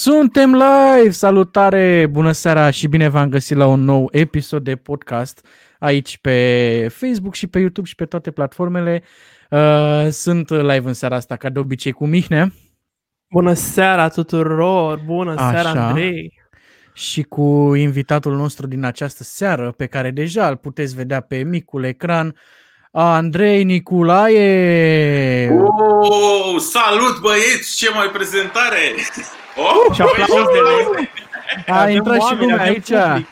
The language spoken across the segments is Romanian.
Suntem live! Salutare! Bună seara și bine v-am găsit la un nou episod de podcast aici pe Facebook și pe YouTube și pe toate platformele. Uh, sunt live în seara asta, ca de obicei, cu Mihnea. Bună seara tuturor! Bună Așa. seara, Andrei! Și cu invitatul nostru din această seară, pe care deja îl puteți vedea pe micul ecran, Andrei Niculae! Oh, salut băieți, ce mai prezentare! Oh, și aplauzele! A intrat și lumea aici! E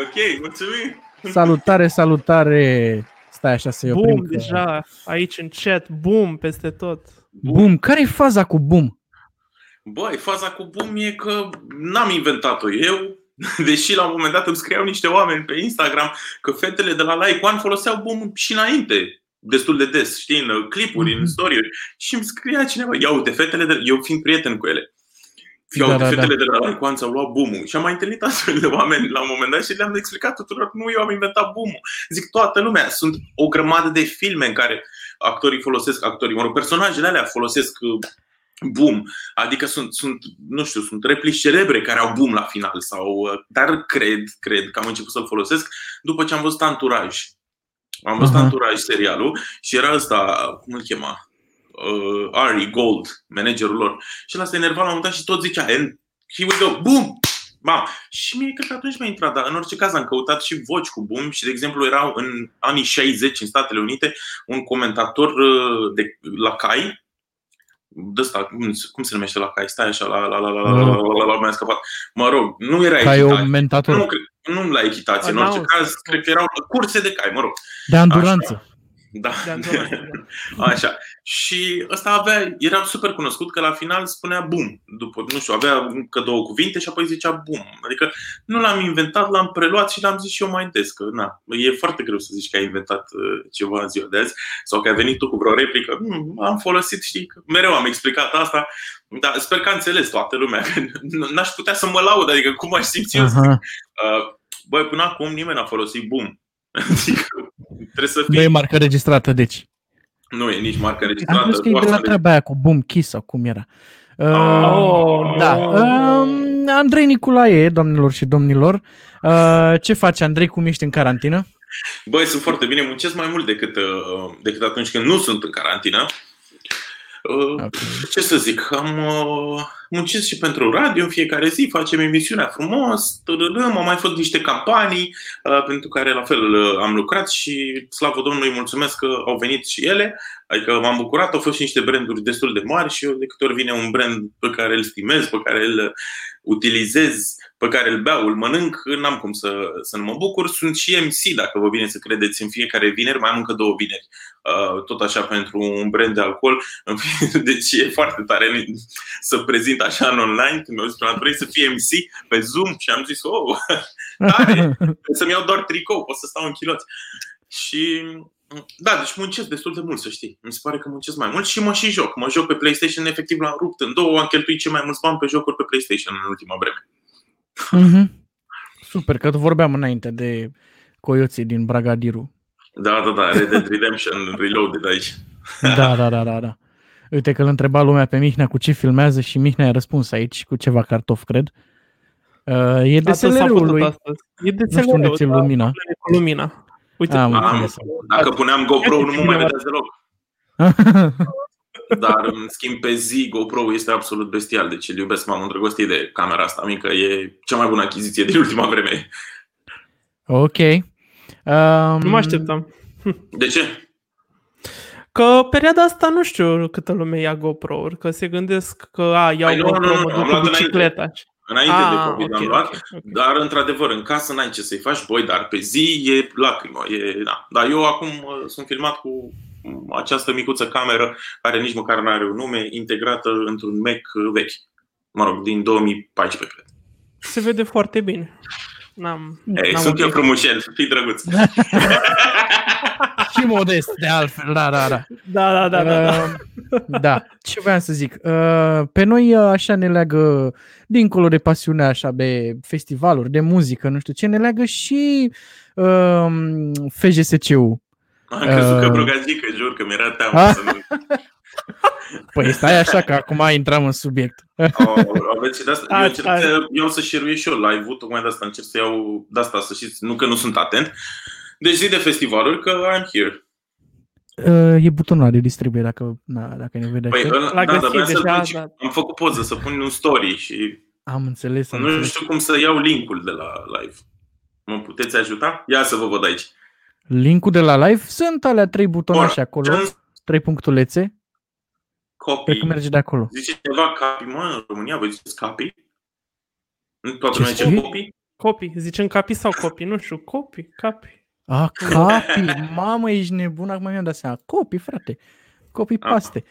ok, mulțumim! Salutare, salutare! Stai așa să-i oprim. Boom, că... deja, aici în chat, boom, peste tot. Boom, care e faza cu boom? Băi, faza cu boom e că n-am inventat-o eu, deși la un moment dat îmi scriau niște oameni pe Instagram că fetele de la Like One foloseau boom și înainte destul de des, știi, în clipuri, mm-hmm. în mhm. story și îmi scria cineva, ia uite, fetele de... eu fiind prieten cu ele, Ia da, uite, da, fetele da. de la Icon au luat boom Și am mai întâlnit astfel de oameni la un moment dat și le-am explicat tuturor, nu eu am inventat boom Zic, toată lumea, sunt o grămadă de filme în care actorii folosesc, actorii, mă rog, personajele alea folosesc uh, boom. Adică sunt, sunt, nu știu, sunt replici celebre care au boom la final sau, uh, dar cred, cred că am început să-l folosesc după ce am văzut Anturaj. Am văzut uh-huh. Anturaj serialul și era ăsta, cum îl chema? Uh, Ari Gold, managerul lor. Și el a enervat la un moment dat și tot zicea, and here we go, boom! Bam. Și mie cred că atunci mi-a intrat, dar în orice caz am căutat și voci cu boom și, de exemplu, erau în anii 60 în Statele Unite un comentator uh, de, la CAI, de ăsta, cum, cum se numește la cai? Stai așa, la la la la la la la la la scăpat. Mă rog, nu era Cai mentator. Nu, nu la echitație, în orice caz, cred că erau curse de cai, mă rog. De anduranță. Așa. Da. Așa. Și ăsta avea, era super cunoscut că la final spunea bum. După, nu știu, avea încă două cuvinte și apoi zicea bum. Adică nu l-am inventat, l-am preluat și l-am zis și eu mai des. Că, na, e foarte greu să zici că ai inventat uh, ceva în ziua de azi sau că ai venit tu cu vreo replică. Hmm, am folosit, știi, că mereu am explicat asta. Dar sper că a înțeles toată lumea. Că n-aș putea să mă laud, adică cum aș simți eu. Uh-huh. Băi, până acum nimeni n-a folosit bum. Adică trebuie să fii... Nu e marcă registrată, deci. Nu e nici marcă registrată. Am că e de la treaba aia cu Boom Kiss sau cum era. Oh, uh, da. Uh, Andrei Niculae, domnilor și domnilor. Uh, ce faci, Andrei? Cum ești în carantină? Băi, sunt foarte bine. Muncesc mai mult decât, uh, decât atunci când nu sunt în carantină. Uh, okay. Ce să zic, am uh, muncit și pentru radio în fiecare zi, facem emisiunea frumos, am mai făcut niște campanii uh, pentru care la fel am lucrat și slavă Domnului mulțumesc că au venit și ele, adică m-am bucurat, au fost și niște branduri destul de mari și eu de câte ori vine un brand pe care îl stimez, pe care îl utilizez pe care îl beau, îl mănânc, n-am cum să, să nu mă bucur. Sunt și MC, dacă vă vine să credeți, în fiecare vineri, mai am încă două vineri. Uh, tot așa pentru un brand de alcool. Deci e foarte tare să prezint așa în online. Când mi-au zis prima vrei să fie MC pe Zoom și am zis, oh, tare, să-mi iau doar tricou, pot să stau în chiloți. Și da, deci muncesc destul de mult, să știi. Mi se pare că muncesc mai mult și mă și joc. Mă joc pe PlayStation, efectiv l-am rupt în două, am cheltuit cei mai mulți bani pe jocuri pe PlayStation în ultima vreme. Mm-hmm. Super, că vorbeam înainte de coioții din Bragadiru. Da, da, da, Red Dead Redemption Reloaded aici. Da, da, da, da, da. Uite că îl întreba lumea pe Mihnea cu ce filmează și Mihnea a răspuns aici cu ceva cartof, cred. Uh, e de ul lui. E de nu știu unde ți lumina. Cu lumina. Uite, Am, am, dacă puneam GoPro nu mă mai vedeați deloc. Dar, în schimb, pe zi GoPro este absolut bestial. Deci îl iubesc, m-am îndrăgostit de camera asta mică. E cea mai bună achiziție din ultima vreme. Ok. Um... Nu mă așteptam. De ce? Că perioada asta nu știu câtă lume ia GoPro-uri, că se gândesc că a, iau păi GoPro, nu, nu, mă duc cu bicicleta. Înainte ah, de COVID okay, am luat, okay, okay. dar într-adevăr, în casă n-ai ce să-i faci, boi, dar pe zi e lacrimă. E, da. Dar eu acum uh, sunt filmat cu această micuță cameră, care nici măcar nu are un nume, integrată într-un Mac vechi. Mă rog, din 2014, cred. Se vede foarte bine. N-am, Ei, n-am sunt eu frumușel, fii drăguț. și modest, de altfel, da, da, da. Da, da, da, da. Da, uh, da. ce voiam să zic. Uh, pe noi uh, așa ne leagă, dincolo de pasiunea așa de festivaluri, de muzică, nu știu ce, ne leagă și uh, FGSC-ul. Am crezut uh, că brugagică, jur că mi-era teamă să nu... Păi stai așa că acum intrăm în subiect. Oh, aveți de asta. Eu, încerc să, eu să share și eu live-ul, tocmai de asta încerc să iau de asta, să știți, nu că nu sunt atent. Deci zi de festivaluri, că I'm here. Uh, e butonul de distribuie dacă, na, dacă ne vede Păi, așa. ăla, L-a da, găsit dar să deja, pun, da. am făcut poză să pun un story și Am înțeles, am nu înțeles. știu cum să iau linkul de la live. Mă puteți ajuta? Ia să vă văd aici. Linkul de la live sunt alea trei butonașe Bun, acolo, ce- trei punctulețe. Copy. Cred că merge de acolo. Zice cineva capi, mă, în România, voi ziceți capi? Nu toată Ce lumea zice scrie? copii? Copii. Zicem capi sau copii? Nu știu. Copii, capi. A, capi, mamă, ești nebun, acum mi-am dat seama. Copii, frate. Copii Ah. paste. Ce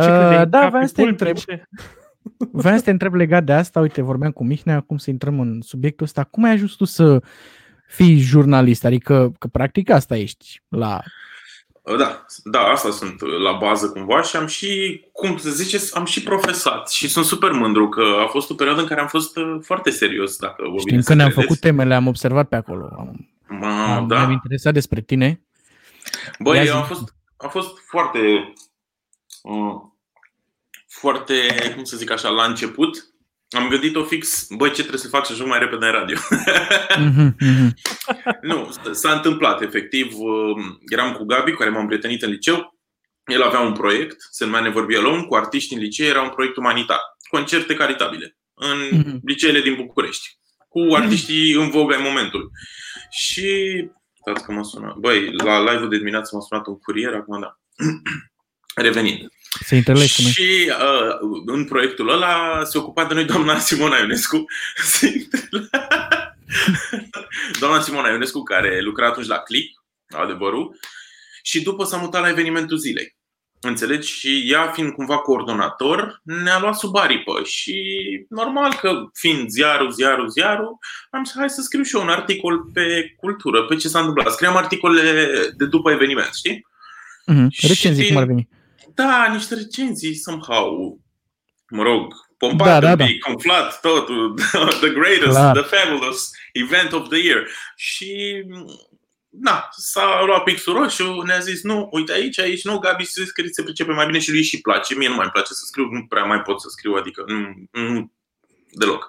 credeai? Uh, da, Capi vreau să te pulpi? întreb. Ce? Vreau să te întreb legat de asta, uite, vorbeam cu Mihnea, acum să intrăm în subiectul ăsta. Cum ai ajuns tu să fii jurnalist? Adică, că practic asta ești la... Da, da, asta sunt la bază cumva și am și, cum să ziceți, am și profesat și sunt super mândru că a fost o perioadă în care am fost uh, foarte serios, dacă vă Știm vine că să ne-am credeți. făcut temele, am observat pe acolo. Am, Mă, am, da. am interesat despre tine. Băi, Ia zi. am fost, am fost foarte, uh, foarte, cum să zic așa, la început. Am gândit-o fix, băi, ce trebuie să fac să ajung mai repede în radio. Mhm, mhm. nu, s- s-a întâmplat, efectiv. uh, Eram cu Gabi, cu care m-am prietenit în liceu. El avea un proiect, se numea Ne vorbi alone, cu artiști în liceu, era un proiect umanitar. Concerte caritabile în Mhm. liceele din București. Cu artiștii în vogă în momentul. Și Stați că mă sună. Băi, la live-ul de dimineață m-a sunat un curier, acum da. Revenind. Să interlegi cu noi. Și uh, în proiectul ăla se ocupa de noi doamna Simona Ionescu. doamna Simona Ionescu, care lucra atunci la Click, adevărul, și după s-a mutat la evenimentul zilei. Înțelegi? Și ea, fiind cumva coordonator, ne-a luat sub aripă și normal că fiind ziarul, ziarul, ziarul, am zis hai să scriu și eu un articol pe cultură, pe ce s-a întâmplat. Scriam articole de după eveniment, știi? Mhm. și- Recenzii cum ar veni. Da, niște recenzii somehow, mă rog, pompat, Da, da, un da. pic, umflat totul, the greatest, Clar. the fabulous event of the year. Și da, s-a luat pixul roșu, ne-a zis nu, uite aici, aici, nu, Gabi se scrie, se pricepe mai bine și lui și place. Mie nu mai place să scriu, nu prea mai pot să scriu, adică nu, nu deloc.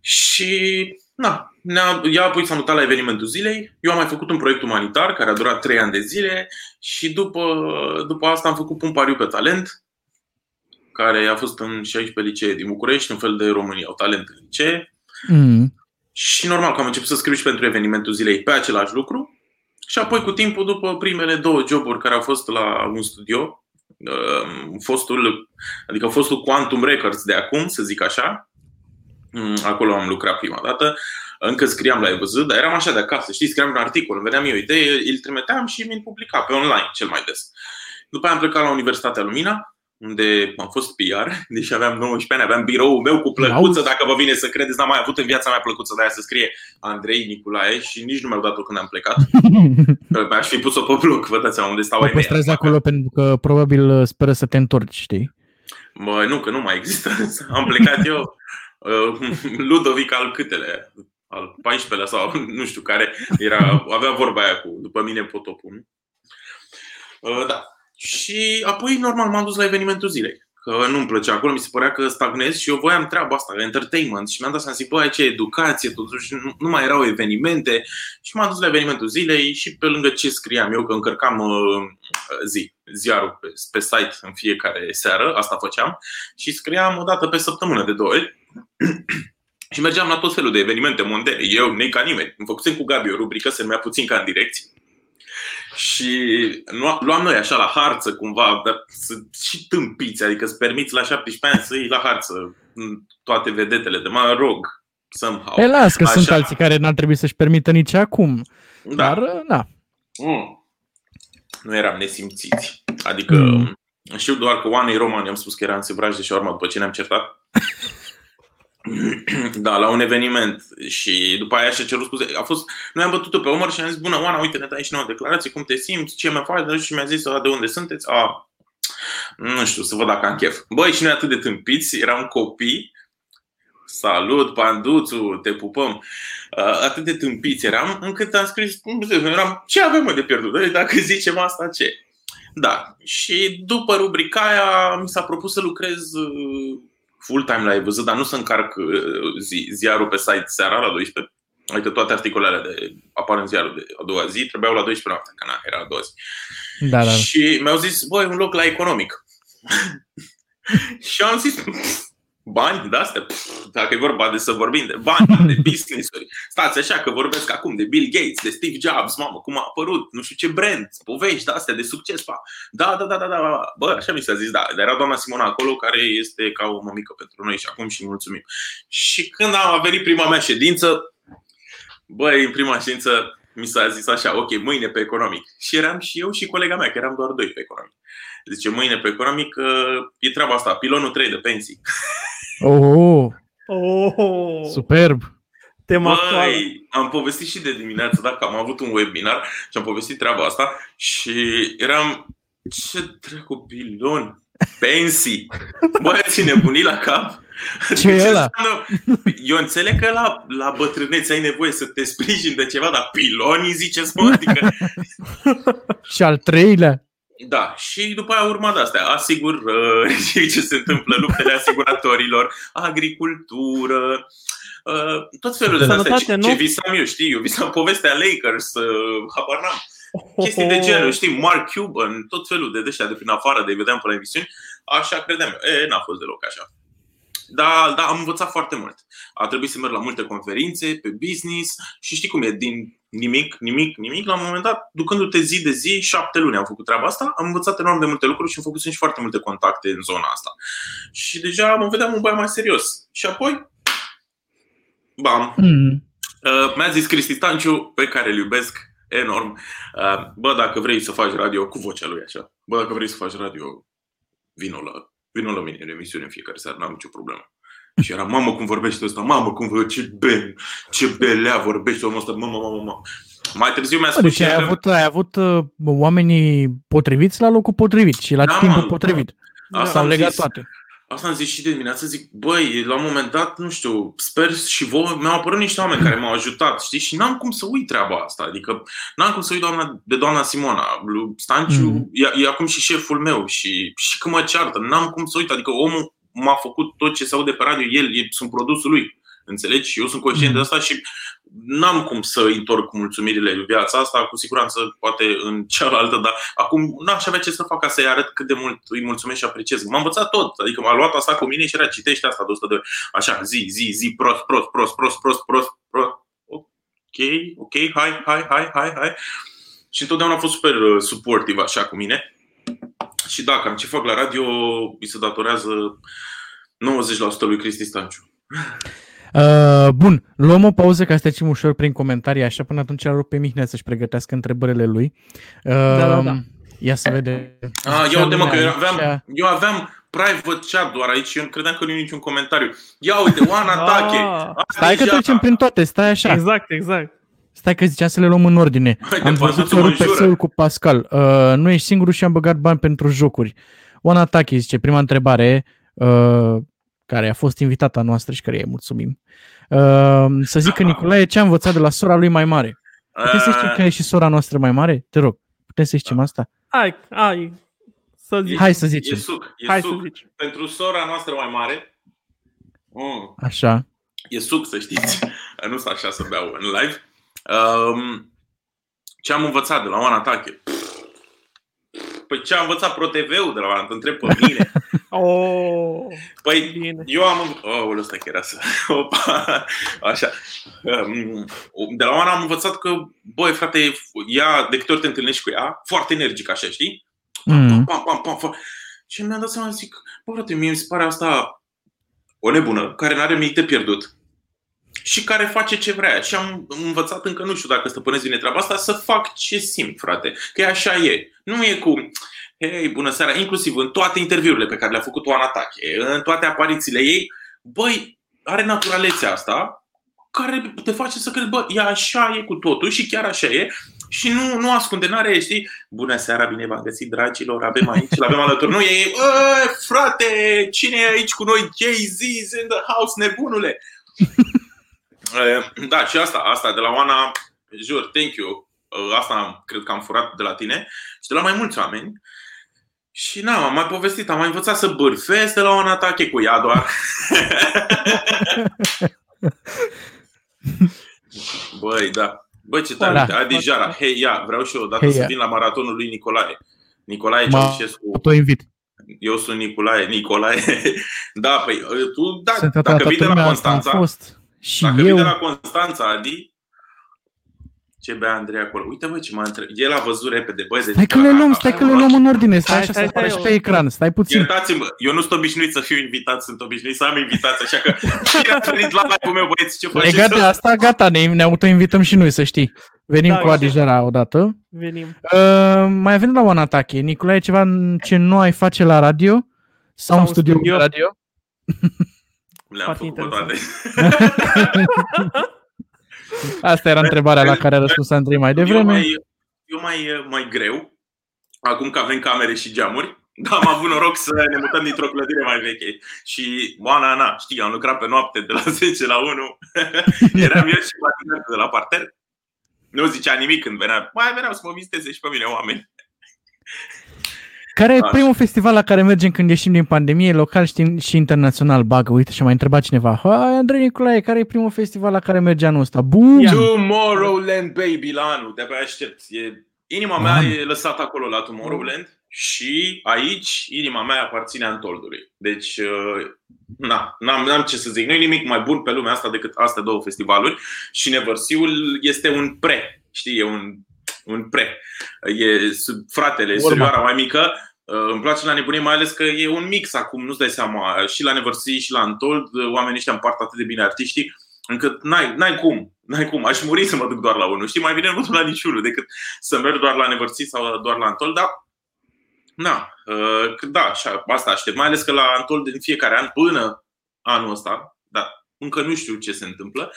Și na, ne-a, ea apoi s-a mutat la evenimentul zilei. Eu am mai făcut un proiect umanitar care a durat 3 ani de zile și după, după asta am făcut un pariu pe talent care a fost în 16 licee din București, un fel de România, au talent în licee. Mhm. Și normal că am început să scriu și pentru evenimentul zilei pe același lucru. Și apoi cu timpul, după primele două joburi care au fost la un studio, uh, fostul, adică fostul Quantum Records de acum, să zic așa, mm, acolo am lucrat prima dată, încă scriam la EVZ, dar eram așa de acasă, știi, scriam un articol, îmi veneam eu o idee, îl trimiteam și mi-l publica pe online cel mai des. După aia am plecat la Universitatea Lumina, unde am fost PR, deși aveam 19 ani, aveam biroul meu cu plăcuță, Auzi. dacă vă vine să credeți, n-am mai avut în viața mea plăcuță de aia să scrie Andrei Nicolae și nici nu mi-au dat-o când am plecat. Aș fi pus-o pe bloc, vă dați seama unde stau O ai mei. păstrezi acolo pentru că probabil uh, speră să te întorci, știi? Bă, nu, că nu mai există. Am plecat eu. uh, Ludovic al câtele, al 14-lea sau nu știu care, era, avea vorba aia cu după mine potopul. nu? Uh, Da. Și apoi, normal, m-am dus la evenimentul zilei. Că nu-mi plăcea acolo, mi se părea că stagnez și eu voiam treaba asta, entertainment. Și mi-am dat seama, zic, bă, aici e educație, totuși nu, nu mai erau evenimente. Și m-am dus la evenimentul zilei și pe lângă ce scriam eu, că încărcam uh, zi, ziarul pe, pe site în fiecare seară, asta făceam, și scriam o dată pe săptămână de două ori. și mergeam la tot felul de evenimente mondene. Eu, nei ca nimeni. Îmi făcusem cu Gabi o rubrică, se numea Puțin ca în direcție. Și nu- luam noi așa la harță cumva, dar sunt și tâmpiți, adică îți permiți la 17 ani să iei la harță mm, toate vedetele de mă rog, somehow. E las că sunt Așa. alții care n-ar trebui să-și permită nici acum. Da. Dar, uh, na. Mm. Nu eram nesimțiți. Adică Mm. mm. știu doar că oamenii romani am spus că era în sevraj de șaurma după ce ne-am certat. da, la un eveniment și după aia și-a cerut scuze. A fost, noi am bătut-o pe Omar și am zis, bună, Oana, uite, ne dai și nouă declarație, cum te simți, ce mai faci, și mi-a zis, "A, de unde sunteți? A, nu știu, să văd dacă am chef. Băi, și noi atât de tâmpiți, eram copii, salut, Panduțu, te pupăm. Uh, atât de tâmpiți eram, încât am scris, eram, ce avem mă de pierdut? Dă-i, Dacă zicem asta, ce? Da. Și după rubrica aia mi s-a propus să lucrez uh, full-time la văzut, dar nu să încarc uh, zi, ziarul pe site seara la 12. Adică toate articolele de apar în ziarul de a doua zi trebuiau la 12 noapte, că na, era a doua zi. Da, da, da. Și mi-au zis, băi, un loc la economic. și am zis, bani de astea, dacă e vorba de să vorbim de bani, de business-uri. Stați așa că vorbesc acum de Bill Gates, de Steve Jobs, mamă, cum a apărut, nu știu ce brand, povești de astea de succes. Pa. Da, da, da, da, da, bă, așa mi s-a zis, da. Dar era doamna Simona acolo, care este ca o mămică pentru noi și acum și mulțumim. Și când am venit prima mea ședință, băi, în prima ședință mi s-a zis așa, ok, mâine pe economic. Și eram și eu și colega mea, că eram doar doi pe economic. Zice, mâine pe economic e treaba asta, pilonul 3 de pensii. Oh, Oh, superb! tema actuală. Băi, am povestit și de dimineață, dacă am avut un webinar și am povestit treaba asta și eram, ce dracu pilon, pensii. Băi, ți nebunit la cap? Ce e ăla? înseamnă? Eu înțeleg că la, la bătrânețe ai nevoie să te sprijini de ceva, dar pilonii ziceți, mă, adică Și al treilea? Da, și după aia urma de astea, asigurări, și ce se întâmplă, luptele asiguratorilor, agricultură, uh, tot felul de astea. Sănătate, Ce, nu? ce visam eu, știi? Eu visam povestea Lakers, uh, habar n-am. Chestii de genul, știi? Mark Cuban, tot felul de ăștia de prin afară, de vedeam pe la emisiuni. Așa credeam eu. E, n-a fost deloc așa. Da, da, am învățat foarte mult. A trebuit să merg la multe conferințe pe business și știi cum e, din nimic, nimic, nimic, la un moment dat, ducându-te zi de zi, șapte luni am făcut treaba asta, am învățat enorm de multe lucruri și am făcut și foarte multe contacte în zona asta. Și deja mă vedeam un băiat mai serios. Și apoi, bam, Mm. Uh, mi-a zis Cristi Stanciu, pe care îl iubesc enorm. Uh, bă, dacă vrei să faci radio cu vocea lui așa, bă, dacă vrei să faci radio, vino la, vino la mine în emisiune în fiecare seară, n-am nicio problemă. Și era, mamă, cum vorbește ăsta, mamă, cum vorbește, ce ben, ce belea vorbește omul ăsta, mamă, mamă, mamă. Mai târziu mi-a Bă, spus Deci și ai el- avut, ai avut uh, oamenii potriviți la locul potrivit și la Da, timpul mă. potrivit. Asta S-au am legat zis. toate. Asta am zis și de dimineață, zic, băi, la un moment dat, nu știu, sper și vouă, mi-au apărut niște oameni care m-au ajutat, știi, și n-am cum să uit treaba asta, adică n-am cum să uit doamna, de doamna Simona, lui Stanciu, Mhm. mm. e, e acum și șeful meu și, și când mă ceartă, n-am cum să uit, adică omul m-a făcut tot ce se aude pe radio, el, e, sunt produsul lui, înțelegi? Și eu sunt conștient Mhm. de asta și n-am cum să întorc mulțumirile în viața asta, cu siguranță poate în cealaltă, dar acum n-aș avea ce să fac ca să-i arăt cât de mult îi mulțumesc și apreciez. M-a învățat tot, adică m-a luat asta cu mine și era citește asta de 100 de ori. Așa, zi, zi, zi, prost, prost, prost, prost, prost, prost, prost. Ok, ok, hai, hai, hai, hai, hai. Și întotdeauna a fost super uh, suportiv așa cu mine. Și da, cam ce fac la radio îi se datorează 90% lui Cristi Stanciu. Uh, bun, luăm o pauză ca să trecem ușor prin comentarii, așa până atunci îl rog pe Mihnea să-și pregătească întrebările lui. Uh, da, da. Ia să vedem. Ah, ia uite mă că eu aveam, Aici. eu aveam private chat doar aici, eu credeam că nu e niciun comentariu. Ia uite, one atache. Ah, Asta Stai e că jata. trecem prin toate, stai așa. exact, exact. Stai că ziceam să le luăm în ordine. Uite, am Pazuțu văzut mă că pe înjură. seul cu Pascal. Uh, nu ești singurul și am băgat bani pentru jocuri. One Attack zice, prima întrebare, uh, care a fost invitata noastră și care îi mulțumim. Uh, să zică Nicolae ce a învățat de la sora lui mai mare. Putem să știm Ah, care e și sora noastră mai mare? Te rog, putem să știm asta? Hai, hai, să zici. Hai să E zicem. suc, e Hai să suc. zici. Pentru sora noastră mai mare, mm, Așa. e suc să știți. Nu sunt așa să beau în live. Um, ce am învățat de la One Atache? Păi ce am învățat Pro TV-ul de la One, te întreb pe mine. Oh, Păi bine. Eu am... Oh, ăsta chiar era să... Opa! Așa. Um, De la Oana am învățat că, băi, frate, ea, de câte ori te întâlnești cu ea, foarte energic, așa, știi? Pam, Mm. pam, pam, pam, pam. Și mi-am dat seama, zic, bă, frate, mie mi se pare asta o nebună, care n-are nimic de pierdut și care face ce vrea. Și am învățat încă, nu știu dacă stăpânesc bine treaba asta, să fac ce simt, frate. Că e așa e. Nu e cu, hei, bună seara, inclusiv în toate interviurile pe care le-a făcut Oana Tache, în toate aparițiile ei, băi, are naturalețea asta care te face să crezi, bă, e așa e cu totul și chiar așa e și nu, nu ascunde, n-are, știi, bună seara, bine v-am găsit, dragilor, avem aici, l avem alături. Nu, e, bă, frate, cine e aici cu noi? Jay-Z in the house, nebunule. Eh, da, și asta, asta de la Oana, jur, thank you. uh, asta am, cred că am furat de la tine și de la mai mulți oameni. Și n am mai povestit, am mai învățat să bârfesc de la un atache cu ea doar. Băi, da. Băi, ce tare. Da. Adi Jara. Hei, ia, vreau și eu odată hey, să vin la maratonul lui Nicolae. Nicolae Ceaușescu. Te invit. Eu sunt Nicolae. Nicolae. da, păi tu, da, dacă vii de la Constanța, fost. Și dacă eu... vii de la Constanța, Adi, ce bea Andrei acolo? Uite, bă, ce m-a întrebat. El a văzut repede, băi, Stai că le luăm, stai că le luăm în ordine, stai așa să apare și pe ecran, stai puțin. Iertați-mă, eu nu sunt obișnuit să fiu invitat, sunt obișnuit să am invitați, așa că cine a venit la live meu, băieți, ce faceți? E gata, asta gata, ne, ne autoinvităm și noi, să știi. Venim da, cu Adijara odată. Venim. Uh, mai avem la One Attack. Nicolae, ceva ce nu ai face la radio? Sau, sau în studio, studio. de radio? Le-am făcut toate. Asta era întrebarea la care a răspuns Andrei mai devreme. Eu mai, eu mai, mai greu, acum că avem camere și geamuri, dar am avut noroc să ne mutăm dintr-o clădire mai veche. Și, na, na, știi, am lucrat pe noapte de la 10 la 1. Eram eu și de la parter. Nu zicea nimic când venea. Mai veneau să mă viziteze și pe mine oameni. Care e primul festival la care mergem când ieșim din pandemie, local și, și internațional? Bagă, uite și mai întrebat cineva. Hai, Andrei Nicolae, care e primul festival la care merge anul ăsta? Bum! Tomorrowland, baby, la anul. De-abia aștept. E... Inima mea Man. e lăsată acolo la Tomorrowland și aici inima mea aparține Antoldului. Deci, uh, na, n-am, n-am ce să zic. Nu e nimic mai bun pe lumea asta decât astea două festivaluri și Nevărsiul este un pre. Știi, e un, un pre. E fratele, surioara mai mică Uh, îmi place la nebunie, mai ales că e un mix acum, nu-ți dai seama, și la Neversea și la Untold, uh, oamenii ăștia împart atât de bine artiștii, încât n-ai, n-ai cum, n-ai cum, aș muri să mă duc doar la unul, știi, mai bine nu duc la niciunul decât să merg doar la Neversea sau doar la Untold, dar Na, uh, da, așa, asta aștept. Mai ales că la Untold în fiecare an, până anul ăsta, da, încă nu știu ce se întâmplă,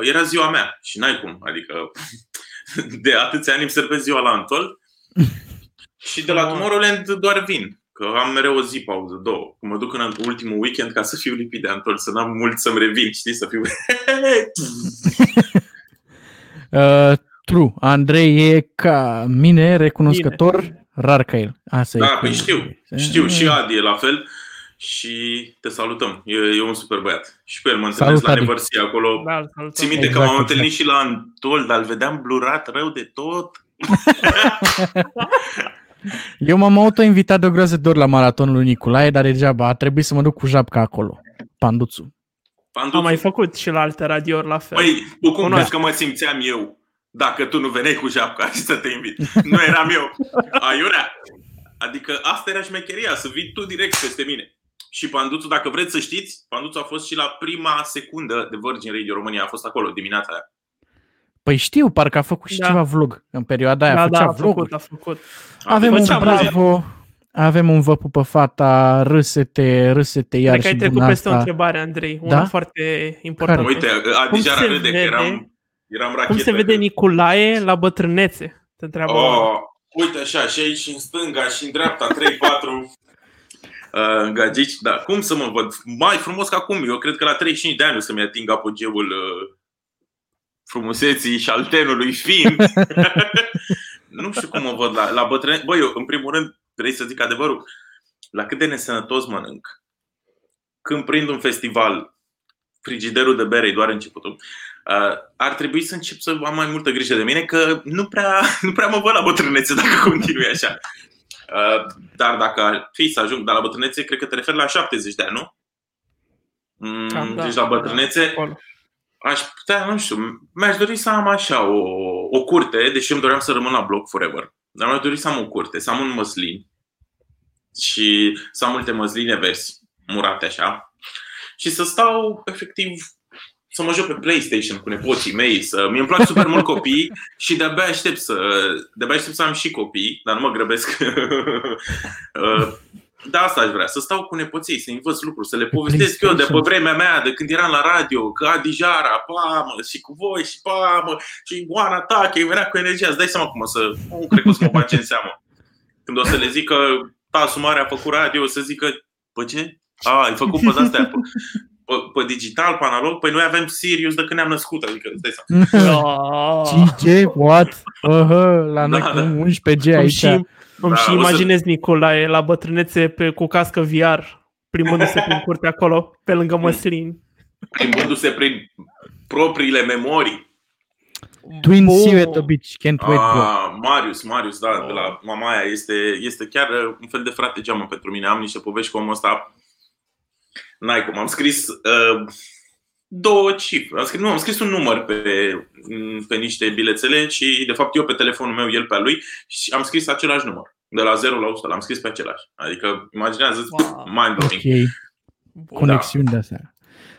era ziua mea și n-ai cum. Adică de atâția ani îmi servesc ziua la Untold și de la Tomorrowland doar vin. Că am mereu o zi pauză, două. Că mă duc în ultimul weekend ca să fiu lipit de Antol, să n-am mult să-mi revin, știi, să fiu... uh, true. Andrei e ca mine recunoscător, Bine. rar ca el. Asta da, păi știu. Știu. Și Adi e la fel. Și te salutăm. E, e un super băiat. Și pe el mă întâlnesc la Neversi acolo. Da, Ții minte exact, că m-am exact. întâlnit și la Antol, dar îl vedeam blurat rău de tot. Eu m-am auto-invitat de o groază de ori la maratonul lui Nicolae, dar degeaba, a trebuit să mă duc cu japca acolo. Panduțu. Panduțu. Am mai făcut și la alte radiouri la fel. Păi, tu cum crezi că mă simțeam eu dacă tu nu veneai cu japca și să te invit? Nu eram eu. Aiurea. Adică asta era șmecheria, să vii tu direct peste mine. Și Panduțu, dacă vreți să știți, Panduțu a fost și la prima secundă de Virgin Radio România, a fost acolo dimineața aia. Păi știu, parcă a făcut și da. ceva vlog în perioada aia. Da, făcea da, a făcut, a făcut. Avem un bravo, avem un vă pupă fata, râsete, râsete iar Cred că ai trecut peste o întrebare, Andrei, da? una foarte importantă. Uite, Adija râde că eram, eram Cum se vede Nicolae la bătrânețe? Te întreabă. Oh, uite așa, și aici în stânga și în dreapta, 3-4 uh, gagici. Da, cum să mă văd? Mai frumos ca acum. Eu cred că la 35 de ani o să-mi ating apogeul uh, frumuseții și al tenului fin. nu știu cum mă văd la, la bătrâne. Băi, eu, în primul rând, vrei să zic adevărul, la cât de nesănătos mănânc. Când prind un festival, frigiderul de bere e doar începutul, uh, ar trebui să încep să am mai multă grijă de mine, că nu prea, nu prea mă văd la bătrânețe dacă continui așa. Uh, dar dacă ar fi să ajung, dar la bătrânețe, cred că te referi la 70 de ani, nu? Mm, da, deci la bătrânețe, da, aș putea, nu știu, mi-aș dori să am așa o, o curte, deși îmi doream să rămân la bloc forever. Dar mi-aș dori să am o curte, să am un măslin și să am multe măsline verzi, murate așa, și să stau efectiv să mă joc pe PlayStation cu nepoții mei, să mi îmi plac super mult copii și de-abia aștept să de-abia aștept să am și copii, dar nu mă grăbesc. Uh, da, asta aș vrea, să stau cu nepoții, să învăț lucruri, să le povestesc eu de pe vremea mea, de când eram la radio, că Adi Jara, pamă, și cu voi, și pamă, și Oana Tache, venea cu energia, îți dai seama cum o să, nu cred că o să mă face în seamă. Când o să le zic că Tasu Mare a făcut radio, o să zică, pe ce? A, ai făcut pe astea. Pe, pe digital, pe analog, păi noi avem Sirius de când ne-am născut, adică îți dai seama. Ah. 5G? What? Uh-huh, la noi Da, cu da. 11G Îmi aici. și, îmi Da, și o să- imaginez Nicolae la bătrânețe pe, cu cască VR, plimbându-se prin curte acolo, pe lângă măslin. Plimbându-se prin propriile memorii. Twin Bun. Sea at the beach. Can't wait, bro. Ah, Marius, Marius, da, de la Mamaia, este, este chiar uh, un fel de frate geamă pentru mine. Am niște povești cu omul ăsta. N-ai cum, am scris uh, două cifre. Am scris, nu, am scris un număr pe, pe niște bilețele și, de fapt, eu pe telefonul meu, el pe al lui și am scris același număr. De la 0 la 100, l-am scris pe același. Adică, imaginează Wow. mind-blowing. Ok, conexiuni de astea.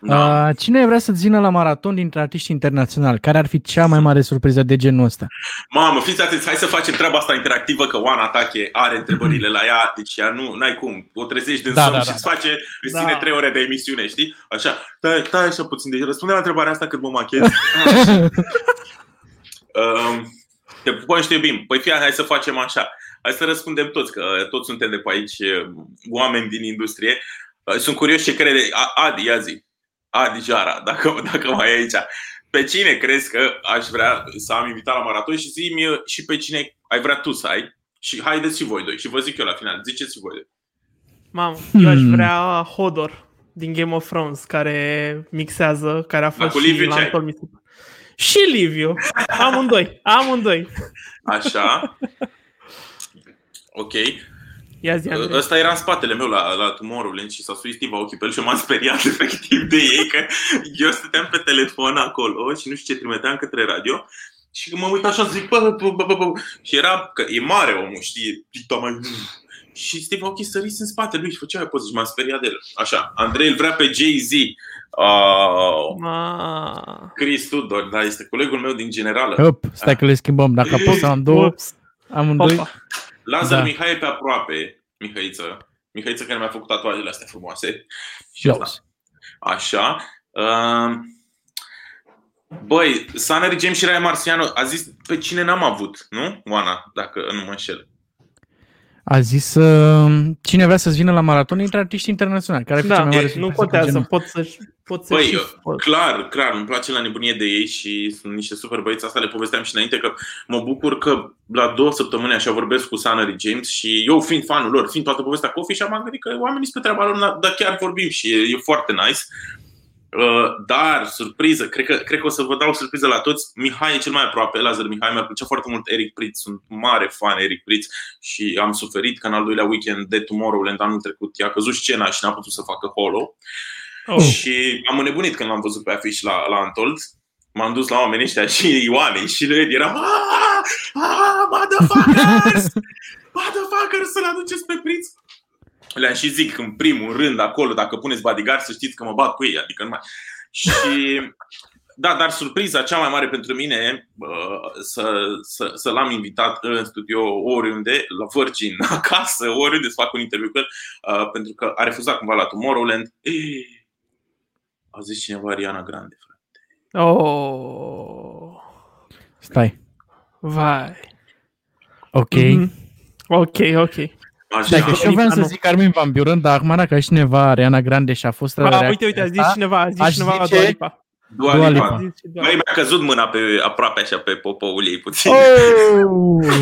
Da. Uh, cine vrea să vină la maraton dintre artiști internaționali? Care ar fi cea mai mare surpriză de genul ăsta? Mamă, fiți atenți, hai să facem treaba asta interactivă, că Oana Tache are întrebările la ea, deci ea nu, n-ai cum, o trezești din Da, somn da, și da, îți face, îți Da. ține trei ore de emisiune, știi? Așa, stai, stai așa puțin, deci răspunde la întrebarea asta cât mă machez. um, te pupăm și te iubim. Păi fie, hai să facem așa. Hai să răspundem toți, că toți suntem de pe aici uh, oameni din industrie. Uh, Sunt curios ce crede A- Adi, ia zi. Adi Jara, dacă, dacă mai e aici. Pe cine crezi că aș vrea să am invitat la maraton și zi-mi uh, și pe cine ai vrea tu să ai? Și haideți și voi doi. Și vă zic eu la final. Ziceți și voi doi. Mamă, eu aș Hmm. vrea Hodor din Game of Thrones, care mixează, care a fost cu Liviu și la ce ai? Antol Misiu. Și Liviu. Amândoi. Amândoi. Așa. Ok. Ia zi, Andrei. Ăsta era în spatele meu la, la Tomorrowland și s-a suit Steve ochii pe el și m-am speriat efectiv de ei că eu stăteam pe telefon acolo și nu știu ce trimiteam către radio și mă uit așa zic bă, bă, bă, bă, bă. și era că e mare omul, știi, dicta mai și Steve ochii sărise în spatele lui și făcea poze și m-am speriat de el. Așa, Andrei îl vrea pe Jay-Z. Uh, Ma. Chris Tudor, da, este colegul meu din generală. Hop, stai că le schimbăm. Dacă apăsăm două, Ups. amândoi. Opa. Lazar Da. Mihai e pe aproape, Mihăiță. Mihăiță care mi-a făcut tatuajele astea frumoase. Și Jos. asta. Așa. Uh, băi, Sunner James și Raya Marciano a zis pe cine n-am avut, nu? Oana, dacă nu mă înșel. A zis uh, cine vrea să-ți vină la maraton dintre artiști internaționali. Care ar fi cea Da, mai mare e, surpriză nu cu contează, genul? pot să pot să Băi, și eu- Clar, clar, îmi place la nebunie de ei și sunt niște super băieți. Asta le povesteam și înainte că mă bucur că la două săptămâni așa vorbesc cu Sunnery James și eu fiind fanul lor, fiind toată povestea Coffee și am gândit că oamenii sunt pe treaba lor, dar chiar vorbim și e, e foarte nice. Uh, dar, surpriză, cred că, cred că o să vă dau surpriză la toți. Mihai e cel mai aproape, Lazar Mihai, mi-a plăcea foarte mult Eric Pritz, sunt mare fan Eric Pritz și am suferit că în al doilea weekend de Tomorrowland anul trecut i-a căzut scena și n-a putut să facă holo. Oh. Și am înnebunit când l-am văzut pe afiș la, la Antold. M-am dus la oamenii ăștia și Ioane și lui eram "Ah, ah, Motherfuckers! Motherfuckers să-l aduceți pe prinț! Le-am și zic în primul rând acolo, dacă puneți bodyguard să știți că mă bat cu ei, adică nu mai... Și da, dar surpriza cea mai mare pentru mine uh, să, să, să l-am invitat în studio oriunde, la Virgin, acasă, oriunde să fac un interviu cu el, uh, pentru că a refuzat cumva la Tomorrowland. Ei, a zis cineva Ariana Grande, frate. Oh. Stai. Vai. Ok. Mhm. Ok, ok. Așa, Stai că și eu vreau să Nu. zic Armin Van Buren, dar acum dacă cineva Ariana Grande și a fost la Ah, reacția uite, uite, a zis asta, cineva, a zis aș cineva zice- Dua Lipa. Dua Dua Lipa. Lipa. A zis și Dua Băi, Lipa. mi-a căzut mâna pe aproape așa pe popoul ei puțin. Oh!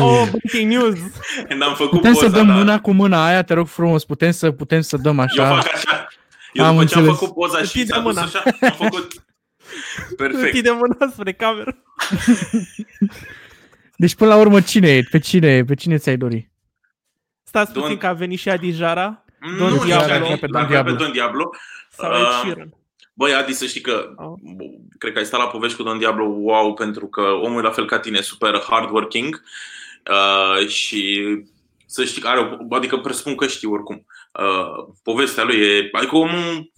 Oh, breaking news. Când am făcut Putem poza, să dăm da. mâna cu mâna aia, te rog frumos, putem să putem să dăm Eu așa. fac așa. Eu Am după ce am înțeles. făcut poza și Întinde ți-a dus mâna. așa, am făcut... Perfect. Întinde mâna spre cameră. Deci până la urmă cine e? Pe cine, pe cine ți-ai dori? Stați Don- puțin că a venit și Adi Jara Nu, Don nici Diablo. Adi, Pe Don l-am Diablo. pe Don Diablo. sau Ah. Ed Sheeran. Băi, Adi, să știi că Oh. cred că ai stat la povești cu Don Diablo, wow, pentru că omul e la fel ca tine, super hardworking uh, și să știi că are, o, adică presupun că știi oricum. Uh, povestea lui e, adică omul,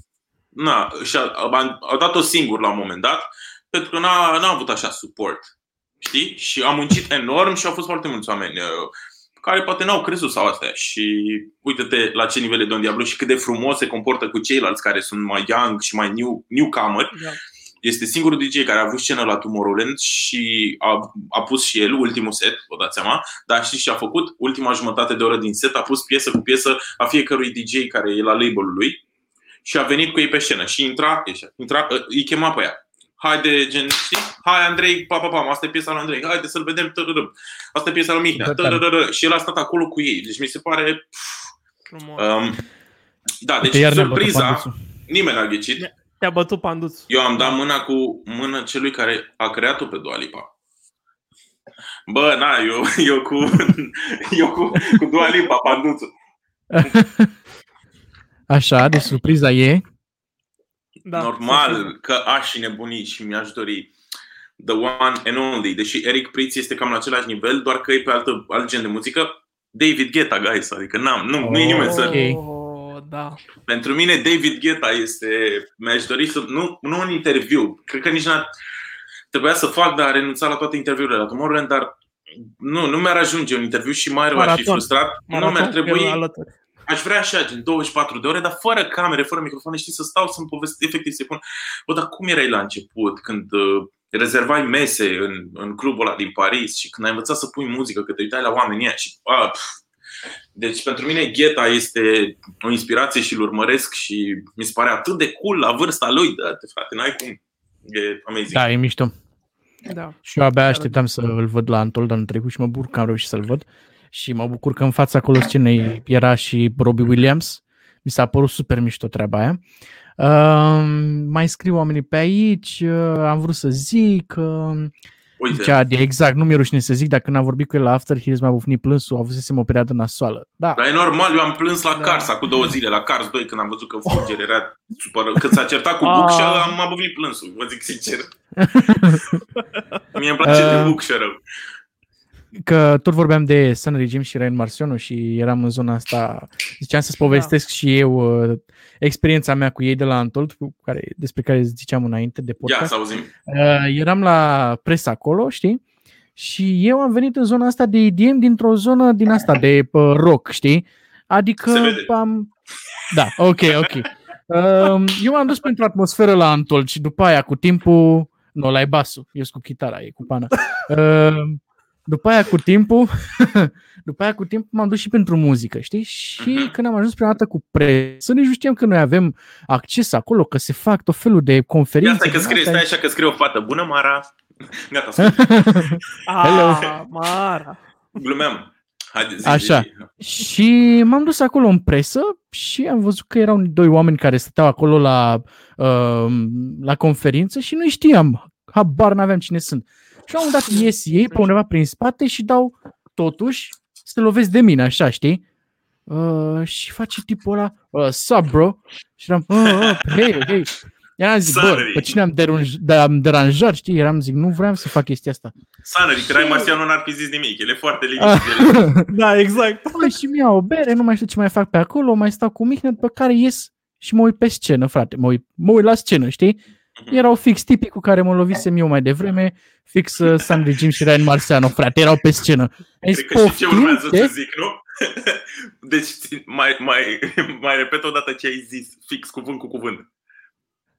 na, și-a, a, a dat-o singur la un moment dat, pentru că n-a, n-a avut așa suport, știi? Și a muncit enorm și au fost foarte mulți oameni uh, care poate n-au crezut sau astea și uite-te la ce nivel e Don Diablo și cât de frumos se comportă cu ceilalți care sunt mai young și mai new, newcomer Da. este singurul DJ care a avut scenă la Tomorrowland și a, a pus și el ultimul set, vă dați seama, dar știți ce a făcut? Ultima jumătate de oră din set a pus piesă cu piesă a fiecărui DJ care e la label-ul lui și a venit cu ei pe scenă și intra, intra îi chema pe ea. Haide, gen, știi? Hai Andrei, pa, pa, pa, asta e piesa lui Andrei, haide să-l vedem, tărără. Asta e piesa lui Mihnea, tărără. Și el a stat acolo cu ei. Deci mi se pare... Um, da, deci Uite, surpriza, nimeni n-a ghicit. Te-a bătut Panduț. Eu am dat mâna cu mână celui care a creat-o pe Dua Lipa. Bă, na, eu, eu cu, eu cu, cu Dua Lipa, Panduțul. Așa, deci surpriza e? Da, Normal că aș și nebuni și mi-aș dori The One and Only. Deși Eric Pritz este cam la același nivel, doar că e pe altă, alt gen de muzică. David Guetta, guys, adică n-am, nu, oh, nu e nimeni să... Okay. Da. Pentru mine David Guetta este, mi-aș dori să, nu, nu un interviu, cred că nici n-a, trebuia să fac, dar a renunțat la toate interviurile la Tomorrowland, dar nu, nu mi-ar ajunge un interviu și mai rău aș fi frustrat. Maraton, nu mi-ar trebui, Aș vrea așa, gen 24 de ore, dar fără camere, fără microfoane, știi, să stau să-mi povesti, efectiv să-i pun. Bă, dar cum erai la început, când uh, rezervai mese în, în clubul ăla din Paris și când ai învățat să pui muzică, că te uitai la oamenii ăia și a, pf. Deci pentru mine Gheta este o inspirație și îl urmăresc și mi se pare atât de cool la vârsta lui, da, te frate, n-ai cum. E amazing. Da, e mișto. Da. Și eu abia așteptam să îl văd la Antol anul trecut și mă bucur că am reușit să-l văd și mă bucur că în fața acolo scenei era și Robbie Williams. Mi s-a părut super mișto treaba aia. Uh, mai scriu oamenii pe aici, uh, am vrut să zic, uh, Uite. Zicea, exact, nu mi-e rușine să zic, dacă n-am vorbit cu el la After Heroes, mi-a bufnit plânsul, a avusesem o perioadă nasoală. Da. Dar e normal, eu am plâns la da. Cars acum două zile, la Cars 2, când am văzut că Fulger era supără, când s-a certat cu Bookshare, ah. am, am bufnit plânsul, vă zic sincer. Mie îmi place uh, de Bookshare că tot vorbeam de Sun Regime și Ryan Marciano și eram în zona asta, ziceam să-ți povestesc da. și eu uh, experiența mea cu ei de la Antold, cu care, despre care ziceam înainte de podcast. Ia să auzim. Uh, eram la presă acolo, știi? Și eu am venit în zona asta de EDM dintr-o zonă din asta de uh, rock, știi? Adică am... Da, ok, ok. Uh, eu m-am dus pentru atmosferă la Antold și după aia cu timpul nu, la e basul, eu sunt cu chitara, e cu pana. Uh, după aia cu timpul, după aia cu timpul m-am dus și pentru muzică, știi? Și uh-huh. când am ajuns prima dată cu presă, nici nu știam că noi avem acces acolo, că se fac tot felul de conferințe. Ia stai că scrie, stai așa că scrie o fată. Bună, Mara! Gata, Hello. Ah, Mara! Glumeam. Haide, zi, Așa. Zi. Și m-am dus acolo în presă și am văzut că erau doi oameni care stăteau acolo la, uh, la conferință și nu știam. Habar n-aveam cine sunt. Și la un dat ies ei pe undeva prin spate și dau totuși să te lovesc de mine, așa, știi? Uh, și face tipul ăla, uh, sup, bro? Și eram, uh, uh, hey, hey. Eram zic, bă, pe cine am, derunj- de, am deranjat, știi? Eram zic, nu vreau să fac chestia asta. Sanări, că Rai Marcian nu ar fi zis nimic, el e foarte liniștit. da, exact. Bă, și mi o bere, nu mai știu ce mai fac pe acolo, mai stau cu Mihnea, pe care ies și mă uit pe scenă, frate, mă uit, mă uit la scenă, știi? Mhm. Erau fix tipii cu care mă lovisem eu mai devreme, fix uh, Sandy Jim și Ryan Marciano, frate, erau pe scenă. Cred că și ce urmează să zic, nu? Deci mai, mai, mai repet o dată ce ai zis, fix cuvânt cu cuvânt.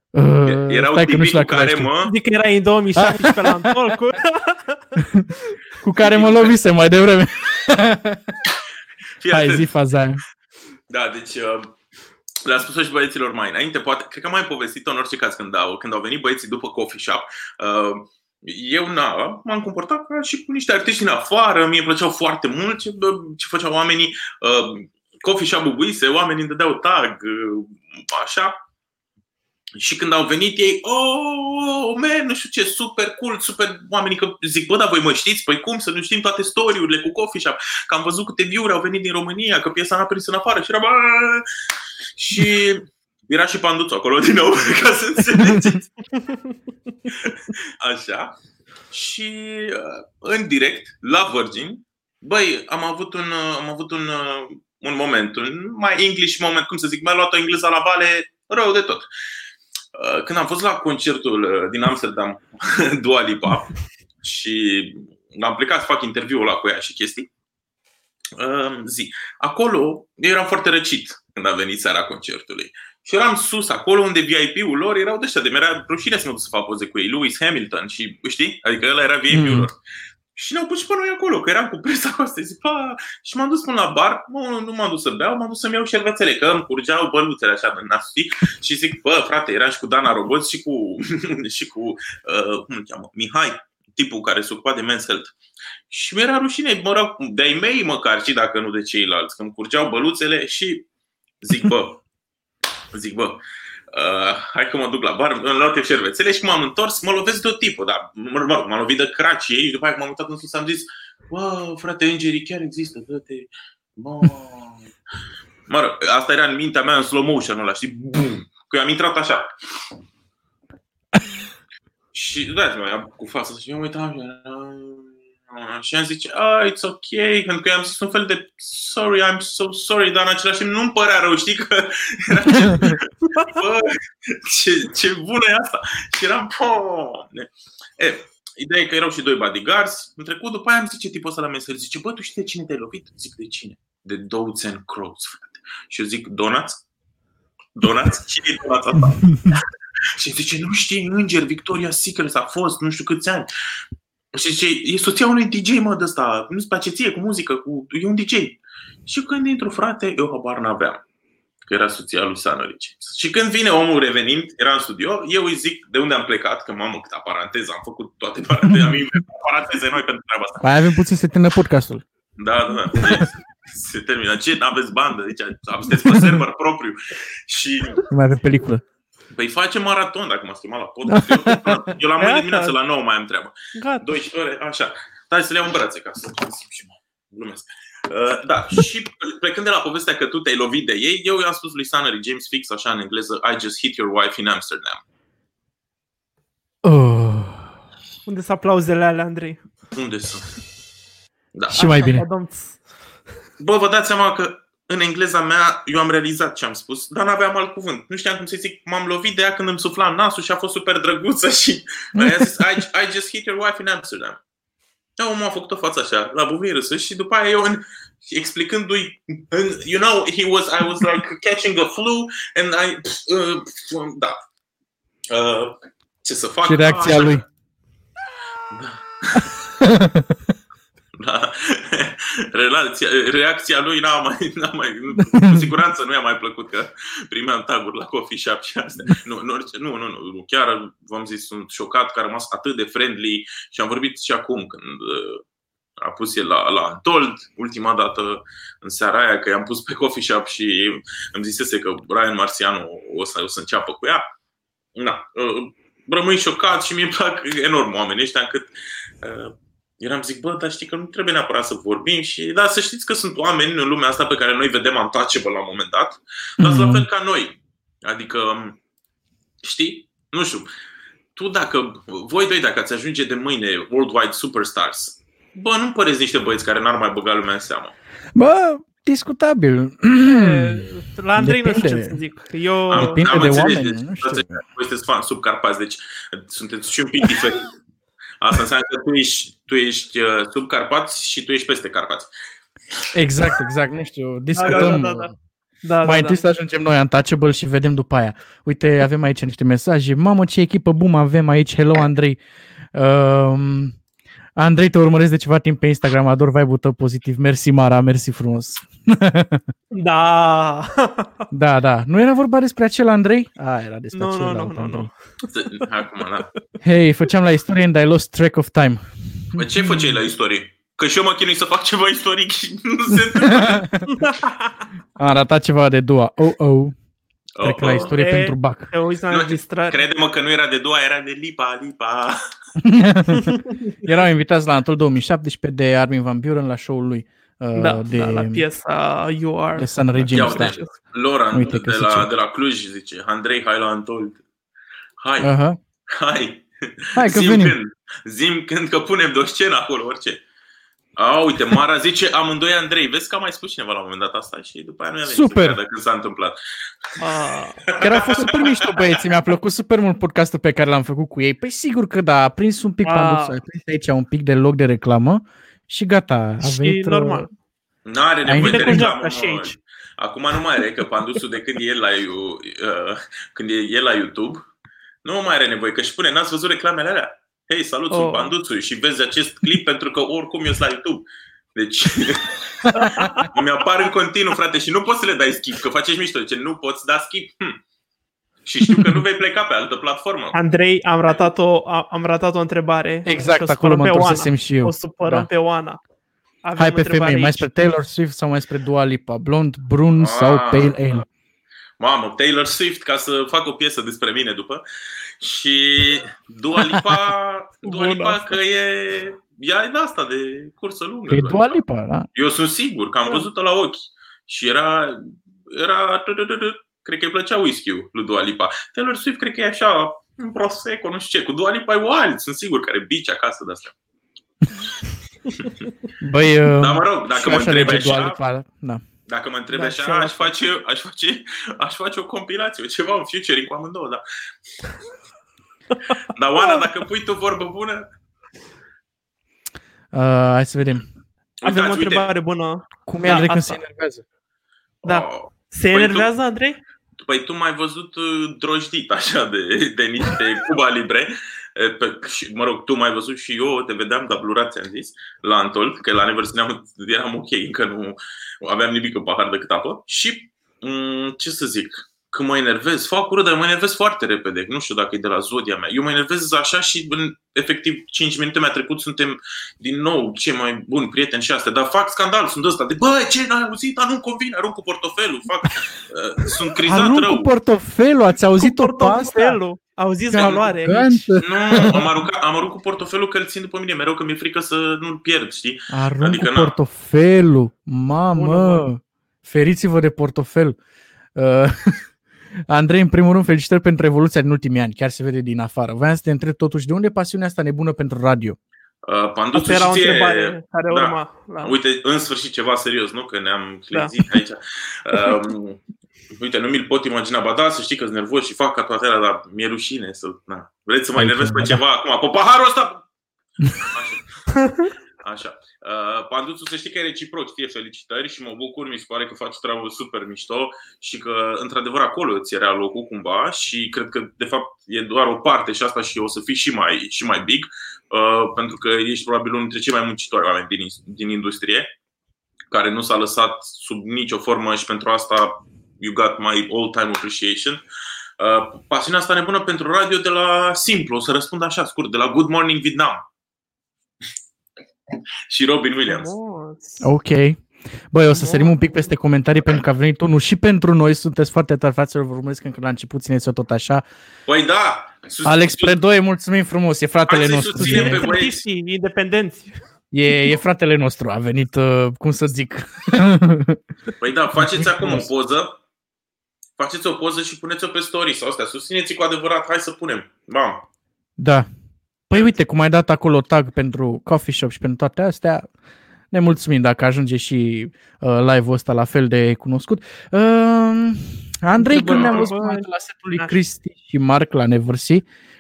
Uh, Erau tipii cu care mă... Adică era în 2017 la Antol cu... cu care mă lovisem mai devreme. Hai, zi faza aia. Da, deci uh, le-a spus și băieților mai înainte, poate, cred că am mai povestit în orice caz când au, când au venit băieții după coffee shop. Uh, eu na, m-am comportat ca și cu niște artiști în afară, mie îmi plăceau foarte mult ce, ce făceau oamenii. Uh, coffee shop bubuise, oamenii îmi dădeau tag, uh, așa. Și când au venit ei, oh, man, nu știu ce, super cool, super oamenii că zic, bă, dar voi mă știți? Păi cum să nu știm toate storiurile cu coffee shop? Că am văzut câte view au venit din România, că piesa n-a prins în afară și era, bă, și era și Panduțu acolo din nou, ca să înțelegeți. Așa. Și uh, în direct, la Virgin, băi, am avut un, uh, am avut un, uh, un moment, un mai English moment, cum să zic, mi-a luat o engleză la vale rău de tot. Când am fost la concertul din Amsterdam, Dua Lipa, și am plecat să fac interviul ăla cu ea și chestii, zi. Acolo eu eram foarte răcit când a venit seara concertului. Și eram sus, acolo unde VIP-ul lor erau de ăștia, de mi-era rușine să mă duc să fac poze cu ei, Lewis Hamilton și, știi? Adică ăla era VIP-ul mm. lor. Și ne-au pus și pe noi acolo, că eram cu presa cu asta. Zic, pa, și m-am dus până la bar, nu, nu m-am dus să beau, m-am dus să-mi iau șervețele, că îmi curgeau băluțele așa din nas, știi? Și zic, bă, frate, eram și cu Dana Roboț și cu, și cu uh, cum îl cheamă, Mihai, tipul care se ocupa de men's health. Și mi-era rușine, mă rog, de-ai mei măcar, și dacă nu de ceilalți, că îmi curgeau băluțele și zic, bă, zic, bă, uh, hai că mă duc la bar, îmi luat șervețele și m-am întors, mă lovesc de o tipă, dar mă rog, m-am lovit de craci ei și după aia m-am mutat în sus, am zis, bă, frate, îngerii chiar există, dă-te, bă. Mă rog, asta era în mintea mea în slow motion ăla, știi, bum, că eu am intrat așa. și dați mă cu fața și eu mă uitam și am zice, ah, it's ok, pentru că am zis un fel de sorry, I'm so sorry, dar în același timp nu-mi părea rău, știi că era bă, ce, ce bună e asta. Și eram, po, e, Ideea e că erau și doi bodyguards. În trecut, după aia am zice tipul ăsta la mesaj, zice, bă, tu știi de cine te-ai lovit? Zic, de cine? De Dogs and Crows, frate. Și eu zic, Donuts? Donuts? Cine e Donuts asta? și zice, nu știi, înger, Victoria Secret a fost, nu știu câți ani. Și zice, e soția unui DJ, mă, de ăsta, nu-ți place ție cu muzică, cu... e un DJ. Și când intru, frate, eu habar n-aveam că era soția lui Sanorici. Și când vine omul revenind, era în studio, eu îi zic de unde am plecat, că mamă, câta paranteză, am făcut toate paranteze, paranteze noi pentru treaba asta. Mai avem puțin să termină podcastul. Da, da, da. Se termină. Ce, n-aveți bandă? Deci, sunteți pe server propriu. Și... Nu mai avem peliculă. Păi face maraton dacă m-a schimbat la podcast. Eu, eu la mâine dimineață la 9 mai am treabă. Gata. 12 ore, așa. Stai să le iau în brațe ca să simt și mă. Glumesc. Uh, da, și plecând de la povestea că tu te-ai lovit de ei, eu i-am spus lui Sunnery James fix așa în engleză, I just hit your wife in Amsterdam. Oh. Unde sunt aplauzele alea, Andrei? Unde sunt? Da. Și mai bine. Bă, vă dați seama că în engleza mea eu am realizat ce am spus, dar n-aveam alt cuvânt. Nu știam cum să zic, m-am lovit de ea când îmi sufla nasul și a fost super drăguță și i-a zis, I, I just hit your wife in Amsterdam. Da, omul a făcut o față așa, la buvii râsă și după aia eu în, explicându-i, you know, he was, I was like catching a flu and I, uh, da. Uh, ce să fac? Și reacția ah, lui. Da. Da. Relația, reacția lui n-a mai, n-a mai, cu siguranță nu i-a mai plăcut că primeam taguri la coffee shop și astea. Nu, nu, nu, nu, nu. chiar v-am zis, sunt șocat că a rămas atât de friendly și am vorbit și acum când uh, a pus el la, la Told ultima dată în seara aia că i-am pus pe coffee shop și îmi zisese că Brian Marciano o să, o să înceapă cu ea. Da. Uh, rămâi șocat și mi-e plac enorm oamenii ăștia încât uh, Eram zic, bă, dar știi că nu trebuie neapărat să vorbim și, da, să știți că sunt oameni în lumea asta pe care noi vedem untouchable la un moment dat, dar mm-hmm. la fel ca noi. Adică, știi? Nu știu. Tu dacă, voi doi dacă ați ajunge de mâine worldwide superstars, bă, nu păreți niște băieți care n-ar mai băga lumea în seamă. Bă, discutabil. La Andrei nu știu ce să zic. Eu... Am, Depinde am de înțeles, oameni, deci, nu știu. Voi sunteți fan subcarpați, deci sunteți și un pic diferit. Asta înseamnă că tu ești, tu ești uh, sub Carpați și tu ești peste Carpați. Exact, exact, nu știu, discutăm. Da, da, da, da. Da, mai da, întâi da. să ajungem noi untouchable și vedem după aia. Uite, avem aici niște mesaje. Mamă, ce echipă bum avem aici. Hello, Andrei. Um, Andrei, te urmăresc de ceva timp pe Instagram. Ador vibe-ul tău pozitiv. Mersi, Mara. Mersi frumos. Da. Da, da. Nu era vorba despre acel Andrei? A, era despre Nu, nu, acel nu, alt nu, Andrei. nu. Acum, da. Hei, făceam la istorie and I lost track of time. Bă, ce făceai la istorie? Că și eu mă chinui să fac ceva istoric și nu se întâmplă. Am ratat ceva de dua. Oh, oh. Trec Oh, la oh. istorie E- pentru bac. Te uiți la Nu, înregistrare. Crede-mă că nu era de doua, era de lipa, lipa. Erau invitați la Antol 2017 de Armin Van Buren la show-ul lui. uh, Da, de, da, la piesa You Are. de Sun Ia Regime. uite. Da. Laura Uite că de la, zice. de la Cluj zice, Andrei, hai la Antold. Hai, Aha. hai. Hai că Zim venim. când, zim când că punem de o scenă acolo, orice. A, uite, Mara zice amândoi Andrei. Vezi că a mai spus cineva la un moment dat asta și după aia nu i-a venit Super. să creadă când s-a întâmplat. Ah, Chiar a fost super mișto, băieții. Mi-a plăcut super mult podcastul pe care l-am făcut cu ei. Păi sigur că da, a prins un pic Ah. panduțul, a prins aici un pic de loc de reclamă și gata. A și venit, uh, normal. N-are Ai nevoie de venit cu reclamă, joaca și mă. aici. Acum nu mai are, că Pandusul de când e el la, uh, când e el la YouTube, nu mai are nevoie, că își pune, n-ați văzut reclamele alea? hei, salut, Oh. sunt Banduțu și vezi acest clip pentru că oricum eu sunt la YouTube. Deci îmi apar în continuu, frate, și nu poți să le dai skip, că faceți mișto, ce nu poți da skip. Hm. Și știu că nu vei pleca pe altă platformă. Andrei, am ratat o, a- am ratat o întrebare. Exact, Și o acolo mă supărăm pe întorsesem Oana. și eu. O supărăm Da. pe Oana. Avem Hai pe întrebare femei, mai aici. spre Taylor Swift sau mai spre Dua Lipa? Blond, brun Ah. sau pale ale? Mamă, Taylor Swift, ca să fac o piesă despre mine după. Și Dua Lipa, Dua Bună Lipa asta. că e, ea e de asta, de cursă lungă. E Dua Dua Lipa. Lipa, da? Eu sunt sigur că am văzut-o la ochi. Și era, era cred că îi plăcea whisky-ul lui Dua Lipa. Taylor Swift cred că e așa, un prosecco, nu știu ce. Cu Dua Lipa e wild, sunt sigur că are bici acasă de astea. Băi, uh, Dar mă rog, dacă și mă așa întrebi merge Dua așa, Lipa, da. Dacă mă întrebi Da, așa, și eu la aș face, aș, face, aș face o compilație, ceva, un featuring cu amândouă, da. Dar Oana, dacă pui tu vorbă bună, Uh, hai să vedem. Avem o uitați, uite. întrebare bună. Cum e Da, Andrei când asta. se enervează? Da. Oh. Se Păi tu- enervează, Andrei? Păi tu m-ai văzut uh, drojdit așa de, de niște Cuba Libre. E, Pe, și, mă rog, tu m-ai văzut și eu, te vedeam, dar blurat, ți-am zis, la Antold, că la Nevers eram, eram ok, încă nu aveam nimic în pahar decât apă. Și, m- ce să zic, când mă enervez, fac urât, dar mă enervez foarte repede. Nu știu dacă e de la zodia mea. Eu mă enervez așa și în efectiv 5 minute mi-a trecut, suntem din nou cei mai buni prieteni și astea, dar fac scandal, sunt ăsta de băi, ce n-ai auzit, dar nu-mi convine, arunc cu portofelul, fac, uh, sunt crizat Arunc rău. cu portofelul, ați auzit-o Cu pe asta? portofelul. Auziți valoare aici. Arogantă. Nu, am aruncat, am aruncat cu portofelul că îl țin după mine, mereu că mi-e frică să nu-l pierd, știi? Arunc Adică cu na. portofelul. Mamă, Bună, feriți-vă de portofel. Uh, Andrei, în primul rând, felicitări pentru evoluția din ultimii ani. Chiar se vede din afară. Vreau să te întreb totuși, de unde e pasiunea asta nebună pentru radio? Uh, Panduțu Asta era o și ție, întrebare care da. urma. Da. Uite, în sfârșit ceva serios, nu? Că ne-am clezit da. aici. Um, uite, nu mi-l pot imagina, ba da, să știi că sunt nervos și fac ca toate alea, dar mi-e rușine să... Na. Vreți să mă Aici, enervez pe da. ceva acum? Pe paharul ăsta? Așa. Așa. Uh, Panduțu, să știi că e reciproc, știe, felicitări și mă bucur, mi se pare că faci o treabă super mișto și că, într-adevăr, acolo ți era locul cumva și cred că, de fapt, e doar o parte și asta și o să fii și mai, și mai big, uh, pentru că ești probabil unul dintre cei mai muncitori oameni din, din industrie, care nu s-a lăsat sub nicio formă și pentru asta you got my all-time appreciation. Uh, pasiunea asta nebună pentru radio de la simplu, o să răspund așa scurt, de la Good Morning Vietnam. Și Robin Williams. Frumos. Ok. Băi, o să sărim un pic peste comentarii pentru că a venit unul și pentru noi. Sunteți foarte tari, fraților, vă urmăresc încă la început, țineți-o tot așa. Păi da! Sus, Alex Predoie, mulțumim frumos, e fratele Hai să-i nostru. susținem pe E, băieți. Artiștii independenți. e, e fratele nostru, a venit, uh, cum să zic. Păi da, faceți acum o Frumos. poză, faceți o poză și puneți-o pe story sau astea. Susțineți cu adevărat, hai să punem. Bam! Da. Păi uite, cum ai dat acolo tag pentru coffee shop și pentru toate astea, ne mulțumim dacă ajunge și uh, live-ul ăsta la fel de cunoscut. Uh, Andrei, când ne-am văzut Întrebări. la setul lui Așa. Cristi și Marc la Neversea,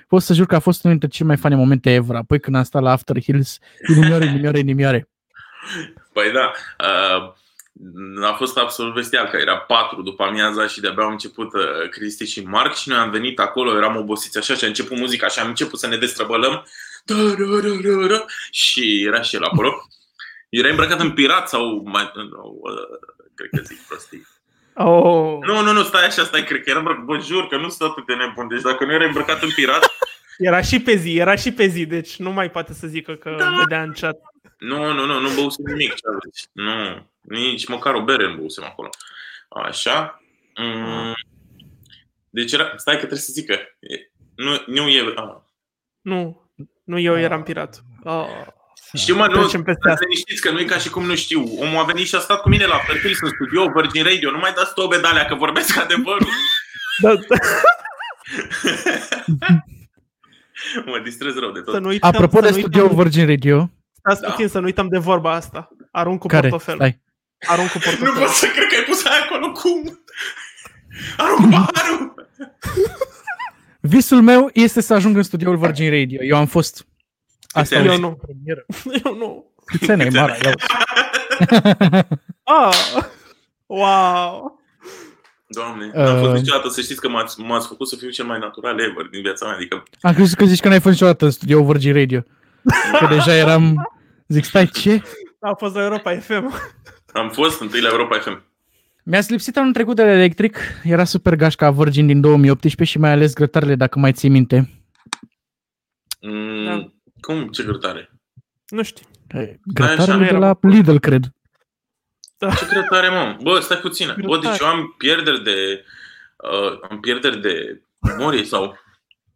pot să jur că a fost unul dintre cele mai fane momente ever. Apoi când am stat la After Hills, inimioare, inimioare, inimioare. Păi da, uh, a fost absolut bestial, că era patru după amiaza și de-abia au început uh, Cristi și Marc și noi am venit acolo, eram obosiți așa și a început muzica și am început să ne destrăbălăm Da, da, da, da, da. și era și el acolo. Era îmbrăcat în pirat sau mai... Nu, uh, cred că zic prostii. Oh. Nu, nu, nu, stai așa, stai, cred că era îmbrăcat, bă, jur că nu sunt atât de nebun. Deci dacă nu era îmbrăcat în pirat, Era și pe zi, era și pe zi, deci nu mai poate să zică că Da. vedea în chat. Nu, nu, nu, nu băusem nimic, ce aveți. Nu, nici măcar o bere nu băusem acolo. Așa. Mm. Deci era, stai că trebuie să zic că e- nu, nu e... A. Nu, nu eu eram pirat. Oh. Știu, mă, nu, Trecem peste să asta. liniștiți că nu e ca și cum nu știu. Omul a venit și a stat cu mine la perfil în studio, Virgin Radio. Nu mai dați tobe de alea, că vorbesc adevărul. Da, da, mă distrez rău de să tot. nu uităm, Apropo să de nu studio uităm, Virgin Radio, stați Da. puțin să nu uităm de vorba asta. Arunc cu care? portofelul. Stai. Arunc cu Nu portofelul. pot să cred că ai pus aia acolo, cum? Arunc paharul! Visul meu este să ajung în studioul Virgin Radio. Eu am fost. Asta Câți e ani? o Eu nu. premieră. Eu nu. Câți ani ai, Câți Mara? Ia Ah! Wow! Doamne, n-am fost niciodată să știți că m-ați, m-ați făcut să fiu cel mai natural ever din viața mea. Adică, Am crezut că zici că n-ai fost niciodată în studio Virgin Radio. Că deja eram... Zic, stai, ce? A fost la Europa FM. am fost întâi la Europa FM. Mi-ați lipsit anul trecut de la electric. Era super gașca Virgin din 2018 și mai ales grătarele, dacă mai ții minte. Mm, Da. Cum? Ce grătare? Nu știu. Grătarele nu de era la acolo. Lidl, cred. Ce grătare, mă? Bă, stai puțin. Bă, Grătare. deci eu am pierderi de... Uh, am pierderi de memorie sau...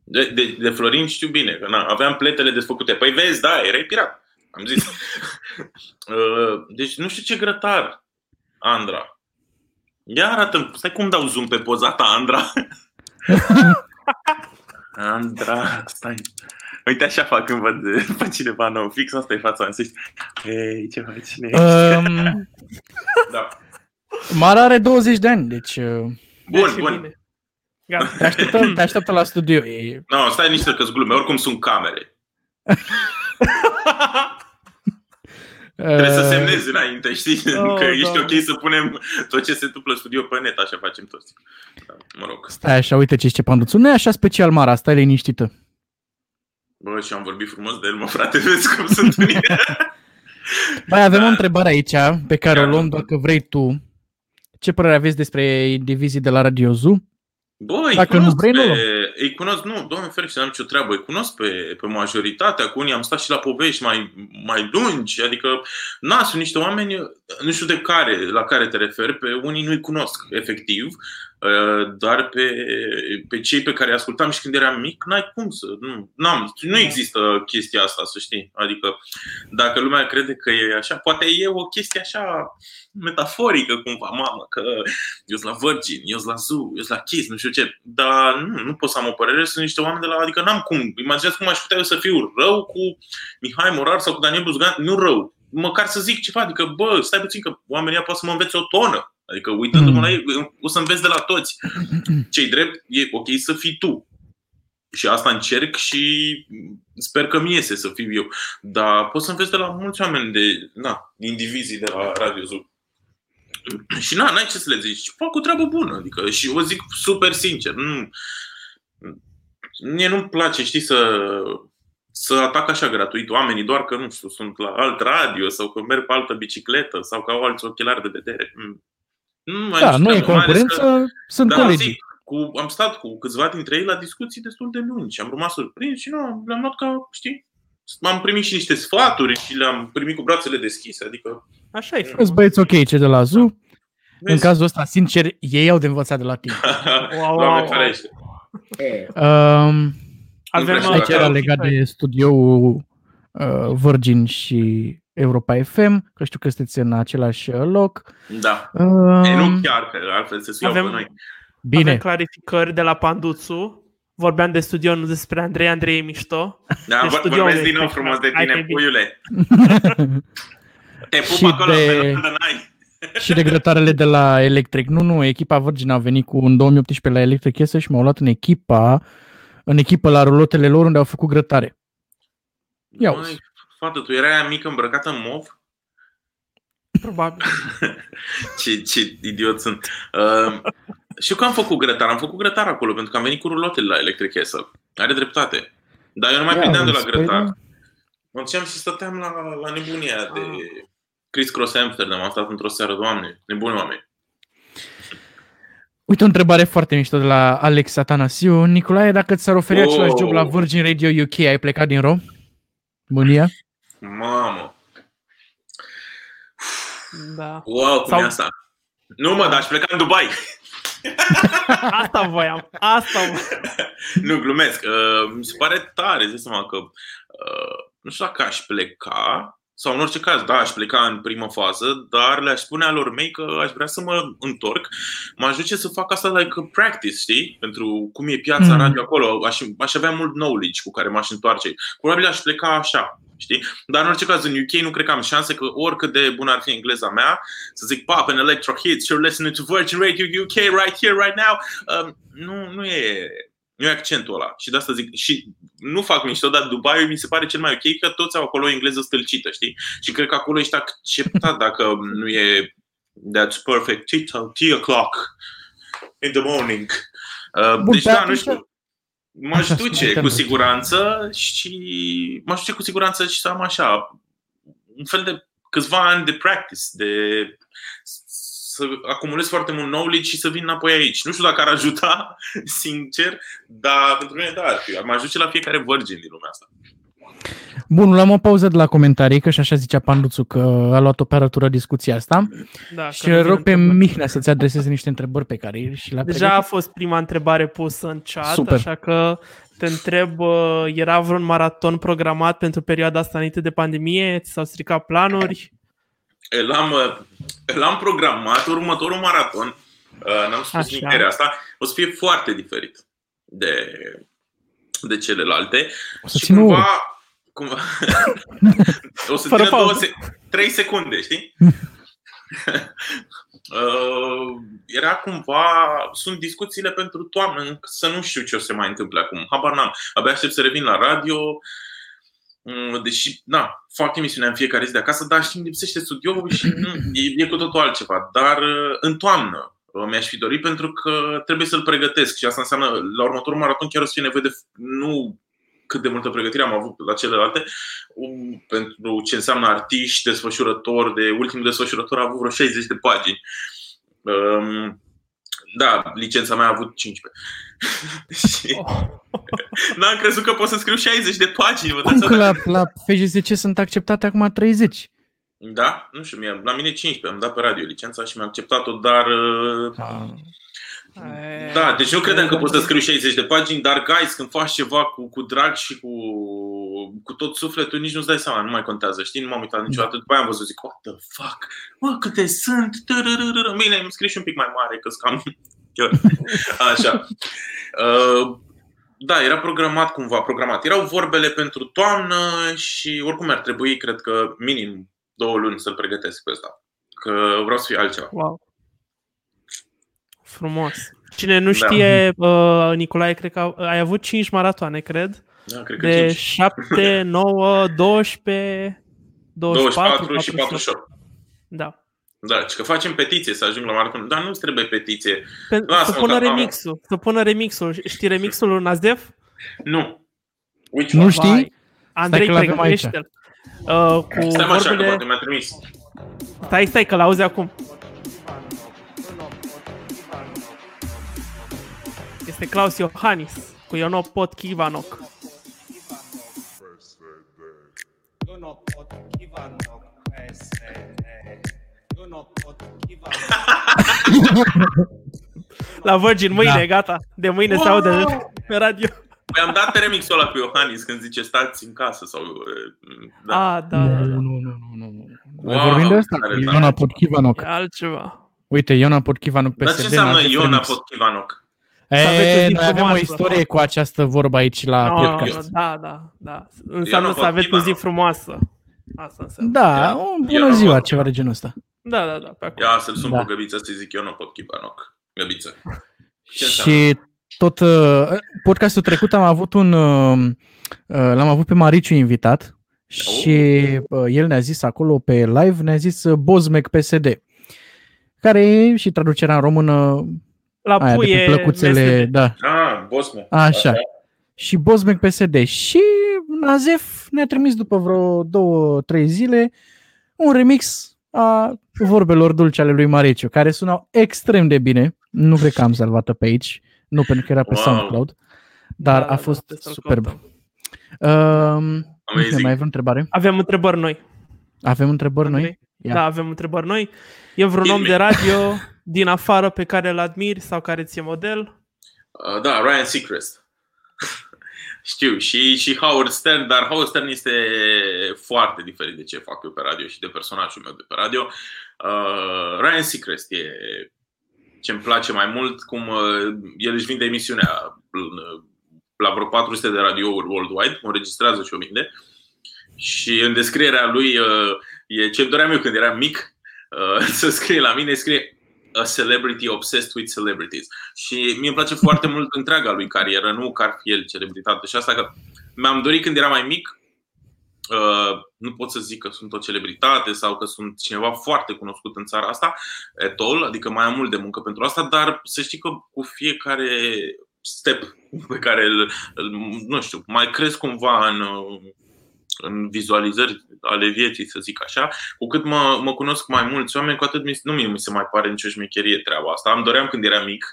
De, de, de Florin știu bine, că na, aveam pletele desfăcute. Păi vezi, da, erai pirat. Am zis. uh, deci nu știu ce grătar, Andra. Ia arată stai cum dau zoom pe poza ta, Andra. Andra, stai. Uite așa fac când văd pe cineva nou. Fix asta e fața mea. să știi, Hei, ce faci? Cine ești?" Um, Da. Mara are 20 de ani, deci uh, Bun, Și bun. bine. Gata. te așteptă, te așteaptă la studio. E, Nu, stai niște că glume. Oricum sunt camere. Trebuie să uh, semnezi înainte, știi? Oh, că ești Doamne. ok să punem tot ce se întâmplă în studio pe net, așa facem toți. Da, mă rog. Stai așa, uite ce zice Panduțu. Nu e așa special, Mara, stai liniștită. Bă, și am vorbit frumos de el, mă, frate, vezi cum sunt unii. Mai avem Da. o întrebare aici pe care o Da. luăm dacă vrei tu. Ce părere aveți despre indivizii de la Radio Zoo? Bă, îi Dacă cunosc nu vrei, pe... nu luăm. Îi cunosc, nu, doamne ferește, n-am nicio treabă. Îi cunosc pe, pe majoritatea, cu unii am stat și la povești mai, mai lungi, adică, na, sunt niște oameni, nu știu de care, la care te referi, pe unii nu-i cunosc, efectiv, uh, dar pe, pe cei pe care îi ascultam și când eram mic, n-ai cum să, nu, n-am, nu există chestia asta, să știi, adică, dacă lumea crede că e așa, poate e o chestie așa metaforică cumva, mamă, că eu sunt la Virgin, eu sunt la Zoo, eu sunt la Kiss, nu știu ce. Dar nu, nu pot să am o părere, sunt niște oameni de la... Adică n-am cum. Imaginați cum aș putea eu să fiu rău cu Mihai Morar sau cu Daniel Buzgan. Nu rău. Măcar să zic ceva. Adică, bă, stai puțin că oamenii ăia pot să mă învețe o tonă. Adică uitându-mă Mm. la ei, o să înveți de la toți. Cei drept, e ok să fii tu. Și asta încerc și sper că mi iese să fiu eu. Dar pot să înveți de la mulți oameni de, na, indivizii de la Radio Zoo. Și na, n-ai ce să le zici. Fac o treabă bună. Adică, și o zic super sincer. Nu, mie nu-mi place, știi, să, să atac așa gratuit oamenii doar că, nu știu, sunt la alt radio sau că merg pe altă bicicletă sau că au alți ochelari de vedere. Mm. Nu, mai Da, nicio nu e treabă, mai ales că- concurență, sunt da, colegi. zic, cu, am stat cu câțiva dintre ei la discuții destul de lungi și am rămas surprins și nu, le-am luat ca, știi, am primit și niște sfaturi și le-am primit cu brațele deschise, adică Așa e. Îți băieți ok ce de la Zoo. În vezi, cazul ăsta, sincer, ei au de învățat de la tine. Wow, Doamne wow, ferește. Um, Avem Nu prea aici știu era dacă- legat de studioul uh, Virgin și Europa FM, că știu că sunteți în același uh, loc. Da. Um, E, nu chiar, că altfel se suiau Avem- pe noi. Bine, Avem clarificări de la Panduțu. Vorbeam de studio, nu despre Andrei. Andrei e mișto. Da, Deci vor- studioul vorbesc este din nou frumos de Hai tine, că e bine. puiule. Te pup Și acolo, de- pe lângă n-ai. și de grătarele de la Electric. Nu, nu, echipa Virgin a venit cu în 2018 la Electric Yes și m-au luat în echipa în echipă la rulotele lor unde au făcut grătare. Ia Măi, uzi. Fată, tu erai aia mică îmbrăcată în mov? Probabil. ce, ce idiot sunt. Uh, știu că am făcut grătar, am făcut grătar acolo pentru că am venit cu rulotele la Electric Castle. Are dreptate. Dar eu nu mai Ia prindeam de la uzi, grătar. păi Mă duceam și stăteam la, la nebunia de Chris Cross Amsterdam. Am stat într-o seară, doamne, nebuni oameni. Uite o întrebare foarte mișto de la Alex Atanasiu. Nicolae, dacă ți s-ar oferi Oh. același job la Virgin Radio UK, ai plecat din Rom? Mânia? Mamă, Da. wow, cum Sau- e asta? Nu mă, dar aș pleca în Dubai. Asta voiam. Asta voiam. nu, glumesc. Uh, mi se pare tare, îți dai seama că uh, nu știu dacă aș pleca, sau în orice caz, da, aș pleca în primă fază, dar le-aș spune alor mei că aș vrea să mă întorc. M-aș duce să fac asta like a practice, știi? Pentru cum e piața Mm. radio acolo. Aș, aș avea mult knowledge cu care m-aș întoarce. Probabil aș pleca așa, știi? Dar în orice caz, în UK nu cred că am șanse că oricât de bună ar fi engleza mea, să zic pop and electro hits, you're listening to Virgin Radio UK right here, right now. Um, nu, nu e nu e accentul ăla. Și de asta zic, și nu fac mișto, dar Dubai mi se pare cel mai ok că toți au acolo o engleză stâlcită, știi? Și cred că acolo ești acceptat dacă nu e that's perfect, tea, tea o'clock. in the morning. Uh, Bun, deci, pe da, nu atunci- știu. M-aș Așa, duce spune-te, cu nu. siguranță și m-aș duce cu siguranță și să am așa un fel de câțiva ani de practice, de să acumulez foarte mult knowledge și să vin înapoi aici. Nu știu dacă ar ajuta, sincer, dar pentru mine da, ar fi. M-aș duce la fiecare virgin din lumea asta. Bun, luăm o pauză de la comentarii, că și așa zicea Panduțu că a luat o operatură discuția asta. Da, și că nu îl vin rog pe întrebări. Mihnea să-ți adreseze niște întrebări pe care și le-a Deja a pregătit. fost prima întrebare pusă în chat, Super. așa că te întreb, uh, era vreun maraton programat pentru perioada asta înainte de pandemie? Ți s-au stricat planuri? L-am, uh, l-am programat următorul maraton. uh, N-am spus Așa. nicăieri asta. O să fie foarte diferit de, de celelalte. O să și țină o oră. cumva, cumva o să Fără țină două pauză. se- trei secunde, știi? Uh, era cumva, sunt discuțiile pentru toamnă, să nu știu ce o să se mai întâmple acum. Habar n-am. Abia aștept să revin la radio. Mm, Deși, da, fac emisiunea în fiecare zi de acasă, dar știi, îmi lipsește studioul și nu, e, e cu totul altceva. Dar uh, în toamnă uh, mi-aș fi dorit pentru că trebuie să-l pregătesc și asta înseamnă, la următorul maraton chiar o să fie nevoie de nu cât de multă pregătire am avut la celelalte, um, pentru ce înseamnă artiști, desfășurători, de ultimul desfășurător a avut vreo 60 de pagini. Um, da, licența mea a avut 15. și n-am crezut că pot să scriu 60 de pagini. Vă Cum dați că seama? la, la FGSC sunt acceptate acum 30? Da, nu știu, mie, la mine 15, am dat pe radio licența și mi-am acceptat-o, dar uh, Da, deci nu credeam că pot să scriu 60 de pagini, dar guys, când faci ceva cu, cu drag și cu, cu tot sufletul, nici nu-ți dai seama, nu mai contează, știi? Nu m-am uitat niciodată, după aia am văzut, zic, what the fuck, mă, câte sunt, Tărărărără. bine, îmi scris și un pic mai mare, că cam așa. Uh, da, era programat cumva, programat. Erau vorbele pentru toamnă și oricum ar trebui, cred că, minim două luni să-l pregătesc pe ăsta. Că vreau să fie altceva. Wow. Frumos. Cine nu Da. știe, uh, Nicolae, cred că ai avut 5 maratoane, cred. Da, cred că De 5. 7, 9, 12, 24, 24 și 48. Da. Da, și că facem petiție să ajung la maraton. Dar nu-ți trebuie petiție. Pe, Lasă-mă să pună că am- remixul. Să pună remixul. Știi remixul lui Nazdef? Nu. Which Nu one? știi? Vai. Andrei, că l-avem aici. pregătește-l. Uh, cu Stai mă așa, că vorbele... poate mi-a trimis. Stai, stai, că l-auzi acum. Este Claus Iohannis cu Iono Pot Kivanok. Eu nu pot Ivanov PSD. Eu nu pot Ivanov. La Virgin, mâine, Da. gata. De mâine se Wow! aude pe radio. Păi am dat remixul ăla cu Iohannis când zice stați în casă sau... uh, Da. Ah, da, da, da. Nu, nu, nu, nu, nu. Noi Wow, vorbim de asta, tare, cu tare. Iona Podchivanoc. E altceva. Uite, Iona Podchivanoc Dar PSD. ce înseamnă Nazdef Iona Remix. Potkivanoc? Să aveți o E, zi noi avem o frumoasă. istorie cu această vorbă aici la No, podcast. da, da, da. Înseamnă nu să pot aveți o zi Ivanov. frumoasă. Asta înseamnă. Da, Eu- o eu bună nu ziua, pot. ceva de genul ăsta. Da, da, da, pe acolo. Ia să-l sun Da. pe Găbiță să-i zic Iona Potkivanoc. Găbiță. Ce Și tot uh, podcastul trecut am avut un uh, uh, l-am avut pe Mariciu invitat și uh, el ne-a zis acolo pe live, ne-a zis uh, Bozmec PSD. Care e și traducerea în română La aia de puie, pe plăcuțele, PSD. da. Ah, Bosme. Așa. Și Bozmec PSD. Și Nazef ne-a trimis după vreo două, trei zile un remix a vorbelor dulce ale lui Mariciu, care sunau extrem de bine. Nu cred că am salvat-o pe aici, nu pentru că era pe Wow. SoundCloud, dar Da, a da, fost trebuie să-l superb. căutăm. Um, Amazing. mai avem întrebare? Avem întrebări noi. Avem întrebări noi? Andrei? Ia. Da, avem întrebări noi. E vreun om Filme. de radio din afară pe care îl admiri sau care ți-e model? Uh, da, Ryan Seacrest. Știu, și, și Howard Stern, dar Howard Stern este foarte diferit de ce fac eu pe radio și de personajul meu de pe radio. Uh, Ryan Seacrest e ce îmi place mai mult, cum uh, el își vinde emisiunea uh, la vreo 400 de radiouri worldwide, o înregistrează și o vinde. Și în descrierea lui uh, e ce doream eu când eram mic, uh, să scrie la mine, scrie a celebrity obsessed with celebrities. Și mie îmi place foarte mult întreaga lui carieră, nu că ar fi el celebritate. Și asta că mi-am dorit când eram mai mic Uh, nu pot să zic că sunt o celebritate sau că sunt cineva foarte cunoscut în țara asta, etol, adică mai am mult de muncă pentru asta, dar să știi că cu fiecare step pe care îl, îl nu știu, mai cresc cumva în, în vizualizări ale vieții, să zic așa, cu cât mă, mă cunosc mai mulți oameni, cu atât mi, nu mi se mai pare nicio șmecherie treaba asta. Am doream când eram mic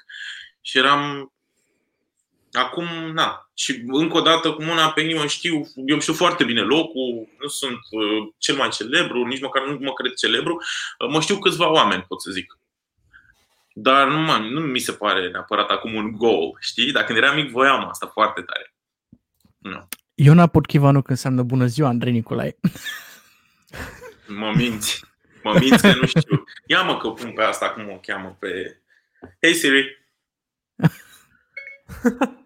și eram Acum, na. Și încă o dată, cu mâna pe inimă știu, eu știu foarte bine locul, nu sunt uh, cel mai celebru, nici măcar nu mă cred celebru, uh, mă știu câțiva oameni, pot să zic. Dar nu, mă, nu mi se pare neapărat acum un goal, știi? Dacă când eram mic, voiam asta foarte tare. Nu. Iona Potchivanu când înseamnă bună ziua, Andrei Nicolae. Mă minți. Mă minți că nu știu. Ia mă că pun pe asta, cum o cheamă pe... Hey Siri.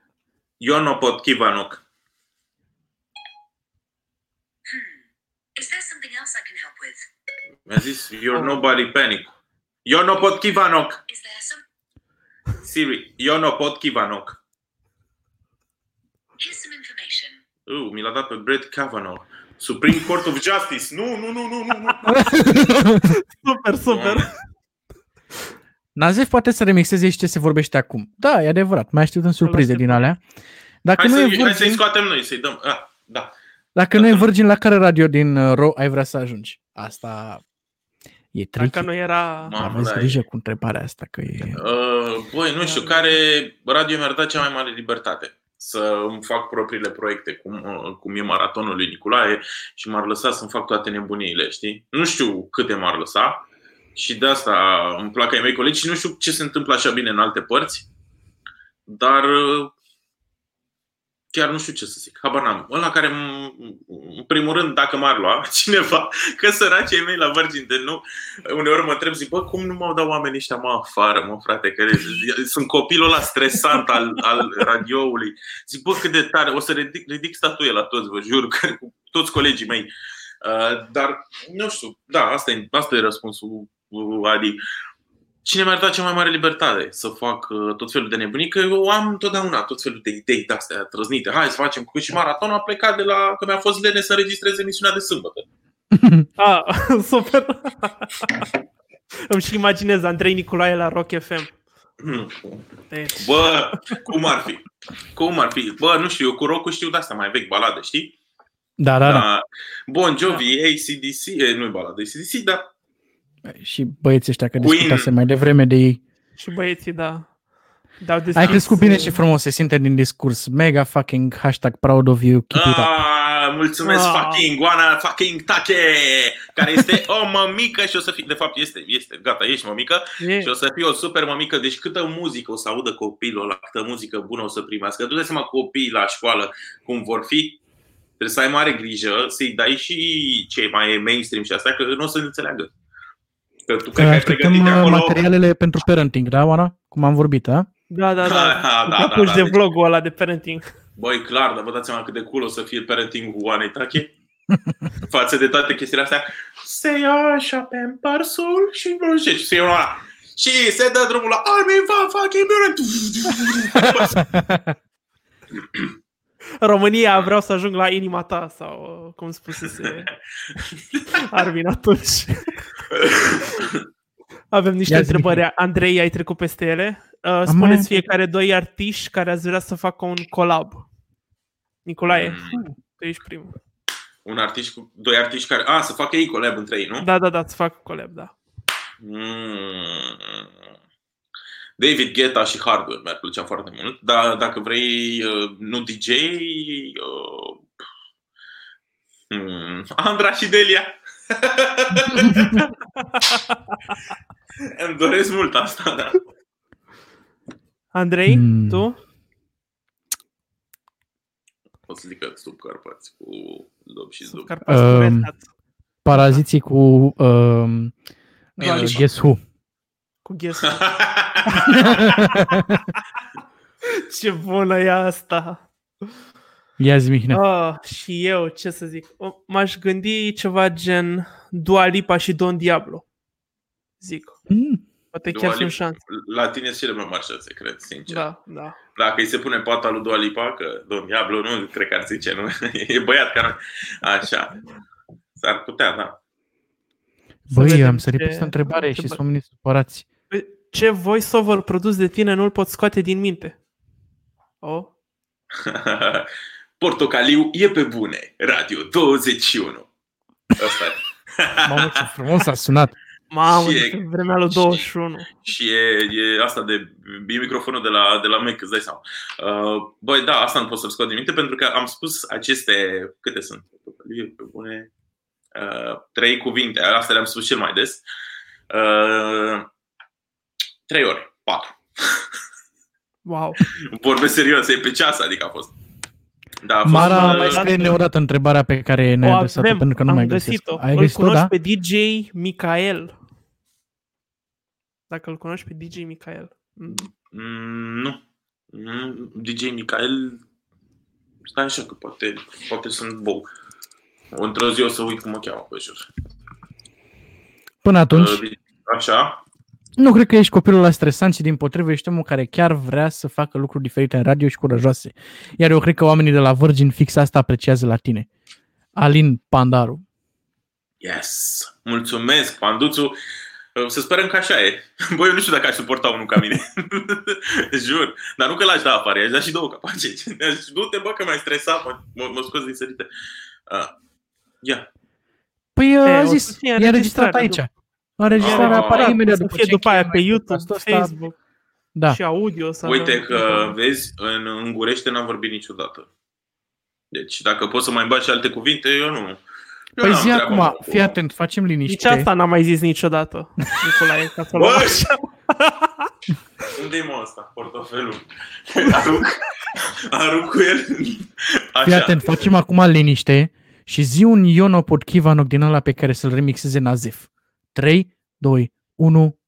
Iono Potkivanok. Is there something else I can help with? Mi-a zis, you're nobody panic. Iono Potkivanok. Is there some? Siri, Iono Potkivanok. Here's some information. Uh, mi l-a dat pe Brett Kavanaugh. Supreme Court of Justice. Nu, nu, nu, nu, nu. nu. Super, super. Nazef poate să remixeze și ce se vorbește acum. Da, e adevărat. Mai știut în surprize din alea. Dacă Hai, nu, să, e hai să-i Virgin, scoatem noi, să-i dăm. Ah, da. dacă nu e Virgin, la care radio din uh, Ro ai vrea să ajungi? Asta e tricky. Dacă nu era... Mamă, Aveți da, grijă cu întrebarea asta, că e... Uh, băi, nu știu, care radio mi-ar da cea mai mare libertate să îmi fac propriile proiecte, cum, uh, cum e maratonul lui Nicolae și m-ar lăsa să-mi fac toate nebuniile, știi? Nu știu câte m-ar lăsa și de asta îmi plac ai mei colegi și nu știu ce se întâmplă așa bine în alte părți, dar uh, chiar nu știu ce să zic. Habar n-am. Ăla care, m- în primul rând, dacă m-ar lua cineva, că săracii ai mei la Virgin de nu, uneori mă întreb, zic, bă, cum nu m-au dat oamenii ăștia, mă, afară, mă, frate, că sunt copilul ăla stresant al, al radioului. Zic, bă, cât de tare, o să ridic, ridic statuie la toți, vă jur, că, cu toți colegii mei. Uh, dar, nu știu, da, asta e, asta e răspunsul, uh, Adi. Cine mi-ar da cea mai mare libertate să fac uh, tot felul de nebunii? Că eu am întotdeauna tot felul de idei de astea trăznite. Hai să facem cu și maraton. A plecat de la că mi-a fost lene să înregistrez emisiunea de sâmbătă. Ah, super. Îmi și imaginez Andrei Nicolae la Rock FM. Hmm. Deci, Bă, cum ar fi? Cum ar fi? Bă, nu știu, eu cu rock știu de asta mai vechi balade, știi? Da, da, da. Bon Jovi, ACDC, e, nu e balada ACDC, dar Și băieții ăștia, că Queen. discutase mai devreme de ei. și băieții, da. Dau Ai crescut bine și frumos, se simte din discurs. Mega fucking hashtag proud of you, keep it up. Ah, mulțumesc Ah. fucking Oana fucking Take, care este o mămică și o să fie, de fapt este, este, gata, ești mămică E, și o să fie o super mămică, deci câtă muzică o să audă copilul ăla, câtă muzică bună o să primească. Du-te seama copiii la școală cum vor fi, trebuie să ai mare grijă să-i dai și cei mai mainstream și astea, că nu o să înțeleagă. Că tu cred că ai Așteptăm pregătit uh, acolo... materialele pentru parenting, da, Oana? Cum am vorbit, da? da, da, Da, da. da, da, da, da, da, de deci- vlogul ăla de parenting. Băi, clar, dar vă dați seama cât de cool o să fie parenting-ul Oanei Tache? Față de toate chestiile astea. Se ia așa pe împărsul și nu știu ce. Și se ia una. Și se dă drumul la Armin Van fucking Buren. România, vreau să ajung la inima ta sau uh, cum spusese Armin atunci. Avem niște Ia zi, întrebări. Andrei, ai trecut peste ele? Uh, mai- spuneți fiecare doi artiști care ați vrea să facă un collab. Nicolae, Mm. tu ești primul. Un artist cu doi artiști care... A, să facă ei collab între ei, nu? Da, da, da, îți fac collab, da. Mm. David Guetta și Hardware mi-ar plăcea foarte mult, dar dacă vrei uh, nu DJ, uh, hmm, Andra și Delia. Îmi doresc mult asta, da. Andrei, Hmm. tu? O să zic că sub Carpați cu Lob și Zub. Carpați cu Um, Red Hat. Paraziții cu um, Bine, uh, așa. Guess Who. Cu Guess. Ce bună e asta! Ia zi, Mihnea. Ah, și eu, ce să zic, o- m-aș gândi ceva gen Dua Lipa și Don Diablo. Zic. Mm. Poate Dua chiar Lipa- sunt șanse. La tine sunt cele mai mari șanse, cred, sincer. Da, da. Dacă îi se pune pata lui Dua Lipa, că domn Diablo nu cred că ar zice, nu? e băiat care Așa. S-ar putea, da. Să Băi, vedem am sărit ce- peste o întrebare și întrebare. sunt oamenii supărați. Păi, Ce voiceover produs de tine nu-l poți scoate din minte? Oh? Portocaliu e pe bune. Radio 21. Asta e. Mamă, ce frumos a sunat. Mamă, Și e- de vremea lui și- 21. Și e, e asta de e microfonul de la, de la Mac, îți dai seama. Uh, băi, da, asta nu pot să-l scot din minte pentru că am spus aceste, câte sunt? Portocaliu e pe bune. Uh, trei cuvinte, astea le-am spus cel mai des. Uh, trei ori, patru. Wow. Vorbesc serios, e pe ceas, adică a fost. Da, a fost Mara, uh, mai scrie o dată întrebarea pe care ne-ai O adresat-o avem, pentru că nu am mai găsesc. găsit-o. Ai îl găsit-o, cunoști da? pe DJ Micael. Dacă îl cunoști pe DJ Micael. Mm. Mm, nu. Mm, DJ Michael Stai așa că poate, poate sunt bou. Într-o zi o să uit cum mă cheamă pe jur. Până atunci, Uh, Așa. Nu cred că ești copilul ăla stresant, ci din potrivă ești omul care chiar vrea să facă lucruri diferite în radio și curajoase. Iar eu cred că oamenii de la Virgin fix asta apreciază la tine. Alin Pandaru. Yes! Mulțumesc, Panduțu. Uh, Să sperăm că așa e. Băi, eu nu știu dacă aș suporta unul ca mine. Jur. Dar nu că l-aș da afară, i-aș da și două capace. Du-te, bă, că m-ai stresat, mă, mă, mă scos din sărite. Uh, ia. Păi E, a o să zis, fie e înregistrat înregistrare aici. Înregistrarea Ah, apare da, imediat să după fie ce după aia încheiem pe YouTube, podcastul ăsta. Facebook Da. și audio. Să Uite avem- că, vezi, în Ungurește n-am vorbit niciodată. Deci, dacă poți să mai bagi și alte cuvinte, eu nu. Eu Păi n-am zi treabă, acum, mă, cu- fii atent, facem Nici liniște. asta n-am mai zis niciodată, Nicolae, ca să o luăm Bă! așa. Unde e mă ăsta, portofelul? Arunc, arunc cu el. Fii Așa. atent, facem acum liniște și zi un Iono Podchivanoc din ăla pe care să-l remixeze Nazif. 3, 2, 1.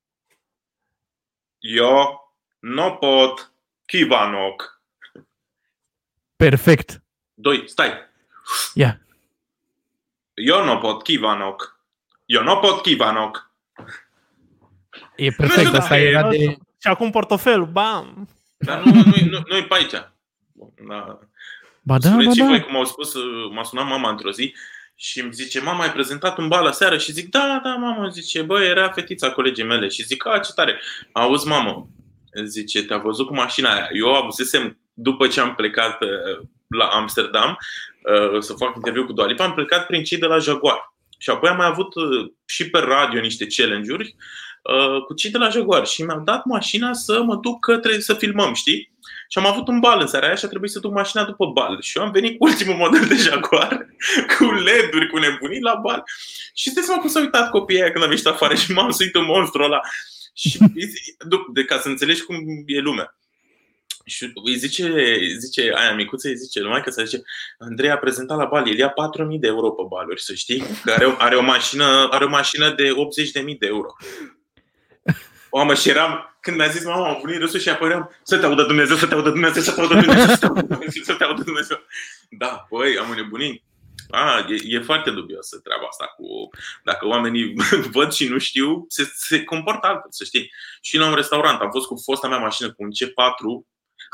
Eu nu pot Kivanoc. Perfect. Doi, stai. Ia. Eu nu pot Kivanoc. Eu nu pot Kivanoc. E Nu perfect, știu asta dacă e era de... Și acum portofelul, bam! Dar nu, nu, nu, nu e pe aici. Da. Ba da, Spuneți ba și voi da. cum au spus, uh, m-a sunat mama într-o zi și îmi zice, mama, ai prezentat un bal seară? Și zic, da, da, mamă, zice, bă, era fetița colegii mele. Și zic, a, ce tare. Auzi, mamă, zice, te-a văzut cu mașina aia. Eu avusesem, după ce am plecat uh, la Amsterdam uh, să fac interviu cu Dua Lipa, am plecat prin cei de la Jaguar. Și apoi am mai avut uh, și pe radio niște challenge-uri uh, cu cei de la Jaguar și mi-au dat mașina să mă duc către să filmăm, știi? Și am avut un bal în seara aia și a trebuit să duc mașina după bal. Și eu am venit cu ultimul model de Jaguar, cu LED-uri, cu nebunii la bal. Și știți mă cum s-au uitat copiii aia când am ieșit afară și m-am suit în monstru ăla. Și de, ca să înțelegi cum e lumea. Și îi zice, zice aia micuță, îi zice, numai că să zice, Andrei a prezentat la bal, el ia 4.000 de euro pe baluri, să știi, că are, o- are, o, mașină, are o mașină de 80.000 de euro. Mamă, și eram, când mi-a zis mama, am venit râsul și apoi eram, să te audă Dumnezeu, să te audă Dumnezeu, să te audă Dumnezeu, să te audă Dumnezeu, să te audă Dumnezeu. Da, băi, am înnebunit. A, e, e foarte dubiosă treaba asta cu... Dacă oamenii văd și nu știu, se, se comportă altfel, să știi. Și la un restaurant, am fost cu fosta mea mașină, cu un C4,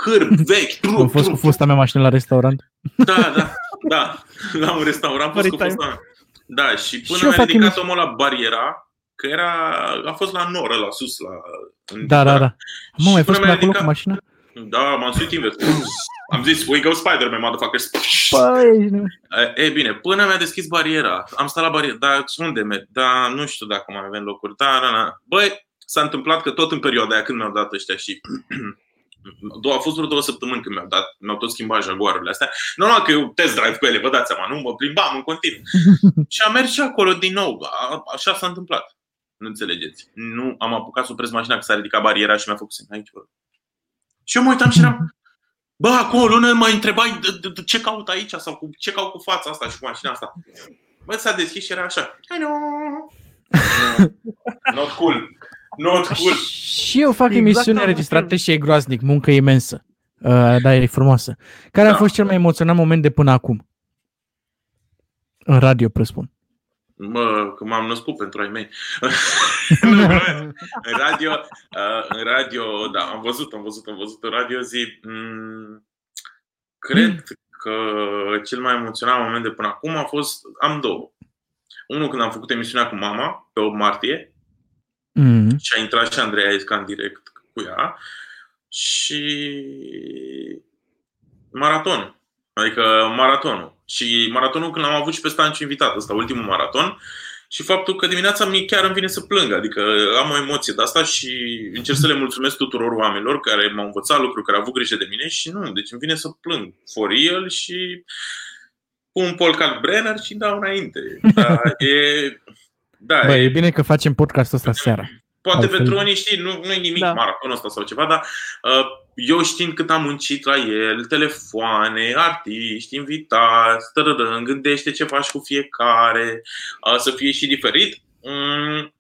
hârb, vechi, tru, Am fost tru, cu fosta mea mașină la restaurant. da, da, da. La un restaurant am fost cu Maritime. fosta mea. Da, și până Și eu mi-a fac ridicat emis- omul la bariera, că era, a fost la nor, la sus, la... în- Da, da, da. Mă, mai Și fost până până mi-a acolo cu ridicat- mașina? Da, m-am suit invers. Am zis, we go Spider-Man, motherfuckers. Păi, nu. E, e bine, până mi-a deschis bariera, am stat la barieră, dar unde merg? Da, nu știu dacă mai avem locuri. Da, da, da. Băi, s-a întâmplat că tot în perioada aia când mi-au dat ăștia și două, a fost vreo două săptămâni când mi-au dat, mi-au tot schimbat jaguarurile astea. Normal că eu test drive pe ele, vă dați seama, nu? Mă plimbam în continuu. și am mers și acolo din nou. A, așa s-a întâmplat. Nu înțelegeți. Nu am apucat să opresc mașina, că s-a ridicat bariera și mi-a făcut semn aici. Bă. Și eu mă uitam și eram, Bă, acum o lună mai întrebai de, de, de, ce caut aici sau cu, ce caut cu fața asta și cu mașina asta. Bă, s-a deschis și era așa. Hello! Not cool. Not cool. Și eu fac Exact emisiuni am înregistrate și e groaznic, muncă imensă. Uh, da, e frumoasă. Care a Da. fost cel mai emoționant moment de până acum? În radio, presupun. Mă, că m-am născut pentru ai mei. nu, glumesc. în radio, uh, în radio, da, am văzut, am văzut, am văzut în radio zi. Mm, cred că cel mai emoționant moment de până acum a fost, am două. Unul când am făcut emisiunea cu mama, pe 8 martie, Mm. și a intrat și Andreea Iscan direct cu ea și maraton. Adică maratonul. Și maratonul când l-am avut și pe Stanciu invitat, ăsta ultimul maraton, și faptul că dimineața mi chiar îmi vine să plâng, adică am o emoție de asta și încerc să le mulțumesc tuturor oamenilor care m-au învățat lucruri, care au avut grijă de mine și nu, deci îmi vine să plâng for real și pun Paul Brenner și dau înainte. Da, e, da, Bă, e bine că facem podcastul ăsta seara. Poate Altfel- pentru unii știi, nu, nu e nimic Da. da. maratonul ăsta sau ceva, dar uh, eu știind cât am muncit la el, telefoane, artiști, invitați, tărărân, gândește ce faci cu fiecare, uh, să fie și diferit. Mm,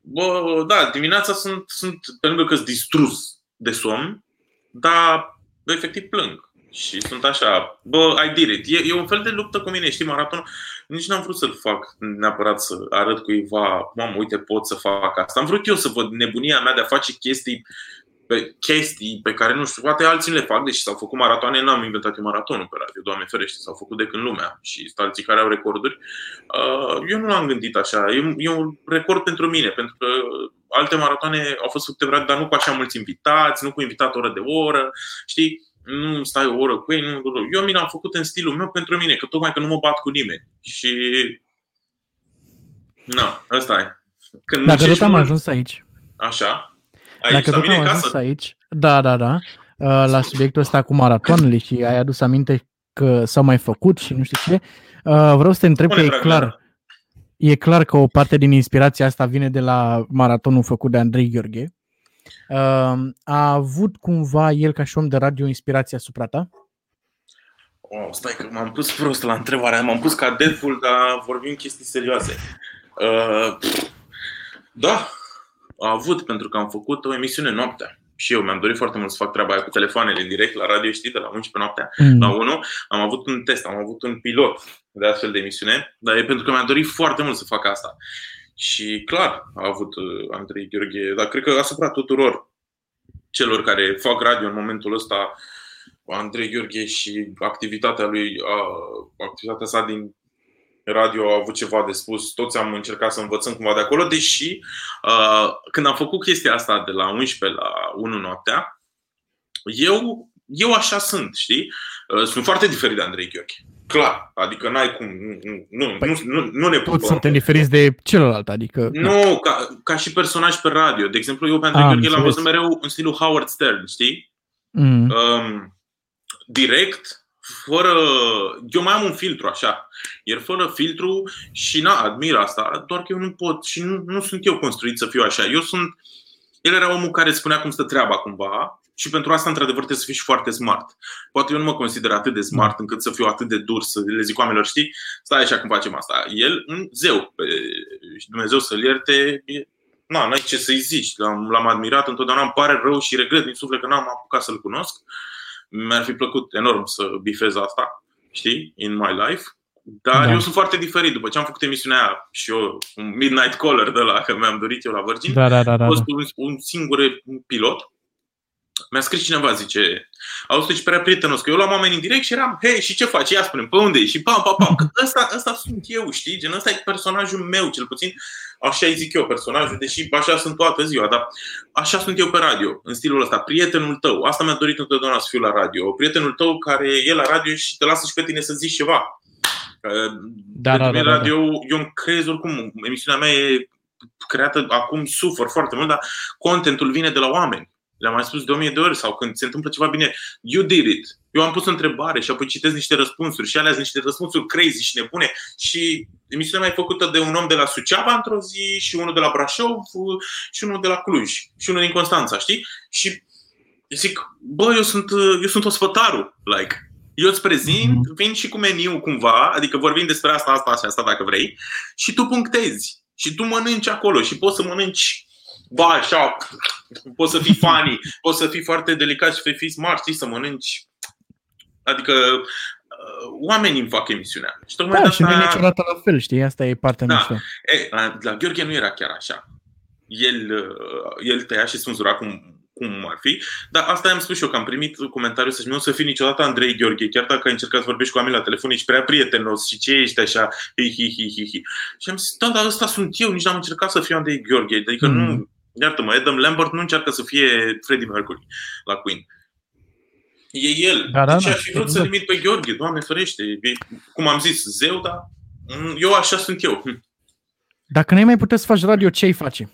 bă, da, dimineața sunt, sunt pe lângă că sunt distrus de somn, dar efectiv plâng. Și sunt așa, bă, I did it. E, e un fel de luptă cu mine, știi, maratonul. Nici n-am vrut să-l fac neapărat să arăt cuiva, mamă, uite, pot să fac asta. Am vrut eu să văd nebunia mea de a face chestii pe chestii pe care nu știu, poate alții le fac, deși s-au făcut maratoane, n-am inventat eu maratonul pe radio, Doamne ferește, s-au făcut de când lumea și sunt alții care au recorduri. Uh, Eu nu l-am gândit așa, e un, e un record pentru mine, pentru că alte maratoane au fost făcute pe radio, dar nu cu așa mulți invitați, nu cu invitat oră de oră, știi? Nu stai o oră cu ei, nu, nu, nu. Eu mi l-am făcut în stilul meu pentru mine, că tocmai că nu mă bat cu nimeni. Și... Na, ăsta e. Când Dacă muncești tot am mult, ajuns aici, Așa. Aici, Dacă la tot mine am în ajuns casă. aici, da, da, da, uh, la subiectul ăsta cu maratoanele și ai adus aminte că s-au mai făcut și nu știu ce, uh, vreau să te întreb Spune, că e dragă clar, e clar că o parte din inspirația asta vine de la maratonul făcut de Andrei Gheorghe. Uh, a avut cumva el ca și om de radio inspirație asupra ta? Oh, stai că m-am pus prost la întrebarea. M-am pus ca Deadpool, dar vorbim chestii serioase. Uh, da, a avut, pentru că am făcut o emisiune noaptea. Și eu mi-am dorit foarte mult să fac treaba aia cu telefoanele în direct la radio, știi, de la 11 noaptea Mm. la 1. Am avut un test, am avut un pilot de astfel de emisiune, dar e pentru că mi-am dorit foarte mult să fac asta. Și clar a avut uh, Andrei Gheorghe, dar cred că asupra tuturor celor care fac radio în momentul ăsta, Andrei Gheorghe și activitatea lui, a- activitatea sa din radio a avut ceva de spus, toți am încercat să învățăm cumva de acolo, deși uh, când am făcut chestia asta de la 11 la 1 noaptea, eu, eu așa sunt, știi? Uh, sunt foarte diferit de Andrei Gheorghe. Clar, adică n-ai cum, nu, nu, nu, nu, nu ne Toți pupăm. suntem diferiți de celălalt, adică... Nu, ca, ca și personaj pe radio. De exemplu, eu pe Andrei Am Gheorghe l-am înțeles. văzut mereu în stilul Howard Stern, știi? Mm. um, direct, fără... Eu mai am un filtru așa, iar fără filtru și na, admir asta, doar că eu nu pot și nu, nu sunt eu construit să fiu așa. Eu sunt... El era omul care spunea cum stă treaba cumva și pentru asta, într-adevăr, trebuie să fii și foarte smart. Poate eu nu mă consider atât de smart încât să fiu atât de dur, să le zic oamenilor, știi, stai așa cum facem asta. El, un zeu, pe, și Dumnezeu să-l ierte, e, na, n-ai ce să-i zici. L-am, l-am admirat întotdeauna, îmi pare rău și regret din suflet că n-am apucat să-l cunosc mi-ar fi plăcut enorm să bifez asta, știi, in my life. Dar Da. da. eu sunt foarte diferit. După ce am făcut emisiunea aia și eu, un Midnight Caller de la că mi-am dorit eu la Virgin, Da, da, da, a da. fost un, un singur pilot. Mi-a scris cineva, zice, auzi, și prea prietenos, că eu luam oameni în direct și eram, hei, și ce faci? Ia spune pe unde ești? Și pam, pam, pam. Că ăsta, ăsta sunt eu, știi? Gen, ăsta e personajul meu, cel puțin. Așa îi zic eu, personajul, deși așa sunt toată ziua, dar așa sunt eu pe radio, în stilul ăsta, prietenul tău. Asta mi-a dorit întotdeauna să fiu la radio. Prietenul tău care e la radio și te lasă și pe tine să zici ceva. Da, Pentru da, mine da, da, radio, eu îmi creez oricum, emisiunea mea e creată acum, sufăr foarte mult, dar contentul vine de la oameni. Le-am mai spus de o mie de ori sau când se întâmplă ceva bine, you did it. Eu am pus o întrebare și apoi citesc niște răspunsuri și alea sunt niște răspunsuri crazy și nebune și emisiunea mea e făcută de un om de la Suceava într-o zi și unul de la Brașov și unul de la Cluj și unul din Constanța, știi? Și zic, bă, eu sunt, eu sunt ospătarul, like. Eu îți prezint, vin și cu meniu cumva, adică vorbim despre asta, asta și asta dacă vrei, și tu punctezi. Și tu mănânci acolo și poți să mănânci ba, așa, poți să fii funny, poți să fii foarte delicat și să fii smart, știi, să mănânci. Adică oamenii îmi fac emisiunea. Și tocmai Da, de și nu e asta- niciodată la fel, știi? Asta e partea Da. mișto. E, la, la Gheorghe nu era chiar așa. El, uh, el tăia și spânzura cum, cum ar fi, dar asta am spus și eu, că am primit comentariul să nu să fii niciodată Andrei Gheorghe, chiar dacă ai încercat să vorbești cu oameni la telefon, ești prea prietenos și ce ești așa, hi, hi, hi, hi, hi. Și am zis, da, dar ăsta sunt eu, nici n-am încercat să fiu Andrei Gheorghe, adică Mm. nu, iartă-mă, Adam Lambert nu încearcă să fie Freddie Mercury la Queen. E el. Da, da, deci da, aș fi vrut să exact. limit pe Gheorghe, Doamne ferește. E, cum am zis, zeu, dar mm, eu așa sunt eu. Hm. Dacă n-ai mai putea să faci radio, ce ai face?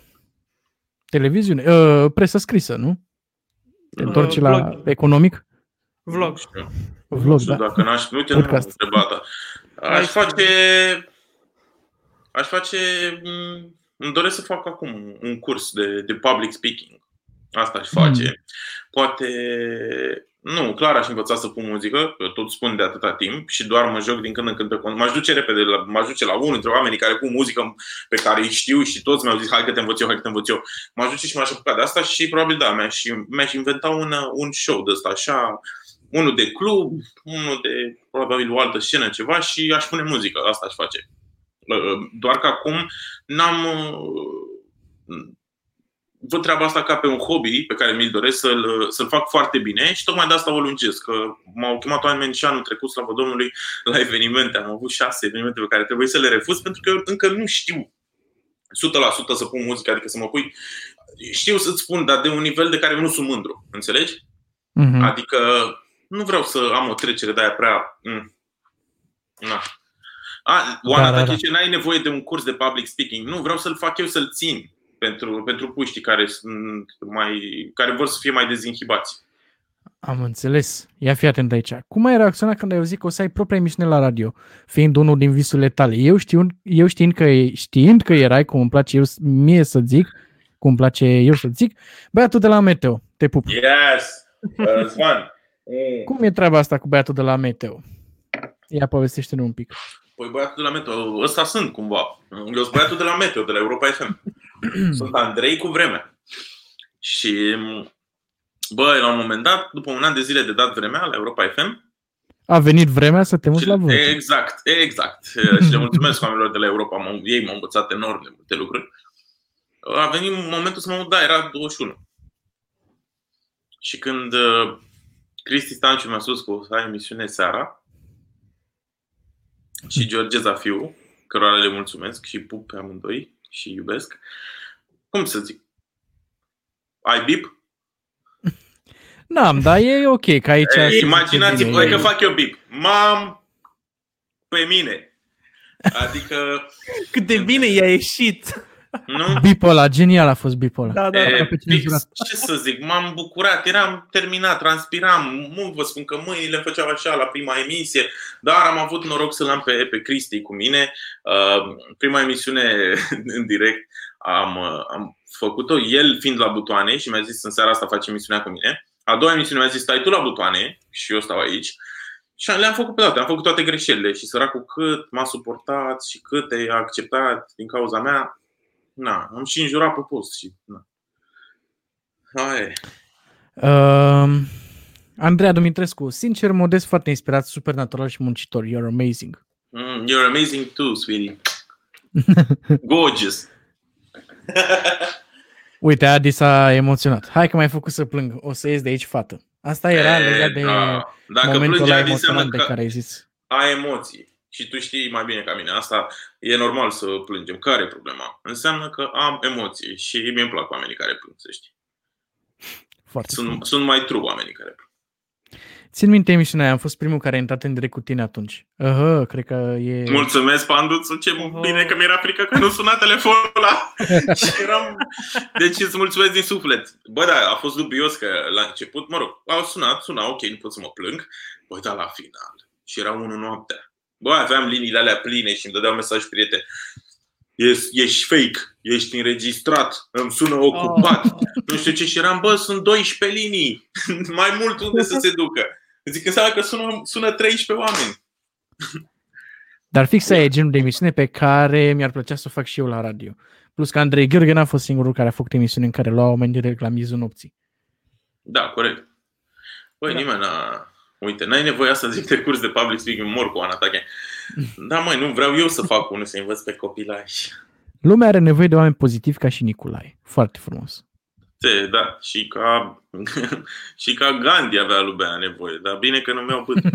Televiziune? Uh, presă scrisă, nu? Te Uh, întorci la blog. economic? Vlog. Vlog, Nu știu da. dacă n-aș... Uite, nu am Podcast. întrebat. dar Aș Hai. face... Aș face... m, Îmi doresc să fac acum un curs de, de public speaking. Asta aș face. Mm. Poate... Nu, clar aș învăța să pun muzică, că tot spun de atâta timp și doar mă joc din când în când pe cont. M-aș duce repede, la, m-aș duce la unul dintre oamenii care pun muzică pe care îi știu și toți mi-au zis hai că te învăț eu, hai că te învăț eu. M-aș duce și m-aș apuca de asta și probabil da, mi-aș, mi-aș inventa un, un show de ăsta așa, unul de club, unul de probabil o altă scenă, ceva și aș pune muzică, asta aș face. Uh, Doar că acum n-am uh, văd treaba asta ca pe un hobby pe care mi-l doresc să-l, să-l fac foarte bine și tocmai de asta o lungesc. Că m-au chemat oameni și anul trecut, slavă Domnului, la evenimente. Am avut șase evenimente pe care trebuie să le refuz pentru că eu încă nu știu 100% să pun muzică, adică să mă pui. Știu să-ți spun, dar de un nivel de care eu nu sunt mândru. Înțelegi? Mhm. Adică nu vreau să am o trecere de aia prea... Mm. Na. A, Oana, Da, da, dacă da. ce n-ai nevoie de un curs de public speaking, nu, vreau să-l fac eu să-l țin pentru, pentru puștii care, sunt mai, care vor să fie mai dezinhibați. Am înțeles. Ia fi atent aici. Cum ai reacționat când ai auzit că o să ai propria emisiune la radio, fiind unul din visurile tale? Eu știind, eu știind, că, știind că erai, cum îmi place eu, mie să zic, cum îmi place eu să zic, băiatul de la Meteo, te pup. Yes! Uh, Zvan! Mm. Cum e treaba asta cu băiatul de la Meteo? Ia povestește-ne un pic. Păi băiatul de la Meteo, ăsta sunt cumva. Eu sunt băiatul de la Meteo, de la Europa FM. sunt Andrei cu vremea. Și, bă, la un moment dat, după un an de zile de dat vremea la Europa FM, A venit vremea să te muți la vot. Exact, exact. Și le mulțumesc oamenilor de la Europa. M-au- Ei m-au învățat enorm de multe lucruri. A venit momentul să mă mut, da, era 21. Și când uh, Cristi Stanciu mi-a spus că o să ai emisiune seara și George Zafiu, cărora le mulțumesc și pup pe amândoi și iubesc, cum să zic, ai bip? N-am, dar e ok, că aici... Ei, se Imaginați-vă, zice voi bine, că fac eu bip. Mam pe mine. Adică, Cât de bine i-a ieșit. Nu? Bipul ăla, genial a fost bipul ăla. Da, da. E, Aproape fix, cenzurat. ce să zic, m-am bucurat, eram terminat, transpiram, nu vă spun că mâinile îmi făceau așa la prima emisie, dar am avut noroc să-l am pe, pe Cristi cu mine. Uh, prima emisiune în direct am, uh, am făcut-o, el fiind la butoane și mi-a zis în seara asta face emisiunea cu mine. A doua emisiune mi-a zis stai tu la butoane și eu stau aici. Și le-am făcut pe toate, am făcut toate greșelile și săracul cât m-a suportat și cât a acceptat din cauza mea. Na, am și înjurat pe post și na. Aia e. Uh, Andreea Dumitrescu, sincer, modest, foarte inspirat, supernatural și muncitor. You're amazing. Mm, you're amazing too, sweetie. Gorgeous. Uite, Adi s-a emoționat. Hai că m-ai făcut să plâng. O să ies de aici, fată. Asta era E, legat de da. Dacă momentul plângi, ăla Adi, înseamnă emoționant de că care ai zis. ai emoții. Și tu știi mai bine ca mine. Asta e normal să plângem. Care e problema? Înseamnă că am emoții și mie îmi plac oamenii care plâng, să știi. Foarte Sunt, frumos. sunt mai true oamenii care plâng. Țin minte emisiunea aia, am fost primul care a intrat în direct cu tine atunci. Uh, cred că e... Mulțumesc, Panduțu, ce Oho. bine că mi-era frică că nu suna telefonul ăla. și eram... Deci îți mulțumesc din suflet. Bă, da, a fost dubios că la început, mă rog, au sunat, suna, ok, nu pot să mă plâng. Bă, da, la final. Și era unul noaptea. Bă, aveam liniile alea pline și îmi dădeau mesaj prieteni. Ești, ești fake, ești înregistrat, îmi sună ocupat, Oh. nu știu ce, și eram, bă, sunt 12 linii, mai mult unde să se ducă. Zic, înseamnă că sună, sună 13 oameni. Dar fix aia e genul de emisiune pe care mi-ar plăcea să o fac și eu la radio. Plus că Andrei Gheorghe n-a fost singurul care a făcut emisiune în care lua oameni direct la mizul nopții. Da, corect. Băi, Da. da. nimeni n-a... Uite, n-ai nevoie să zic de curs de public speaking, mor cu Ana Tache. Da, mai nu vreau eu să fac unul, să învăț pe copilași. Lumea are nevoie de oameni pozitivi ca și Nicolae. Foarte frumos. Te, da, și ca, și ca Gandhi avea lumea nevoie, dar bine că nu mi-au putut.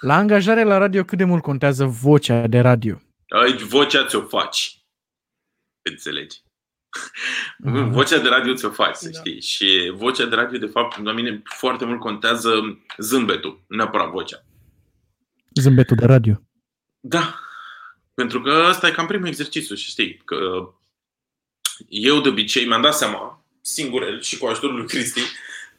La angajare la radio cât de mult contează vocea de radio? Aici vocea ți-o faci. Înțelegi? Vocea de radio ți-o faci, să Da. știi. Și vocea de radio, de fapt, la mine foarte mult contează zâmbetul, nu neapărat vocea. Zâmbetul de radio. Da. Pentru că ăsta e cam primul exercițiu și știi că eu de obicei mi-am dat seama, singur și cu ajutorul lui Cristi,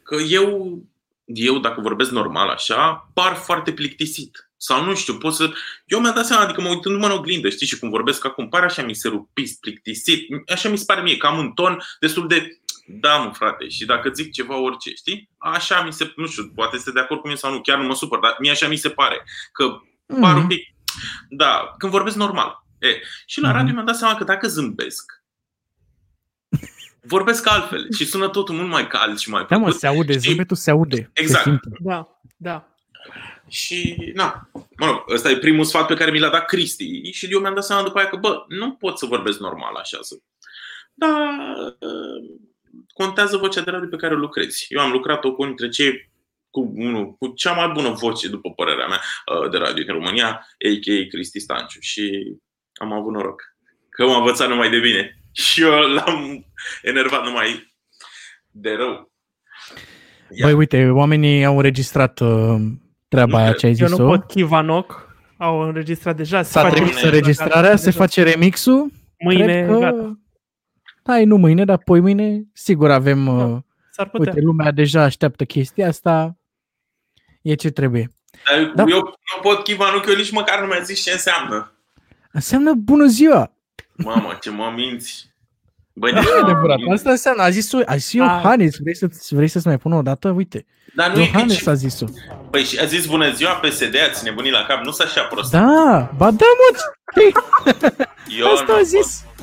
că eu, eu dacă vorbesc normal așa, par foarte plictisit. Sau nu știu, pot să... Eu mi-am dat seama, adică mă uitându-mă în oglindă, știi, și cum vorbesc acum, pare așa miserupist, plictisit. Așa mi se pare mie, cam un ton destul de da, mă, frate, și dacă zic ceva orice, știi? Așa mi se, nu știu, poate este de acord cu mine sau nu, chiar nu mă supăr, dar mie așa mi se pare, că par un Mhm. pic, da, când vorbesc normal. E, și la Mhm. radio mi-am dat seama că dacă zâmbesc, vorbesc altfel și sună totul mult mai cald și mai Da, mă, plăcut. se aude, Știi? zâmbetul se aude. Exact. Se simte. Da, da. Și, na, mă rog, ăsta e primul sfat pe care mi l-a dat Cristi și eu mi-am dat seama după aia că, bă, nu pot să vorbesc normal așa. Să... Dar uh, contează vocea de radio pe care o lucrezi. Eu am lucrat-o cu unul dintre cei cu, unul, cu cea mai bună voce, după părerea mea, uh, de radio din România, a.k.a. Cristi Stanciu. Și am avut noroc că m-a învățat numai de bine. Și eu l-am enervat numai de rău. Ia. Băi, uite, oamenii au înregistrat uh, treaba Nu aia cred. ce ai Eu nu zis-o. pot Chivanoc. Au înregistrat deja. se S-a face trimis mâine. înregistrarea, se Deja. face remixul. Mâine, Cred că... gata. Hai, nu mâine, dar poi mâine sigur avem... Da, Uh, S-ar putea. uite, lumea deja așteaptă chestia asta. E ce trebuie. Dar eu, Da. eu nu pot chiva, nu că eu nici măcar nu mi-a zis ce înseamnă. Înseamnă bună ziua! Mamă, ce mă minți. Băi, Nu de- e adevărat. Asta înseamnă. A zis-o, a zis Da. Iohannes. Vrei, să, vrei să-ți mai pun o dată? Uite. Dar nu e Iohannes nici... a zis-o. Păi și a zis bună ziua PSD, ați nebunit la cap, nu s așa prost. Da, ba da, mă! Hei, eu asta nu a zis. Pot.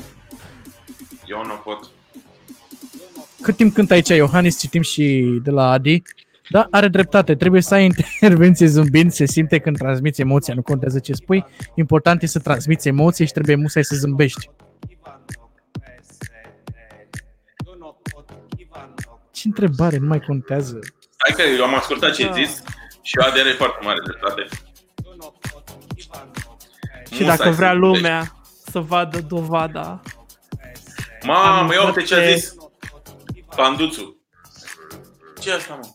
Eu nu pot. Cât timp cântă aici Iohannes, citim și de la Adi. Da, are dreptate. Trebuie să ai intervenție zâmbind, se simte când transmiți emoția. Nu contează ce spui. Important e să transmiți emoție și trebuie musai să zâmbești. Ce întrebare? Nu mai contează. Hai că eu am ascultat ce Da. ai zis și Adi are foarte mare dreptate. Și Nu dacă stai vrea să lumea să vadă dovada, Mamă, ia uite ce a Am zis Panduțu. ce e asta, mă?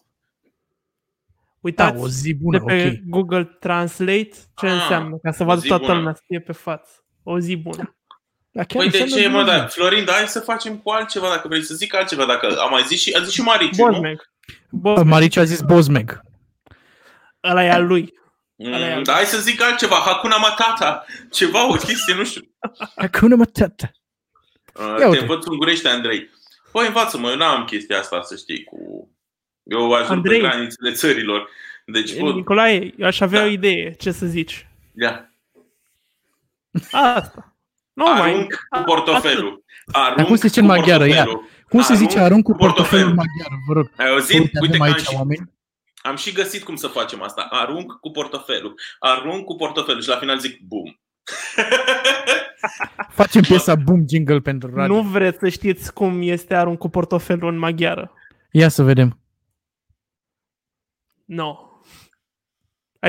Da, uitați o zi de bună, pe ok. Google Translate ce Ah, înseamnă, ca să o vadă zi toată bună. lumea să fie pe față. O zi bună. Da, chiar Păi de înseamnă ce, mă, bună da, zi. Florin, hai să facem cu altceva, dacă vrei să zic altceva, dacă am mai zis și, a zis și Mariciu, nu? Bozmeg. Bozmeg. Mariciu a zis Bozmeg. Ăla e al lui. Mm, Alea- dar hai să zic altceva, Hakuna Matata, ceva, o chestie, nu știu. Acum Matata. Uh, Ia te uite. învăț ungurește, Andrei. Păi învață-mă, eu n-am chestia asta, să știi, cu... Eu ajung Andrei. pe granițele țărilor. Deci, pot... Nicolae, eu aș avea Da. o idee. Ce să zici? Ia. Asta. Nu mai. Arunc cu portofelul. Arunc Dar cum se zice cu în maghiară? Ia. portofelul. Cum se zice Arunc arunc cu cu portofelul. portofelul maghiar? Vă rog. Ai auzit? Uite, Uite avem că am aici și, oameni. am și găsit cum să facem asta. Arunc cu portofelul. Arunc cu portofelul și la final zic bum. Facem piesa Boom Jingle pentru radio. Nu vreți să știți cum este arunc cu portofelul în maghiară. Ia să vedem. No.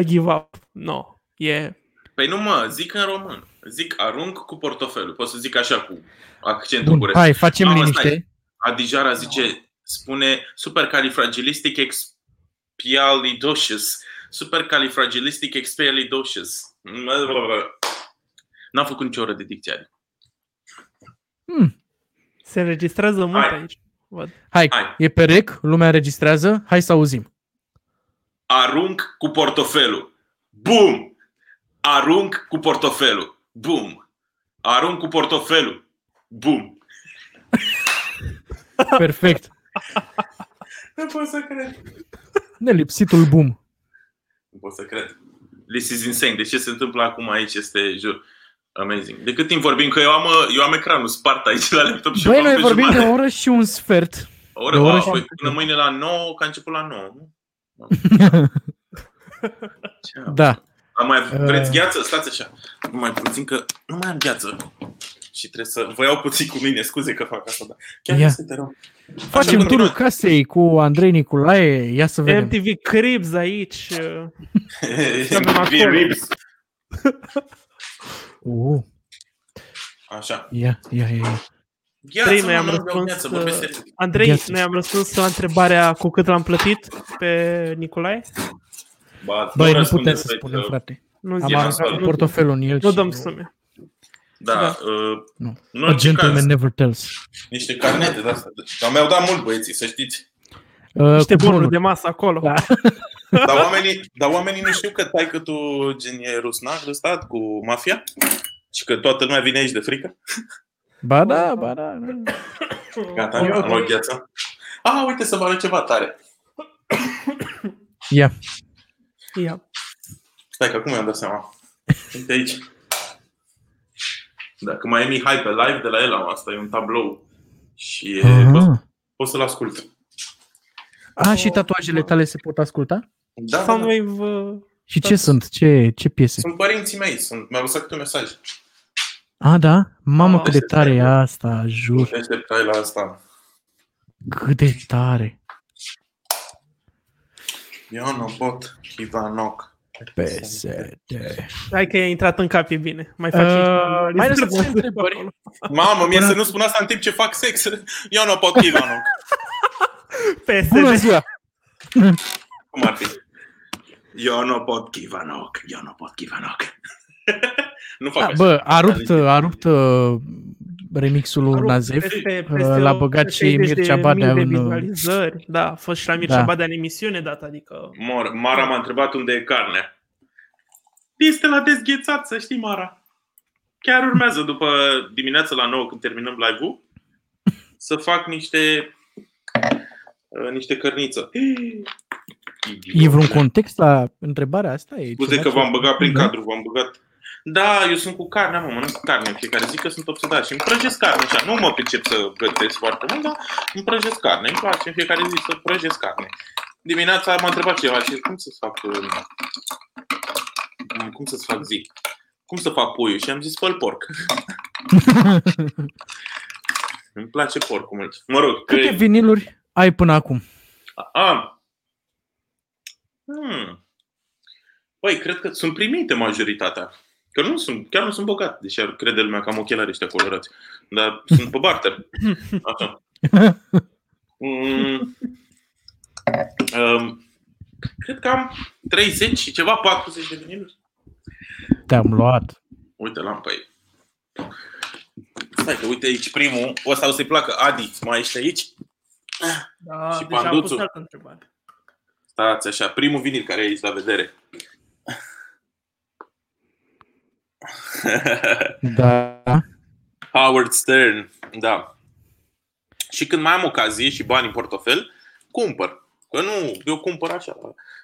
I give up. No. E... Păi nu mă, zic în român. Zic arunc cu portofelul. Pot să zic așa cu accentul Bun, guresc. hai, facem Mamă, liniște. stai. Adijara zice, spune supercalifragilistic expialidocious. Supercalifragilistic expialidocious. N-am făcut nicio oră de dicție. Adi. Hmm. Se înregistrează mult Hai. aici. Văd. Hai, Hai. e pe rec, lumea înregistrează, hai să auzim. Arunc cu portofelul. Bum! Arunc cu portofelul. Bum! Arunc cu portofelul. Bum! Perfect. Nu pot să cred. Nelipsitul boom. Nu pot să cred. This is insane. De ce se întâmplă acum aici este, jur, amazing. De cât timp vorbim? Că eu am, eu am ecranul spart aici la laptop și Băi, eu fac noi pe vorbim de jumătate. o oră și un sfert. O oră, de o oră a, și- păi, până mâine la 9, că a început la 9. nu? Ce Da. Am mai vreți Uh. gheață? Stați așa. Nu mai puțin că nu mai am gheață. Și trebuie să vă iau puțin cu mine, scuze că fac asta, dar chiar Ia. este te rog. Facem Așa, turul casei cu Andrei Nicolae. Ia să vedem. MTV Cribs aici. uh, Avem acolo. Vin ribs. Uh, Așa. ia, ia, ia. ia. Gheață, Trei, mă, noi am nu vreau răspuns, gheață, uh, vorbesc serios. Andrei, Gheață. noi am răspuns la întrebarea cu cât l-am plătit pe Nicolae? Ba, Băi, nu răspunde, putem să băi, spunem, că- frate. Nu Am zic. arătat aruncat nu- cu portofelul în el Nu și... dăm sume. Da, Da. uh, Nu. nu A în ce gentleman caz. never tells. Niște carnete de astea. Dar mi-au dat mult băieții, să știți. Uh, Niște cu bunuri bunuri. de masă acolo. Da. Dar oamenii, dar oamenii nu știu că tai că tu gen e rusnac de stat cu mafia? Și că toată lumea vine aici de frică? Ba da, ba da. da. Gata, am luat gheața. Ah, uite să vă arăt ceva tare. Ia. Ia. Stai că acum mi-am dat seama. Uite aici. Dacă mai e Mihai pe live, de la el am asta, e un tablou. Și e, poți, Aha. poți să-l ascult. A, și tatuajele tale se pot asculta? Da, da, da. Soundwave uh, Și ce sunt? Ce, ce piese? Sunt părinții mei, sunt, mi-au lăsat câte un mesaj. A, da? Mamă, Ah, cât de este tare e fain, asta, jur. Nu te așteptai la asta. Cât de tare. Eu nu pot, Ivanoc. PSD. Hai că i-a intrat în cap, e bine. Mai faci Uh, uh, mai lăsați întrebări. Mamă, mie să nu spun asta în timp ce fac sex. Eu nu pot, Ivanoc. Bună PSD. ziua! Cum ar fi? Eu nu pot, Ivanoc. Eu nu pot, Ivanoc. nu fac A, așa. bă, a rupt, a rupt uh, remixul lui Nazef. Peste, uh, peste L-a o- băgat peste și 80 de Mircea mii Badea de în... uh, vizualizări. Da, a fost și la Mircea Da. Badea în emisiune data, adică... Mor, Mara m-a întrebat unde e carnea. Este la dezghețat, să știi, Mara. Chiar urmează după dimineața la 9 când terminăm live-ul să fac niște uh, niște cărniță. E vreun context la întrebarea asta? E Scuze ceva că ce- v-am băgat prin Da? cadru, v-am băgat. Da, eu sunt cu carne, mă, mănânc cu carne în fiecare zi, că sunt obsedat și îmi prăjesc carne așa. Nu mă pricep să gătesc foarte mult, dar îmi prăjesc carne. Îmi place în fiecare zi să prăjesc carne. Dimineața m-a întrebat ceva și cum să-ți fac... uh, Cum să-ți fac zi? Cum să fac puiul? Și am zis, fă porc. Îmi place porcul mult. Mă rog, că... Câte viniluri ai până acum? A. Hmm. Păi, cred că sunt primite majoritatea. Că nu sunt, chiar nu sunt bogat, deși ar crede lumea că am ochelari ăștia colorați. Dar sunt pe barter. Așa. Mm. Um, cred că am 30 și ceva, 40 de viniluri. Te-am luat. Uite, l-am pe aici. Stai că uite aici primul. Ăsta o să-i placă. Adi, mai ești aici? Da, Și deja am panduțul. pus altă întrebare. Stați așa, primul vinil care e aici la vedere. Da. Howard Stern, da. Și când mai am ocazie și bani în portofel, cumpăr. Că nu, eu cumpăr așa.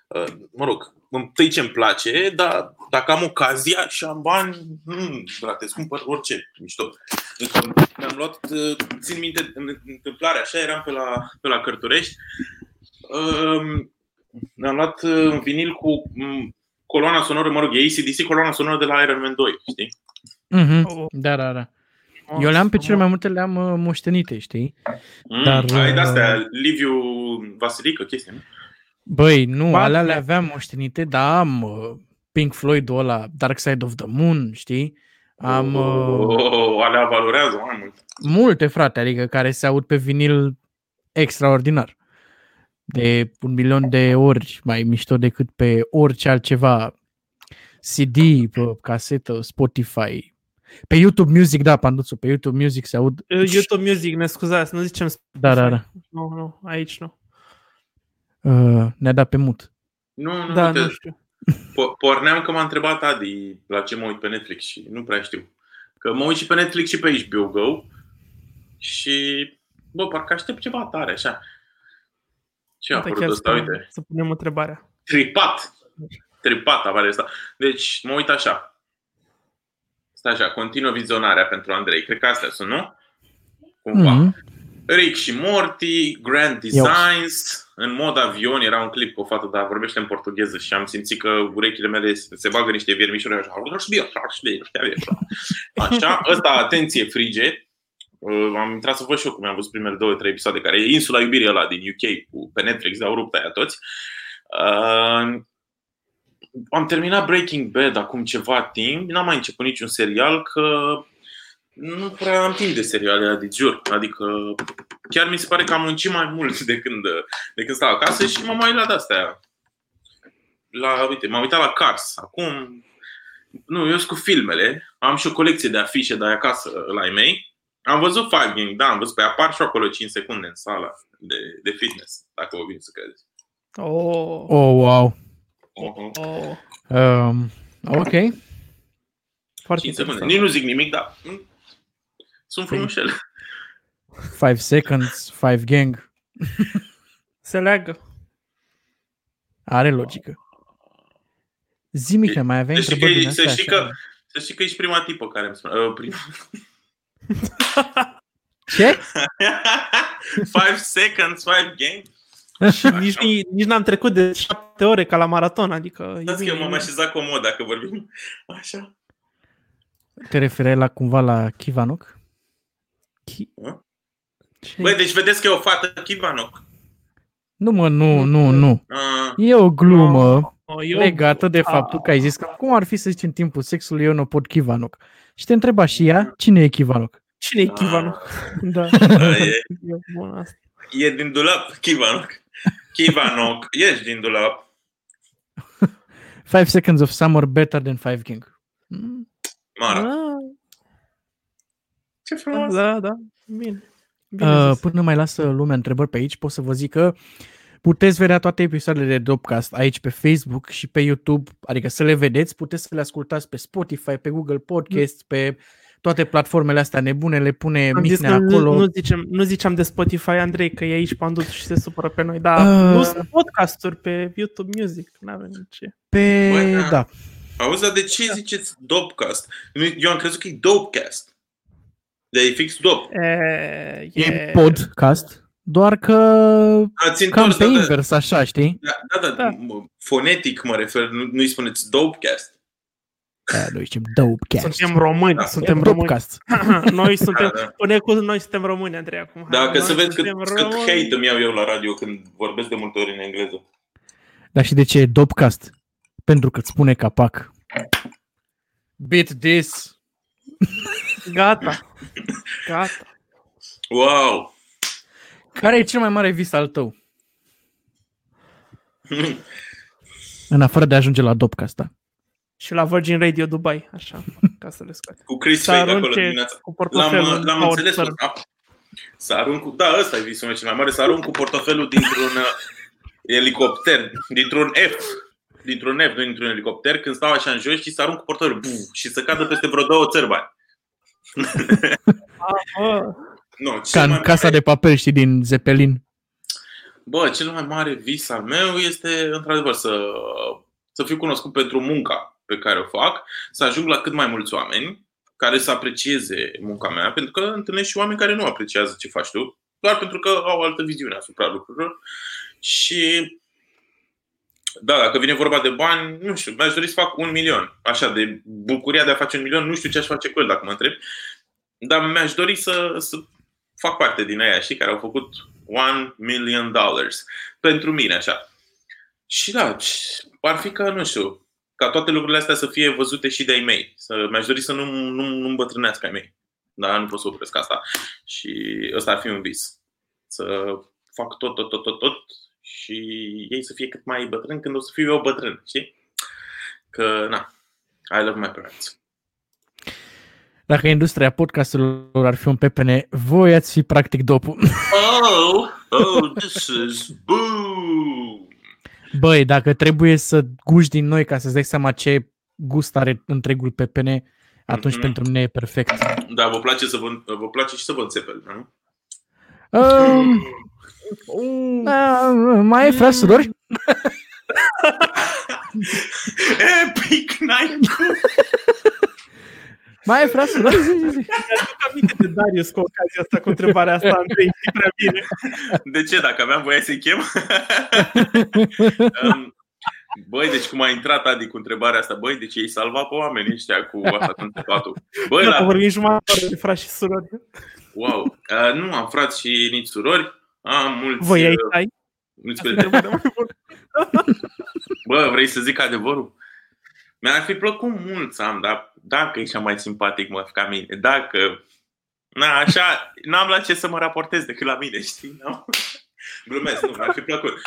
uh, Mă rog, întâi ce-mi place, dar dacă am ocazia și am bani, mm, frate, îți cumpăr orice mișto. Încă Mi-am luat, uh, țin minte, în întâmplare așa, eram pe la, pe la Cărturești, um, mi-am luat uh, un vinil cu mm, coloana sonoră, mă rog, e ACDC, coloana sonoră de la Iron Man 2, știi? Mhm. Oh. Da, da, da. Eu le-am pe cele mai multe, le-am uh, moștenite, știi? Mm, Dar, Ai uh, de-astea, Liviu Vasilică, chestii, nu? Băi, nu, Ba- alea le aveam moștenite, dar am uh, Pink Floyd-ul ăla, Dark Side of the Moon, știi? Am uh, Oh, alea valorează mai mult. multe, frate, adică care se aud pe vinil extraordinar. De un milion de ori mai mișto decât pe orice altceva. CD, pe casetă, Spotify. Pe YouTube Music, da, Panduțu, pe YouTube Music se aud. Uh, YouTube Music, ne scuzați, nu zicem Da, da, da. Nu, nu, aici nu. Uh, ne-a dat pe mut. Nu, nu, Da, uite, nu știu. po- porneam că m-a întrebat Adi la ce mă uit pe Netflix și nu prea știu. Că mă uit și pe Netflix și pe HBO Go și, bă, parcă aștept ceva tare, așa. Ce a Uite, apărut chiar ăsta, să, uite? să punem întrebarea. Tripat. Tripat apare asta. Deci, mă uit așa. Stai așa, continuă vizionarea pentru Andrei. Cred că astea sunt, nu? Cumva. Mm-hmm. Rick și Morty, Grand Designs, în mod avion, era un clip cu o fată, dar vorbește în portugheză și am simțit că urechile mele se se bagă niște viermișori așa, așa, ăsta, atenție, frige, Uh, am intrat să văd și eu cum am văzut primele două, trei episoade, care e Insula Iubirii ăla din UK cu, pe Netflix, au rupt aia toți. Uh, am terminat Breaking Bad acum ceva timp, n-am mai început niciun serial, că nu prea am timp de seriale, de jur. Adică chiar mi se pare că am muncit mai mult de când, de când stau acasă și m-am mai uitat astea. La, uite, m-am uitat la Cars. Acum, nu, eu sunt cu filmele. Am și o colecție de afișe de acasă la ei mei. Am văzut Five Gang, da, am văzut, pe apar și acolo 5 secunde în sala de, de fitness, dacă vă vin să credeți. Oh, Oh, wow. Uh-huh. oh. Um, ok. Foarte 5 secunde. interesant. Nici nu zic nimic, dar mm, sunt Păi- frumușele. 5 seconds, 5 gang. Se leagă. Are logică. Zi, Mihle, mai aveai Să știi întrebări din că, să astea? știi așa? că, să știi că ești prima tipă care îmi spune. Uh, prima. Ce? 5 seconds, 5 game. Și nici, ni- nici n-am trecut de șapte ore ca la maraton, adică... e Dați că bine, eu m-am e bine. așezat comod dacă vorbim așa. Te referai la cumva la Kivanok? Ce? Băi, deci vedeți că e o fată Kivanoc. Nu, mă, nu, nu, nu. Uh, E o glumă Oh, eu- legată de faptul că ai zis că cum ar fi să zici în timpul sexului eu nu pot Kivanok. Și te întreba și ea, cine e Kivanok? Cine e Kivanu? Da. da, e, E bun asta. e din dulap, Kivanoc. Kivanoc, ești din dulap. 5 seconds of summer better than 5 gang. Mm. Mara, Ah, ce frumos. da, da. Bine. Bine Uh, zis. până mai lasă lumea întrebări pe aici, pot să vă zic că puteți vedea toate episoadele de Dopcast aici pe Facebook și pe YouTube, adică să le vedeți, puteți să le ascultați pe Spotify, pe Google Podcast, pe toate platformele astea nebune, le pune Am zis Mihnea că nu, acolo. nu, zicem, nu ziceam de Spotify, Andrei, că e aici pandut și se supără pe noi, dar Uh. nu sunt podcasturi pe YouTube Music, nu avem nici. Pe, Băi, da. da. Auzi, dar de ce ziceți Dopecast? Nu, Eu am crezut că e Dopecast. De e fix Dop. E, E e, podcast, doar că Ați cam întors, pe da, da, invers, așa, știi? da, da, da, Da. m- fonetic mă refer, nu, nu-i spuneți Dopecast. Da, noi zicem Dopecast. Suntem români, Da. suntem români. Dopecast. noi suntem, Da, da. pune cu noi suntem români, Andrei, acum. Dacă Noi să vezi cât, suntem cât români. hate îmi iau eu la radio când vorbesc de multe ori în engleză. Dar și de ce e Dopcast? Pentru că îți spune capac. Beat this. Gata. Gata. Wow! Care e cel mai mare vis al tău? În afară de a ajunge la Dopcast, da. Și la Virgin Radio Dubai, așa, ca să le scoate. Cu Chris Să Fade acolo arunce dimineața. cu L-am, portofelul. l-am în înțeles. Power Da. Să arunc cu... Da, ăsta e visul meu cel mai mare. Să arunc cu portofelul dintr-un uh, elicopter, dintr-un F. Dintr-un F, nu dintr-un elicopter, când stau așa în jos și să arunc cu portofelul buf, și să cadă peste vreo două țărbani. Bă, Nu, Ca cel în mai casa mare, de papel, știi, din Zeppelin. Bă, cel mai mare vis al meu este, într-adevăr, să, să fiu cunoscut pentru munca pe care o fac, să ajung la cât mai mulți oameni care să aprecieze munca mea, pentru că întâlnesc și oameni care nu apreciază ce faci tu, doar pentru că au altă viziune asupra lucrurilor. Și da, dacă vine vorba de bani, nu știu, mi-aș dori să fac un milion. Așa, de bucuria de a face un milion, nu știu ce aș face cu el dacă mă întreb. Dar mi-aș dori să, să fac parte din aia, știi, care au făcut one million dollars pentru mine, așa. Și da, ar fi ca, nu știu, ca toate lucrurile astea să fie văzute și de-ai mei. Să, mi-aș dori să nu, nu, nu îmbătrânească ai mei. Dar nu pot să opresc asta. Și ăsta ar fi un vis. Să fac tot, tot, tot, tot, tot și ei să fie cât mai bătrâni când o să fiu eu bătrân, știi? Că, na, I love my parents. Dacă industria podcasturilor ar fi un PPN, voi ați fi practic dopul. Oh, oh, this is boom! Băi, dacă trebuie să guși din noi ca să-ți dai seama ce gust are întregul PPN, atunci Mhm. pentru mine e perfect. Da, vă place, să vă, vă place și să vă înțepel, nu? Um, uh, mai ai frate surori? Epic night! Mai ai frate? Da, zi, zi, zi. Mi-aduc aminte de Darius cu ocazia asta, cu întrebarea asta, Andrei, știi prea bine. De ce? Dacă aveam voie să-i chem? Um, Băi, deci cum a intrat Adi cu întrebarea asta, băi, deci ei salva pe oameni ăștia cu asta cu întrebatul. Băi, Dacă la... vorbim jumătate de oră de frați și surori. wow. Uh, nu, am frați și nici surori. Am mulți, Voi ai uh, tai? mulți Asta e întrebarea mai bună. Bă, vrei să zic adevărul? Mi-ar fi plăcut mult să am, dar dacă ești mai simpatic mă, ca mine, dacă... Na, așa, n-am la ce să mă raportez decât la mine, știi? Nu? Glumesc, nu, mi-ar fi plăcut.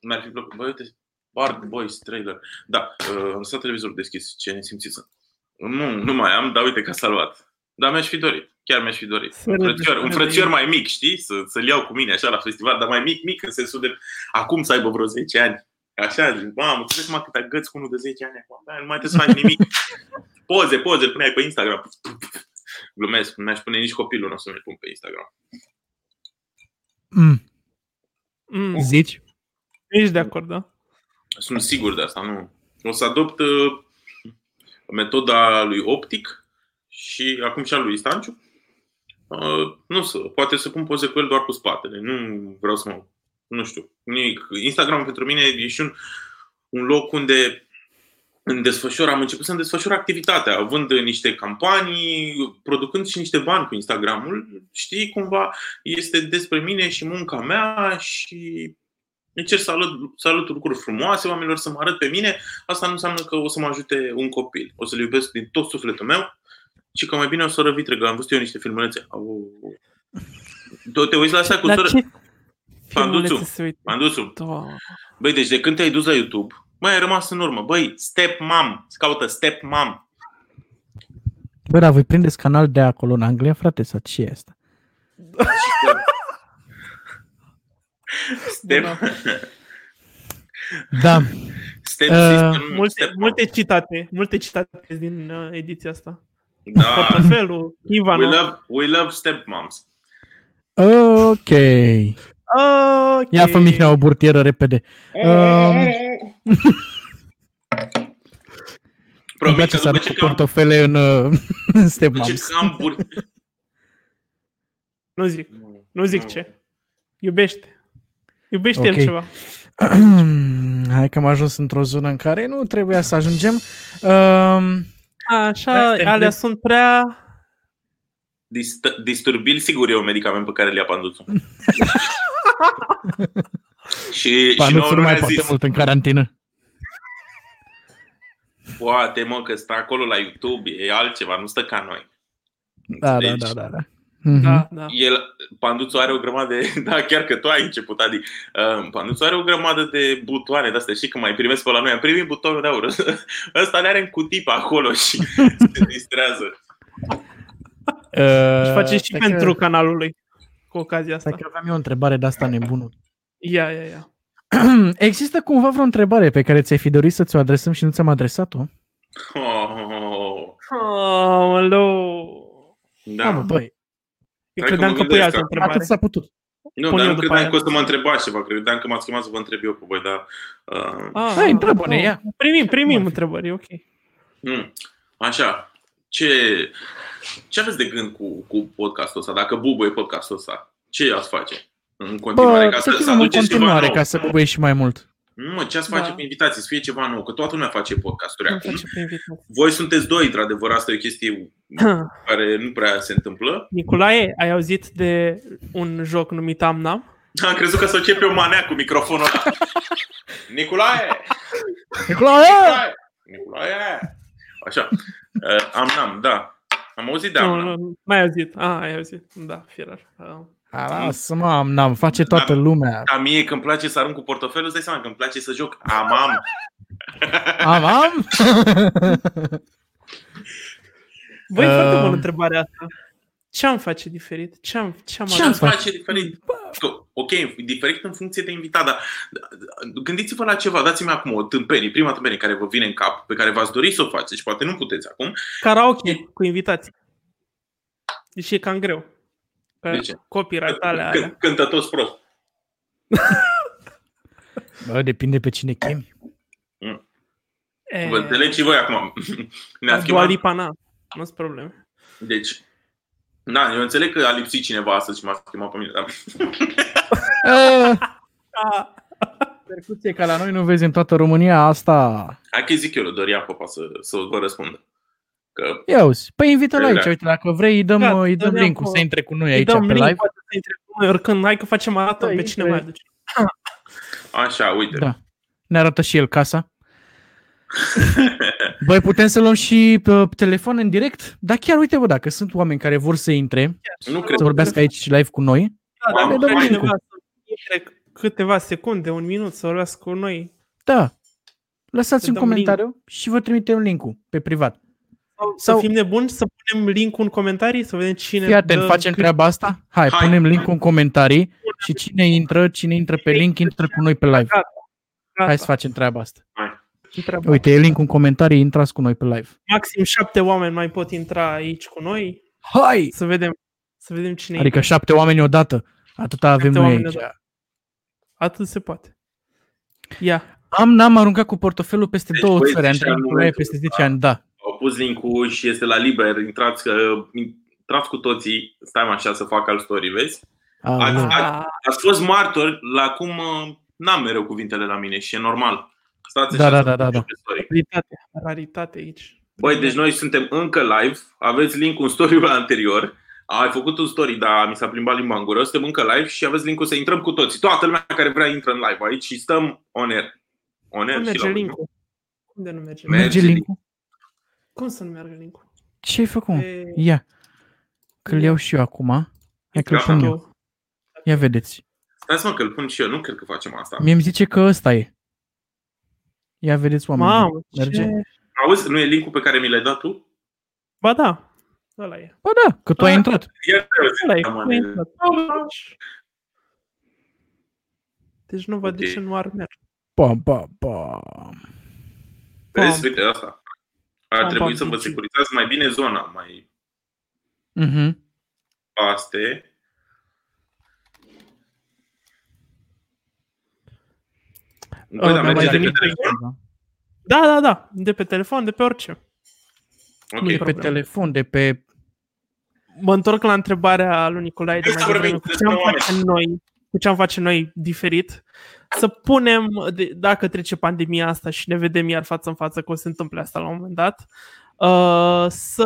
Mi-ar fi plăcut. Băi, uite, Bard Boys trailer. Da, uh, am lăsat televizorul deschis, ce nesimțit să... Nu, nu mai am, dar uite că a salvat. Dar mi-aș fi dorit, chiar mi-aș fi dorit. Să Un râde, frățior, să un râde. frățior mai mic, știi? Să, să-l iau cu mine așa la festival, dar mai mic, mic în sensul de acum să aibă vreo 10 ani. Așa, zic, mamă, tu vezi mă câte găți cu unul de 10 ani acum, da, nu mai trebuie să faci nimic. Poze, poze, îl puneai pe Instagram. Glumesc, nu mi-aș pune nici copilul nostru să-mi pun pe Instagram. Mm, Mm, zici? ești de acord, da? Sunt sigur de asta, nu. O să adopt uh, metoda lui Optic și acum și a lui Stanciu. Uh, nu să, poate să pun poze cu el doar cu spatele. Nu vreau să mă... Nu știu, nimic. Instagram pentru mine e și un, un loc unde în desfășor, am început să-mi desfășor activitatea, având niște campanii, producând și niște bani cu Instagramul. Știi, cumva este despre mine și munca mea și încerc să arăt, să arăt lucruri frumoase oamenilor, să mă arăt pe mine. Asta nu înseamnă că o să mă ajute un copil. O să-l iubesc din tot sufletul meu și că mai bine o să răvitregă. Am văzut eu niște filmulețe. Au... Tu te uiți la asta cu La soră? ce Panduțu. filmulețe se uită? Panduțu. Doamne. Băi, deci de când te-ai dus la YouTube, mai ai rămas în urmă. Băi, Step Mom. Se caută Step Mom. Bă, dar voi prindeți canal de acolo în Anglia, frate, sau ce e asta? Step, Da, step Uh, System. Multe, step Mom. multe citate, multe citate din uh, ediția asta. Da. Portofelul, We Ivana. love, we love Step Moms. ok. Ok. Ia fă Mihnea o burtieră repede. Um, îmi Promit place că să după arăt ce cu cam, portofele în, uh, în Step după ce Moms. cam bur... Nu zic, nu zic ce. Iubește. Iubește Ok. el ceva. Hai că am ajuns într-o zonă în care nu trebuia să ajungem. Um, Așa, Asta e alea drept. sunt prea... Dist- Disturbil, sigur, e un medicament pe care le ia panduțul. și, și ba, nu nouă nu nu mai ne-a poate zis, mult în carantină. poate mă că stă acolo la YouTube, e altceva, nu stă ca noi. Da, da, Înțelegi? da, da. da. Mhm. Da, da. El, Panduțul are o grămadă de... Da, chiar că tu ai început, Adi. Uh, Panduțul are o grămadă de butoane de-astea. Știi că mai primesc pe la noi. Am primit butonul de aur. Ăsta le are în cutii pe acolo și se distrează. Uh, Și face și stai pentru Că, canalul lui. Cu ocazia asta. stai că aveam eu o întrebare de asta nebună. Ia, ia, ia. Există cumva vreo întrebare pe care ți-ai fi dorit să ți-o adresăm și nu ți-am adresat-o? Oh, Aoleu. da. Da, mă, băi, Eu Hai că credeam mă că pui gândesc altă acum. întrebare. atât s-a putut. Nu, Pun dar eu nu după credeam aia. că o să mă întrebați ceva. Credeam că m-ați chemat să vă întreb eu pe voi, dar... Uh, Ah, Hai, ah, întreabă-ne, ah. ia. Primim, primim Cum ar fi? întrebări, ok. mm. Așa. Ce, ce aveți de gând cu, cu podcastul ăsta? Dacă bubuie podcastul ăsta, ce ați face? În continuare, Bă, ca să să, să fim în aduceți ceva continuare nou. ca să bubuie și mai mult. Nu, mă, ce ați face Da. cu invitații? Să fie ceva nou, că toată lumea face podcasturi Cum acum. face pe invitat? Voi sunteți doi, într-adevăr, asta e o chestie care nu prea se întâmplă. Nicolae, ai auzit de un joc numit Amnam? Am crezut că să începe o manea cu microfonul ăla. Nicolae! Nicolae! Nicolae! Nicolae! Așa. Uh, am, am, da. Am auzit de Nu, am, nu, mai ai auzit. Ah, ai auzit. Da, fierar. Ah. A, Lasă-mă, am, n-am, face toată lumea. Dar mie când îmi place să arunc cu portofelul, îți dai seama că îmi place să joc. Am, am. Am, am? Băi, Uh. foarte bună întrebarea asta. Ce am face diferit? Ce am, ce am Ce am adus? face diferit? Că, Ok, diferit în funcție de invitat, dar gândiți-vă la ceva, dați-mi acum o tâmpenie, prima tâmpenie care vă vine în cap, pe care v-ați dori să o faceți, poate nu puteți acum. Karaoke cu invitații. Deși e cam greu. Că De ce? copyright alea, Când, alea. cântă toți prost. Bă, depinde pe cine chemi. E, Vă înțelegi și voi acum. Ne-ați Dua chemat, Lipa, na. Nu sunt probleme. Deci, da, eu înțeleg că a lipsit cineva astăzi și m-a schimbat pe mine, dar Uh, Ah, percuție ca la noi nu vezi în toată România asta. hai că zic eu lui Dorian Popa să, să vă răspundă. Că Ia uzi. Păi invită-l Da. aici, uite, dacă vrei îi dăm, Da, îi dăm Dorian link-ul Popa. să intre cu noi îi aici dăm pe link, live. poate să intre cu noi oricând. Hai că facem maraton Da, pe cine intră. mai aduce. așa, uite. Da. Ne arată și el casa. Băi, putem să luăm și uh, telefon în direct? Da, chiar uite, bă, dacă sunt oameni care vor să intre, Nu cred. să vorbească aici live cu noi, Da, Mamă, dacă hai, vrea link-ul. cineva să intre câteva secunde, un minut să vorbească cu noi. da. Lăsați Să un dăm comentariu și vă trimitem link-ul pe privat. Sau, Sau- să fim nebuni, să punem link în comentarii, să vedem cine Fii atent, dă facem cât- treaba asta? Hai, Hai. punem link în comentarii și cine intră, cine intră pe link, intră cu noi pe live. Gata. Hai să facem treaba asta. Întreabă. Uite, e link în comentarii, intrați cu noi pe live. Maxim șapte oameni mai pot intra aici cu noi. Hai! Să vedem, să vedem cine Adică șapte oameni odată. Atâta avem Șapte noi oameni aici. odată. Atât se poate. Ia. Am, n-am aruncat cu portofelul peste Deci, două băieți, țări. ăștia Andrei în Nicolae momentul peste 10 ăsta- ani, da. Au pus link-ul și este la liber. Intrați, că, intrați cu toții. Stai mă așa să fac alt story, vezi? Aoleu. Ați- Ah, Ați fost martori la cum uh, n-am mereu cuvintele la mine și e normal. Stați Da, așa da, să da, da, fac da. pe story. raritate, raritate aici. Băi, deci noi suntem încă live, aveți link în story-ul anterior, am mai făcut un story, dar mi s-a plimbat limba în gură, suntem încă live și aveți link-ul să intrăm cu toții. Toată lumea care vrea intră în live aici și stăm on air. On air Cum și merge la link-ul? Cum de nu merge? Merge Merge link. link-ul? Cum să nu meargă link-ul? Ce ai făcut? mă? E- Ia. Că-l iau și eu acum. Hai că-l Gata. pun eu. Ia vedeți. Stați mă că îl pun și eu, nu cred că facem asta. Mie îmi zice că ăsta e. Ia vedeți oameni. Mamă, Merge? ce... Auzi, nu e link-ul pe care mi l-ai dat tu? Ba da, ăla e. Bă, da, că tu ai Ah. intrat. Ia te Ăla e. da, mă, cum a intrat. Deci nu văd de Ok. ce nu ar merge. Pa, pa, pa. Vezi, uite asta. Ar Pam, trebui pam, să vă pam. securizați mai bine zona, mai Mhm. paste. Băi, Uh, dar mi-a merge mai de pe venit telefon? Da, da, da. De pe telefon, de pe orice. Ok. De pe problemă. telefon, de pe... Mă întorc la întrebarea lui Nicolae de Hai mai să vorbim devreme. Cu ce despre am oameni. face noi, cu ce am face noi diferit? Să punem, de, dacă trece pandemia asta și ne vedem iar față în față că o să se întâmple asta la un moment dat, uh, să,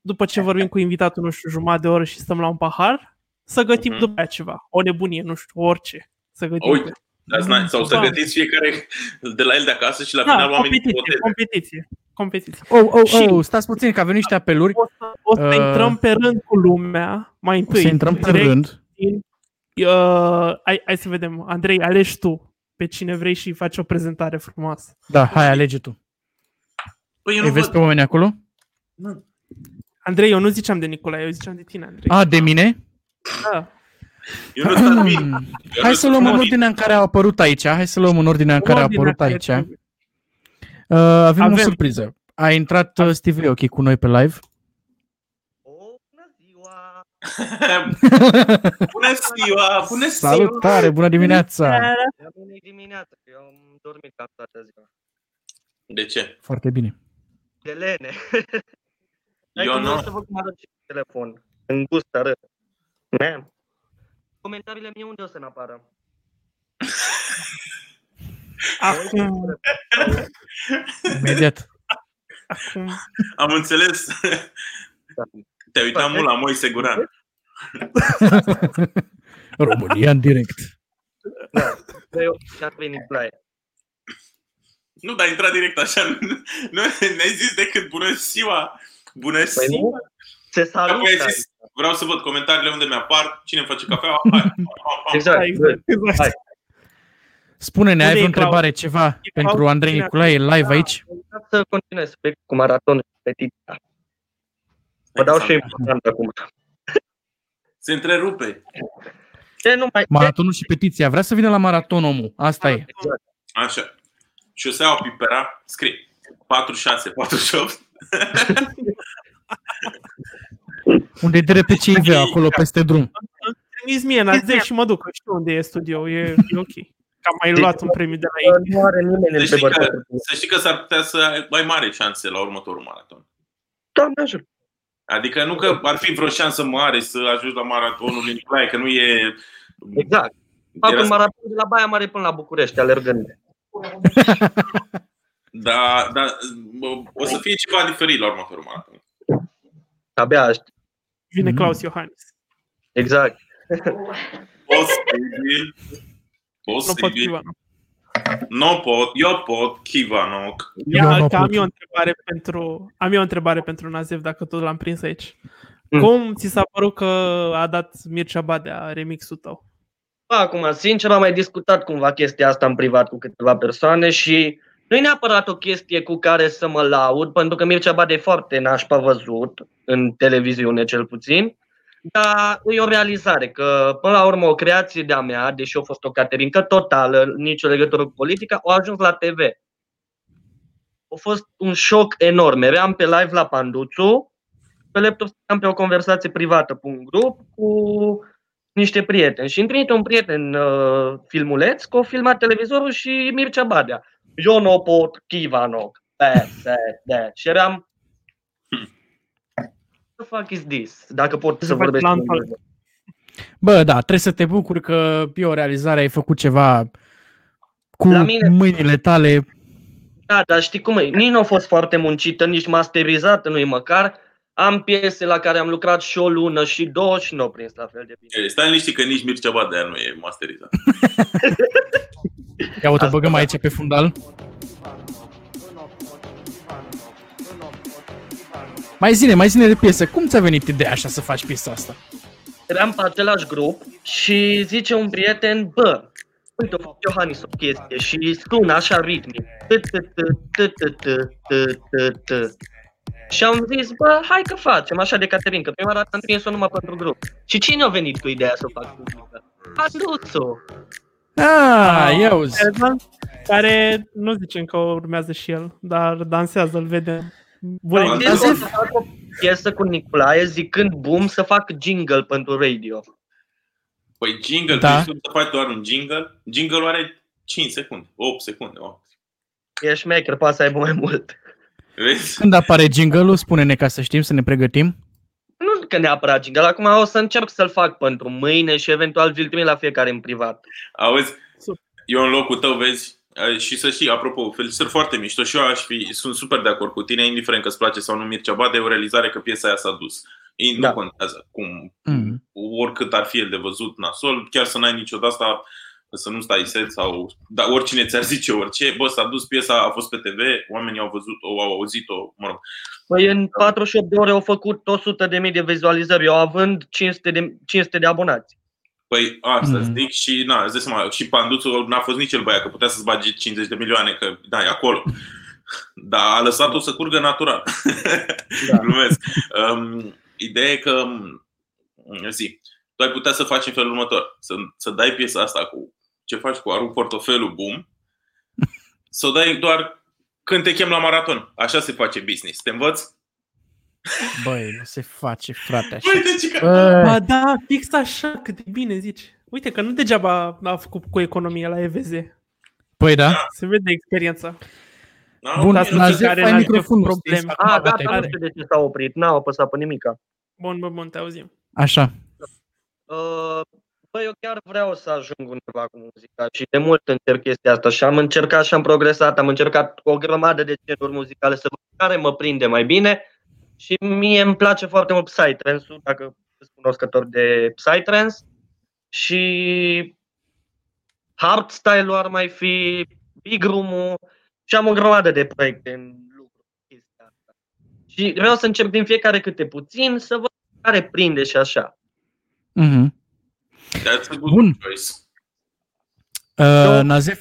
după ce vorbim cu invitatul, nu știu, jumătate de oră și stăm la un pahar, să gătim Mhm. după aia ceva. O nebunie, nu știu, orice. Să gătim. Uite, That's nice. Sau să Da. gătiți fiecare de la el de acasă și la da, final oamenii competiție, voteze. competiție, competiție. Oh, oh, Și- oh, stați puțin, că avem niște apeluri. O să, o să Uh, intrăm pe rând cu lumea, mai O întâi. să intrăm pe direct rând. din- Uh, hai, hai să vedem. Andrei, alegi tu pe cine vrei și faci o prezentare frumoasă. Da, hai, alege tu. Păi eu Îi nu vezi văd. pe oameni acolo? Nu. Andrei, eu nu ziceam de Nicolae, eu ziceam de tine, Andrei. A, de mine? Da. Eu nu sunt bine. Eu Hai nu să sunt luăm în bine. ordinea în care a apărut aici. Hai să luăm în ordinea în care a Ordinea apărut care aici. trebuie. Uh, avem, o Avem. surpriză. A intrat uh, Steve Aoki cu noi pe live. Oh, bună ziua! Bună ziua! Bună ziua! Salutare, bună dimineața! Ia bună dimineața, că eu am dormit cam toată ziua. De ce? Foarte bine. De lene. Hai Eu că nu. vreau să vă cum arăt și pe telefon. În gust arăt. Man. Comentariile mie unde o să ne apară? Acum, Imediat. acum. Am înțeles. Te-ai uitat mult la Moise Guran. România în direct. Da. Că eu și-ar veni Nicolae. Nu, dar a intrat direct așa. Nu ne-ai zis decât bună ziua. Bună Păi ziua. nu? Se salut. Apoi ai da. zis, vreau să văd comentariile unde mi-apar, cine îmi face cafea. Hai, pam, pam, pam. Exact. Da, exact, exact. Hai. Spune-ne, ai Unde vreo e Claus? întrebare, ceva pentru Andrei cine- Nicolae live Da, aici? am uitat să continuez pe cu maratonul și petiția. Vă dau și important acum. Se întrerupe. Ce nu mai... Maratonul și petiția. Vrea să vină la maraton omul. Asta e. Exact. Așa. Șoseaua Pipera scrie 46, 48. Unde e DRPCIV acolo peste drum. Trimis mie în AZ și mă duc, că știu unde e studio, e, e ok. Că am mai luat un premiu de la ei. Nu are nimeni Să știi, că, întrebări. să știi că s-ar putea să ai mai mare șanse la următorul maraton. Doamne ajută. Adică nu că ar fi vreo șansă mare să ajungi la maratonul lui Nicolae, că nu e... Exact. Fac Era- un maraton de la Baia Mare până la București, alergând. Da, da, bă, o să fie ceva diferit la următorul maraton. Abia aștept. Vine Mhm. Claus Iohannis. Exact. Posibil. Nu pot Posibil. Ivan. Nu pot, eu pot, Kivanoc. Ia, Eu nu că am pot. eu o întrebare pentru, am eu o întrebare pentru Nazev, dacă tot l-am prins aici. Mm. Cum ți s-a părut că a dat Mircea Badea remixul tău? Bă, Acum, sincer, am mai discutat cumva chestia asta în privat cu câteva persoane și nu e neapărat o chestie cu care să mă laud, pentru că Mircea Bade e foarte nașpa văzut, în televiziune cel puțin, dar e o realizare că, până la urmă, o creație de-a mea, deși a fost o caterincă totală, nicio legătură cu politica, a ajuns la TV. A fost un șoc enorm. Eram pe live la Panduțu, pe laptop stăteam pe o conversație privată cu un grup, cu niște prieteni și îmi trimite un prieten uh, filmuleț cu o filmat televizorul și Mircea Badea. Eu nu pot, Kivanoc. Pe, pe, de. Și eram... What the fuck is this? Dacă pot să faci vorbesc în plan engleză. Bă, da, trebuie să te bucuri că e o realizare, ai făcut ceva cu La mine- mâinile tale. Da, dar știi cum e? Nici nu a fost foarte muncită, nici masterizată, nu-i măcar. Am piese la care am lucrat și o lună și două și nu au prins la fel de bine. E, Stai liniștit că nici Mircea Badea nu e masterizat. Ia uite, băgăm aici pe fundal. Mai zine, mai zine de piesă. Cum ți-a venit ideea așa să faci piesa asta? Eram pe același grup și zice un prieten, bă, uite, o Iohannis o chestie și sună așa ritmic. Și am zis, bă, hai că facem așa de Caterin, că prima dată am trimis-o numai pentru grup. Și cine a venit cu ideea să fac muzică? Handuțu! Ah, ia uzi. Erdogan, care nu zicem că urmează și el, dar dansează, îl vedem. Bun, Am Da, zis da. o să fac o piesă cu Nicolae zicând boom să fac jingle pentru radio. Păi jingle, Da. da. tu să faci doar un jingle. Jingle are 5 secunde, 8 secunde. Oh. E șmecher, poate să aibă mai mult. Vezi? Când apare jingle-ul, spune-ne ca să știm, să ne pregătim. Nu că neapărat jingle, acum o să încerc să-l fac pentru mâine și eventual vi-l trimit la fiecare în privat. Auzi, Super. eu în locul tău, vezi, eh, și să știi, apropo, felicitări foarte mișto și eu aș fi, sunt super de acord cu tine, indiferent că îți place sau nu Mircea Bade, e o realizare că piesa aia s-a dus. Ei, Nu Da. contează cum, Mm. oricât ar fi el de văzut nasol, chiar să n-ai niciodată asta, să nu stai set sau da, oricine ți-ar zice orice, bă, s-a dus piesa, a fost pe TV, oamenii au văzut-o, au auzit-o, mă rog. Păi în 48 de ore au făcut 100 de mii de vizualizări, eu având 500 de, 500 de abonați. Păi asta Mm. mm. zic și na, îți dai seama, și Panduțul n-a fost nici el băiat, că putea să-ți bage 50 de milioane, că da, e acolo. Dar a lăsat-o să curgă natural. Da. Glumesc. Um, ideea e că, um, zi, tu ai putea să faci în felul următor. Să, să dai piesa asta cu ce faci cu arunc portofelul, boom, să o dai doar când te chem la maraton. Așa se face business. Te învăț? Băi, nu se face, frate, așa. Băi, deci că... Bă, Ba da, fix așa, cât de bine zici. Uite că nu degeaba a făcut cu economie la EVZ. Păi da. Se vede experiența. Da, Bun, Dar sunt la cei Zef care ai n-ar fi microfonul probleme. stins. Acum, A, gata, gata, e nu bine. știu de ce s-a oprit, n-a apăsat pe nimica. Bun, bun, bun, te auzim. Așa. Uh, Băi, eu chiar vreau să ajung undeva cu muzica și de mult încerc chestia asta și am încercat și am progresat, am încercat o grămadă de genuri muzicale să văd care mă prinde mai bine și mie îmi place foarte mult Psytrance-ul, dacă sunt cunoscător de Psytrance și hardstyle-ul ar mai fi, big room-ul și am o grămadă de proiecte în lucru cu chestia asta. Și vreau să încerc din fiecare câte puțin să văd care prinde și așa. Mhm. That's a good Bun. choice. Uh, Nazef,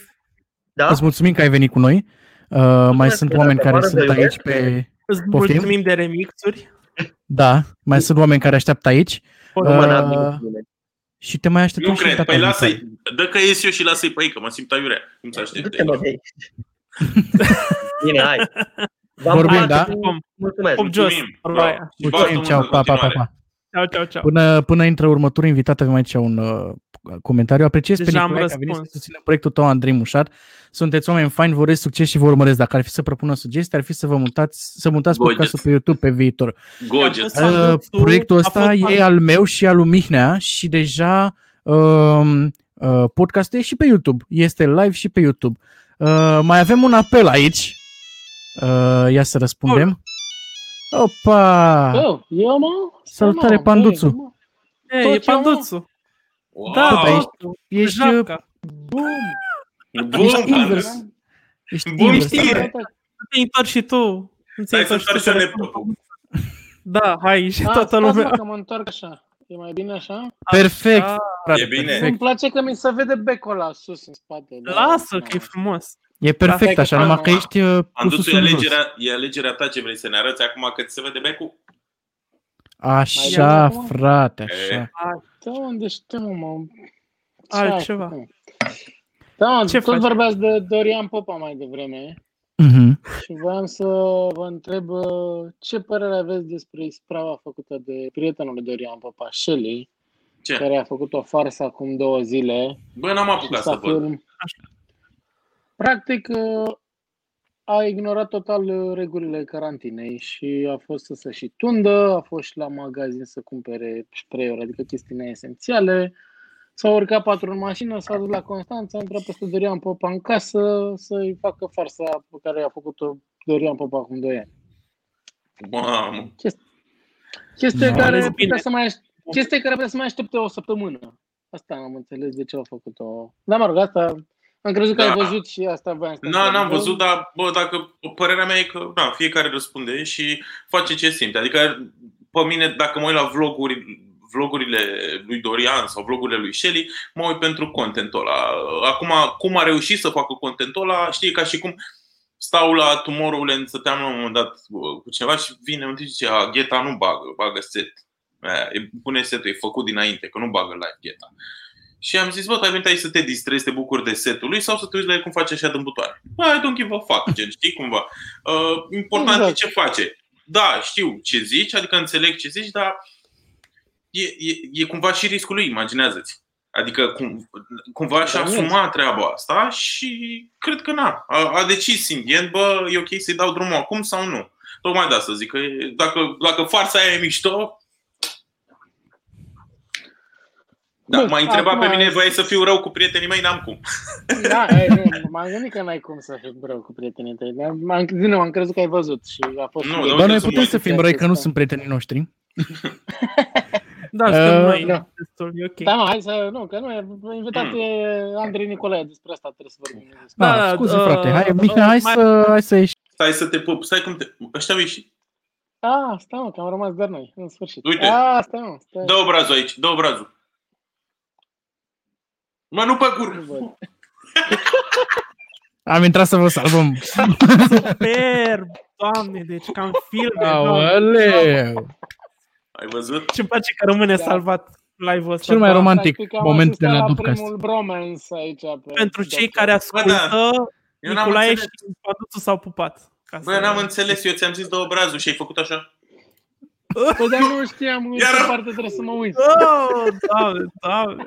Da? îți mulțumim că ai venit cu noi. Uh, mai sunt că oameni dacă care afară sunt vă aici iubesc. pe... Îți Poftim? mulțumim de remixuri. Da, mai sunt oameni care așteaptă aici Nu mă n-am Uh, nimic cu nimeni. și te mai așteptăm Nu și cred. data Păi viitoare. lasă-i. Dă că ies eu și lasă-i pe ei, că mă simt aiurea. Cum să aștepte? Du-te, mă, de aici. Bine, hai. V-am Vorbim, pupat da? cu- Bun. Mulțumesc. Pop jos. Mulțumim. Roaia. Și Mulțumim, baftă ceau, mult pa, în pa, pa, continuare. pa. Ceau, ceau, ceau. Până, până intră următorul invitat, avem aici un uh, comentariu. Apreciez pe Deja am Nicolae că a venit să răspuns. susțină proiectul tău, Andrei Mușat. Sunteți oameni faini, vă urez succes și vă urmăresc. Dacă ar fi să propună sugestii, ar fi să vă mutați, să mutați Gogeți. podcastul pe YouTube pe viitor. Goget. Am fost- Sanduțul Uh, proiectul a ăsta fost e al meu și al lui Mihnea și deja um, uh, podcastul e și pe YouTube. Este live și pe YouTube. Uh, mai avem un apel aici. Uh, ia să răspundem. Opa! Eu, eu mă? Salutare, Mă, Panduțu. băi, mă. E, Tot e eu, panduțul. Wow. Da, Tot aici. tot. Ești, Japca. Bum! Bun, Ești Andrei. invers. ești Bun invers. știre. Nu te întorci și tu. Nu te Stai să întorci și întorci tu. și nepătul. Da, hai și Ah, toată stați, mă, lumea. că mă întorc așa. E mai bine așa? Perfect. Ah, frate, E bine. Perfect. Îmi place că mi se vede becul ăla sus în spate. da. Lasă că e Da. frumos. E perfect Da, așa, că- numai că ești uh, cu Am dus susul e în jos. alegerea, e alegerea ta ce vrei să ne arăți acum că ți se vede becul? Așa, Mai frate, E. așa. Da, unde știu, mă. Ce Altceva. ai făcut? Da, Ce tot faci? vorbeați de Dorian Popa mai devreme Mhm. și voiam să vă întreb uh, ce părere aveți despre isprava făcută de prietenul lui Dorian Popa, Shelley, Ce? care a făcut o farsă acum două zile Bă, n-am și apucat s-a să văd. film. Practic, uh, a ignorat total uh, regulile carantinei și a fost să se și tundă, a fost și la magazin să cumpere spray-uri, adică chestii neesențiale. S-a urcat patru în mașină, s-a dus la Constanța, a intrat peste Dorian Popa în casă să-i facă farsa pe care a făcut-o Dorian Popa acum 2 ani. Mamă. Chestie Nu, care ales putea bine. să mai aș- chestie care putea să mai aștepte o săptămână. Asta am înțeles de ce au făcut-o. Da, mă rog, asta am crezut că Da. ai văzut și asta voiam să te Na, întreb. n-am văzut, dar bă, dacă părerea mea e că na, fiecare răspunde și face ce simte. Adică pe mine, dacă mă uit la vloguri, vlogurile lui Dorian sau vlogurile lui Shelly, mă uit pentru contentul ăla. Acum, cum a reușit să facă contentul ăla, știi, ca și cum stau la Tomorrowland, stăteam la un moment dat bă, cu cineva și vine un tip și zice, a, Gheta nu bagă, bagă set. Aia, e- Pune setul, e făcut dinainte, că nu bagă live Gheta. Și am zis, bă, tu ai venit aici să te distrezi, să te bucuri de setul lui sau să te uiți la el cum face așa din butoare? Bă, I don't give a fuck, gen, știi cumva. Uh, important Exact. e ce face. Da, știu ce zici, adică înțeleg ce zici, dar e, e, e cumva și riscul lui, imaginează-ți. Adică cum, cumva și-a Da, nu. asumat treaba asta și cred că na, a, a decis Sindien, bă, e ok să-i dau drumul acum sau nu. Tocmai de asta zic că e, dacă, dacă farsa aia e mișto, da, Bă, m-a întrebat pe acum- mine, voiai să fiu rău cu prietenii mei, n-am cum. Da, ai, nu, m-am gândit că n-ai cum să fii rău cu prietenii tăi. Dar m-am, din nou, am crezut că ai văzut și a fost... Nu, subiect. nu, Dar noi să putem mă- să fim răi că nu sunt prietenii noștri. Da, Uh, suntem noi. da. Destul, e ok. Da, mă, hai să... Nu, că nu e invitat e Andrei Nicolae, despre asta trebuie să vorbim. Despre. Da, Da, scuze, uh, frate. Hai, uh, Mihnea, hai mai- să, hai să ieși. Stai să te pup, stai cum te... Ăștia au ieșit. Ah, stai mă, că am rămas doar noi, în sfârșit. Uite. Ah, stai mă, stai. Dă obrazul aici, dă obrazul. Mă, nu pe Nu gură. văd. Am intrat să vă salvăm. Superb! Doamne, deci ca în filme. doamne. Aoleu! Ai văzut? Ce-mi place că rămâne Da. salvat live-ul ăsta. Cel mai Da. romantic Practic am moment de asistat la la Dupcast. primul bromance aici. Pe Pentru cei doctor. care ascultă, Eu n-am Nicolae înțeles. și Paduțu s-au pupat. Ca Bă, să- n-am înțeles, eu ți-am zis dă obrazul și ai făcut așa. Păi, dar nu știam în Iar- ce parte trebuie să mă uit. Oh, doamne, doamne.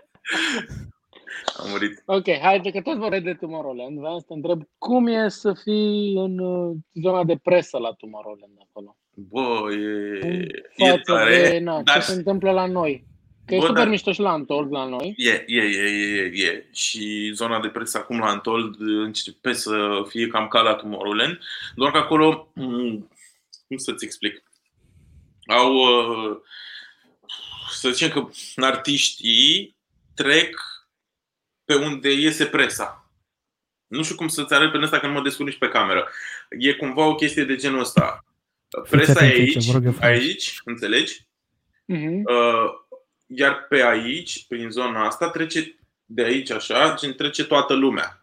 Am murit. Ok, haide că tot vorbim de Tomorrowland. Vreau să te întreb cum e să fii în uh, zona de presă la Tomorrowland acolo. Bă, e, În e față tare, de na, dar ce se întâmplă la noi. Că e Bă, super dar- mișto și la Antold la noi. E, e, e, e, e, e. Și zona de presă acum la Antold începe să fie cam ca la Tomorrowland, doar că acolo, m, cum să-ți explic, au, uh, să zicem că artiștii trec pe unde iese presa. Nu știu cum să-ți arăt pe ăsta că nu mă descurc nici pe cameră. E cumva o chestie de genul ăsta. Presa e atenți aici, aici, vă rog eu frumos. aici, înțelegi? Mhm. Uh, iar pe aici, prin zona asta, trece de aici așa, gen trece toată lumea.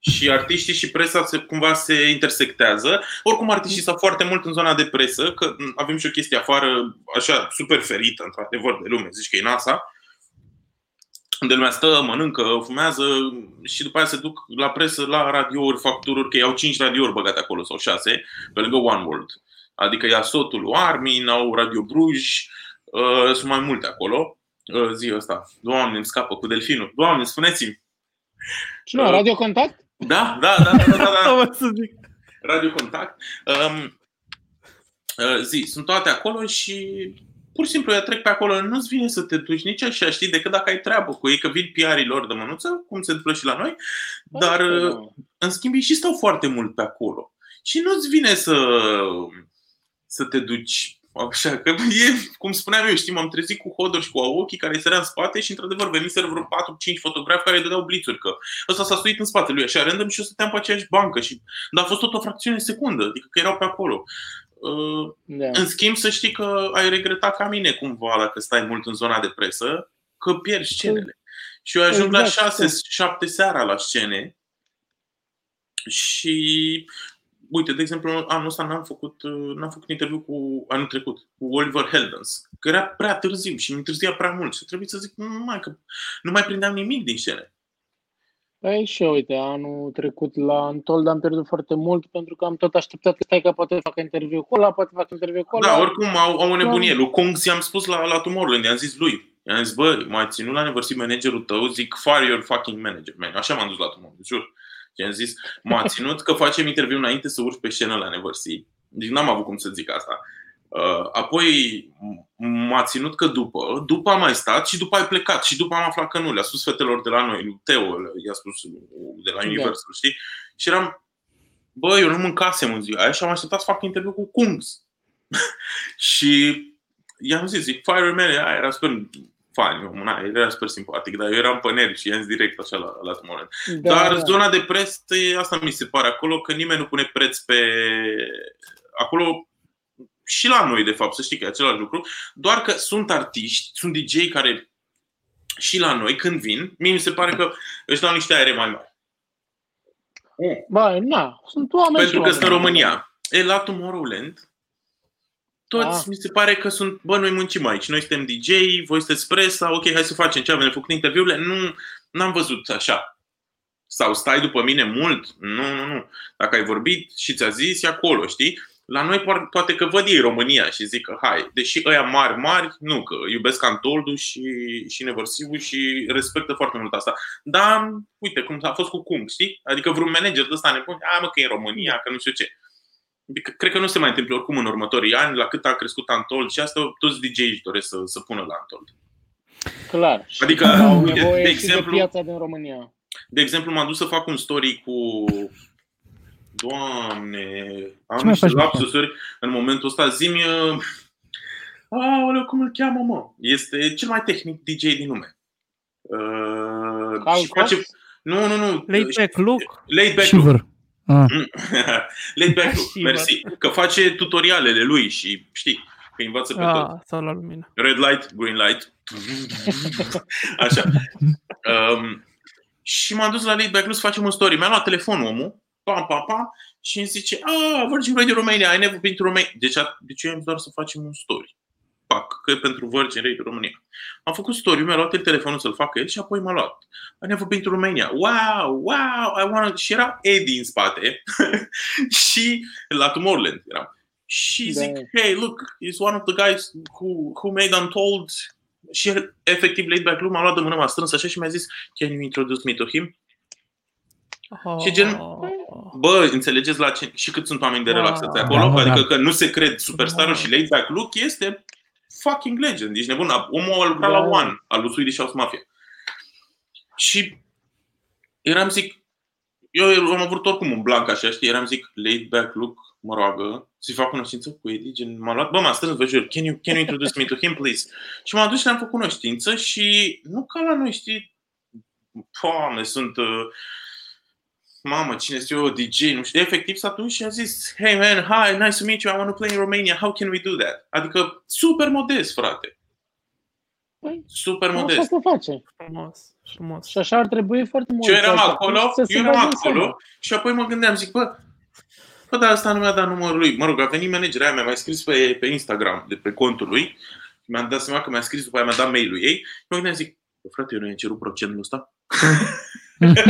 Și artiștii și presa se, cumva se intersectează. Oricum, artiștii sunt foarte mult în zona de presă, că m, avem și o chestie afară, așa, super ferită, într-adevăr, de lume, zici că e NASA, unde lumea stă, mănâncă, fumează și după aia se duc la presă, la radiouri, factururi, că iau 5 radiouri băgate acolo sau 6, pe lângă One World. Adică ia sotul lui Armin, au Radio Bruj, uh, sunt mai multe acolo. Uh, zi ăsta. Doamne, îmi scapă cu delfinul. Doamne, spuneți-mi. Cine? Uh, Radio Contact? Da, da, da, da, da, da. Asta să zic. Radio Contact. Um, uh, zi, sunt toate acolo și pur și simplu ea trec pe acolo. Nu-ți vine să te duci nici așa, știi, decât dacă ai treabă cu ei, că vin PR-ii lor de mânuță, cum se întâmplă și la noi, dar uh, în schimb ei și stau foarte mult pe acolo. Și nu-ți vine să, să te duci Așa că e, cum spuneam eu, știi, m-am trezit cu hodori și cu ochii care îi sărea în spate și într-adevăr veniseră vreo 4-5 fotografi care îi dădeau blițuri că ăsta s-a suit în spatele lui așa random și eu stăteam pe aceeași bancă și dar a fost tot o fracțiune de secundă, adică că erau pe acolo. Uh, Da. în schimb, să știi că ai regretat ca mine cumva dacă stai mult în zona de presă, că pierzi scenele. Și eu ajung la Exact, 6-7 seara la scene și uite, de exemplu, anul ăsta n-am făcut, uh, n-am făcut interviu cu anul trecut, cu Oliver Heldens, că era prea târziu și mi întârzia prea mult și a trebuit să zic, nu mai, că nu mai prindeam nimic din scene. Păi și eu, uite, anul trecut la Antold am pierdut foarte mult pentru că am tot așteptat că stai că poate fac interviu cu ăla, poate fac interviu cu ăla. Da, oricum au, au o nebunie. Lui Kong i-am spus la, la Tomorrowland, i-am zis lui. I-am zis, bă, m-ai ținut la nevărsit managerul tău, zic, fire your fucking manager, man. Așa m-am dus la Tomorrowland, jur. Și am zis, m-a ținut că facem interviu înainte să urci pe scenă la nevărsit. Deci n-am avut cum să zic asta. Uh, apoi m-a ținut că după, după am mai stat și după ai plecat și după am aflat că nu, le-a spus fetelor de la noi, lui Teo, i-a spus de la Da. Universal, știi? Și eram, bă, eu nu mâncasem în ziua aia și am așteptat să fac interviu cu Kungs. și i-am zis, zic, Fire Man, aia era super fain, eu, na, el era super simpatic, dar eu eram pe nervi și i-am zis direct așa la, la Tomorrowland. da, Dar da. zona de preț, e- asta mi se pare acolo, că nimeni nu pune preț pe... Acolo și la noi, de fapt, să știi că e același lucru, doar că sunt artiști, sunt DJ care și la noi, când vin, mie mi se pare că își dau niște aere mai mari. Mm. Bă, na, sunt oameni Pentru și că sunt în oameni. România. E la Tomorrowland, toți Ah. mi se pare că sunt, bă, noi muncim aici, noi suntem DJ, voi sunteți presa, ok, hai să facem ce avem, făcut interviurile, nu, n-am văzut așa. Sau stai după mine mult? Nu, nu, nu. Dacă ai vorbit și ți-a zis, e acolo, știi? La noi poar- poate că văd ei România și zic că hai, deși ăia mari, mari, nu, că iubesc Antoldu și, și Neversivu și respectă foarte mult asta. Dar, uite, cum a fost cu Kung, știi? Adică vreun manager de ăsta nebun, a, mă, că e în România, că nu știu ce. Adică, cred că nu se mai întâmplă oricum în următorii ani, la cât a crescut Antold și asta, toți DJ-ii își doresc să, să pună la Antold. Clar. Și Adică, au uite, nevoie de și exemplu- de piața din România. De exemplu, m-am dus să fac un story cu... Doamne, am Ce mai niște faci, mă? lapsusuri în momentul ăsta. Zi-mi... uh, Aoleu, cum îl cheamă, mă? Este cel mai tehnic DJ din lume. Uh, Carl și face... Cox? Nu, nu, nu. Laid back look. Laid back look. Shiver. Ah. Laid back look, Shiver. mersi. Că face tutorialele lui și știi, că îi învață pe tot. Ah, sau la lumină. Red light, green light. Așa. Um, și m-am dus la Laid Back Look să facem un story. Mi-a luat telefonul omul, pam, pam, pam, și îmi zice, ah, Virgin Radio Romania, ai nevoie pentru Romania. Deci, a- deci eu am zis doar să facem un story. Pac, că e pentru Virgin Radio Romania. Am făcut story, mi-a luat el telefonul să-l facă el și apoi m-a luat. Ai nevoie pentru Romania. Wow, wow, I wanna... Și era Eddie în spate și la Tomorrowland eram. Și Da. zic, hey, look, he's one of the guys who, who made Untold. Și el, efectiv, laid back m-a luat de mână, m-a strâns așa și mi-a zis, can you introduce me to him? Și gen- Oh. Bă, înțelegeți la ce, și cât sunt oameni de Wow. relaxați Da, acolo? mă, adică da. că nu se cred superstarul Wow. și laid back Luke este fucking legend. Ești nebun. Omul a lucrat Da. la One, al lui Swedish House Mafia. Și eram zic, eu am avut oricum un blanc așa, știi? Eram zic, laid back Luke mă roagă să-i fac cunoștință cu Eddie, gen, m-a luat, bă, m-a strâns, vă jur, can you, can you introduce me to him, please? Și m-am dus și ne-am făcut cunoștință și nu ca la noi, știi, Doamne, sunt, uh, mamă, cine este eu, DJ, nu știu, efectiv s-a dus și a zis, hey man, hi, nice to meet you, I want to play in Romania, how can we do that? Adică super modest, frate. Păi, Super Așa modest. se face. Frumos, frumos. Și așa ar trebui foarte mult. Și eu eram să- acolo, să se eu eram bage în seamă. acolo și apoi mă gândeam, zic, bă, bă, dar asta nu mi-a dat numărul lui. Mă rog, a venit managerea mea, mi-a scris pe, pe Instagram, de pe contul lui, mi-am dat seama că mi-a scris, după aia mi-a dat mail-ul ei, și mă gândeam, zic, bă, frate, eu nu i-am cerut procentul ăsta? da.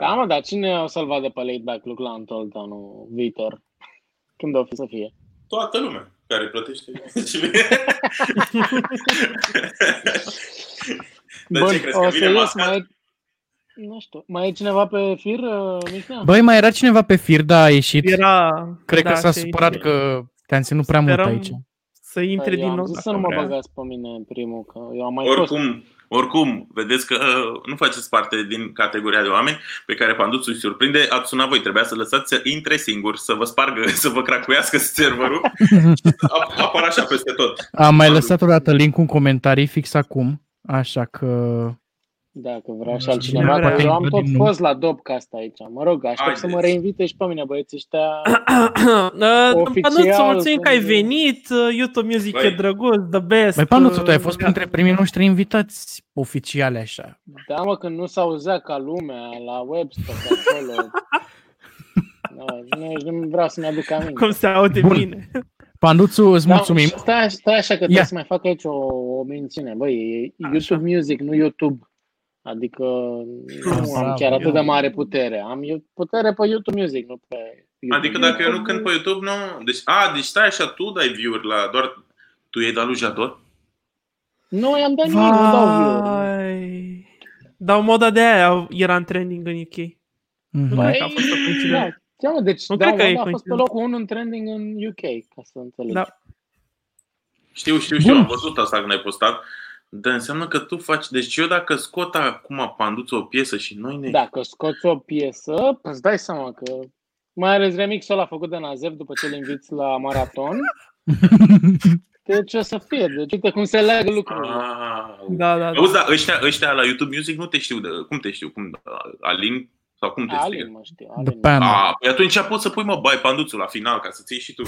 Da, mă, dar cine o să-l vadă pe laid back look la Untold anul viitor? Când o fi să fie? Toată lumea. care plătește. Dar Bun, ce crezi, o că să vine ies, mascat? mai e... Nu știu, mai e cineva pe fir, uh, Mihnea? Băi, mai era cineva pe fir, da, a ieșit. Era... Cred da, că s-a și- supărat că te-am ținut prea mult Sperăm aici. Să intre Eu din am nou. zis să dacă nu mă vrea. băgați pe mine în primul, că eu am mai fost. Oricum, oricum, vedeți că uh, nu faceți parte din categoria de oameni pe care Panduțul îi surprinde. Ați sunat voi, trebuia să lăsați să intre singur, să vă spargă, să vă cracuiască serverul. Ap- Apar așa peste tot. Am mai lăsat odată link în comentarii fix acum, așa că... Dacă vrea și Cine altcineva, vrea, că eu am din tot nou. fost la Dopcast aici. Mă rog, aștept să mă Haideți. reinvite și pe mine, băieții ăștia. Uh, Oficial, Panuțu, mulțumim că ai să- venit. uh, YouTube Music Băi. e drăguț, the best. Băi, Panuțu, tu ai uh, fost gata. printre primii noștri invitați oficiale așa. Da, mă, când nu s-auzea ca lumea la Webster pe acolo. Da, nu, nu vreau să-mi aduc aminte. Cum se aude Bun. bine. Panduțu, îți mulțumim. Da, stai, stai așa că trebuie Ia. să mai fac aici o, o mențiune. Băi, e Așa. YouTube Music, nu YouTube. Adică nu Bravo, am chiar atât de eu- mare putere. Am eu- putere pe YouTube Music, nu pe YouTube. Adică dacă eu nu cânt pe YouTube, nu... Deci, a, deci stai așa, tu dai view-uri la doar... Tu i-ai dat lui Jador? Nu, i-am dat nimic, nu dau view. Vai. Dar moda de aia era în trending în UK. Mhm. Băi, că a fost o coincidență. da, da, deci Nu da, cred că da, e a fost pe coincidență. locul 1 în trending în UK, ca să înțelegi. Da. Știu, știu, știu, Bun. am văzut asta când ai postat. Dar înseamnă că tu faci... Deci eu dacă scot acum Panduțu o piesă și noi ne... Dacă scoți o piesă, îți dai seama că mai ales remixul ăla făcut de Nazev după ce îl inviți la maraton, deci o să fie. Deci uite cum se leagă lucrurile. Ah, Da, da, da. Auzi, da, ăștia, ăștia la YouTube Music nu te știu. De, cum te știu? Cum, Alin? Sau cum te Alin, știu? mă știu. The Alin. Pan. Ah, păi atunci poți să pui, mă, bai panduțul la final ca să-ți iei și tu.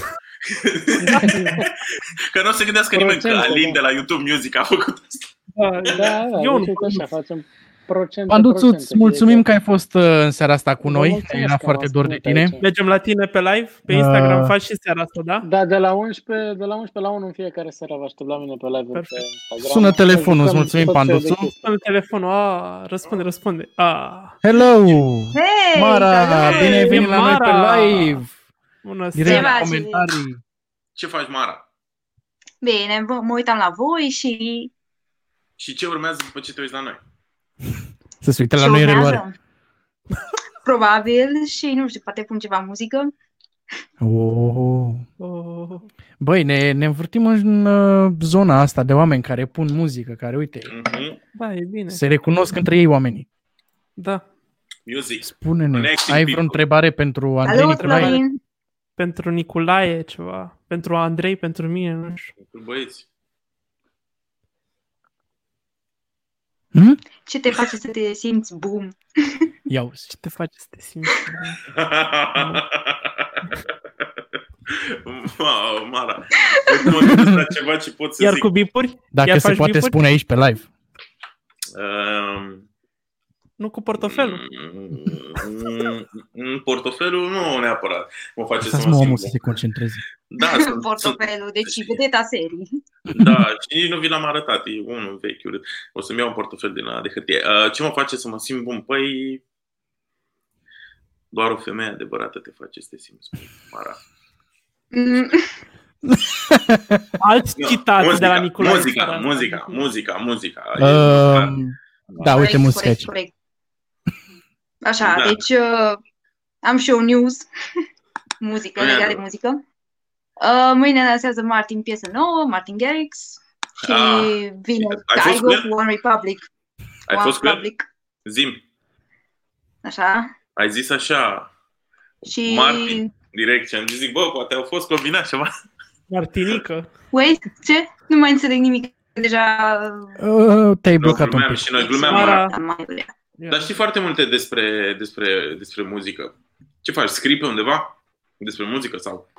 că nu o să gândească nimeni că Procente, Alin da. de la YouTube Music a făcut asta. Da, Da, da, Eu deci nu uite așa, facem procente, Panduțu, procente, îți mulțumim fiecare. că ai fost uh, în seara asta cu Vă noi. mulțumesc Era că foarte m-ați dor de ținut tine. aici. Mergem la tine pe live, pe Instagram, Uh. faci și seara asta, da? Da, de la 11, de la 11 la 1 în fiecare seară vă aștept la mine pe live pe Perfect. Instagram. Sună Să telefonul, îți jucăm mulțumim, tot felul de Panduțu. chestii. Sună telefonul, a, răspunde, răspunde. A, Hello! Hei, Mara, salut! bine ai venit la noi pe Mara! live! bună Direct Ce la faci? comentarii. Ce faci, Mara? Bine, vă- mă uitam la voi și Și ce urmează după ce te uiți la noi? Să se uite la ce noi în urmează? reluare. Probabil și nu știu, poate pun ceva muzică. Oh. Oh, Băi, ne, ne învârtim în uh, zona asta de oameni care pun muzică, care, uite, Mhm. da, e bine. se recunosc între ei oamenii. Da. Music. Spune-ne, Connecting ai vreo people. întrebare pentru Andrei Salut, Nicolae? Florin! Pentru Nicolae ceva, pentru Andrei, pentru mine, nu știu. Cu băieți. Hmm? Ce te face să te simți boom? Ia uzi. Ce te face să te simți? wow, Mara. Eu mă gândesc la ceva ce pot să Iar zic. cu bipuri? Dacă Iar se faci poate bipuri? spune aici pe live. Um, Nu cu portofelul. mm, mm, portofelul nu neapărat. Mă face să Lăsați mă mă simt omul să bun. se concentreze. Da, sunt, sunt, Portofelul, deci vedeta serii. da, și nici nu vi l-am arătat. E unul vechi urât. O să-mi iau un portofel din la de hârtie. Uh, ce mă face să mă simt bun? Păi, doar o femeie adevărată te face să te simți bun, Mara. Mm, Alt Nu, citat de la Nicolae. Muzica, Staran. muzica, muzica, muzica. Uh, da, uite corect, muzica corect, aici. corect. Așa, Da. deci uh, am și eu news. muzică, Ia, legat de da. muzică. Uh, mâine lansează Martin piesă nouă, Martin Garrix. Și Ah. vine Ai fost cu Kygo el? cu One Republic. Ai One fost cu el? Republic. Zim. Așa. Ai zis așa, Și... Martin. direct, și am zis, bă, poate au fost combinat ceva. Martinică. Wait, ce? Nu mai înțeleg nimic. Deja... Uh, te-ai blocat un glumeam pic. și noi, glumeam. Mara. Mara. Am mai vrea. Dar știi foarte multe despre, despre, despre muzică. Ce faci? Scrii pe undeva? Despre muzică sau?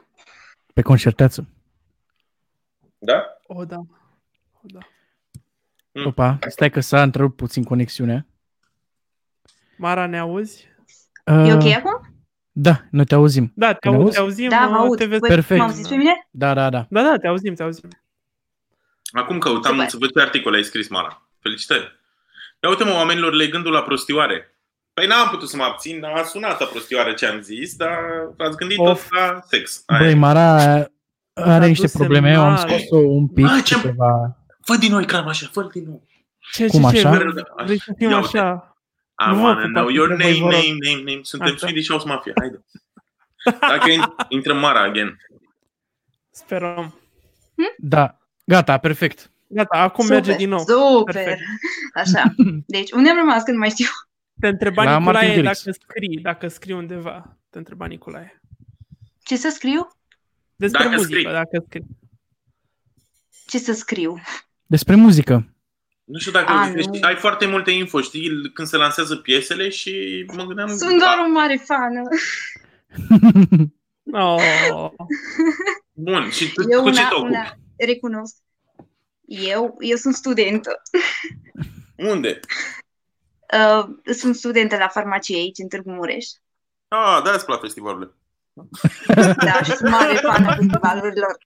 Pe concerteață. Da? O, da. O, da. Mm. Opa, stai că s-a întrerupt puțin conexiunea. Mara, ne auzi? Uh, E ok acum? Da, noi te auzim. Da, te, Ne au, auzi? te auzim. Da, vă uh, aud. Te vezi... Voi Perfect. M-auziți pe mine? Da, da, da. Da, da, te auzim, te auzim. Acum căutam Super. să văd ce articol ai scris, Mara. Felicitări. Ia uite mă, oamenilor, le gândul la prostioare. Păi n-am putut să mă abțin, a sunat a prostioare ce am zis, dar ați gândit Of. tot la sex. Aia Băi, e. Mara, Are niște dus probleme, eu am semnale. scos-o un pic, Ah, ce- câteva... Fă din nou ecranul așa, fă din nou. Ce, Cum ce, ce, așa? vrei- Vrei să fim Ia uite. așa? I Nu vă wanna pupați know your între name, voi, vă rog. name, name, name. Suntem Așa. Swedish House Mafia, haide. Dacă in- intră Mara again. Sperăm. Da, gata, perfect. Gata, acum Super, merge din nou. Super. Perfect. Așa. Deci, unde am rămas când mai știu? Te întreba La Martin Nicolae Garrix. dacă scrii, dacă scrii undeva. Te întreba Nicolae. Ce să scriu? Despre Dacă muzică, scrii. dacă scrii. Ce să scriu? Despre muzică. Nu știu dacă A, deci, nu. ai foarte multe info, știi, când se lansează piesele și mă gândeam... Sunt doar un mare fană. Oh, Bun, și tu, Eu cu ce una, te ocupi? una recunosc. Eu, eu sunt studentă. Unde? Uh, sunt studentă la farmacie aici, în Târgu Mureș. Ah, da, îți plac festivalurile. Da, și sunt mare fană festivalurilor.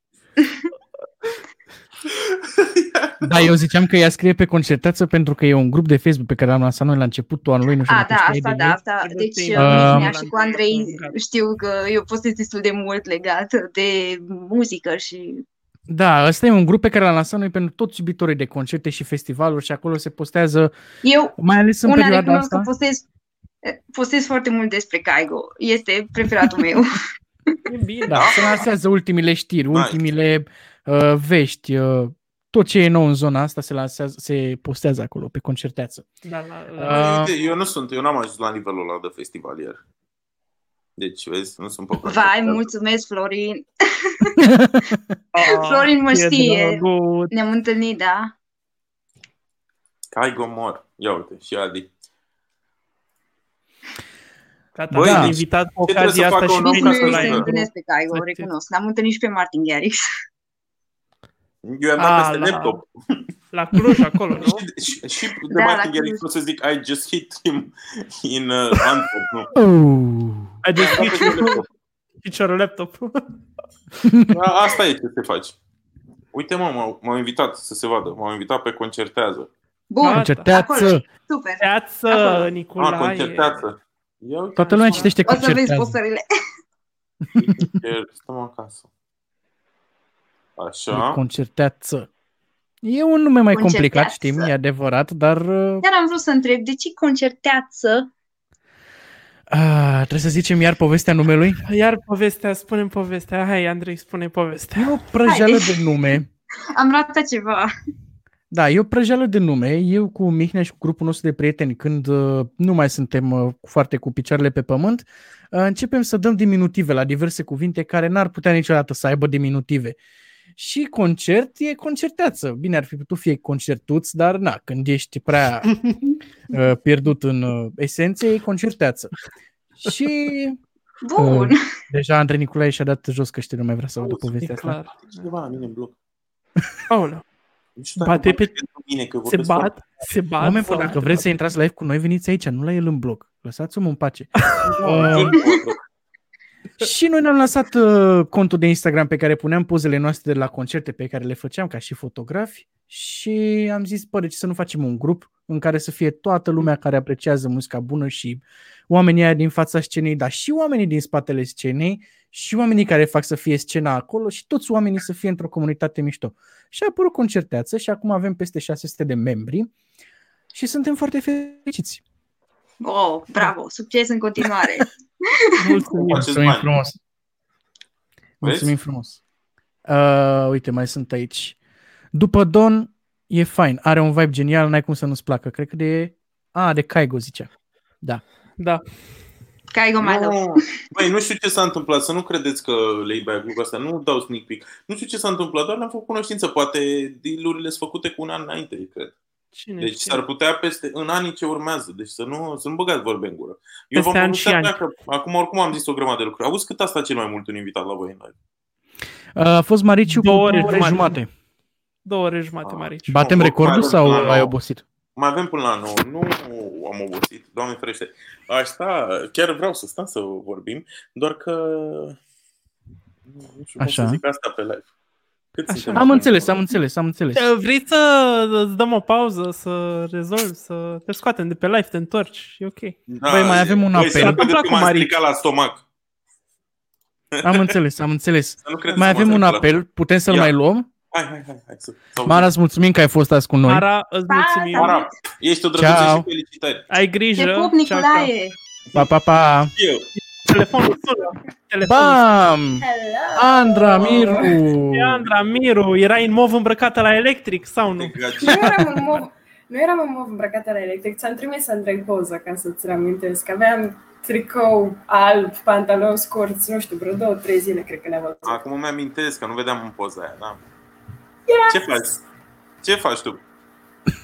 Da, eu ziceam că ea scrie pe concertață pentru că e un grup de Facebook pe care l-am lansat noi la începutul anului, nu știu A, dacă da, știai asta, de da, ei. asta. Trebuie Deci, să-i uh, dăm Mihnea la și cu Andrei început. știu că eu postez destul de mult legat de muzică și... Da, ăsta e un grup pe care l-am lansat noi pentru toți iubitorii de concerte și festivaluri și acolo se postează, Eu, mai ales în una perioada recunosc că asta. postez, postez foarte mult despre Caigo. Este preferatul meu. e bine. Da, se lansează ultimile știri, Nice. ultimile uh, vești, uh, tot ce e nou în zona asta se, lansează, se postează acolo pe concerteață. Da, la, Uh, la, Uite, eu nu sunt, eu n-am ajuns la nivelul ăla de festivalier. Deci, vezi, nu sunt pe Vai, mulțumesc, Florin. Ah, Florin mă e știe. drăguț. Ne-am întâlnit, da? Cai Gomor. Ia uite, și Adi. Gata, Băi, am deci, invitat cu ce trebuie ocazia să asta facă și un om pe ca Nici să nu live. se Nicolae. întâlnesc pe Caigo, Să recunosc. L-am întâlnit și pe Martin Garrix. Eu i-am dat Ah, peste la- laptop. La Cluj, acolo, nu? Și, și, și de Da, Martin la Garrix Cluj. pot să zic I just hit him in uh, Antwerp, nu. Oh. Ai I-am dat deschis peste laptop. Piciorul laptop. Da, asta e ce te faci. Uite mă, m-au, m-au invitat să se vadă. M-au invitat pe concertează. Bun, Gata. Concertează! Acolo. super. Teață, Acolo. Ah, Nicolae. concertează. Ia uite, Toată lumea așa. citește O să vezi concertează. postările. Chiar Stăm acasă. E Așa. Concerteață. E un nume mai Concerteață. complicat, știm, e adevărat, dar uh, Chiar am vrut să întreb, de ce concerteață? A, trebuie să zicem iar povestea numelui. Iar povestea, spune povestea. Hai, Andrei, spune povestea. E o prăjeală Haide. de nume. Am ratat ceva. Da, e o prăjeală de nume. Eu cu Mihnea și cu grupul nostru de prieteni, când uh, nu mai suntem uh, foarte cu picioarele pe pământ, uh, începem să dăm diminutive la diverse cuvinte care n-ar putea niciodată să aibă diminutive. Și concert e concerteață. Bine, ar fi putut fi concertuț, dar na, când ești prea uh, pierdut în uh, esențe, e concerteață. Și Bun. Uh, deja Andrei Nicolae și-a dat jos căștile, nu mai vrea să audă Auzi, E povestea asta. clar. Cineva la mine în bloc. Aoleu, Nu știu dacă Bate bate pe- pentru mine, că se vorbesc bat, foarte- se bat. Oameni buni, sau- dacă vreți să intrați live cu noi, veniți aici, nu la el în bloc. Lăsați-mă în pace. Da, jur că mă bloc. Și noi ne-am lăsat uh, contul de Instagram pe care puneam pozele noastre de la concerte pe care le făceam ca și fotografi și am zis, bă, de ce să nu facem un grup în care să fie toată lumea care apreciază muzica bună și oamenii aia din fața scenei, dar și oamenii din spatele scenei și oamenii care fac să fie scena acolo și toți oamenii să fie într-o comunitate mișto. Și a apărut concerteață și acum avem peste 600 de membri și suntem foarte fericiți. Oh, bravo, succes în continuare. Mulțumim. Faceți Mulțumim bani. frumos. Mulțumim frumos. Uh, uite, mai sunt aici. După Don, e fain. Are un vibe genial, n-ai cum să nu-ți placă. Cred că de... A, de Caigo, zicea. Da. Da. Caigo mai love. Nu, Băi, nu știu ce s-a întâmplat, să nu credeți că le iei back lucrul ăsta, nu dau sneak peek. Nu știu ce s-a întâmplat, doar le-am făcut cunoștință, poate dealurile sunt făcute cu un an înainte, cred. Cine Deci știe? s-ar putea peste în anii ce urmează, deci să nu, să nu băgați vorbe în gură. Eu Peste v-am ani și povestit ani. că acum oricum am zis o grămadă de lucruri. Auzi cât a stat cel mai mult un invitat la voi în live? Uh, a fost Mariciu Două cu ore două ore jumate. jumate. Două ore jumate, Ah. Marici. Batem Nu, recordul mai sau avem- ai obosit? Mai avem până la 9. Nu am obosit, Doamne ferește. Aș sta, chiar vreau să stăm să vorbim, doar că nu știu cum Așa. să zic asta pe live. Cât Așa. suntem Am acum? înțeles, am înțeles, am înțeles. Eh, Vrei să îți dăm o pauză, să rezolvi, să te scoatem de pe live, te întorci, e ok. Da, Băi, mai avem un băi, apel. să nu credeți Întâmplă că cu m-am Marici. stricat la stomac. Am înțeles, am înțeles. Să nu crezi Mai că mă avem un întâmplă. apel, putem să-l Ia. mai luăm? Hai, hai, hai, hai să să Mara, îți mulțumim că ai fost azi cu noi. Mara, îți mulțumim. Mara, ești o drăguță Ciao. și felicitări. Ai grijă. Te pup, Ceau, ceau. Nicolae! Pa, pa, pa. Eu. Telefonul sună. Telefonul Bam! Hello! Andra, Miru! sună. Andra, Miru, erai în mov îmbrăcată la electric sau nu? Nu eram în mov, nu eram în mov îmbrăcată la electric, ți-am trimis Andrei poza ca să-ți reamintesc. Aveam tricou alb, pantaloni scurți, nu știu, vreo două, trei zile cred că le-am văzut. Acum îmi amintesc că nu vedeam în poza aia, da? Ce faci? Ce faci tu?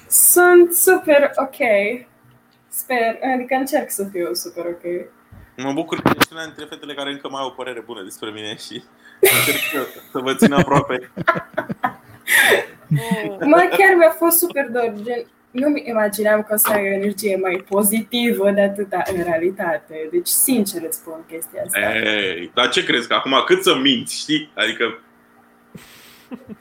Sunt super ok. Sper, adică încerc să fiu super ok. Mă bucur că ești una dintre fetele care încă mai au o părere bună despre mine și încerc să, să vă țin aproape. Mă, chiar mi-a fost super dor, gen, nu-mi imaginam că o să ai o energie mai pozitivă de atâta în realitate. Deci, sincer îți spun chestia asta. Ei, dar ce crezi? Că acum cât să minți, știi? Adică,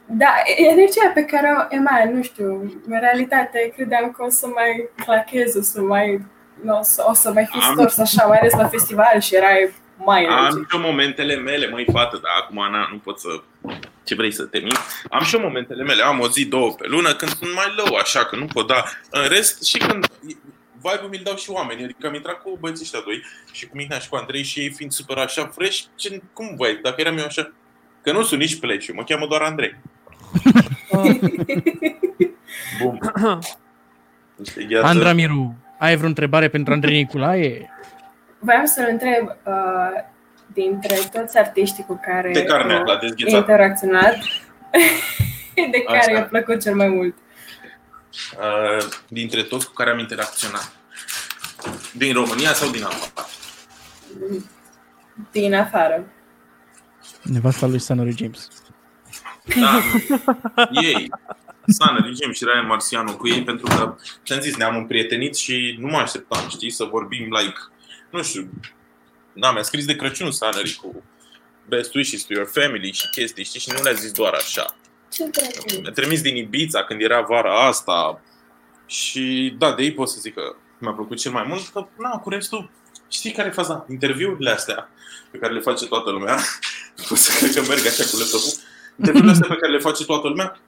Da, energia pe care o eman, nu știu, în realitate credeam că o să mai clachez, o să mai, nu, o, să, o să mai fi Am- stors așa, mai ales la festival și erai mai am energic. și eu momentele mele, măi fată, dar acum na, nu pot să... Ce vrei să te mint? Am și eu momentele mele, am o zi, două pe lună, când sunt mai low, așa, că nu pot da. În rest, și când vibe-ul mi-l dau și oamenii, adică am intrat cu băieții ăștia doi și cu Mihnea și cu Andrei și ei fiind super așa fresh, ce, cum voi, dacă eram eu așa? Că nu sunt nici pleciu, mă cheamă doar Andrei. Bum. Niște gheață. Andra Miru, ai vreo întrebare pentru Andrei Nicolae? Voiam să-l întreb uh, dintre toți artiștii cu care De carne au la dezghețat. interacționat, de care Așa. i-a plăcut cel mai mult. Uh, dintre toți cu care am interacționat. Din România sau din afară? Din afară. Nevasta lui Sanory James. Da, ei. Sana, Jim și Ryan Marciano cu ei pentru că, ți-am zis, ne-am împrietenit și nu mă așteptam, știi, să vorbim like, nu știu, da, mi-a scris de Crăciun Sanări cu best wishes to your family și chestii, știi, și nu le-a zis doar așa. Ce drăguț. Mi-a trimis din Ibiza când era vara asta și da, de ei pot să zic că mi-a plăcut cel mai mult, că na, cu restul, știi care e faza? Interviurile astea pe care le face toată lumea, pot să cred că merg așa cu laptopul, interviurile astea pe care le face toată lumea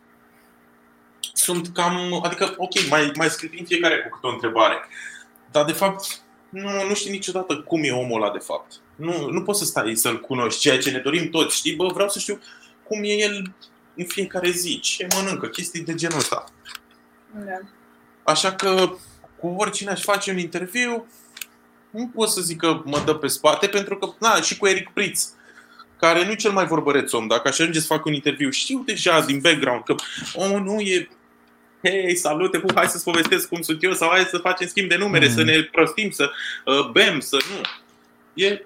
sunt cam, adică, ok, mai, mai scriu fiecare cu câte o întrebare, dar de fapt nu, nu știi niciodată cum e omul ăla de fapt. Nu, nu poți să stai să-l cunoști, ceea ce ne dorim toți, știi? Bă, vreau să știu cum e el în fiecare zi, ce mănâncă, chestii de genul ăsta. Da. Așa că cu oricine aș face un interviu, nu pot să zic că mă dă pe spate, pentru că, na, și cu Eric Pritz, care nu e cel mai vorbăreț om, dacă aș ajunge să fac un interviu, știu deja din background că omul nu e Hei, salute, pu, hai să-ți povestesc cum sunt eu sau hai să facem schimb de numere, Mm. să ne prostim, să uh, bem, să nu. E,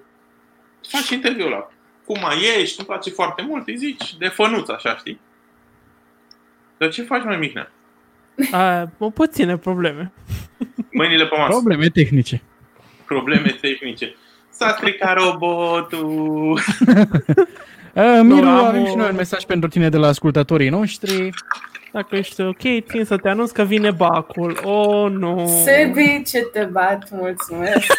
faci interviul ăla. Cum mai ești, îmi place foarte mult, îi zici de fănuț, așa, știi? Dar ce faci, mai Mihnea? A, o puține probleme. Mâinile pe masă. Probleme tehnice. probleme tehnice. S-a stricat robotul. Uh, Miru, am avem o- și noi un mesaj pentru tine de la ascultătorii noștri. Dacă ești ok, țin să te anunț că vine bacul. Oh, nu. Sebi, ce te bat, mulțumesc.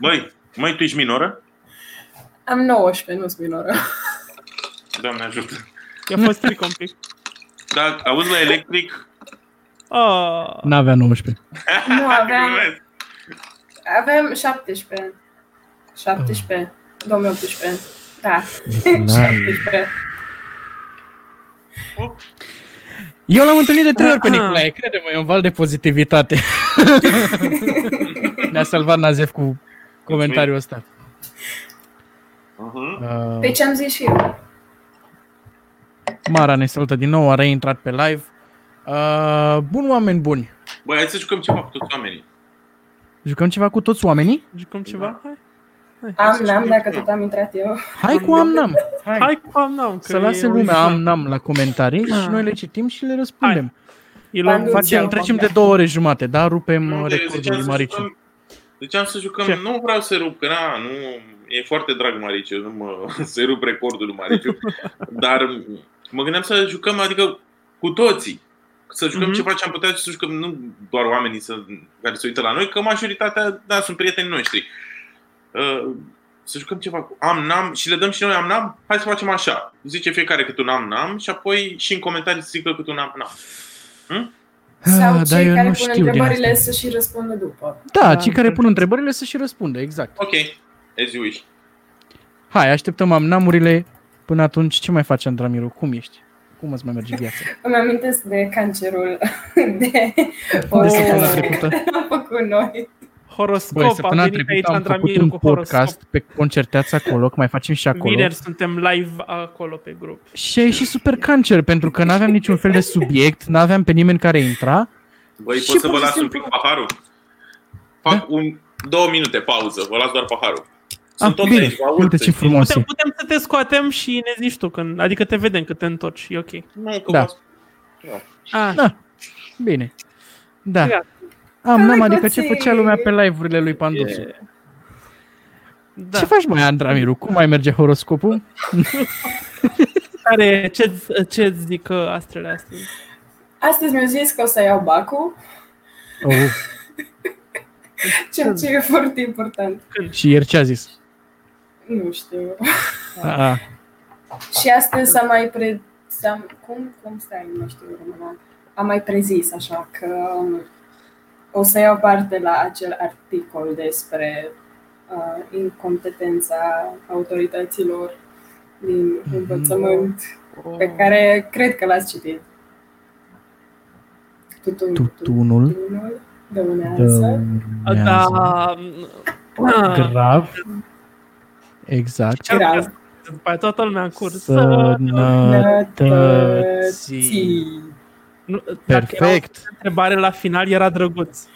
Băi, măi, tu ești minoră? Am 19, nu-s minoră. Doamne ajută. I-a fost fric un pic. Da, auzi la electric? Oh, N-avea 19. Nu, aveam, Glumesc. aveam 17. 17. 2018. Da. Nicolae. 17. Eu l-am întâlnit de trei ori pe Nicolae, crede-mă, e un val de pozitivitate. Ne-a salvat Nazef cu comentariul ăsta. Uh-huh. Uh, Pe ce am zis și eu. Mara ne salută din nou, a reintrat pe live. Uh, bun, oameni buni. Băi, hai să jucăm ceva cu toți oamenii. Jucăm ceva cu toți oamenii? jucăm ceva? Hai. Am, n-am, dacă tot am intrat eu. Hai cu am-nam. Hai. Hai cu am n-am. că Să lase e lumea original. am-nam la comentarii și noi le citim și le răspundem. Îi luăm Bandu- Facem, Ziceam, trecem de două ore jumate, da? Rupem Nu, uh, de- recordul ziceam lui să Mariciu. jucăm- Ziceam să jucăm, Ce? nu vreau să rup, că na, nu, e foarte drag Mariciu, nu mă, să rup recordul lui Mariciu, dar mă gândeam să jucăm, adică cu toții, să jucăm Mhm. ceva ce am putea să jucăm, nu doar oamenii să, care se uită la noi, că majoritatea, da, sunt prietenii noștri. Uh, să jucăm ceva cu am-nam și le dăm și noi am-nam? Hai să facem așa. Zice fiecare cât un am-nam și apoi și în comentarii să zică cât un am-nam. Sau Ah, dar cei eu care nu pun știu din întrebările asta. să și răspundă după. Da, cei care pun întrebările să și răspundă, exact. Ok, as you wish. Hai, așteptăm amnamurile. Până atunci, ce mai face Andramiru? Cum ești? Cum îți mai merge viața? Îmi amintesc de cancerul de De săptămâna trecută. am făcut noi. Horoscop, Băi, a săptămâna venit aici trecută am făcut Andramiru un cu horoscop. podcast pe concerteați acolo, că mai facem și acolo. Vineri suntem live acolo pe grup. Și a ieșit super cancer, pentru că n-aveam niciun fel de subiect, n-aveam pe nimeni care intra. Băi, Și pot să pur vă și las un simplu- pic paharul? Fac un, două minute pauză, vă las doar paharul. Sunt Ah, tot bine, aici, vă aud uite pe ce zi. frumos Putem, e. putem să te scoatem și ne zici tu când, adică te vedem când te întorci, e ok. Nu, că Da. vă- Ah, Da. Bine. Da. Gata. Am, n-am, adică ce Drăguții. făcea lumea pe live-urile lui Panduțu? E- Da. Ce faci, mai Andramiru? Cum mai merge horoscopul? Care, ce, ce zic uh, astrele astăzi? Astăzi mi-au zis că o să iau bacul, Oh. ceea ce e foarte important. Și ieri ce a zis? Nu știu. A, Și astăzi s-a mai pre... S-a... Cum? Cum stai? Nu știu română. Am mai prezis așa că um, o să iau parte la acel articol despre uh, incompetența autorităților din învățământ pe care cred că l-ați citit. Tutun, tutunul tutunul dăunează. Da, dăunează grav. Exact. Ce-am Grav. crezut? După aia toată lumea în curs. Sănătății. Nu, dacă era Perfect. o întrebare la final era drăguț.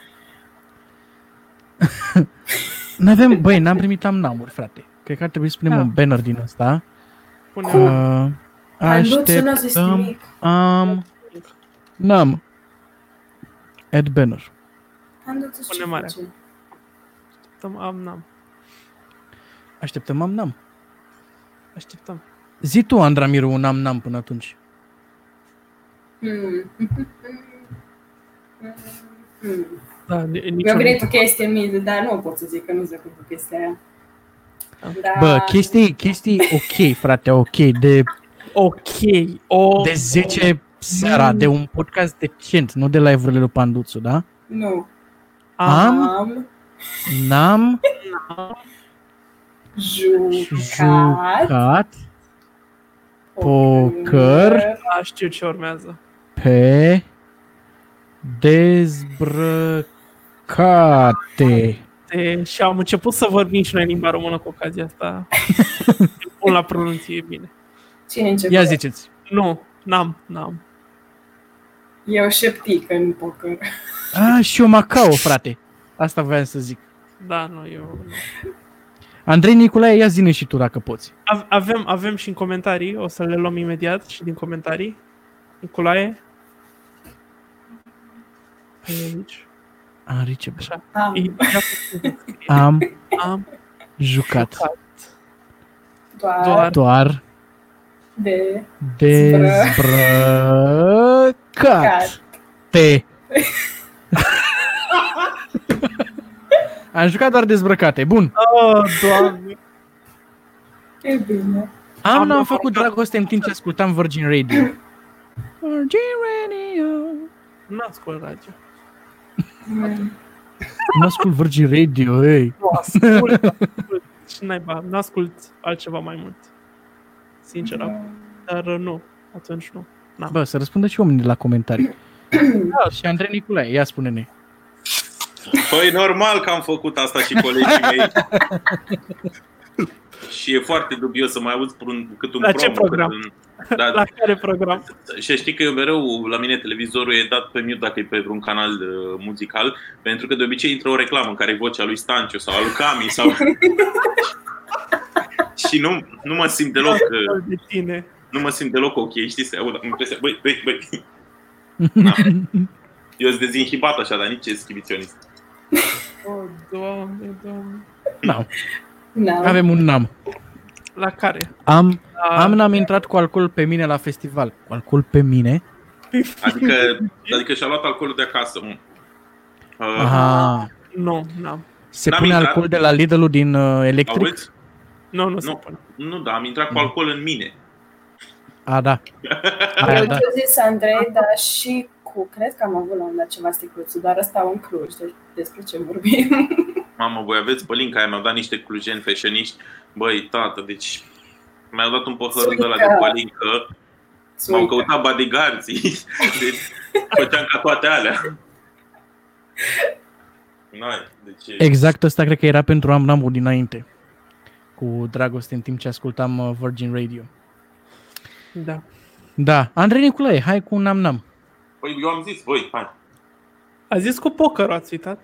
N-avem, băi, n-am primit amnamuri, frate. Cred că ar trebui să punem Da. un banner din ăsta. Pune Uh, Panduțu nu a zis așteptăm nimic. am n-am add banner. Panduțu ce Pune mare. face? am, n-am. Așteptăm am n-am. Așteptăm. Zi tu, Andramiru, un am n-am până atunci. Hmm. Hmm. Da, ni- Mi-a niciun... venit o chestie în minte, dar nu pot să zic că nu zic cu chestia aia. Da. Bă, chestii, chestii ok, frate, ok, de, Ok. O... de 10 seara, de un podcast decent, nu de live-urile lui Panduțu, da? Nu. Am, Am n-am jucat jucat poker Da, știu ce urmează. Pe dezbrăcate. E, și am început să vorbim și noi limba română cu ocazia asta. Pun la pronunție bine. Cine începe? Ia ziceți. Nu, n-am, n-am. Eu șeptic în poker. A, și eu Macao, frate. Asta voiam să zic. Da, nu, eu... Nu. Andrei Nicolae, ia zine și tu dacă poți. Ave- Avem, avem și în comentarii, o să le luăm imediat și din comentarii. Nicolae? E aici. Ari, ce bă. Așa. Am. E- ia puțin. Am Am jucat Doar, doar doar de dezbrăcat. cat. Te. Am jucat doar dezbrăcate. Bun. Oh, doamne. E bine. Am, Am n-am luat- făcut dragoste în timp ce ascultam Virgin Radio. Virgin Radio. Nu ascult radio. Mm. Nu ascult Virgin Radio, ei. Nu ascult, ascult. Și naiba, nu ascult altceva mai mult. Sincer, acum. dar uh, nu, atunci nu. Bă, să răspundă și oamenii la comentarii. Da, și Andrei Nicolae, ia spune-ne. Păi normal că am făcut asta și colegii mei. și e foarte dubios să mai auzi un, cât un La ce promo, program? cât un, da, La care program? Și știi că eu mereu, la mine televizorul e dat pe mute dacă e pe vreun canal uh, muzical, pentru că de obicei intră o reclamă în care e vocea lui Stanciu sau a lui Cami sau... și nu, nu mă simt deloc, uh, De tine. nu mă simt deloc ok, știi, să aud impresia, băi, băi, băi. Na. Eu sunt dezinhibat așa, dar nici exhibiționist. Oh, doamne, doamne. N-am. N-am. Avem un nam. La care? Am, La... am n-am intrat cu alcool pe mine la festival. Cu alcool pe mine? Adică, adică și-a luat alcoolul de acasă. mă. Uh, Aha. Nu, n-am. Se N-am pune intrat. alcool de la Lidl-ul din uh, electric? Auzi? Nu, nu se Nu. pune. Nu, da, am intrat cu alcool în mine. A, da. Aia, Eu da. ce zis Andrei, dar și cu, cred că am avut la un moment dat ceva sticluțe, dar ăsta în Cluj, deci despre ce vorbim. Mamă, voi aveți pălinca aia, mi-au dat niște clujeni feșeniști. Băi, tată, deci mi-au dat un păhăruț de la de Suică. pălincă. M-au Suică. căutat bodyguards Deci făceam ca toate alea. N-ai, deci... Exact ăsta cred că era pentru Amnamul dinainte. Cu dragoste în timp ce ascultam uh, Virgin Radio. Da. Da. Andrei Niculae, hai cu un Amnam. Păi eu am zis, voi, hai. A zis cu poker, ați uitat?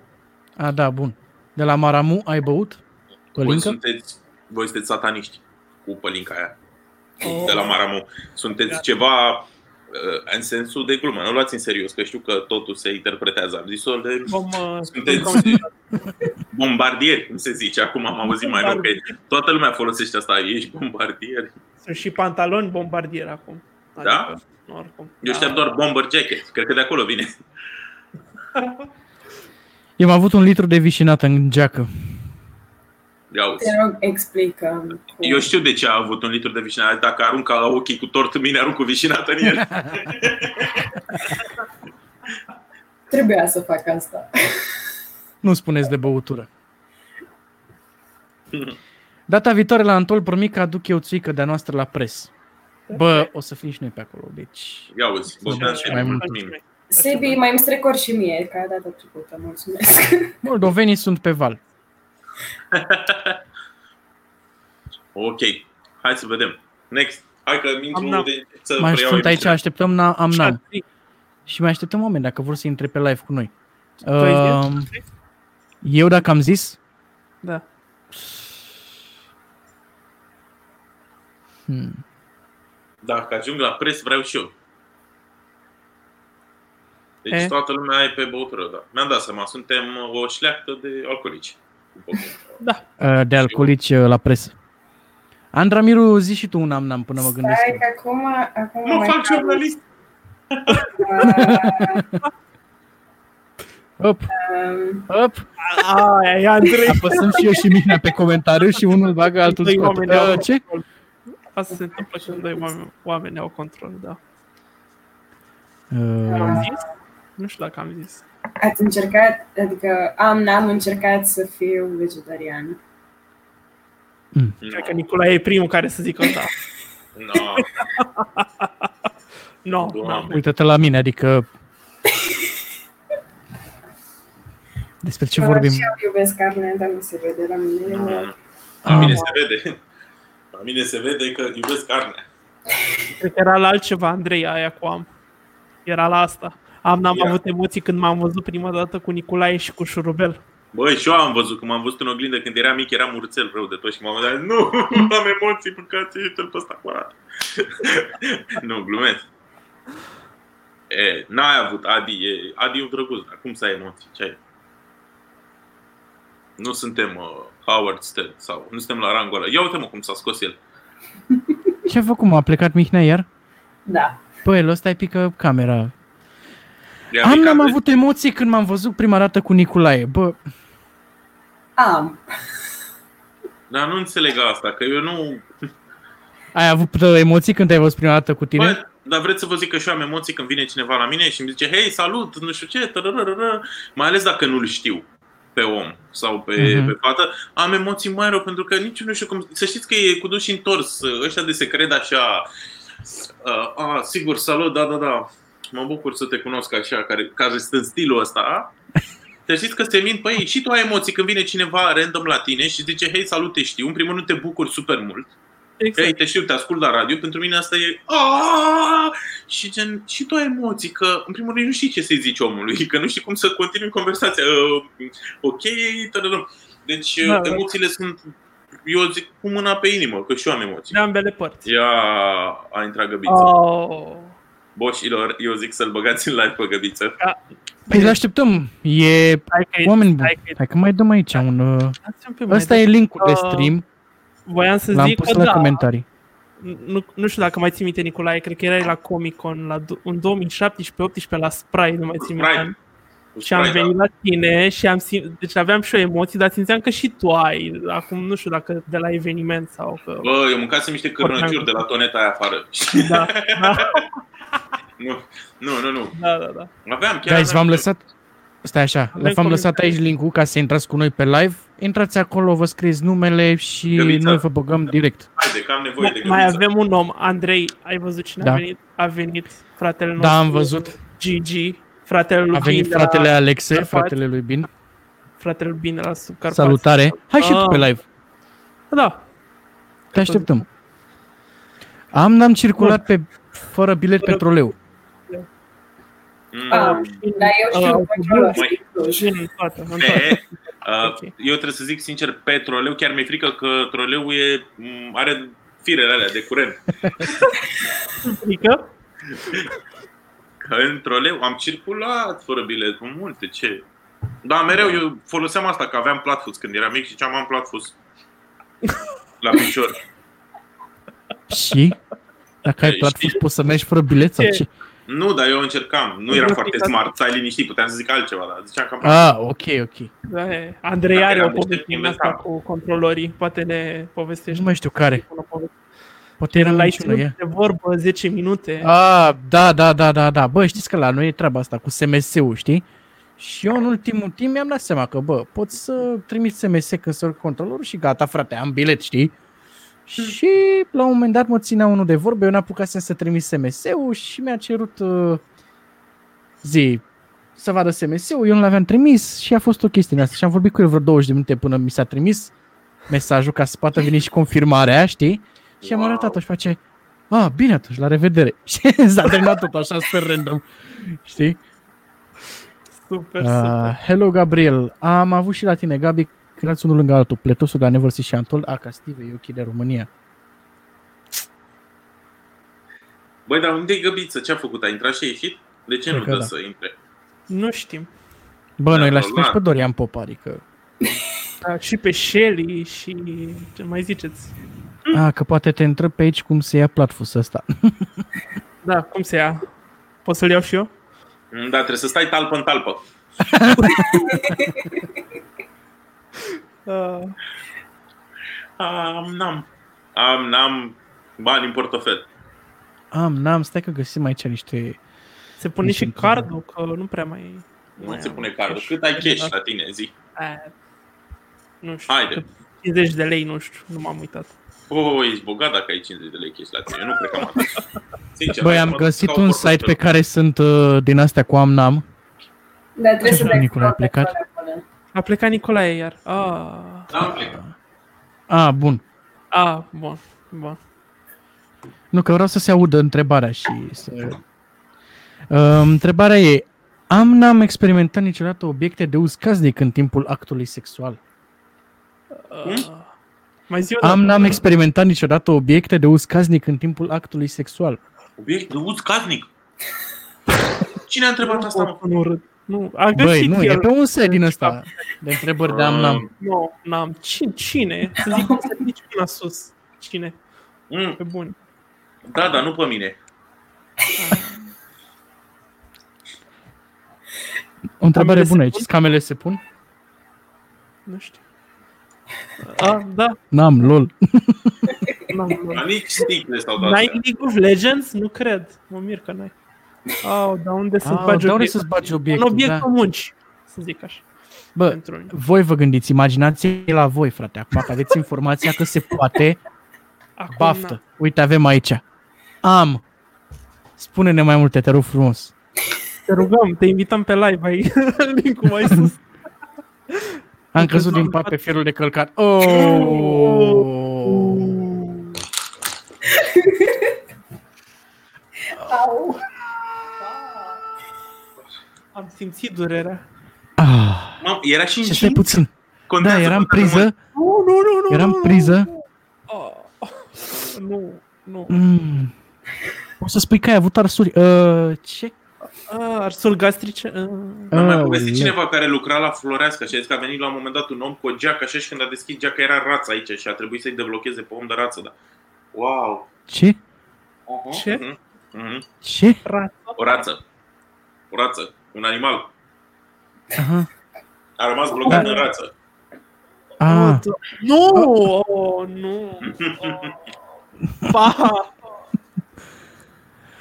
A, da, bun. De la Maramu ai băut? Voi Pălincă? sunteți, voi sunteți sataniști cu pălinca aia Oh. de la Maramu. Sunteți ceva uh, în sensul de glumă. Nu luați în serios, că știu că totul se interpretează. Am zis-o de... Vom, uh, Sunteți bombardieri, cum se zice. Acum am auzit mai nou că toată lumea folosește asta. Ești bombardier. Sunt și pantaloni bombardier acum. Da? Oricum. Eu știam doar bomber jacket. Cred că de acolo vine. Eu am avut un litru de vișinată în geacă. Ia uzi. Te rog, explică. cum. Eu știu de ce a avut un litru de vișinată. Dacă arunca la ochii cu tort în mine, arunc cu vișinată în el. Trebuia să fac asta. Nu spuneți de băutură. Data viitoare la Antol Pormic aduc eu țuică de-a noastră la pres. Bă, o să fim și noi pe acolo, deci... Ia uzi, Bogdan, Mai mult. mulțumim. Sebi, mai îmi strecor și mie, ca data trecută, mulțumesc. Moldovenii sunt pe val. Ok, hai să vedem. Next. Hai că intru Amnam. de să Mai preiau sunt aici, emisiunea. așteptăm na, Amnam. Șapte. Și mai așteptăm oameni dacă vor să intre pe live cu noi. Tu ai Um, zis? eu dacă am zis, Da. hmm, Dacă ajung la pres, vreau și eu. Deci E? toată lumea e pe băutură, da. Mi-am dat seama, suntem o șleactă de alcoolici. Da. uh, de alcoolici uh, la presă. Andra Miru, zi și tu un Amnam până mă gândesc. Stai eu. că acum, acum Nu mai fac caut. jurnalist. Op, Um, op. Aia e Andrei. Apăsăm și eu și mine pe comentariu și unul bagă, altul Doi scoate. oameni au Uh, ce? control. Asta se întâmplă când doi oameni, oameni au control, da. Am Uh, zis? Nu știu dacă am zis. ați încercat, adică am, n-am încercat să fiu vegetarian. Cred că Nicolae e primul care să zică da. No. Nu, Doamne. no, uită-te la mine, adică... Despre ce Că vorbim? Și eu iubesc carne, dar nu se vede la mine. Nu. La mine se vede. La mine se vede că iubesc carne. cred că era la altceva, Andrei, aia cu am. Era la asta. Am, n-am Ia. avut emoții când m-am văzut prima dată cu Nicolae și cu Șurubel. Băi, și eu am văzut, când m-am văzut în oglindă când eram mic, eram urțel rău de tot și m-am gândit, nu, am emoții, mâncați uite-l pe ăsta curat. nu, glumesc. E, n-ai avut, Adi, e, Adi e un drăguț, dar cum să ai emoții? Ce ai? Nu suntem uh, Howard Stern sau nu suntem la rangul ăla. Ia uite-mă cum s-a scos el. Ce a făcut, mă? A plecat Mihnea iar? Da. Păi, el ăsta e pică camera. I-a Am, picat n-am de- avut emoții când m-am văzut prima dată cu Nicolae. Bă, Am. Dar nu înțeleg asta, că eu nu... ai avut uh, emoții când te-ai văzut prima dată cu tine? Bă, dar vreți să vă zic că și eu am emoții când vine cineva la mine și îmi zice, hei, salut, nu știu ce, tărărără. mai ales dacă nu-l știu pe om sau pe, Mhm. pe fată, am emoții mai rău pentru că nici nu știu cum... Să știți că e cu duș întors, ăștia de se cred așa, uh, a, sigur, salut, da, da, da, mă bucur să te cunosc așa, care, care sunt în stilul ăsta, Să știți că se mint, păi și tu ai emoții când vine cineva random la tine și zice, hei, salut, te știu, în primul rând te bucuri super mult, Exact. Hei, te știu, te ascult la radio, pentru mine asta e "Aaaa!" și gen, și tu ai emoții, că în primul rând nu știi ce să-i zici omului, că nu știi cum să continui conversația. Uh, ok, tărărăm. Deci Da, da, da. emoțiile sunt, eu zic, cu mâna pe inimă, că și eu am emoții. De ambele părți. Ia a intrat Găbiță. Oh. Boșilor, eu zic să-l băgați în live pe Găbiță. Păi îl așteptăm. E Hai că oameni buni. hai că- Hai că mai dăm aici un... uh, Stați un pic mai Ăsta de- e linkul de Uh, stream. Voiam să L-am zic pus că la da. comentarii. Nu, nu știu dacă mai ții minte, Nicolae, cred că erai la Comic Con la, du- în 2017-18 la Sprite, nu mai țin Sprite. minte. Cu Și am Sprite, venit da. la tine și am sim- deci aveam și eu emoții, dar simțeam că și tu ai. Acum nu știu dacă de la eveniment sau că... Bă, eu mâncasem niște cârnăciuri de la toneta aia afară. Da, da, nu, nu, nu, nu. da, da, da. Aveam chiar... Guys, v-am aveam- lăsat... Stai așa, Avem v-am lăsat comentarii. aici link-ul ca să intrați cu noi pe live. Intrați acolo, vă scrieți numele și Găbiță. noi vă băgăm direct. Haide, că am nevoie de Mai găbiță. avem un om, Andrei, ai văzut cine Da. a venit? A venit fratele nostru. Da, am văzut. Gigi, fratele lui A venit Bin de fratele la, Alexe, Carpați. fratele lui Bin. fratele lui Bin de la Subcarpați. Salutare. Hai și tu Ah. pe live. Da, Te așteptăm. Am n-am circulat pe fără bilet pe troleu. Mm. Ah, dar eu știu Ah, pe ce ăla. Mai- și în toate. În toate. Pe, uh, Ok. eu trebuie să zic sincer, pe troleu chiar mi-e frică că troleul e, m, are firele alea de curent. Adică, Că în troleu am circulat fără bilet cu multe, ce? Da, mereu eu foloseam asta, că aveam platfus când eram mic și ziceam am platfus. La picior. Și? Dacă ai Ei, platform, știi. poți să mergi fără bilet sau Ce? ce? Nu, dar eu încercam. Nu eram foarte smart, stai liniștit, puteam să zic altceva, dar ziceam că am Ah, ok, ok. da, e. Andrei Dacă are o eram niște poveste din asta inventam. cu controlorii. Poate ne povestești. Nu mai știu care. Una poveste. Poate era L-ai niciunul, ținut e. de vorbă 10 minute. Ah, da, da, da, da, da. Bă, știți că la noi e treaba asta cu SMS-ul, știi? Și eu în ultimul timp mi-am dat seama că, bă, pot să trimit SMS când se urcă controlorul și gata, frate, am bilet, știi? Și la un moment dat mă ținea unul de vorbe, eu n-apucasem să trimit SMS-ul și mi-a cerut uh, zi să vadă SMS-ul, eu nu l-aveam trimis și a fost o chestie din asta și am vorbit cu el vreo 20 de minute până mi s-a trimis mesajul ca să poată veni și confirmarea, știi? Și am Wow. arătat-o și face, ah, bine atunci, la revedere. Și s-a terminat tot așa, super random, știi? Super, super. Uh, hello, Gabriel. Am avut și la tine, Gabi, creați unul lângă altul, pletosul de Neversi și Antol, a, ca Steve, e ok de România. Băi, dar unde e găbiță? Ce a făcut? A intrat și a ieșit? De ce Cred nu că dă da. să intre? Nu știm. Bă, Da, noi l-aș normal. și pe Dorian Popa, adică... Da, și pe Shelly și ce mai ziceți. A, că poate te întreb pe aici cum se ia platfusul ăsta. Da, cum se ia? Pot să-l iau și eu? Mm, Da, trebuie să stai talpă în talpă. Uh, Am, n-am. Am, n-am bani în portofel. Am, n-am, stai că găsim aici niște... se pune Nici și în cardul, că nu prea mai... Nu mai se am pune cardul. cash. Cât ai cash la tine, zi? Eh, Nu știu. Haide. cât- 50 de lei, nu știu, nu m-am uitat. Oh, ești bogat dacă ai 50 de lei cash la tine. Eu nu cred că am atât. Sincer, Băi, hai am să mă găsit duc ca un o site pe portofel. care sunt uh, din astea cu Amnam. Dar trebuie să Așa, dai Nicolae, a cont de plecat? acolo. A plecat Nicolae iar. Ah, Da, am plecat. A, bun. ah bun, bun. Nu, că vreau să se audă întrebarea și să... Uh, întrebarea e, am n-am experimentat niciodată obiecte de uz casnic în timpul actului sexual. Uh, mai zi o Am dată. n-am experimentat niciodată obiecte de uz casnic în timpul actului sexual. Obiect de uz casnic. Cine a întrebat asta, mă? Nu, râd. nu, a găsit Băi, nu, el. e pe un site din ăsta de întrebări de am n-am. Nu, n-am. Cine? Cine? Să zic că să ridici până sus. Cine? Mm, Pe bun. da, da, nu pe mine. O întrebare Camele se bună aici. pun? Scamele se pun? Nu știu. Ah, da, N-am, lol. n-am. Dar nici sticle sau de N-ai astea. League of Legends? Nu cred. Mă mir că n-ai. Au, dar unde să-ți Ah, bagi dar unde obiect- să-ți bagi Un obiectul? obiect Da. pe munci, să zic așa. Bă, Pentru mine. voi vă gândiți, imaginație la voi, frate. Acum că aveți informația că se poate, Acum, baftă. Uite, avem aici. Am. Spune-ne mai multe, te rog frumos. Te rugăm, te invităm pe live ai link-ul mai sus. Am căzut din pat pe fierul de călcat. Oh! Au. Am simțit durerea. Ah, Mam, era și în și stai cinci. puțin. Da, Contează eram până la priză. Nu, nu, nu, nu. Eram nu, priză. Nu, Oh, nu, nu. Mm. O să spui că ai avut arsuri. Uh, ce? Ah, arsuri gastrice. Ah. Mi-a mai Aoleu. povestit cineva care lucra la Floreasca și a zis că a venit la un moment dat un om cu o geacă așa și când a deschis geaca era rață aici și a trebuit să-i deblocheze pe om de rață. Da. Wow! Ce? Uh-huh. Ce? Uh-huh. Uh-huh. Ce? Rață. O rață. O rață. Un animal. Aha. A rămas blocat Da. în rață. Ah, Nu! Oh, nu! Pa!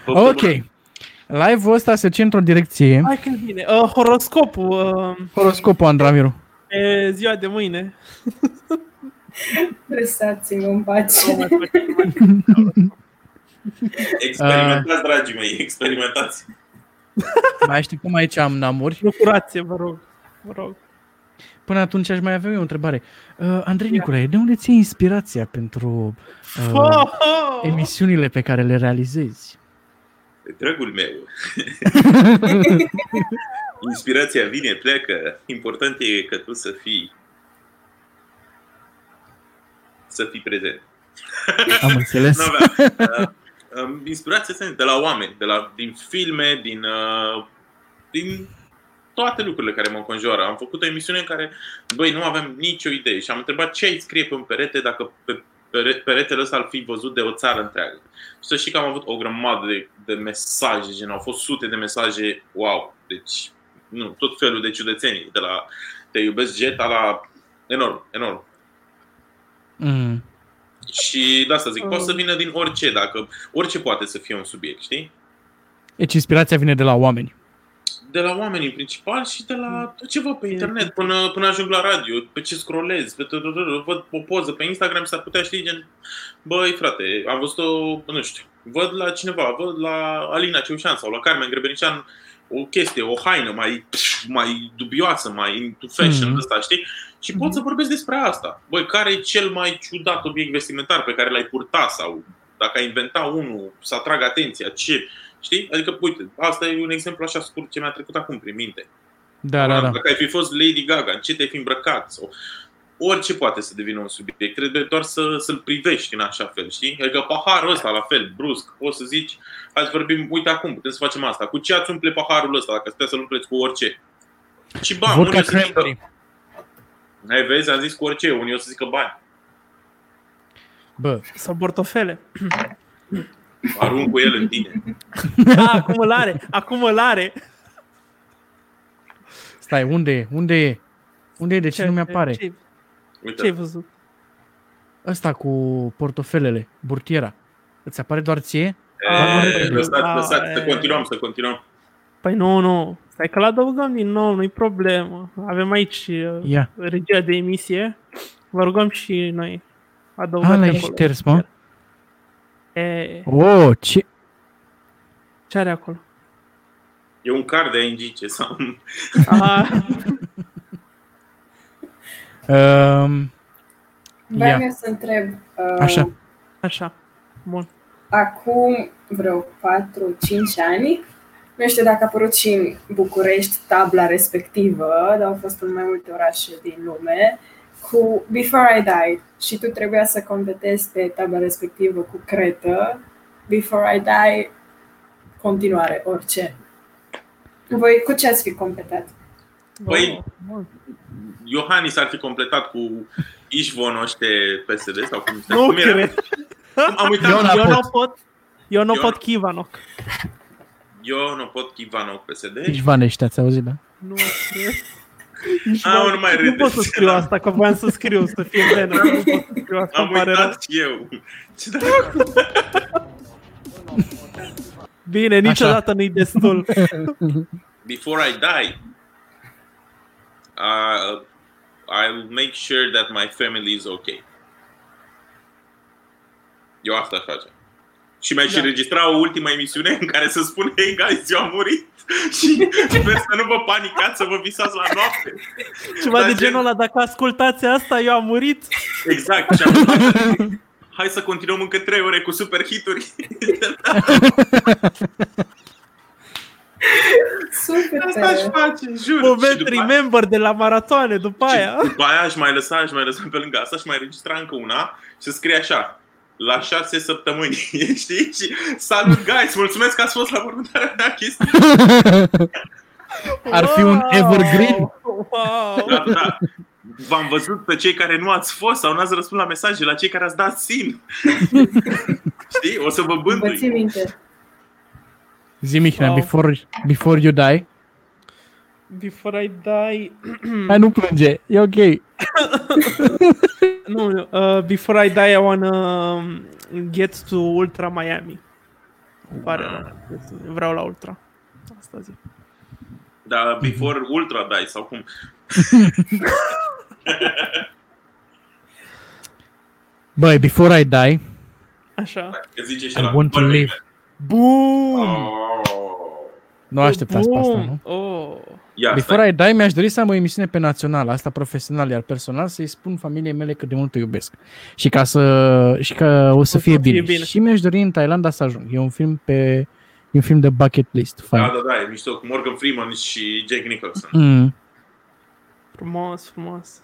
ok. Live-ul ăsta se duce într-o direcție. Hai că bine. Uh, horoscopul uh, Horoscopul, Andramiru. e ziua de mâine. Lăsați-mă în pace. Nu mai facem. Experimentați, dragii mei, experimentați. Mai știi cum aici am namuri? Procurație, vă rog. Vă rog. Până atunci aș mai avea eu o întrebare. Uh, Andrei Nicolae, de unde ți inspirația pentru uh, Oh, oh! emisiunile pe care le realizezi? De dragul meu. Inspirația vine, pleacă. Important e că tu să fii să fii prezent. Am înțeles. N-avea. Uh, um, Inspirația este de la oameni, de la, din filme, din, uh, din toate lucrurile care mă înconjoară. Am făcut o emisiune în care, băi, nu aveam nicio idee și am întrebat ce ai scrie pe un perete dacă pe pere- peretele ăsta ar fi văzut de o țară întreagă. Și să știi că am avut o grămadă de, de mesaje, gen, au fost sute de mesaje, wow, deci, nu, tot felul de ciudățenii, de la te iubesc Jetta la enorm, enorm. Mm. Și de asta zic, poate să vină din orice, dacă orice poate să fie un subiect, știi? Deci inspirația vine de la oameni. De la oameni în principal și de la tot ce văd pe internet, până, până ajung la radio, pe ce scrollez, pe tot, tot, tot, văd o poză pe Instagram, s-ar putea ști gen, băi frate, am văzut-o, nu știu, văd la cineva, văd la Alina Ceușan sau la Carmen Grebenician o chestie, o haină mai, mai dubioasă, mai into fashion, Mhm. mm-hmm. ăsta, știi? Și pot să vorbesc despre asta. Băi, care e cel mai ciudat obiect vestimentar pe care l-ai purta sau dacă ai inventa unul, să atragă atenția, ce, știi? Adică, uite, asta e un exemplu așa scurt ce mi-a trecut acum prin minte. Da, da, da. Dacă ai fi fost Lady Gaga, în ce te-ai fi îmbrăcat? Sau orice poate să devină un subiect. Trebuie doar să, să-l privești în așa fel, știi? Adică paharul ăsta, la fel, brusc, poți să zici, hai să vorbim, uite acum, putem să facem asta. Cu ce ați umple paharul ăsta, dacă puteți să-l umpleți cu orice? Și bani, Vodka unii o să zică, cranberry. hai vezi, am zis cu orice, unii o să zică bani. Bă, Sau portofele. Arunc cu el în tine. Da, acum îl are. Acum îl are. stai, unde e? Unde e? Unde e? De ce nu mi-apare? Ce, Uite, ce ai văzut? Ăsta cu portofelele, burtiera. Îți apare doar ție? e, lăsați, Ah, lăsați, să e. continuăm, să continuăm. Păi nu, nu. Stai că l-adăugăm din nou, nu-i problemă. Avem aici uh, Ia. regia de emisie. Vă rugăm și noi. Ah, Adăugați l-ai acolo. șters, mă? E, Oh, ce... ce are acolo? E un card de ING ce sau... Ah, Um, Vreau Ia. eu să întreb. Uh, Așa. așa. Bun. Acum vreo 4-5 ani, nu știu dacă a apărut și în București tabla respectivă, dar au fost în mai multe orașe din lume, cu Before I Die și tu trebuia să completezi pe tabla respectivă cu cretă Before I Die, continuare, orice. Voi cu ce ați fi completat? Păi, Oh, bun. Iohannis ar fi completat cu Ișvonoște PSD sau cum se Nu cum era? cred. Am uitat. Eu Eu, n-am Eu pot. nu pot. Eu nu Eu- pot Kivanoc. eu nu pot Chivanov PSD. Ișvanește, ați auzit, da? Nu cred. Ah, nu mai nu râdeți. pot să scriu asta, că voiam să scriu, să fie benă. Nu pot să scriu asta, Am îmi pare rău. uitat și eu. Ce dracu. Bine, niciodată nu-i destul. Before I die, uh, I'll make sure that my family is okay. Eu asta aș face. Și mi-aș Da. înregistra o ultimă emisiune în care să spun, hey guys, eu am murit și sper să nu vă panicați, să vă visați la noapte. Ceva Dar de gen- genul ăla, dacă ascultați asta, eu am murit. Exact. Și am Hai să continuăm încă 3 ore cu super hituri. Super Asta aș tare! face, jur. Și Moment după- remember de la maratoane, după aia. Și după aia aș mai lăsa, aș mai lăsa pe lângă asta și mai registra încă una și să scrie așa la șase săptămâni, știi? Și salut, guys, mulțumesc că ați fost la următoarea mea chestie. Ar fi un evergreen. Wow. Da, da. V-am văzut pe cei care nu ați fost sau n-ați răspuns la mesaje, la cei care ați dat sim. Știi? O să vă Vă ții bândui. minte. Zi, Mihnea, Wow. before, before you die. Before I die... Hai, nu plânge, e ok. Nu, uh, before I die, I wanna um, get to Ultra Miami. Pare rău. Vreau la Ultra. Asta zic. Dar before ultra dai sau cum? Băi, before I die, Așa. Că zice și I la want to live. Bun! Oh. Nu așteptați pe asta, nu? Oh. Ia, Before I die, mi-aș dori să am o emisiune pe național, asta profesional, iar personal să-i spun familiei mele cât de mult o iubesc. Și ca să, și că o să O să fie fie bine. bine. Și mi-aș dori în Thailanda să ajung. E un film pe e un film de bucket list. Da, Fain. da, da, e mișto cu Morgan Freeman și Jake Nicholson. Mm. Frumos, frumos.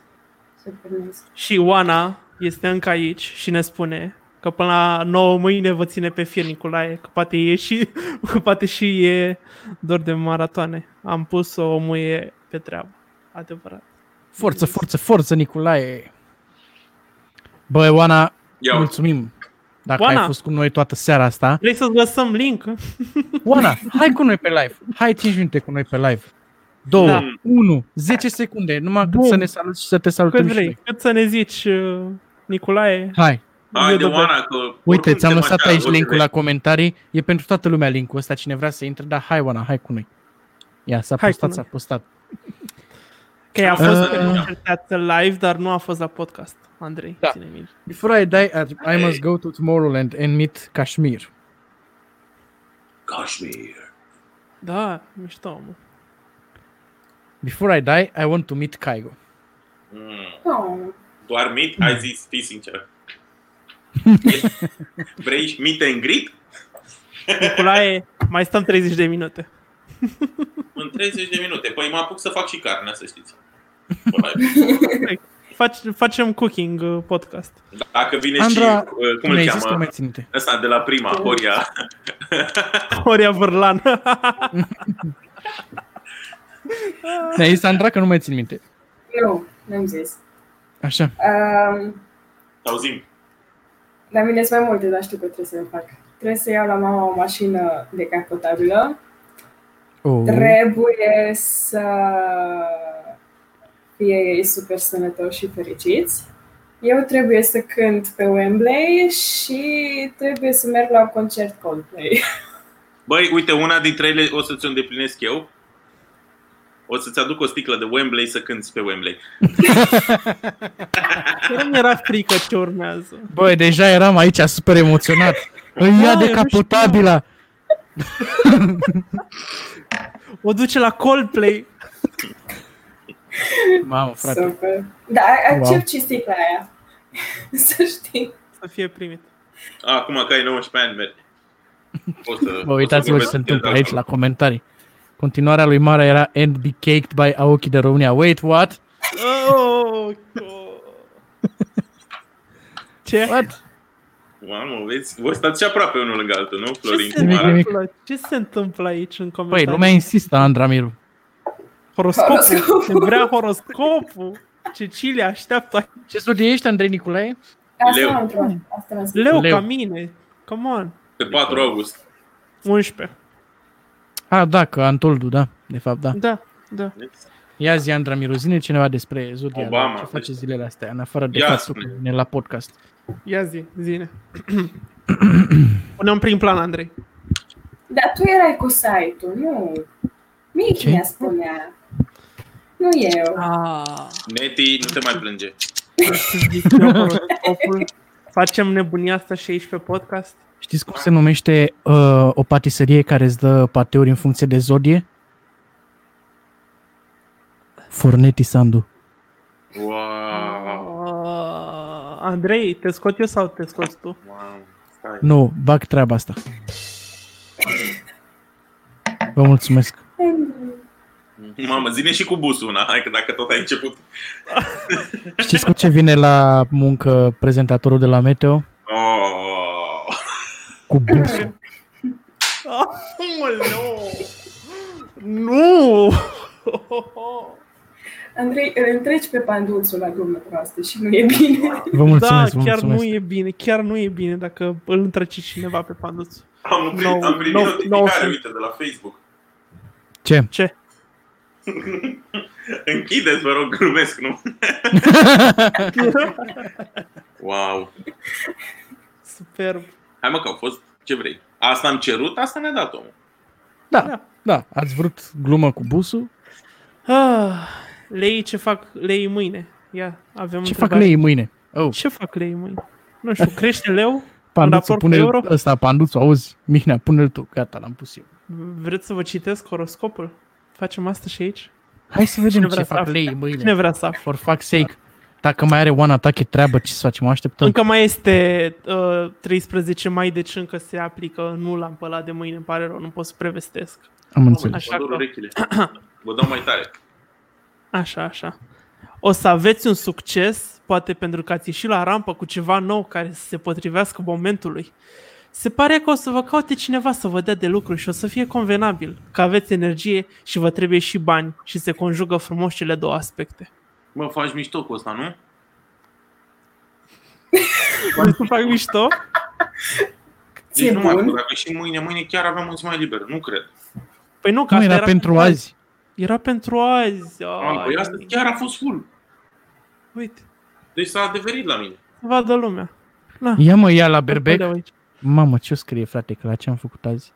Super nice. Și Oana este încă aici și ne spune că până la 9 mâine vă ține pe fir Nicolae, că poate e și, că poate și e dor de maratoane. Am pus o muie pe treabă. Adevărat. Forță, forță, forță, Nicolae! Băi, Oana, Ia, mulțumim dacă Oana. ai fost cu noi toată seara asta. Vrei să-ți lăsăm link? Oana, hai cu noi pe live. Hai 5 minute cu noi pe live. 2, Da. 1, 10 secunde, numai cât Bun. să ne saluți și să te salutăm Cât și vrei. noi. Cât să ne zici, uh, Nicolae? Hai, Hai de Eu de- Oana, că Uite, oricum ți-am suntem lăsat așa, aici orice linkul vrei. la comentarii. E pentru toată lumea linkul ăsta, cine vrea să intre, dar hai, Oana, hai cu noi. Ia, s-a Hai cu postat, noi. s-a postat. Că a fost Uh. pe încercat live, dar nu a fost la podcast. Andrei, Da. ține minte. Before I die, I- I must go to Tomorrowland and meet Kashmir. Kashmir. Da, mișto, mă. Before I die, I want to meet Kaigo. Mm. Oh. Doar meet? Hai zis, fii sincer. Vrei meet and greet? Nicolae, mai stăm 30 de minute. În 30 de minute. Păi mă apuc să fac și carne, să știți. Pe live. Faci, facem cooking uh, podcast. Dacă vine Andra, și, uh, cum mi-ai îl zis că cheamă? mai țin minte. Ăsta de la prima, Horia. Horia Vârlan. Mi-ai zis, Sandra, că nu mai țin minte. Nu, n-am zis. Așa. Um, Auzim. La mine sunt mai multe, dar știu că trebuie să le fac. Trebuie să iau la mama o mașină decapotabilă. Oh. Trebuie să fie ei super sănătoși și fericiți. Eu trebuie să cânt pe Wembley și trebuie să merg la un concert Coldplay. Băi, uite, una dintre ele o să ți-o îndeplinesc eu. O să-ți aduc o sticlă de Wembley să cânti pe Wembley. Chiar mi era frică ce urmează. Băi, deja eram aici super emoționat. Îi ia Da, de eu nu capotabila. O duce la Coldplay. Mamă, frate. Super. Da, accept Wow. și sticla aia. să știi. Să fie primit. Acum că ai 19 ani, mergi. Poți să, Bă, uitați-vă ce poți se să întâmplă vorbesc aici la comentarii. Continuarea lui Mara era And be caked by Aoki de România. Wait, what? Oh, oh. Ce? What? Mamă, vezi? Voi stați și aproape unul lângă altul, nu, Florin? Ce se, Nimic, Mara? nimic. întâmplă? Ce se întâmplă aici în Băi, comentarii? lumea insistă, Andra Miru. Horoscopul. Horoscopul. Se vrea horoscopul. Cecilia așteaptă. Ce zodie ești, Andrei Nicolae? Asta Leu. am întrebat. Asta am zis. Leu, Leu. ca mine. Come on. Pe 4 august. 11. Ah, da, că Antoldu, da, de fapt, da. Da, da. Ia zi, Andra Miru, zine cineva despre zodia. Obama. Ce face zilele astea, în afară de Ia faptul că spune. vine la podcast. Ia zi, zine. Punem prin plan, Andrei. Dar tu erai cu site-ul, nu. Mici Ce? mi-a spunea. Nu eu. Ah. Neti, nu te mai plânge. horoscopul. Facem nebunia asta și aici pe podcast? Știți cum se numește uh, o patiserie care îți dă pateuri în funcție de zodie? Forneti Sandu. Wow. Uh, Andrei, te scot eu sau te scoți tu? wow. Stai. Nu, bag treaba asta. Vă mulțumesc. Mamă, zine și cu busul una, hai că dacă tot ai început. Știți cu ce vine la muncă prezentatorul de la Meteo? Oh. Cu busul. Aoleu! Nu! Andrei, îl întreci pe panduțul la glume proaste și nu e bine. Vă mulțumesc, da, vă chiar mulțumesc. nu e bine, chiar nu e bine dacă îl întreci cineva pe panduț. Am, No, am primit no, notificare, no. uite, de la Facebook. Ce? Ce? Închideți, vă rog, glumesc, nu? wow. Superb. Hai mă că au fost ce vrei. Asta am cerut, asta ne-a dat omul. Da, da, ați vrut glumă cu busul? Ah, lei ce fac lei mâine? Ia, avem Ce fac întrebare. lei mâine? Oh, Ce fac lei mâine? Nu știu, crește leu? Panduțu, raport cu pune euro? ăsta, Panduțu, auzi, Mihnea, pune-l tu, gata, l-am pus eu. Vreți să vă citesc horoscopul? Facem asta și aici? Hai să vedem Cine ce vrea să fac afle? lei Cine mâine. vrea să afle? For fuck's sake. Dacă mai are one attack, e treabă, ce să facem? O așteptăm. Încă mai este uh, 13 mai, deci încă se aplică. Nu l-am pe ăla de mâine, îmi pare rău, nu pot să prevestesc. Am înțeles. Așa Mă dor că- urechile. Vă dau mai tare. Așa, așa. O să aveți un succes, poate pentru că ați ieșit la rampă cu ceva nou care să se potrivească momentului. Se pare că o să vă caute cineva să vă dea de lucru și o să fie convenabil, că aveți energie și vă trebuie și bani și se conjugă frumos cele două aspecte. Mă, faci mișto cu asta, nu? Vrei să fac mișto? Ție Deci nu mai bun. pot, dacă și mâine, mâine chiar aveam o zi mai liberă. Nu cred. Păi nu, că Nu asta era pentru azi. Era pentru azi. Ai, Ai, păi asta chiar a fost full. Uite, Deci s-a adeverit la mine. să vadă lumea. Na, Ia mă, ia la să berbec. vedeau aici. Mamă, ce o scrie, frate, că la ce am făcut azi?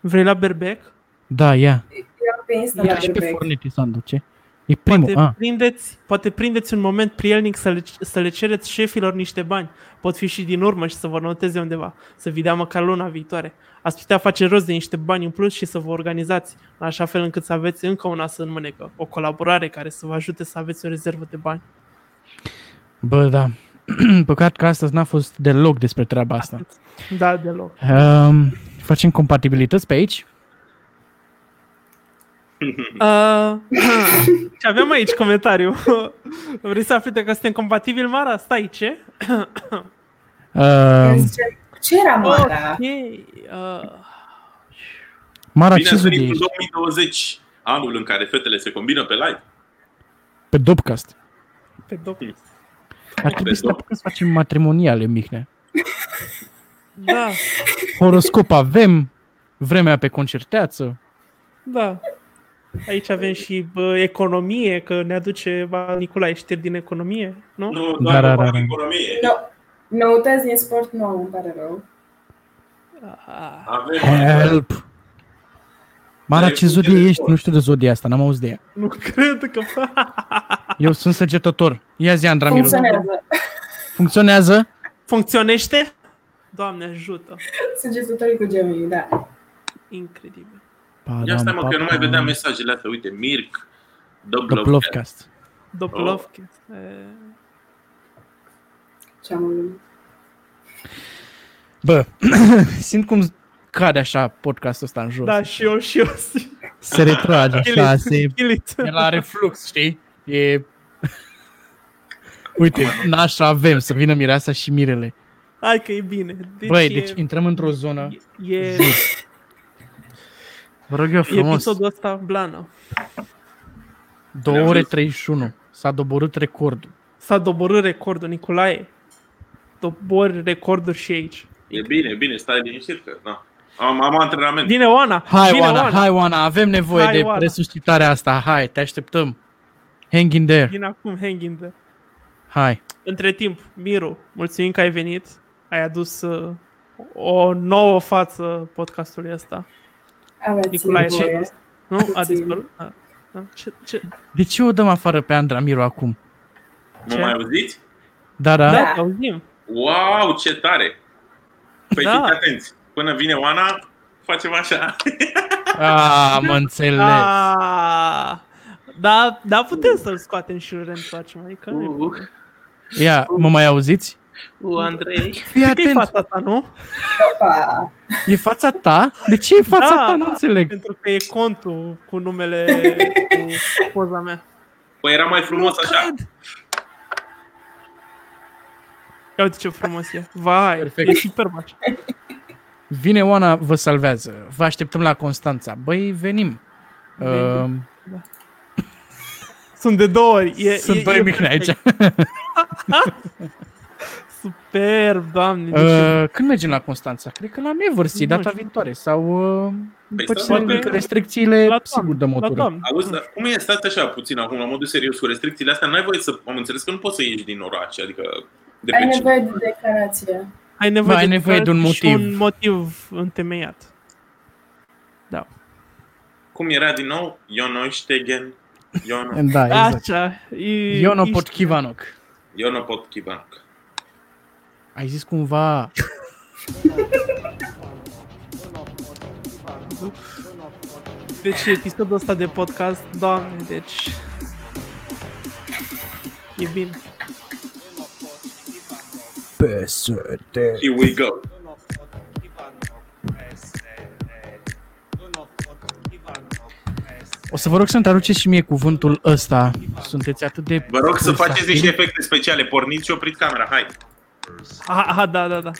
Vrei la berbec? Da, ia. Era pe Insta Ia la Și pe berbec. Forneti s-a duce. E primul. Poate Ah, prindeți, poate prindeți un moment prielnic să le, să le cereți șefilor niște bani. Pot fi și din urmă și să vă noteze undeva. Să vi dea măcar luna viitoare. Ați putea face rost de niște bani în plus și să vă organizați în așa fel încât să aveți încă una să în mânecă. O colaborare care să vă ajute să aveți o rezervă de bani. bă, da. Păcat că astăzi n-a fost deloc despre treaba asta. Da, deloc. Um, facem compatibilități pe aici? Uh, ce avem aici comentariu? Vrei să afli dacă suntem compatibili, Mara? Stai, ce? Uh, Zice, Ce era Mara? Ok. Uh, Mara, Bine ce ați zodie venit în ești? 2020, anul în care fetele se combină pe live. Pe Dopcast. pe doctor. Ar trebui să ne apucăm să facem matrimoniale, Mihnea. Da, Horoscop avem, vremea pe concerteață. da. Aici avem și bă, economie, că ne aduce ba, Nicolae știri din economie, nu? Nu, Da, doar da, da, da, da, da. economie. No, noutăți din sport nou, îmi pare rău. Ah, Avem Help! Mara, Dar ce e zodie funcție de ești? sport. Nu știu de zodia asta, n-am auzit de ea. nu cred că... Eu sunt săgetător. Ia zi, Andra Miru. Funcționează. Funcționează? Funcționește? Doamne ajută! Săgetătorii cu Gemini, da. Incredibil. Ia stai mă, că eu nu mai vedeam mesajele astea. Uite, Mirc, Double Love Cat. Doplovcast. Doplovke. Oh. E, Ce am lume. Bă, simt cum cade așa podcastul ăsta în jos. Da, și eu, și eu. Se retrage așa, se... Kill it. E la reflux, știi? E... Uite, n-așa avem să vină mireasa și mirele. Hai că e bine. Deci Băi, e, deci intrăm într-o zonă. e, Vă rog eu e frumos. episodul ăsta blană. 2 ore 31. S-a doborât recordul. S-a doborât recordul, Nicolae. Dobori recorduri și aici. E bine, e bine, stai liniștit că, da. Am, am antrenament. Vine Oana! Hai, vine Oana, hai, Oana, avem nevoie Hai, de Oana. resuscitarea asta. Hai, te așteptăm. Hang in there. Vine acum, hang in there. Hai. Între timp, Miru, mulțumim că ai venit. Ai adus uh, o nouă față podcastului ăsta. Aveți Nicolae, ce voie. adus? Nu? A Puțin. dispărut? A, a, ce, ce? De ce o dăm afară pe Andra Miru acum? Mă Ce? mai auziți? Da, da? Da, Da. te auzim. Wow, ce tare! Păi Da. fiți atenți. Până vine Oana, facem așa. Ah, mă înțeles. Ah, da, da, putem să-l scoatem și îl reîntoarcem. Adică nu e Uh, problemă. Ia, mă mai auziți? Uh, Andrei. Fii E atent. fața ta, nu? Opa. E fața ta? De ce e fața Da. ta? Nu înțeleg. Pentru că e contul cu numele, cu poza mea. Păi era mai frumos așa. Cred. Ia uite ce frumos e. Vai, Perfect. e superb așa. Vine Oana, vă salvează. Vă așteptăm la Constanța. Băi, venim. Venim. Uh, Sunt de două ori. E, sunt e, doi e Mihnea aici. perfect. Superb, doamne. Deci, Uh, când mergem la Constanța? Cred că la Neversea, Nu data știu. viitoare. Sau uh, după Păi ce stai, se bă, ridică că- restricțiile, la sigur dăm o la tură. doamne. Auzi, dar cum e? Stați așa puțin acum, la modul serios, cu restricțiile astea, n-ai voie să... Am înțeles că nu poți să ieși din oraș, adică... De Ai pe ce? nevoie de declarație. Ai nevoie, Bă, ai de, nevoie de un și motiv. un motiv întemeiat. Da. Cum era din nou? Ionoștegen. Iono. Da, exact. Așa. E, Eu nu ești- pot Kivanoc. Eu nu pot chibanc. Ai zis cumva... Deci episodul ăsta de podcast, doamne, deci... E bine. PSD. Here we go. O să vă rog să-mi traduceți și mie cuvântul ăsta. Sunteți atât de... Vă rog să pulsatil. faceți niște efecte speciale. Porniți și opriți camera, hai. Aha, aha, da, da, da.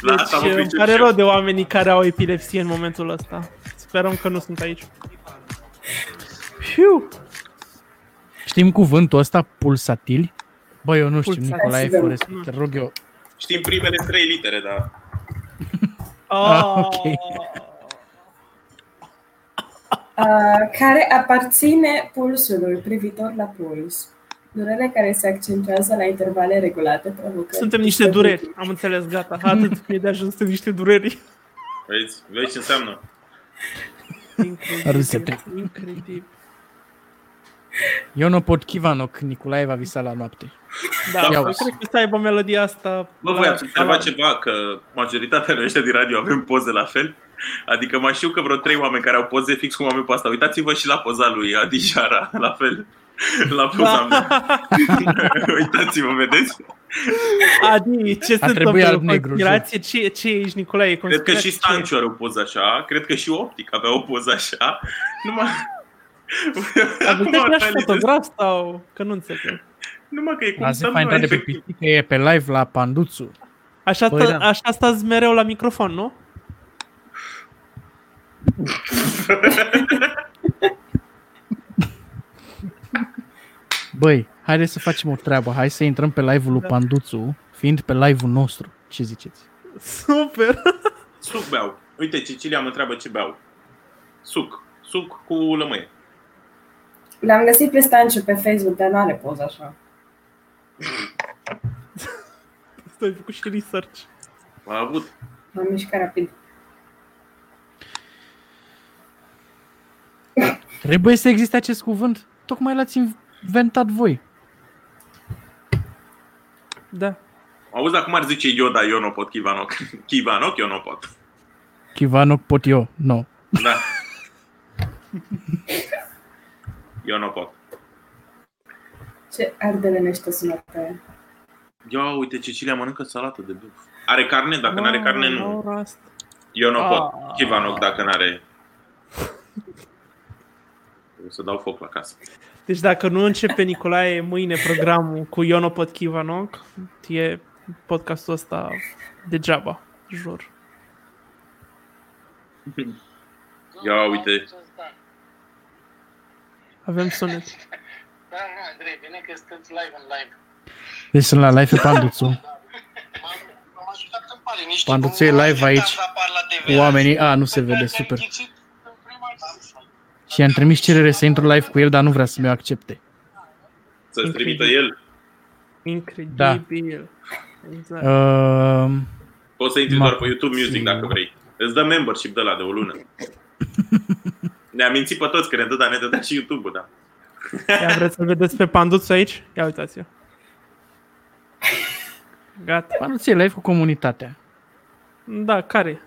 La asta Deci mă îmi pricep pare și eu. rău de oamenii care au epilepsie în momentul ăsta. Sperăm că nu sunt aici. Fiu! Știm cuvântul ăsta, pulsatil? Bă, eu nu știu, Pulsatil. Nicolae Sigur. Forest, te rog eu. Știm primele trei litere, da. Ah, Oh. ok. Uh, care aparține pulsului privitor la puls. Durere care se accentuează la intervale regulate provocă. Suntem niște dureri, am înțeles, gata. Atât mi-e de ajuns, suntem niște dureri. Vezi? Vezi ce înseamnă? Râsete. Incredibil. Incredibil. Eu nu pot Kivanoc, Nicolae va visa la noapte. Da, Ia eu uzi. cred că să aibă melodia asta. Bă, la- voi ați observat la- ceva că majoritatea noi ăștia din radio avem poze la fel? Adică mai știu că vreo trei oameni care au poze fix cum am eu pe asta. Uitați-vă și la poza lui Adi Șara, la fel. La poza mea. Uitați-vă, vedeți? Adi, ce se trebui întâmplă? alb negru, Conspirație? Ce, ce ești, Nicolae? E Cred că conspirație? și Stanciu are o poză așa, cred că și Optic avea o poză așa. Numai... Aveți Acum același realizez- fotograf sau... Că nu înțeleg. Numai că e cum Azi stăm fa intrat noi, de pe efectiv. pisică, e pe live la Panduțu. Așa, Băi, sta, da. așa stați mereu la microfon, nu? Băi, haideți să facem o treabă. Hai să intrăm pe live-ul lui Da. Panduțu, fiind pe live-ul nostru. Ce ziceți? Super! Suc beau. Uite, Cecilia mă întreabă ce beau. Suc. Suc cu lămâie. L-am găsit pe Stanciu pe Facebook, dar nu are poză așa. Stai, făcut și research. A avut. M-am mișcat rapid. Trebuie să existe acest cuvânt? Tocmai l-ați inventat voi. Da. Auzi, acum ar zice Yoda, eu nu pot Kivanoc. Kivanoc, eu nu pot. Kivanoc pot eu. No. Da. Eu nu pot. Ce ardelenește sună pe... Ia uite, Cecilia mănâncă salată de buf. Are carne? Dacă nu are carne, nu. Laura asta. Eu nu Ah. pot. Kivanoc dacă nu are. O să dau foc la casă. Deci dacă nu începe Nicolae mâine programul cu Iono Pot Kivanoc, e podcastul ăsta degeaba, jur. Ia uite. Avem sunet. Da, nu, Andrei, bine că sunteți live în live. Deci sunt la live pe Panduțu. M-am m-am ajutat în pare, niște Panduțu e live aici cu oamenii. A, nu se vede, super. Și i-am trimis cerere să intru live cu el, dar nu vrea să mi-o accepte. Să-ți trimită el. Incredibil. Exact. Uh, Poți să intri Ma- doar pe YouTube Music dacă vrei. Îți dă membership de la de o lună. Ne-a mințit pe toți că ne dă, dar ne dădea și YouTube-ul, da. Ia vreți să vedeți pe Panduțu aici? Ia uitați-o. Gata. Panduțu e live cu comunitatea. Da, care?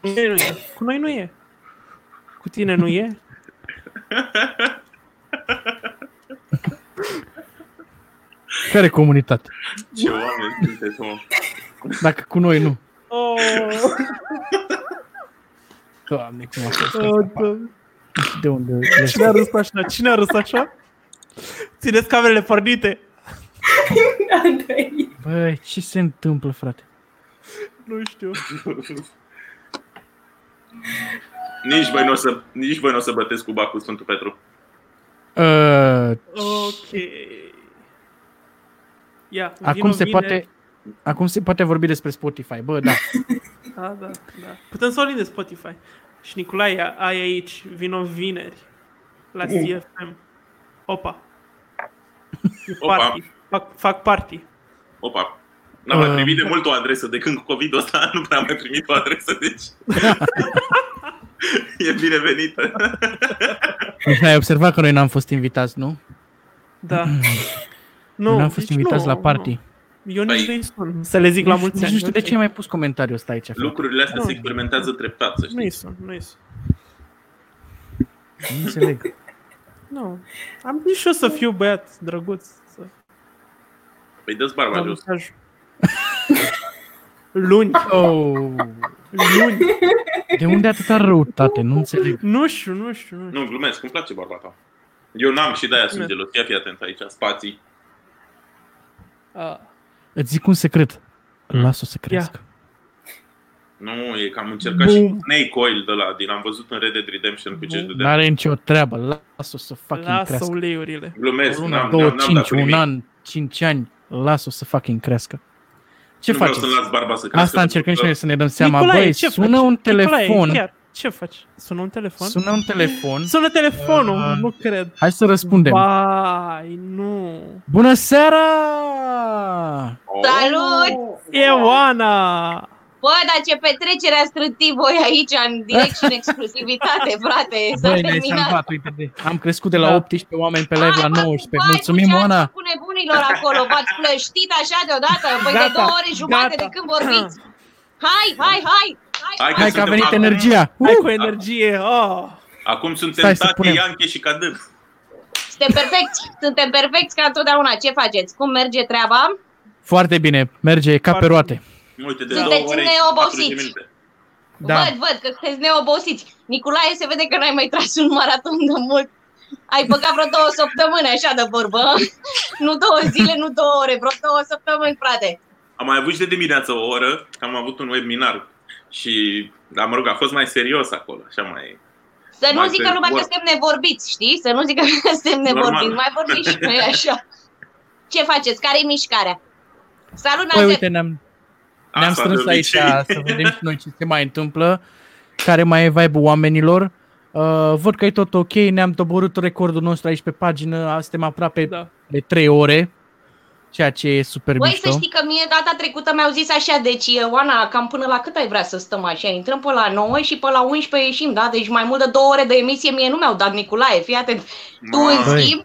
Cu noi nu e. Cu noi nu e. Cu tine nu e? Care comunitate? Ce oameni sunteți, mă. Dacă cu noi nu. Oh, Doamne, cum a fost oh, asta? Doamne. De unde? Cine a râs așa? Cine a râs așa? Țineți camerele pornite. Andrei. Băi, ce se întâmplă, frate? Nu știu. Nici voi nu o să, nici voi nu o să bătesc cu bacul Sfântul Petru. Uh, Ok. Ia, acum vino se vineri. poate acum se poate vorbi despre Spotify. Bă, da. Da, da, da. Putem să vorbim de Spotify. Și Nicolae, ai aici, vino vineri la CFM. Opa. E Opa. party. Fac, fac party. Opa. N-am mai Uh. primit de mult o adresă. De când cu COVID-ul ăsta nu prea am mai primit o adresă, deci... e binevenită. Ai observat că noi n-am fost invitați, nu? Da. Nu, Nu, n-am fost deci invitați nu, la party. nu. Eu nici Păi- nu-i sun să le zic la mulți Nici ani. nu știu de ok. ce ai mai pus comentariul ăsta aici. frate. Lucrurile astea Nu. se experimentează treptat, să Nu-i știți. sun, nu-i sun. Nu înțeleg. Nu. Am zis și eu să fiu băiat drăguț. Să Păi dă-ți barba dau jos. mesaj. Luni. Oh, Luni. de unde atâta răutate? Nu înțeleg. Nu știu, nu știu, nu știu. Nu, glumesc, îmi place barba ta. Eu n-am și de-aia sunt gelos. Ia fi atent aici, spații. Ah. Îți zic un secret. Las-o să crească. Nu, e că am încercat Bum. și cu Snake Oil de la, din am văzut în Red Dead Redemption cu ce de N-are nicio treabă. Lasă-o să fucking Lasă crească. uleiurile. Glumesc, O lună, n-am, două, n-am, n-am dat cinci, cu un nimic. an, cinci ani. Lasă-o să fucking crească. Ce nu vreau faceți? să las barba să crească. Asta încercăm și noi să ne dăm seama. Nicolae, Băi, ce sună faci? un telefon. Nicolae, chiar, ce faci? Sună un telefon? Sună un telefon. Sună telefonul, Uh, nu cred. Hai să răspundem. Vai, nu. Bună seara! Oh. Salut! E Oana! Bă, dar ce petrecere a strântit voi aici în direct și în exclusivitate, frate. S-a Băi, ne-ai terminat. salvat, uite de... Am crescut de la Da. 18 oameni pe live la Hai, bă, 19. vai, Mulțumim, cu ce Oana! ați făcut nebunilor acolo? V-ați plăștit așa deodată? Păi de Gata, două ore jumate gata. de când vorbiți. Hai, hai, hai! Hai, Hai Hai că a suntem venit acum- energia! Hai Uh! cu energie! Oh. Acum suntem Stai să Tache, punem. Ianche și Cadâr. suntem perfecți. Suntem perfecți ca întotdeauna. Ce faceți? Cum merge treaba? Foarte bine, merge ca pe Foarte roate. Uite, de Sunteți două ore și neobosiți. 40 minute. Da. Văd, văd că sunteți neobosiți. Nicolae, se vede că n-ai mai tras un maraton de mult. Ai băgat vreo două săptămâni așa de vorbă. nu două zile, nu două ore, vreo două săptămâni, frate. Am mai avut și de dimineață o oră, că am avut un webinar și, dar mă rog, a fost mai serios acolo, așa mai... Să nu Mai zică pe lumea că work. suntem nevorbiți, știi? Să nu zică că suntem nevorbiți. Mai vorbim și noi așa. Ce faceți? Care-i mișcarea? Salut, Păi Nazep! uite, ne-am, ne-am Asta strâns de aici obicei. să vedem și noi ce se mai întâmplă, care mai e vibe-ul oamenilor. Uh, văd că e tot ok, ne-am doborât recordul nostru aici pe pagină, suntem aproape Da. de 3 ore, ceea ce e super Băi, mișto. să știi că mie data trecută mi-au zis așa, deci Oana, cam până la cât ai vrea să stăm așa? Intrăm pe la 9 și pe la 11 ieșim, da? Deci mai mult de două ore de emisie mie nu mi-au dat Nicolae, fii atent. Tu, în Mamă. schimb,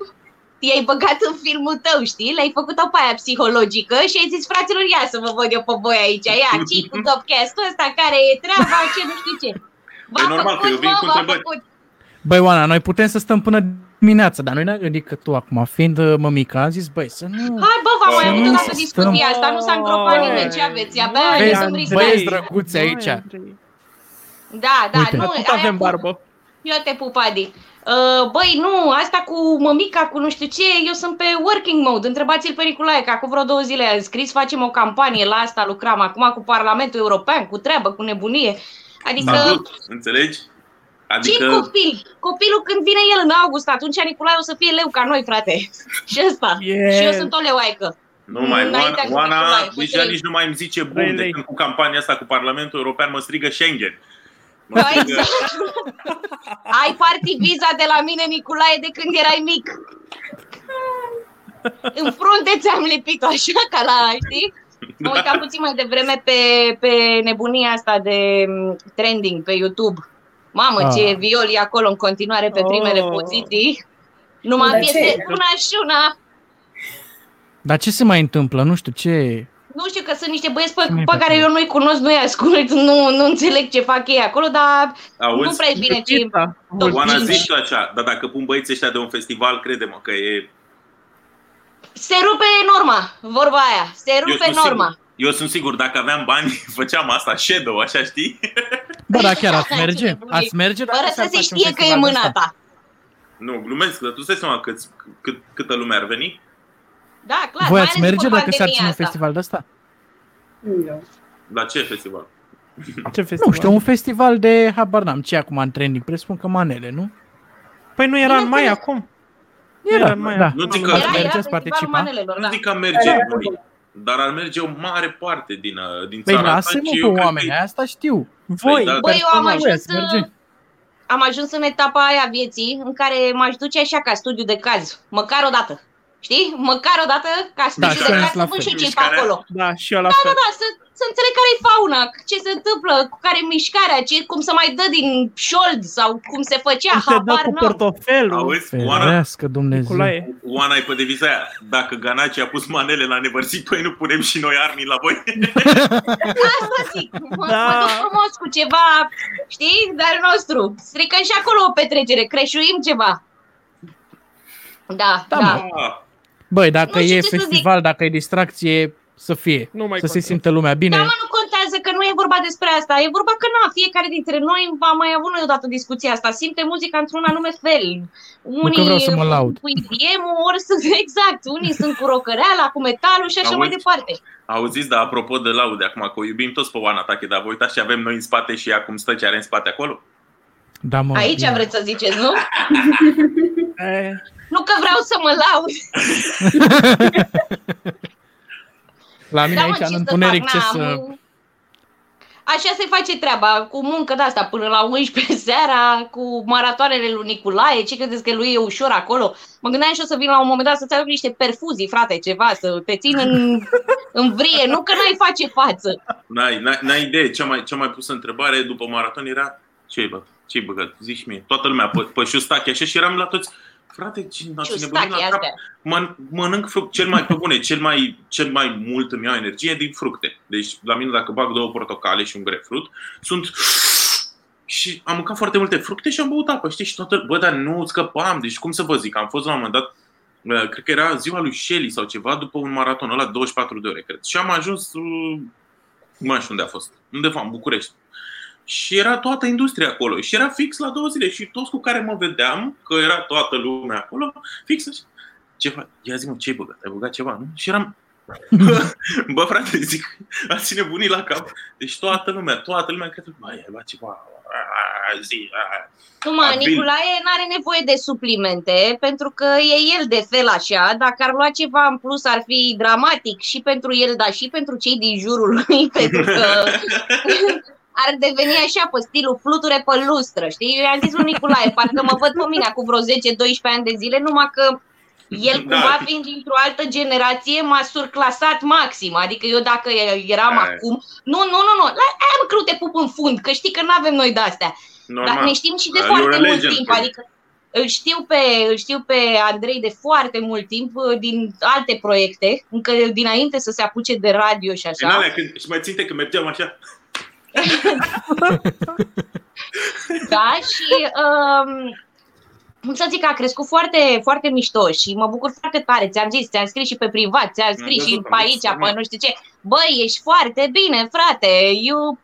i-ai băgat în filmul tău, știi? Le-ai făcut-o pe aia psihologică și ai zis, fraților, ia să vă văd eu pe voi aici, ia, ce cu topcast-ul ăsta, care e treaba, ce nu știu ce. V-a Păi normal, că făcut, eu vin mă, cu v-a întrebări. făcut. Băi, Oana, noi putem să stăm până dimineața, dar noi ne-am gândit că tu acum, fiind uh, mămica, am zis, băi, să nu... Hai, bă, v-am mai Să avut nu odată stăm- discuția asta, nu s-a îngropat nimeni, ce aveți? Abia Vai, ne Vezi, sunt băieți riscați. drăguți aici. Andrei. Da, da, Uite. nu, Atât aia avem cu- barbă. Eu te pup, Adi. Uh, băi, nu, asta cu mămica, cu nu știu ce, eu sunt pe working mode. Întrebați-l pe Nicolae, că acum vreo două zile a scris, facem o campanie, la asta lucram acum cu Parlamentul European, cu treabă, cu nebunie. Adică, Salut, înțelegi? ce Adică, copil? Copilul când vine el în august, atunci Nicolae o să fie leu ca noi, frate. Și ăsta. Yes. Și eu sunt o leoaică. nu mai, Oana, înaintea cu Oana Nicolae, cu deja trei. nici nu mai îmi zice bun Trei de lei. când cu campania asta cu Parlamentul European mă strigă Schengen. Mă Da, strigă, exact. Ai party visa de la mine, Nicolae, de când erai mic. În frunte ți-am lipit-o așa, ca la, știi? Mă uitam puțin mai devreme pe, pe nebunia asta de mm, trending pe YouTube. Mamă, Ah. ce violi acolo în continuare pe primele Oh. poziții. Numai Dar piese ce? una și una. Dar ce se mai întâmplă? Nu știu ce... Nu știu că sunt niște băieți pe, Ce mai pe fac care ei? eu nu-i cunosc, nu-i ascult, nu, nu înțeleg ce fac ei acolo, dar nu auzi? prea e bine ce... Pizza. Oana, Bine. zici tu așa, dar dacă pun băieții ăștia de un festival, crede-mă că e... Se rupe norma, vorba aia. Se rupe sunt norma. Sigur, eu sunt sigur, dacă aveam bani, făceam asta, shadow, așa, știi? Bă, dar chiar ați Ce merge? nebunie. Ați merge? dacă Fără s-ar să se face un știe că e festival de mâna ăsta? ta. Nu, glumesc, dar tu îți dai seama cât, cât, câtă lume ar veni? Da, clar. Voi mai ați ales merge după dacă s-ar pandemia ține un asta. festival de ăsta? Nu. La ce festival? Ce Nu festival? știu, un festival de, habar n-am, ce e acum în trending? Presupun că manele, nu? Păi nu era în mai Bineînțeles. acum? Era, în mai da. Nu zic că, Era, Mergeți, era festivalul participa? manelelor, nu da. zic că mergem noi, dar ar merge o mare parte din, uh, din Păi țara asta lasă-mă și pe eu cred oameni, că- asta știu. Voi, da. Băi, eu am Personal, ajuns, să mergem. am ajuns în etapa aia vieții în care m-aș duce așa ca studiu de caz, măcar o dată. Știi? Măcar o dată ca studiu și de eu caz sunt la să văd fel. și eu ce pe Mișcarea. acolo. Da, și eu la Da, fel. da, să, să înțeleg care e fauna, ce se întâmplă, cu care e mișcarea, ce, cum să mai dă din șold sau cum se făcea, Cum te dă habar cu n-am. portofelul. Auzi, Oana, Ferească Dumnezeu. Nicolae. Oana e pe deviza aia. Dacă Ganaci a pus manele la nevărsit, păi nu punem și noi armii la voi? Asta zic, mă, Da. mă duc frumos cu ceva, știi, dar nostru. Stricăm și acolo o petrecere, creșuim ceva. Da, Da, da. mă. Ah, Băi, dacă Nu știu e ce să zic. festival, dacă e distracție, să fie. Nu mai să se contează. simtă lumea bine. Da, mă, nu contează că nu e vorba despre asta. E vorba că, na, fiecare dintre noi va mai avut noi odată discuția asta. Simte muzica într-un anume fel. Unii că vreau să mă laud. cu idm ori sunt, exact, unii sunt cu rocăreala, cu metalul și așa Auzi? mai departe. auziți, dar apropo de laude, acum că o iubim toți pe Oana Tache, dar vă uitați ce avem noi în spate și ea cum stă ce are în spate acolo? Da, mă, Aici bine. vreți să ziceți, nu? Eh, Nu că vreau să mă laud. La mine Da, mă, aici, ce în să întuneric, fac, ce n-am- să... Așa se face treaba, cu muncă de asta până la 11 seara, cu maratoanele lui Nicolae, ce credeți că lui e ușor acolo? Mă gândeam și o să vin la un moment dat să-ți aduc niște perfuzii, frate, ceva, să te țin în, în vrie, nu că n-ai face față. N-ai, n-ai, n-ai idee, cea mai, cea mai pusă întrebare după maraton era ce-ai băgat? Ce-ai băgat? Zici și mie. Toată lumea pe, pe șustache așa și eram la toți Frate, ce n-ați nebunit Ciustache la cap? astea. Măn, mănânc fruct cel mai pe bune, cel mai, cel mai mult îmi iau energie din fructe. Deci la mine dacă bag două portocale și un grapefruit, sunt și am mâncat foarte multe fructe și am băut apă, știi? Și toată, bă, dar nu scăpam. Deci cum să vă zic, am fost la un moment dat uh, cred că era ziua lui Shelly sau ceva după un maraton ăla 24 de ore, cred. Și am ajuns uh, nu mai știu unde a fost. Undeva în București. Și era toată industria acolo. Și era fix la două zile. Și toți cu care mă vedeam, că era toată lumea acolo, fix așa. Ce faci? Ia zi mă, ce ai băgat? Ai băgat ceva, nu? Și eram... Bă, frate, zic, ați nebunit la cap. Deci toată lumea, toată lumea cred că, băi, ai luat ceva, a, zi, a. Nu mă, Abil. Nicolae n-are nevoie de suplimente, pentru că e el de fel așa. Dacă ar lua ceva în plus, ar fi dramatic și pentru el, dar și pentru cei din jurul lui, pentru că ar deveni așa pe stilul fluture pe lustră, știi? Eu i-am zis lui Nicolae, parcă mă văd pe mine acum vreo 10-12 ani de zile, numai că el Da. cumva fiind dintr-o altă generație m-a surclasat maxim, adică eu dacă eram Hai. acum, nu, nu, nu, nu, la aia mă, că nu te pup în fund, că știi că nu avem noi de-astea. Normal. Dar ne știm și de Uh, foarte you're a mult legend, timp, bro. adică îl știu, pe, îl știu pe Andrei de foarte mult timp uh, din alte proiecte, încă dinainte să se apuce de radio și În așa. alea, când, și mai ținte că mergeam așa. Da, și um, cum să zic, a crescut foarte, foarte mișto și mă bucur foarte tare. Ți-am zis, ți-am scris și pe privat, ți-am scris Am și văzut, pe am aici, văzut, pe normal. nu știu ce. Băi, ești foarte bine, frate. You,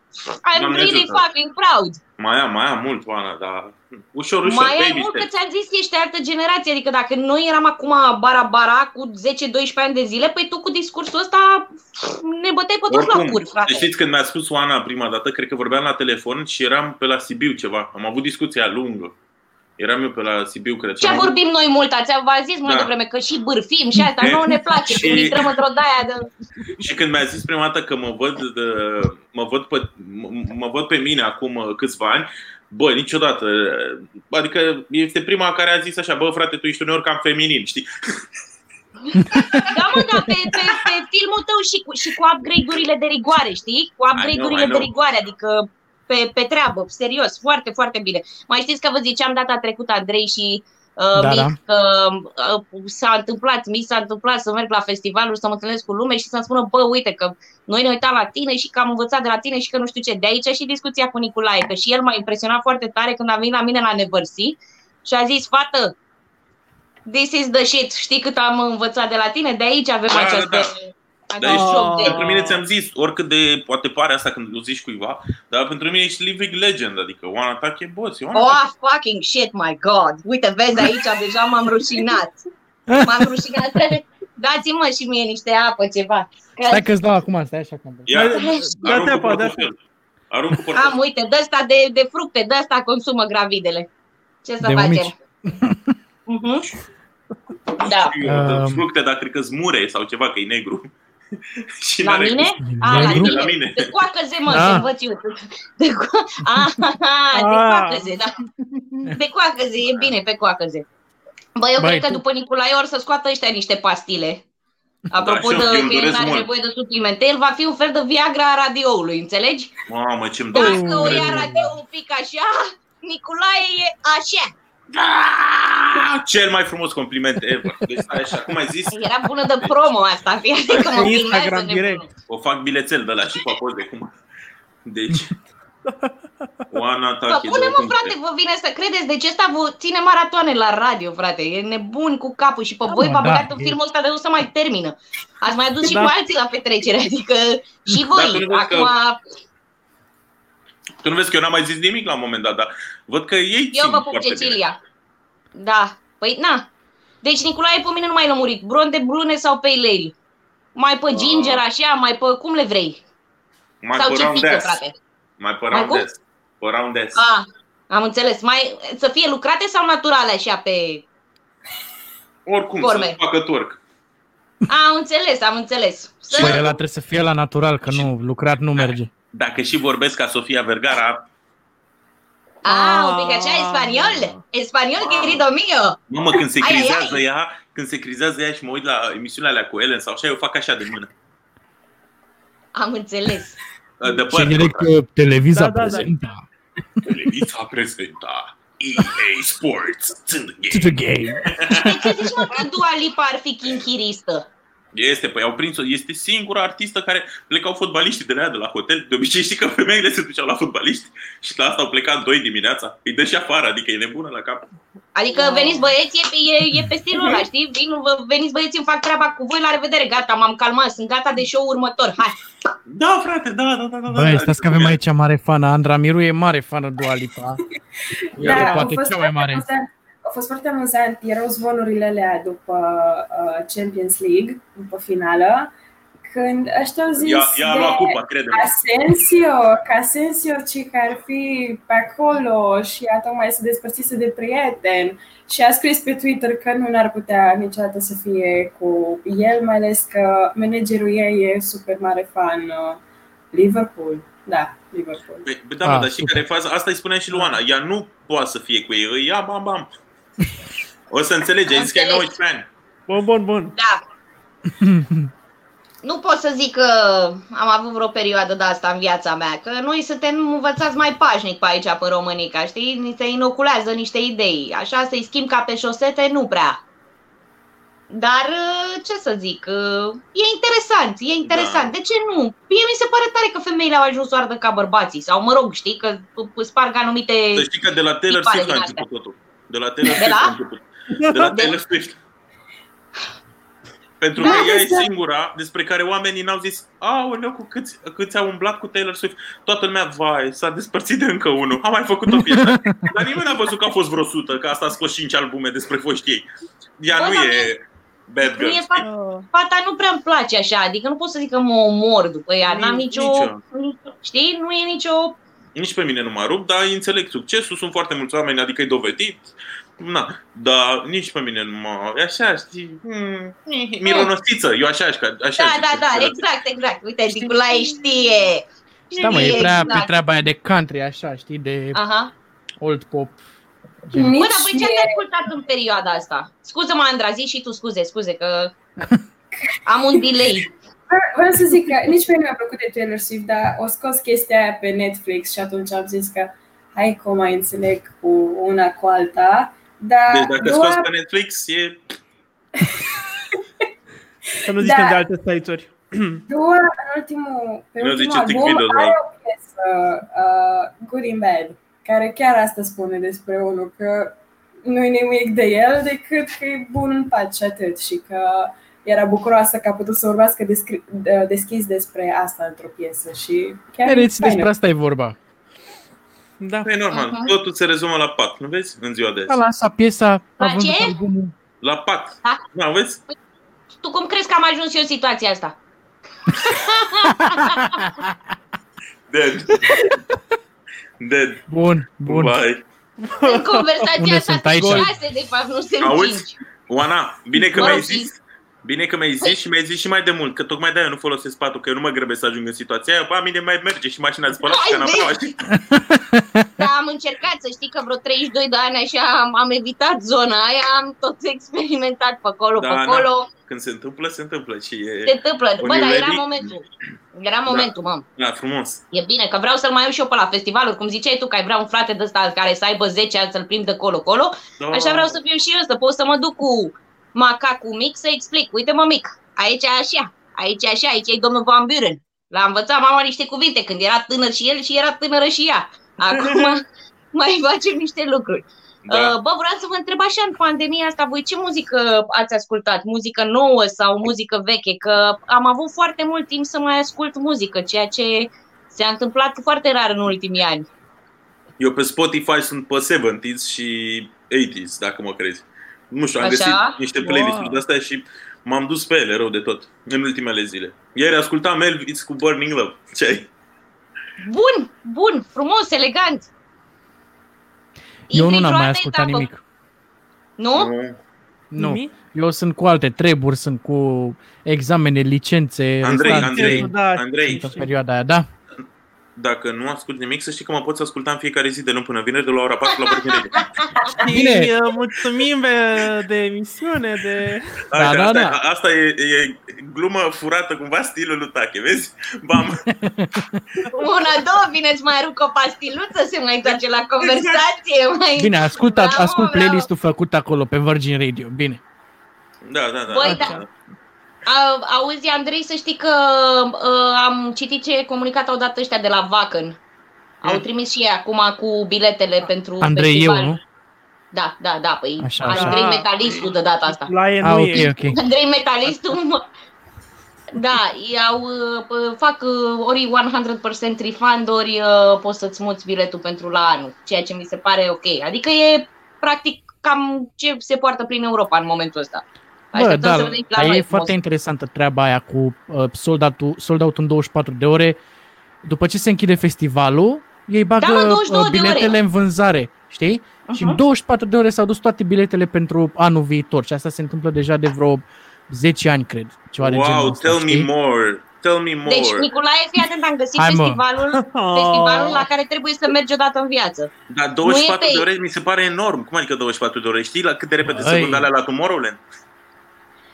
I'm Doamne really ajută. fucking proud. Mai am, mai am mult, Oana, dar ușor, ușor, Mai ai baby mult că steps. ți-am zis, ești altă generație, adică dacă noi eram acum bara-bara cu 10-12 ani de zile, păi tu cu discursul ăsta ne băteai pe toți la cur, frate. Știți, când mi-a spus Oana prima dată, cred că vorbeam la telefon și eram pe la Sibiu ceva. Am avut discuția lungă. Eram eu pe la Sibiu, cred. Ce Am avut- vorbim noi mult, ați v zis mai Da. devreme că și bârfim și asta, nouă ne place, Și- când intrăm într-o daia de... Și când mi-a zis prima dată că mă văd, de, mă, văd pe, m- mă văd pe mine acum uh, câțiva ani, bă, niciodată. Adică este prima care a zis așa, bă, frate, tu ești uneori cam feminin, știi? Da, mă, da, pe, pe, pe filmul tău și cu, și cu upgrade-urile de rigoare, știi? Cu upgrade-urile I know. de rigoare, adică pe, pe treabă, serios, foarte, foarte bine. Mai știți că vă ziceam data trecută, Andrei și uh, Da, Mic, da. că uh, s-a întâmplat, mi s-a întâmplat să merg la festivaluri, să mă întâlnesc cu lume și să-mi spună, bă, uite că noi ne uitam la tine și că am învățat de la tine și că nu știu ce. De aici și discuția cu Nicolae, că și el m-a impresionat foarte tare când a venit la mine la Nevărsi și a zis, fată, this is the shit, știi cât am învățat de la tine? De aici avem Da, această... da, Dar acest ești, șoc de... pentru mine ți-am zis, oricât de poate pare asta când o zici cuiva, dar pentru mine ești living legend, adică Oana Tache, boss, e Oana Oh, Tache. fucking shit, my god! Uite, vezi aici, deja m-am rușinat. M-am rușinat. Trebuie- Dați-mă și mie niște apă, ceva. Că- Stai că-ți dau acum, stai așa că am Ia, Da, aruncă te apă, da. portofel. Arunc cu Am, portofel. uite, de ăsta de, de fructe, de ăsta consumă gravidele. Ce să De facem? mămici. Mhm. Da. Um. Fructe, dar cred că zmure sau ceva, că e negru. Și La n-are mine? gust. A, la Negru? tine? La mine. De coacăze, mă, Ah. să învăț eu. De, co- ah, de Ah. coacăze, da. De coacăze, e bine pe coacăze. Bă, eu Băi, cred că tu- după Nicolae or să scoată ăștia niște pastile. Apropo Da, și eu- de eu îmi că el doresc are mult. nevoie de suplimente, el va fi un fel de Viagra a radioului, înțelegi? Mamă, ce-mi doresc. Dacă o ia radio un pic așa, Nicolae e așa. Ah, Cel mai frumos compliment ever. Deci, stai așa, cum ai zis, Era bună de promo asta, fie că mă Instagram filmează direct. nebunul. o fac bilețel de la și cu poze cum. Deci, Oana Bă, Tache, pune mă, frate, vă vine să credeți, deci ăsta vă ține maratoane la radio, frate, e nebun cu capul și pe Da, voi mă, v-a da, băgat în e- filmul ăsta de nu se mai termină. Ați mai adus și Da. cu alții la petrecere, adică și Dar tu voi, nu vezi că- acum Tu nu vezi că eu n-am mai zis nimic la un moment dat, dar văd că ei eu țin vă pup foarte bine. Cecilia. Da, păi na. Deci Nicolae pe mine nu mai lămurit, bronde brune sau pe ale. Mai pe ginger așa, mai pe cum le vrei. Mai sau pe ce round pică, ass. frate. Mai pe Mai round cum? ass. Pe round ass. Ah, am înțeles. Mai să fie lucrate sau naturale așa pe Oricum, forme. să facă torc. Am înțeles, am înțeles. Să... Păi ăla trebuie să fie la natural, că nu, lucrat nu merge. Dacă și vorbesc ca Sofia Vergara, Ah, un pic așa, spaniol. Spaniol, querido mio. mamă, când se Ai, ai, crizează ai. ea, când se crizează ea și mă uit la emisiunile alea cu Ellen sau așa, eu fac așa de mână. Am înțeles. De păr. Generic uh, televiza Da, da, da. prezintă. Televiza prezenta EA Sports. It's in the To game. the game. De ce zici, mă, că Dua Lipa ar fi chinchiristă? Este, păi au prins-o. Este singura artistă care plecau fotbaliștii de la ea de la hotel. De obicei știi că femeile se duceau la fotbaliști și la asta au plecat doi dimineața. Îi dă și afară, adică e nebună la cap. Adică veniți băieți, e pe, e, e pe stilul ăla, știi? Vin, vă- veniți băieți, îmi fac treaba cu voi, la revedere, gata, m-am calmat, sunt gata de show următor, hai. Da, frate, da, da, da, da. Băi, da, stați că avem aici mare fană. Andra Miru e mare fană Dua Lipa. Da, E au poate fost cea mai foarte mare. amuzant. A fost foarte amuzant. Erau zvonurile alea după uh, Champions League, după finală, când ăștia au zis Ea, ea a de luat cupa, crede Asensio, că Asensio ce că ar fi pe acolo și ea tocmai se despărțise de prieten și a scris pe Twitter că nu ar putea niciodată să fie cu el, mai ales că managerul ei e super mare fan uh, Liverpool. Da, Liverpool. Păi, da, mă, Ah, dar știi super. care e faza? Asta îi spunea și lui Oana. Ea nu poate să fie cu ei. Îi ia, bam, bam. O să înțelegi, ai zis că e Înțeleg. 19 ani. Bun, bun, bun. Da. Nu pot să zic că am avut vreo perioadă de asta în viața mea, că noi suntem învățați mai pașnic pe aici, pe Românica, știi? Ni se inoculează niște idei. Așa să-i schimb ca pe șosete, nu prea. Dar, ce să zic, e interesant, e interesant. Da. De ce nu? Mie mi se pare tare că femeile au ajuns să ardă ca bărbații. Sau, mă rog, știi, că p- sparg anumite... Să știi că de la Taylor tipare Swift a din început astea. totul. De la Taylor De Swift la? a început. De la De- Taylor Swift. Pentru că Da, ea e asta- singura despre care oamenii n-au zis Aoleu, cu câți, câți au umblat cu Taylor Swift Toată lumea, vai, s-a despărțit de încă unul A mai făcut o piesă Dar nimeni n-a văzut că au fost vreo sută Că asta a scos 5 albume despre foștii ei Ea Bă, nu dar e bad girl Mie fata, fata nu prea îmi place așa, adică nu pot să zic că mă omor după ea, n-am Nici- nicio, nicio. știi, nu e nicio, Nici pe mine nu mă rup, dar înțeleg succesul, sunt foarte mulți oameni, adică e dovedit. Na, dar nici pe mine nu mă... E așa, știi, hmm, mironosiță, eu așa, așa, așa da, zic, da, da, știi? exact, exact, uite, Nicolae știe, Da, mă, e prea pe exact. treaba aia de country, așa, știi, de Aha. old pop. Bă, Nici dar voi ce ați mie- ascultat în perioada asta? Scuză-mă, Andra, zi și tu scuze, scuze, că am un delay. Vreau să zic că nici pe mine mi-a plăcut de Taylor Swift, dar o scos chestia aia pe Netflix și atunci am zis că hai că o mai înțeleg cu una cu alta. Dar Deci dacă doar- scoți pe Netflix, e... Să nu zicem Da. de alte site-uri. Doar în ultimul, pe Nu ultimul zice Tick album Video, are doar. o piesă, uh, Good in Bad, care chiar asta spune despre unul, că nu-i nimic de el decât că e bun în pat și atât și că era bucuroasă că a putut să vorbească descri- de- deschis despre asta într-o piesă și chiar e Vedeți, faină. despre asta e vorba. Da. E normal, Aha. totul se rezumă la pat, nu vezi? În ziua de A azi. lansat piesa, La a vândut ce? albumul. La pat. Da. Da, vezi? Tu cum crezi că am ajuns eu în situația asta? Dead. Dead. Bun, bun. Bye. În conversația Unde asta sunt aici? sunt șase, de fapt, nu sunt Auzi? cinci. Oana, bine că Mă mi-ai rog, zis. Bine că mi-ai zis și mi-ai zis și mai de mult, că tocmai de-aia nu folosesc patul, că eu nu mă grăbesc să ajung în situația aia, ba, mine mai merge și mașina de spălat și Hai, canapeaua, vezi? știi? Da, am încercat să știi că vreo 32 de ani așa am, am evitat zona aia, am tot experimentat pe acolo, Da, pe na. acolo. Când se întâmplă, se întâmplă și e... Se întâmplă. Bă, When dar you're era ready- momentul. Era momentul, mă. Da, frumos. E bine, că vreau să-l mai iau și eu pe la festivaluri, cum ziceai tu, că ai vrea un frate de ăsta care să aibă 10 ani să-l plimbi de colo-colo. Da. Așa vreau să fiu și eu, să pot să mă duc cu macacul mic să explic. Uite mă mic, aici e așa, aici e așa, aici e domnul Van Buren. L-a învățat mama niște cuvinte când era tânăr și el și era tânără și ea. Acum mai facem niște lucruri. Da. Uh, Bă, vreau să vă întreb așa, în pandemia asta, voi ce muzică ați ascultat? Muzică nouă sau muzică veche? Că am avut foarte mult timp să mai ascult muzică, ceea ce s-a întâmplat foarte rar în ultimii ani. Eu pe Spotify sunt pe 70s și 80s, dacă mă crezi. Nu știu, am Așa? găsit niște playlist-uri Wow. de astea și m-am dus pe ele rău de tot în ultimele zile. Ieri ascultam Elvis cu Burning Love. Ce ai? Bun, bun, frumos, elegant. Eu nu Intri n-am într-o mai altă ascultat etapă. nimic. Nu? Nu. Nimic? Eu sunt cu alte treburi, sunt cu examene, licențe, Andrei, restanțe, Andrei, Da, Andrei, în perioada aia, da? Dacă nu ascult nimic, să știi că mă poți asculta în fiecare zi de luni până vineri de la ora 4 la Vorbim Radio. Bine. Bine. mulțumim de, de emisiune, de... Da, Așa, da, asta, da. asta e, e glumă furată cumva stilul lui Tache, vezi? Bam! Una, două, bineți mai rup o pastiluță, se mai întoarce la conversație. Mai... Bine, ascult, Bravo, ascult bravo. playlist-ul făcut acolo pe Virgin Radio, bine. Da, da, da. Băi, da. da. A, auzi, Andrei, să știi că uh, am citit ce comunicat au dat ăștia de la Vacan. Au Mm. trimis și ei acum cu biletele pentru Andrei, festival. eu, nu? Da, da, da, păi Așa, așa, așa. Andrei Ah. Metalistul de data asta. La e Ah, nu ok, e. ok. Andrei Metalistul, mă. Da, iau, uh, fac uh, ori 100% refund, ori uh, poți să-ți muți biletul pentru la anul, ceea ce mi se pare ok. Adică e practic cam ce se poartă prin Europa în momentul ăsta. Bă, Așteptăm da, să vedem la dar noi e cum o foarte să- interesantă treaba aia cu uh, sold, out sold out în 24 de ore. După ce se închide festivalul, ei bagă Da, mă, 22 uh, de biletele ore. în vânzare, știi? Și în Aha. 24 de ore s-au dus toate biletele pentru anul viitor și asta se întâmplă deja de vreo 10 ani, cred. Ceva de genul Wow, ăsta, tell me știi? more. Tell me more. Deci, Nicolae, fii atent, am găsit Hai, mă. festivalul, Oh. festivalul la care trebuie să mergi odată în viață. Dar 24 Nu e de pe- ore mi se pare enorm. Cum adică 24 de ore? Știi la cât de repede se Băi. vând alea la Tomorrowland?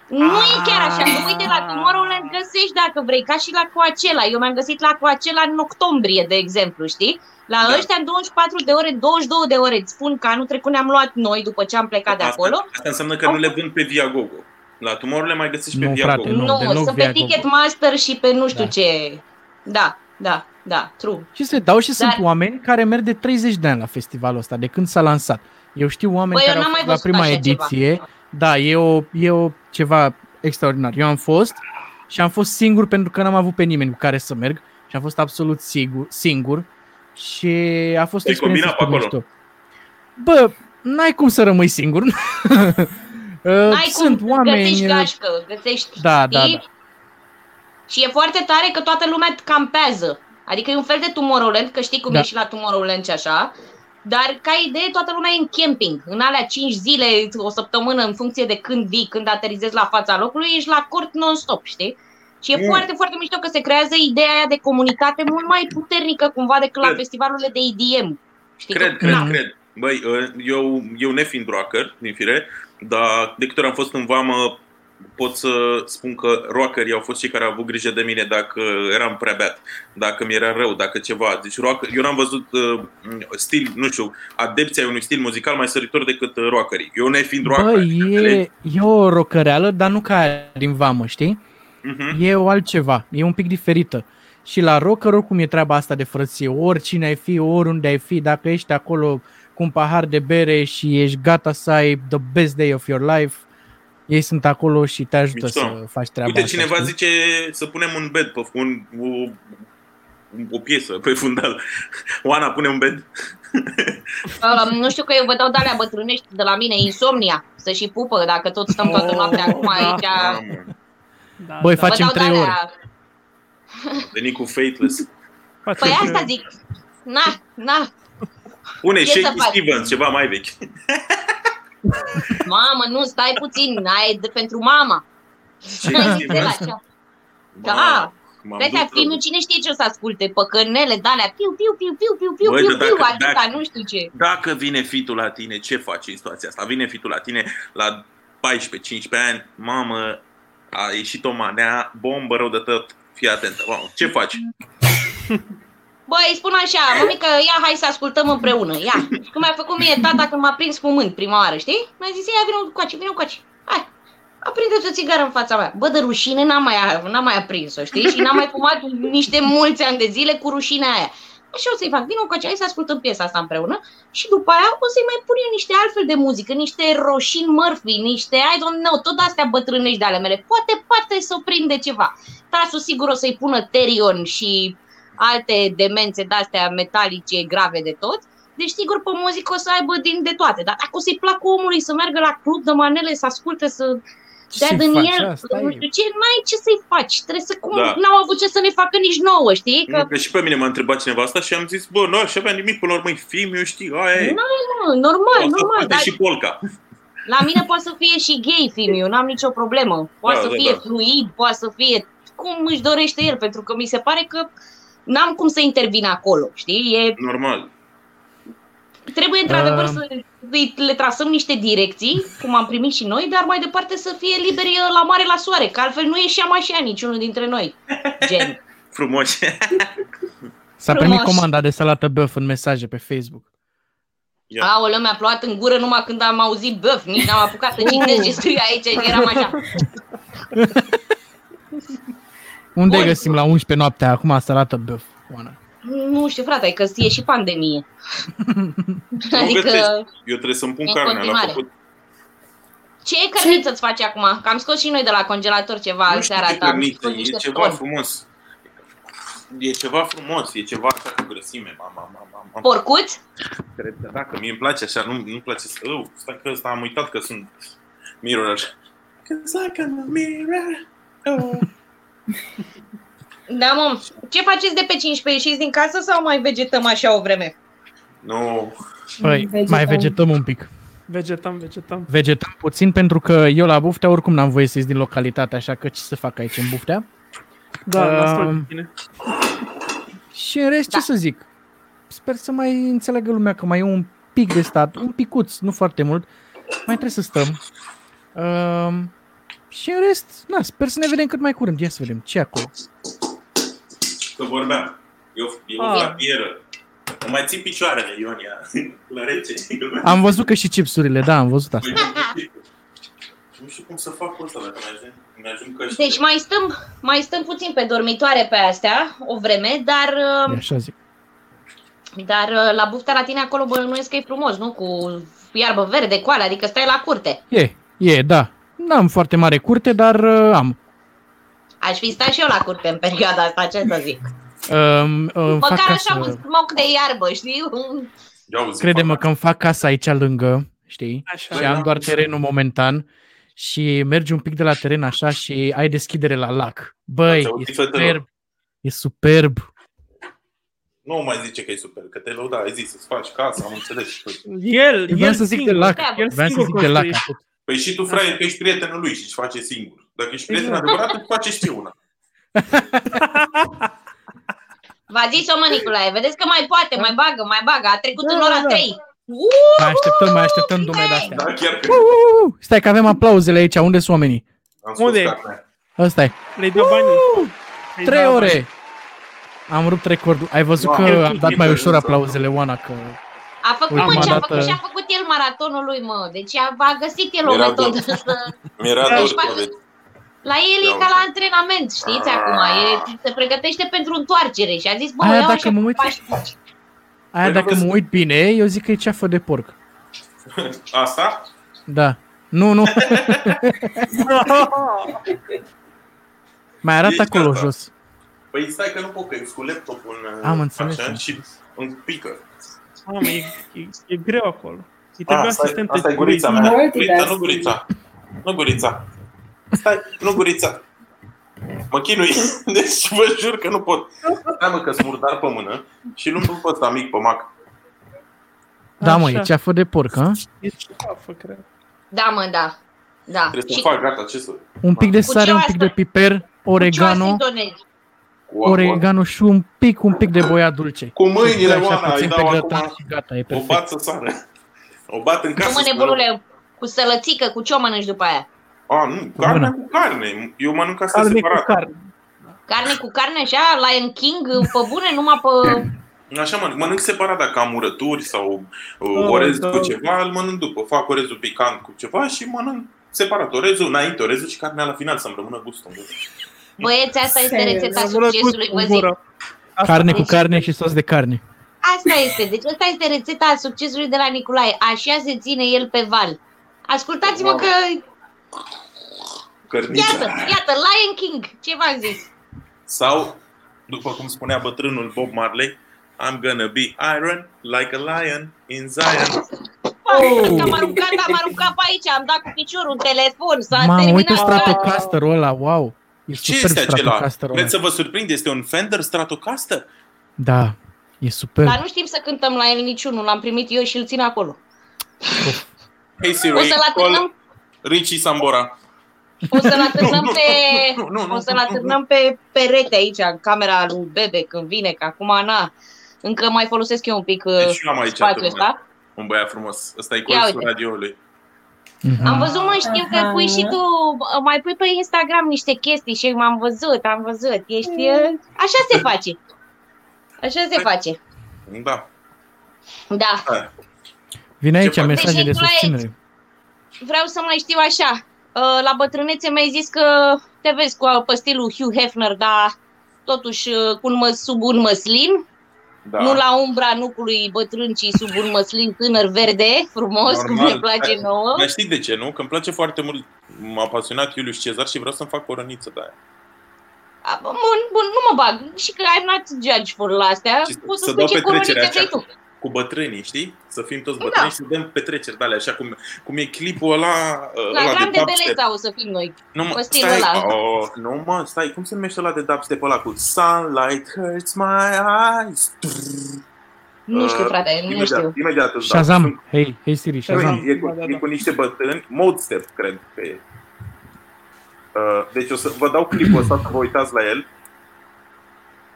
Nu e chiar așa, Ah. că uite, la Tomorrowland găsești dacă vrei, ca și la Coachella. Eu mi-am găsit la Coachella în octombrie, de exemplu, știi? La Da. ăștia în 24 de ore, 22 de ore, îți spun că anul trecut ne-am luat noi după ce am plecat de acolo. Asta, asta înseamnă că nu le vând pe Viagogo. La Tomorrowland mai găsești pe Nu, Viagogo. frate, nu. Nu, deloc sunt pe Viagogo. Ticketmaster și pe nu știu Da. ce. Da, da, da, true. Și se dau și sunt Dar- oameni care merg de 30 de ani la festivalul ăsta, de când s-a lansat. Eu știu oameni Băi, eu care au n-am mai fost la văzut prima așa ediție. ceva. Da, e o, e o ceva extraordinar. Eu am fost și am fost singur pentru că n-am avut pe nimeni cu care să merg și am fost absolut sigur, singur și a fost o Te-ai experiență combinat pe super acolo? mișto. Bă, n-ai cum să rămâi singur. Uh, N-ai Sunt cum, oameni... găsești gașcă, găsești, Da, da, știi? da. Și e foarte tare că toată lumea campează. Adică e un fel de Tomorrowland, că știi cum Da. e și la Tomorrowland și așa. Dar ca idee, toată lumea e în camping. În alea 5 zile, o săptămână, în funcție de când vii, când aterizezi la fața locului, ești la cort non-stop, știi? Și e Mm. foarte, foarte mișto că se creează ideea aia de comunitate mult mai puternică cumva decât la Cred. festivalurile de EDM. Știi Cred, că, cred, na, cred. Băi, uh, eu, eu nefiind rocker, din fire, dar de câte ori am fost în vamă, pot să spun că rockerii au fost cei care au avut grijă de mine dacă eram prea beat, dacă mi era rău, dacă ceva. Deci rocker, eu n-am văzut uh, stil, nu știu, adepția unui stil muzical mai săritor decât uh, rockerii. Eu nefiind rocker. Bă, e, e o rocăreală, dar nu ca aia din vamă, știi? Mhm. E o altceva, e un pic diferită. Și la rocker oricum e treaba asta de frăție. Oricine ai fi, oriunde ai fi, dacă ești acolo cu un pahar de bere și ești gata să ai the best day of your life, ei sunt acolo și te ajută Mișto. să faci treaba Uite, asta. cineva știi? zice să punem un bed pe un, o, o piesă pe fundal. Oana, pune un bed. uh, nu știu că eu vă dau de alea bătrânești de la mine, insomnia, să și pupă, dacă tot stăm toată noaptea acum da. aici. Da, Băi, da. facem vă dau trei de ore. alea. Veni cu Fateless. Face Păi că- asta zic. Na, na, Pune Ce să Shaky faci? Stevens, ceva mai vechi. Mamă, nu, stai puțin, aia e de pentru mama. Shaky Ai zis de la Stevens. cea. Da, M-am Vezi, dus filmul, cine știe ce o să asculte? Păcănele, de-alea, piu, piu, piu, piu, piu, piu, Băi, piu, dar piu, dacă- atâta, dacă- nu știu ce. Dacă vine fitul la tine, ce faci în situația asta? Vine fitul la tine la 14-15 ani, mamă, a ieșit o manea, bombă rău de tot, fii atentă, mamă, ce faci? Băi, spun așa, mămică, ia, hai să ascultăm împreună, ia. Și cum mi-a făcut mie tata când m-a prins fumând prima oară, știi? Mi-a zis, ia, vină cu vină cu Hai, aprinde o țigară în fața mea. Bă, de rușine n-am mai, n-am mai aprins-o, știi? Și n-am mai fumat niște mulți ani de zile cu rușinea aia. Așa o să-i fac, vină cu hai să ascultăm piesa asta împreună și după aia o să-i mai pun eu niște altfel de muzică, niște roșin Murphy, niște, I don't know, tot astea bătrânești de ale mele. Poate, poate să o prinde ceva. Tasul sigur o să-i pună Terion și alte demențe de-astea metalice grave de tot. Deci, sigur, pe muzică o să aibă din de toate. Dar dacă o să-i placă omului să meargă la club de manele, să asculte, să dea Ce-i din faci? el, Asta nu e. știu ce, n-ai ce să-i faci. Trebuie să, cum, Da. n-au avut ce să ne facă nici nouă, știi? Că, Nu, că și pe mine m-a întrebat cineva asta și am zis, bă, nu aș avea nimic, până la urmă e film, eu știu, aia e. nu, normal, O să normal. asculte Dar și polca. la mine poate să fie și gay film, eu n-am nicio problemă. Poate Da, să da, fie da. fluid, poate să fie cum își dorește el, pentru că mi se pare că n-am cum să intervin acolo, știi? E Normal. Trebuie într-adevăr Um. să îi- le trasăm niște direcții, cum am primit și noi, dar mai departe să fie liberi uh, la mare la soare, că altfel nu ieșeam așa niciunul dintre noi. Gen. Frumos. S-a primit Frumos. comanda de salată băf în mesaje pe Facebook. Ia. Aoleu, mi-a plouat în gură numai când am auzit băf, nici n-am apucat să citesc ce scrie aici, eram așa. Unde Bun. găsim la 11 noaptea acum salată băf? Oana? Nu știu, frate, că e și pandemie. Nu adică, găsești. Eu trebuie să-mi pun în carnea la continuare. făcut. ce cărniță îți faci acum? Că am scos și noi de la congelator ceva Nu în știu seara ce ta. am cărniță, scos e niște ceva toni. frumos. E ceva frumos, e ceva așa cu grăsime, mama, mama, mama. Porcuț? Cred că dacă mie îmi place așa, nu, nu-mi place să... Oh, stai că ăsta am uitat că sunt mirror așa. Cause like I'm a mirror. Oh. Da, mă. Ce faceți de pe 15? Ieșiți din casă sau mai vegetăm așa o vreme? Nu, Păi, Vegetăm. mai vegetăm un pic. Vegetăm, vegetăm. Vegetăm puțin pentru că eu la buftea oricum n-am voie să ies din localitate, așa că ce să fac aici în buftea? Da, Um, nasol de tine. Și în rest, Da. ce să zic? Sper să mai înțeleagă lumea că mai e un pic de stat, un picuț, nu foarte mult. Mai trebuie să stăm. Um, și în rest, na, sper să ne vedem cât mai curând. Ia să vedem ce e acolo. că vorbeam. Eu, e o Ah. fratieră. Îmi mai țin picioarele, Ionia, la rece. Am văzut că și chipsurile, da, am văzut asta. Păi, Nu știu cum să fac cu asta, dacă mi-ajung, mi-ajung căștile. Deci mai stăm, mai stăm puțin pe dormitoare pe astea o vreme, dar, E uh, așa zic. dar uh, la bufta la tine acolo bănuiesc că e frumos, nu? Cu iarbă verde, coale, adică stai la curte. E, e, da. N-am foarte mare curte, dar uh, am. Aș fi stat și eu la curte în perioada asta, ce să zic. Um, uh, fac Măcar așa un casă, smoc de iarbă, știi? Un- Ia auzi, crede-mă fac că îmi fac casa aici lângă, știi? Așa. Și am doar terenul momentan și mergi un pic de la teren așa și ai deschidere la lac. Băi, Ați e auzit, fetelor? superb. E superb. Nu mai zice că e super, că te lăuda, ai zis să-ți faci casa, am înțeles. El, Vreau el să zic de singur. lac. El Vreau să singur zic de lac. Construiește. atât. Păi și tu, fraier, că ești prietenul lui și își face singur. Dacă ești prieten Exact. adevărat, îți face și una. V-a zis-o, mă, Nicolae, vedeți că mai poate, mai bagă, mai bagă, a trecut Da, în ora da. 3. Mai așteptăm, mai așteptăm dumne de-astea. Da, chiar că Uh, Stai că avem aplauzele aici. Unde sunt oamenii? am scos Unde? carnea. Ăsta e. Le-ai dat banii. Le-ai Trei dat ore. Am rupt recordul. Ai văzut Wow. că am dat mai Bine, ușor bine. aplauzele, Oana, că... A făcut, Ultima mă, ce a dată- făcut și a făcut el maratonul lui, mă. Deci a, a găsit el o Era metodă dor. să... Mi-era Deci dor fac- că vezi. La el e Ia ca la uite. antrenament, știți, acum. E, se pregătește pentru întoarcere și a zis, bă, Aia iau dacă așa mă cu uit- pași mici. Aia Păi nu dacă vezi mă că- uit bine, eu zic că e ceafă de porc. Asta? Da. Nu, nu. Mai arată Ești acolo gata. jos. Păi stai că nu pot, că e cu laptopul în Am înțeles, așa am și îmi pică. Mamă, e, e, e greu acolo. Îi trebuie Ah, stai, asistent asta e de gurița turism. mea. Multitasking. Gurița, nu gurița. Nu gurița. Stai, nu gurița. Mă chinui. Deci vă jur că nu pot. Stai mă că sunt murdar pe mână și nu pe ăsta mic pe mac. Da, mă, Așa. e ceafă de porc, ha? E ceafă, cred. Da, mă, da. Da. Trebuie Și să fac gata, ce să... Un pic de Cu sare, ce un o pic de asta? piper, cu ce o oregano, asindonezi? Cu, cu, oregano și un pic, un pic de boia dulce. cu mâinile, Așa Oana, îi puțin dau pe grătar acum. și gata, e O perfect. bat să sară. O bat în Nu casă. mă să nebunule, cu sălățică, cu ce o mănânci după aia? A, nu, carne Bună. cu carne. Eu mănânc asta Carne cu separat. carne. Carne cu carne așa, Lion King, pe bune, numai pe... Așa mănânc, mănânc separat dacă am urături sau uh, Oh, orez da. cu ceva, îl mănânc după. Fac orezul picant cu ceva și mănânc separat. Orezul înainte, orezul și carnea la final să-mi rămână gustul. În gură. Băieți, asta este Serios. rețeta Am rămas succesului, cu vă zic. gură. Asta- Carne cu Deci- carne și sos de carne. Asta este, deci asta este rețeta succesului de la Nicolae. Așa se ține el pe val. Ascultați-mă Wow. că, Cărnița. iată, iată, Lion King, ce v-am zis? Sau, după cum spunea bătrânul Bob Marley, I'm gonna be iron like a lion in Zion. Oh. Am aruncat, am aruncat pe aici, am dat cu piciorul în telefon, s-a Mamă, terminat. uite gata. Stratocasterul ăla, wow. E Ce superb este acela? Stratocasterul ăla. Vreți să vă surprind? Este un Fender Stratocaster? Da, e superb. Dar nu știm să cântăm la el niciunul, l-am primit eu și îl țin acolo. Hey O Siri, să-l call atârnăm, Richie Sambora. o să-l atârnăm Nu, nu, pe... nu, nu, nu, O să-l nu, nu, atârnăm pe perete aici, în camera lui Bebe, când vine, că acum, na, încă mai folosesc eu un pic uh, Deci eu am aici spațiul atârnat. ăsta. Un băiat frumos. Ăsta e Ia colțul uite. radioului. Mhm. Am văzut, mă, știu că Aha. pui și tu, mai pui pe Instagram niște chestii și m-am văzut, am văzut. Ești, uh, așa se face. Așa se face. Da. Da. Hai. Vine aici Ce fac? mesaje Deci, de Nicolae, susținere. Vreau să mai știu așa. uh, La bătrânețe mi-ai zis că te vezi cu pe stilul Hugh Hefner, dar totuși uh, cu un măs, sub un măslin, Da. nu la umbra nucului bătrân, ci sub un măslin tânăr verde, frumos, cum Normal. ne place nouă. Dar știi de ce, nu? Că îmi place foarte mult, m-a pasionat Iulius Cezar și vreau să-mi fac o răniță de aia. A, Bun, bun, nu mă bag. Și că I'm not judge for la astea. Și să- Poți să să spui dau ce petrecerea coronițe vrei aceea. tu. Cu bătrânii, știi? Să fim toți Da. bătrâni și să dăm petreceri de alea, așa cum, cum e clipul ăla, La ăla grande de dubstep. beleța o să fim noi. Nu, mă, pe stilul stai, ăla. oh, nu mă, stai, cum se numește ăla de dubstep ăla cu Sunlight hurts my eyes? Nu știu, Uh, frate, nu imediat, știu. Imediat îți dau. Shazam, hei, hei Siri, Shazam. E cu, e cu niște bătrâni, mode step, cred că e. Uh, Deci o să vă dau clipul ăsta să vă uitați la el.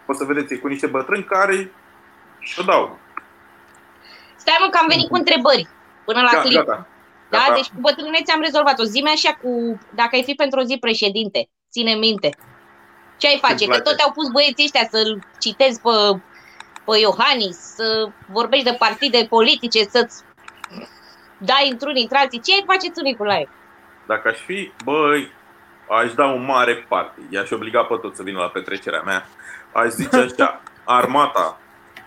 O să vedeți, e cu niște bătrâni care și-o dau. Stai mă că am venit cu întrebări până la Gata, clip. gata. Da, Gata. deci cu bătrânețe am rezolvat-o. Zi așa cu, dacă ai fi pentru o zi președinte, ține minte. Ce ai face? place. Că tot au pus băieții ăștia să-l citezi pe, pe Iohannis, să vorbești de partide politice, să-ți dai într-unii între alții. Ce ai face tu, Nicolae? Dacă aș fi, băi, aș da un mare party. I-aș obliga pe toți să vină la petrecerea mea. Aș zice așa, armata,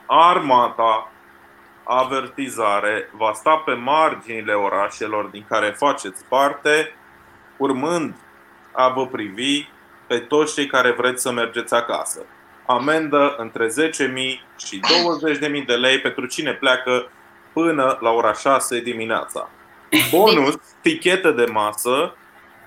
armata, avertizare, va sta pe marginile orașelor din care faceți parte, urmând a vă privi pe toți cei care vreți să mergeți acasă. Amendă între 10.000 și 20.000 de lei pentru cine pleacă până la ora 6 dimineața. Bonus, tichetă de masă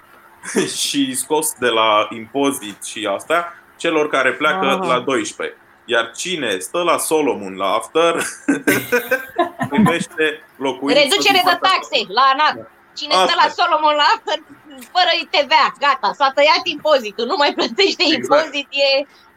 și scos de la impozit și astea celor care pleacă Ah. la 12. Iar cine stă la Solomon la after primește locuință Reducere din de partea- taxe la ANAT. Cine Asta stă la e. Solomon la after, fără TVA, gata, s-a tăiat impozitul, nu mai plătește Exact. impozit, e,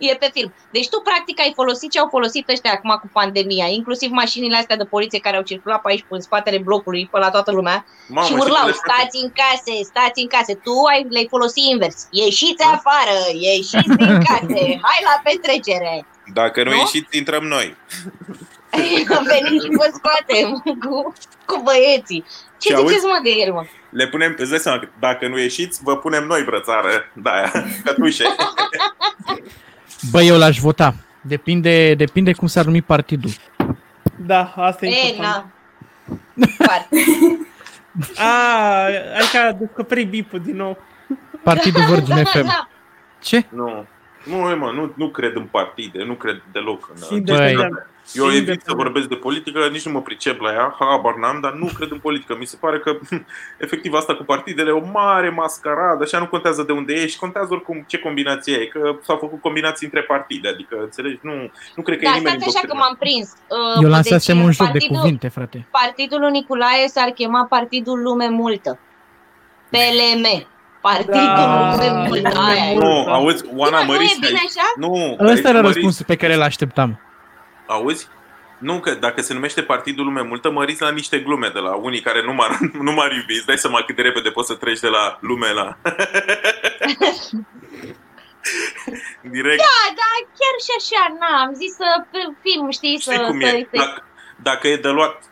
e pe film. Deci tu practic ai folosit ce au folosit ăștia acum cu pandemia, inclusiv mașinile astea de poliție care au circulat pe aici, în spatele blocului, pe la toată lumea, Mamă, și și urlau, le face. stați în case, stați în case. Tu ai, le-ai folosit invers. Ieșiți afară, ieșiți din case, hai la petrecere. Dacă nu Nu? ieșiți, intrăm noi. Am venit și vă scoatem cu, cu băieții. Ce Și auzi? ziceți mă de el, mă? Le punem, îți dai seama, că dacă nu ieșiți, vă punem noi brățară de aia, cătușe. Băi, eu l-aș vota. Depinde, depinde cum s-ar numi partidul. Da, asta e E, important. na. Foarte. A, ai ca descoperi bipul din nou. Partidul Virgin FM. Da. Ce? Nu. Nu, mă, nu, nu cred în partide, nu cred deloc în... Și Băi. independent. Eu Singur evit să pe- vorbesc de politică, nici nu mă pricep la ea, habar n-am, dar nu cred în politică. Mi se pare că, efectiv, asta cu partidele e o mare mascaradă, așa nu contează de unde ești, contează oricum ce combinație e, că s-au făcut combinații între partide, adică, înțelegi, nu, nu cred că Da, e nimeni stați așa că indoctrinat. m-am prins. Uh, Eu lansasem deci, un joc de partidul- cuvinte, frate. Partidul lui Nicolae s-ar chema Partidul Lume Multă. PLM. Partidul Da. Lume Multă. Aia e. Nu, auzi, Oana, Nu, nu e măriți bine așa? Nu, Ăsta era măriți- răspunsul pe care îl așteptam. Auzi? Nu, că dacă se numește Partidul Lume Multă, măriți la niște glume de la unii care nu m-ar, nu m-ar iubi. Îți dai seama cât de repede poți să treci de la lume la... Direct. Da, da, chiar și așa, na, am zis să fim, știi, să... Știi cum să, e? să Dacă, dacă e de luat...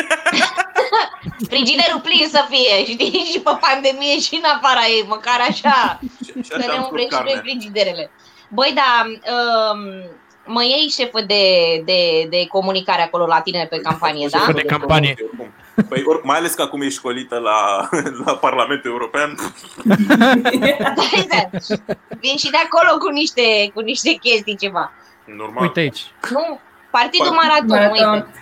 frigiderul plin să fie, știi, și pe pandemie și în afara ei, măcar așa, Și să așa ne am umplem scos și noi carnea. frigiderele. Băi, da, um, mă iei șefă de, de, de comunicare acolo la tine pe campanie, da? Șefă de campanie. Păi, or, mai ales că acum ești școlită la, la Parlamentul European. Da, Vin și de acolo cu niște, cu niște chestii ceva. Normal. Uite aici. Nu, Partidul Part- Maraton, Maraton.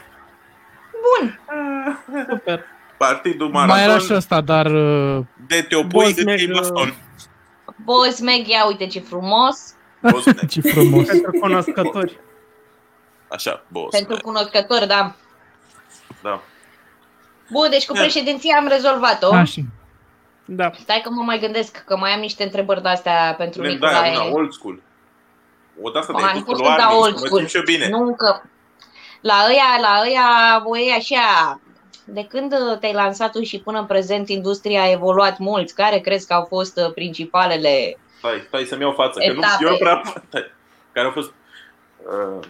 Uite. Bun. Super. Partidul Mai era și Maraton, ăsta, dar... uh, de te opui, de Bosmeg, te baston. Bosmeg, ia uite ce frumos. Bosmeg. Ce frumos. Pentru cunoscători. Așa, Bosmeg. Pentru cunoscători, da. Da. Bun, deci cu președinția am rezolvat-o. Așa. Da. Stai că mă mai gândesc că mai am niște întrebări de-astea pentru Da, Nicolae. una old school. O de asta Mă, de nu pus pot pe să dau Armin, old să mă school. simt și eu bine. Nu că la ăia, la ăia, voi așa, de când te-ai lansat tu și până în prezent industria a evoluat mult, care crezi că au fost uh, principalele Stai, stai să-mi iau față, că nu, Etape. eu nu prea... Stai. Care au fost... Uh,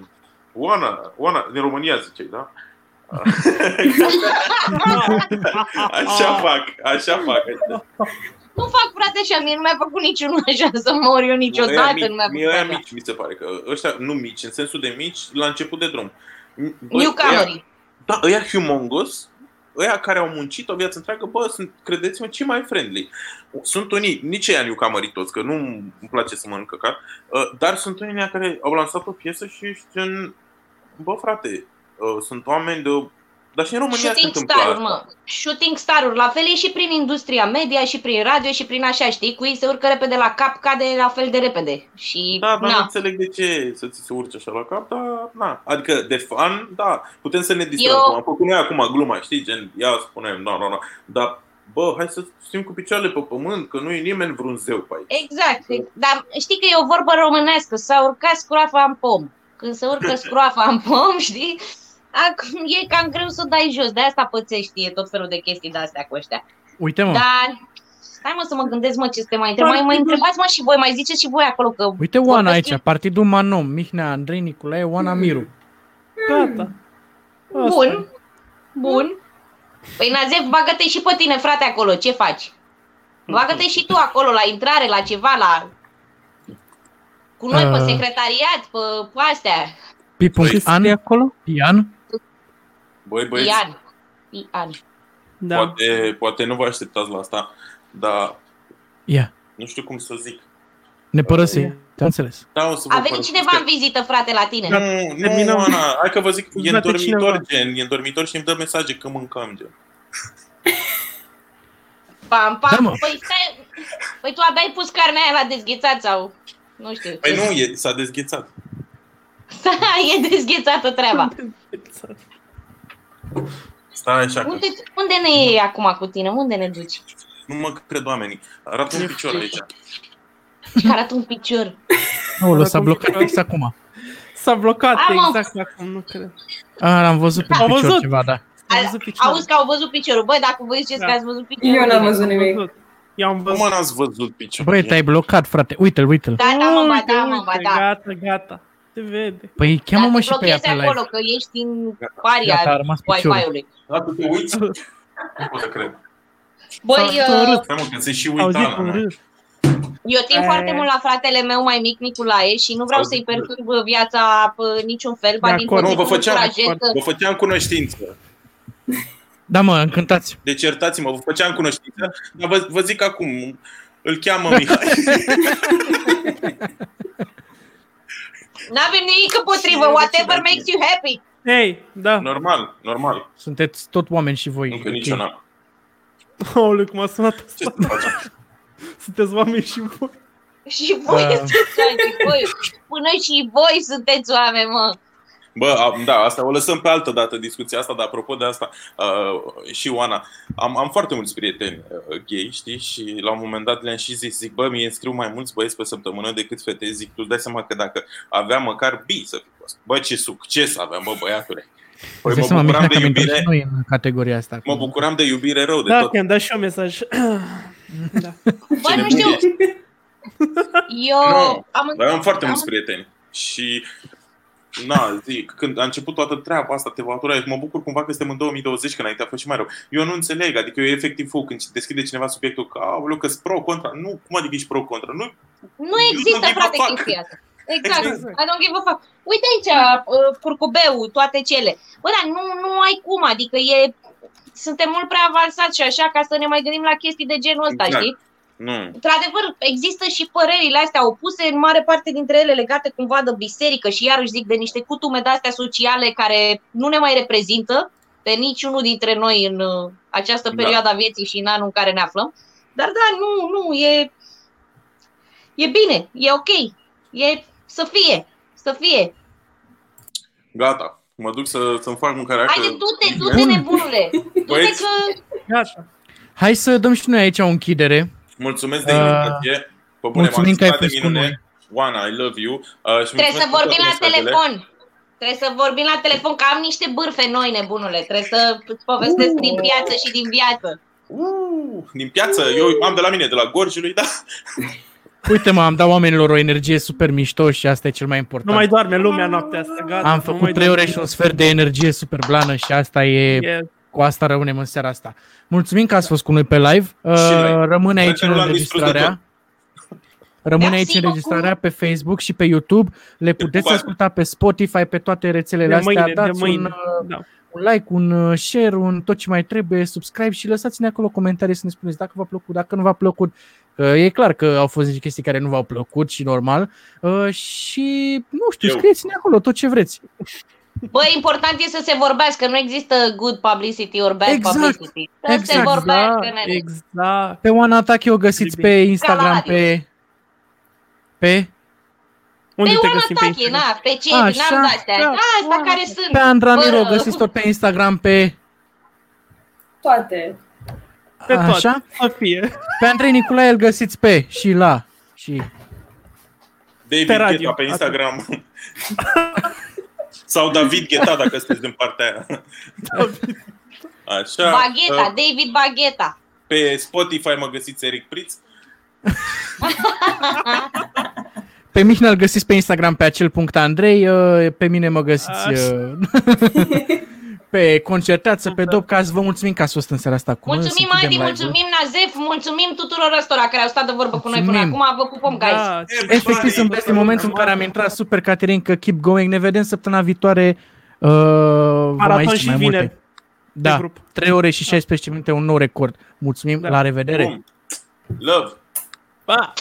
Oana, Oana, din România zicei, da? așa fac, așa fac. Nu fac, frate, așa, mie nu mi-a făcut niciunul așa să mor eu niciodată. Ăia Nu mi-a mici, mie făcut ăia așa. mici, mi se pare că ăștia, nu mici, în sensul de mici, la început de drum. Băi, Newcomerii. ăia- Da, ăia humongous, ăia care au muncit o viață întreagă, bă, sunt, credeți-mă, cei mai friendly. Sunt unii, nici ăia newcomerii toți, că nu îmi place să mănânc căcat, uh, dar sunt unii ăia care au lansat o piesă și ești în... Bă, frate, uh, sunt oameni de... Dar și în România se Shooting întâmplă star-uri, asta. mă. Shooting star-uri. La fel e și prin industria media și prin radio și prin așa, știi? Cu ei se urcă repede la cap, cade la fel de repede. Și, Da, dar nu na. înțeleg de ce să ți se urce așa la cap, dar na. Adică de fan, da, putem să ne distrăm. Eu- Eu... Am făcut noi acum gluma, știi, gen, ia spunem, da, da, da. Dar, bă, hai să fim cu picioarele pe pământ, că nu e nimeni vreun zeu pe aici. Exact. Dar știi că e o vorbă românească, s-a urcat scroafa în pom. Când se urcă scroafa în pom, știi? Acum e cam greu să o dai jos, de asta pățești e tot felul de chestii de astea cu ăștia. Uite, mă. Dar, stai mă să mă gândesc mă ce să te mai întreb. Mai, mai întrebați mă și voi, mai ziceți și voi acolo că... Uite Oana vorbesc aici, Partidul Manom, Mihnea, Andrei Nicolae, Oana Miru. Gata. Bun, bun. Păi Nazef, bagă-te și pe tine, frate, acolo, ce faci? Bagă-te și tu acolo, la intrare, la ceva, la... Cu noi pe Uh. secretariat, pe, pe astea. Pipu, Păi, An, acolo? Pian. Băi, băieți, Ian. Ian. Da. poate, poate nu vă așteptați la asta, dar Ia, nu știu cum să zic. ne părăsi. Te-am înțeles. Da, o să vă A venit părăsesc cineva că- în vizită, frate, la tine. Nu, nu, Terminăm. Oana, hai că vă zic, e în Vede dormitor, cineva. gen, e în dormitor și îmi dă mesaje că mâncăm, gen. Pam, pam. Da, mă. păi stai... Păi tu abia ai pus carnea aia la dezghețat sau... Nu știu. Păi nu, e, s-a dezghețat. e dezghețată treaba. Stai așa că Unde, unde ne iei acum cu tine? Unde ne duci? nu mă cred oamenii. Arată un picior aici. Și arată un picior. Aoleu, s-a Acum blocat picior. fix acum. S-a blocat Am, mă. exact acum, nu cred. A, am văzut pe Am picior văzut. ceva, da. Am văzut piciorul. Auzi că au văzut piciorul. Băi, dacă voi ziceți Da. că ați văzut piciorul... Eu n-am bine. văzut nimic. Văzut. Eu am Cum văzut. mă n-ați văzut picior? Băi, te-ai blocat, frate. Uite-l, uite-l. Da, da, mă, ba, Uite, da, mă, ba, uite, da. Gata, gata. Se vede. Păi cheamă-mă Dar și te pe ea blochezi pe acolo, live. că ești în Gata, a paria rămas piciorul. Wi-Fi-ului. Dacă te uiți, nu pot să cred. Băi, S-a uh, urât. Stai mă, că se și Auzit uita. un na. râs. eu țin E. foarte mult la fratele meu mai mic, Nicolae, și nu vreau Auzi, să-i perturb viața pe niciun fel, ba De din acord. Nu, potrivă vă făceam, încurajez să- vă făceam cunoștință. Da, mă, încântați. Deci iertați-mă, vă făceam cunoștință, dar vă, vă zic acum, îl cheamă Mihai. N-avem nimic împotrivă, Și whatever cine makes you happy. Hei, da. Normal, normal. Sunteți tot oameni și voi. Nu, că ok. nici eu n-am. Aoleu, cum a sunat Ce asta. să facem? Sunteți oameni și voi. Și voi Da. sunteți oameni, voi, până și voi sunteți oameni, mă. Bă, a- da, asta o lăsăm pe altă dată discuția asta, dar apropo de asta, uh, și Oana, am, am foarte mulți prieteni uh, gay, știi, și la un moment dat le-am și zis, zic, bă, mie îmi scriu mai mulți băieți pe săptămână decât fete, zic, tu îți dai seama că dacă aveam măcar bi să fi fost, bă, ce succes aveam, bă, băiatule. Păi Îți mă dai seama, bucuram Mihai, de că am intrat și iubire, noi în categoria asta. mă bucuram de iubire rău de Da, tot. că am dat și eu mesaj. Da. Bă, Ce nu știu, nebunie. eu Nu, am Dar eu am foarte am- mulți prieteni și Na, zic, când a început toată treaba asta, tevatura, mă bucur cumva că suntem în 2020, că înainte a fost și mai rău. Eu nu înțeleg, adică eu efectiv fug când deschide cineva subiectul că, aoleu, că pro, contra. Nu, cum adică ești pro, contra? Nu, Nu există, don't give a frate, fuck. chestia asta. Exact. Exact. I don't give a fuck. Uite aici, uh, curcubeu, toate cele. Bă, dar nu, nu ai cum, adică e... Suntem mult prea avansați și așa ca să ne mai gândim la chestii de genul ăsta, Exact. știi? Nu. Într-adevăr, există și părerile astea opuse, în mare parte dintre ele legate cumva de biserică și iarăși zic de niște cutume de-astea sociale care nu ne mai reprezintă pe niciunul dintre noi în uh, această Da. perioadă a vieții și în anul în care ne aflăm. Dar da, nu, nu, e, e bine, e ok, e să fie, să fie. Gata. Mă duc să, să-mi fac mâncarea. Haide, că- du-te, du-te, nebunule! Du-te Băieți, că... Gata. Hai să dăm și noi aici o închidere. Mulțumesc de Uh, invitație. Pe bune, mulțumim m-ați că ai sunat de fost cu minune. noi. Oana, I love you. Uh, și Trebuie mulțumesc să pentru vorbim toate la mesajele. telefon. Trebuie să vorbim la telefon, că am niște bârfe noi, nebunule. Trebuie să îți povestesc din piață și din viață. Uh, din piață, eu am de la mine, de la Gorgiului, da. Uite mă, am dat oamenilor o energie super mișto și asta e cel mai Nu important. mai doarme lumea noaptea asta, gata. Am nu făcut mai 3 ore doarme. și un sfert de energie super blană și asta e, E- cu asta rămânem în seara asta. Mulțumim că ați fost cu noi pe live. Uh, noi. rămâne aici Sper că în nu l-am distrus de înregistrarea. Rămâne Merci aici beaucoup. înregistrarea pe Facebook și pe YouTube. Le puteți Bye. asculta pe Spotify, pe toate rețelele De astea. mâine, de Dați un, mâine. uh, Da. un like, un uh, share, un tot ce mai trebuie, subscribe și lăsați-ne acolo comentarii să ne spuneți dacă v-a plăcut, dacă nu v-a plăcut. Uh, E clar că au fost niște chestii care nu v-au plăcut și normal. Uh, Și nu știu, Eu. scrieți-ne acolo tot ce vreți. Bă, important e să se vorbească, nu există good publicity or bad Exact. publicity. Să se Exact. vorbească, Exact, nene. exact. Pe One Attack o găsiți pe Bine. Instagram, Ca la pe... Pe? Unde Pe te Oana găsim pe Tache, Instagram? na, pe ce, Așa, n-am de-astea. da. Asta care sunt. Pe Andramiro o Bă. găsiți tot pe Instagram, pe... Toate. Pe toate. Așa? Să fie. Pe Andrei Nicolae îl găsiți pe și la și... David Pe radio. Gheta pe Instagram. Sau David Gheta, dacă sunteți din partea aia. Așa. Bagheta, uh, David Bagheta. Pe Spotify mă găsiți Eric Priț. Pe Mihnea îl găsiți pe Instagram pe acel punct Andrei, uh, pe mine mă găsiți Așa. uh, pe Concertață, pe Dopcast. Vă mulțumim că ați fost în seara asta cu noi. Mulțumim, Să închidem Adi, live-ul. mulțumim, Nazef, mulțumim tuturor ăstora care au stat de vorbă cu noi până Mulțumim. acum. Vă pupăm, guys. Da, Efectiv sunt best în momentul în care am intrat super Caterin că keep going. Ne vedem săptămâna viitoare. Uh, vom mai Maraton zice și mai vineri. multe. Da, grup. 3 ore și 16 minute, un nou record. Mulțumim, Da. la revedere! Bum. Love. Pa!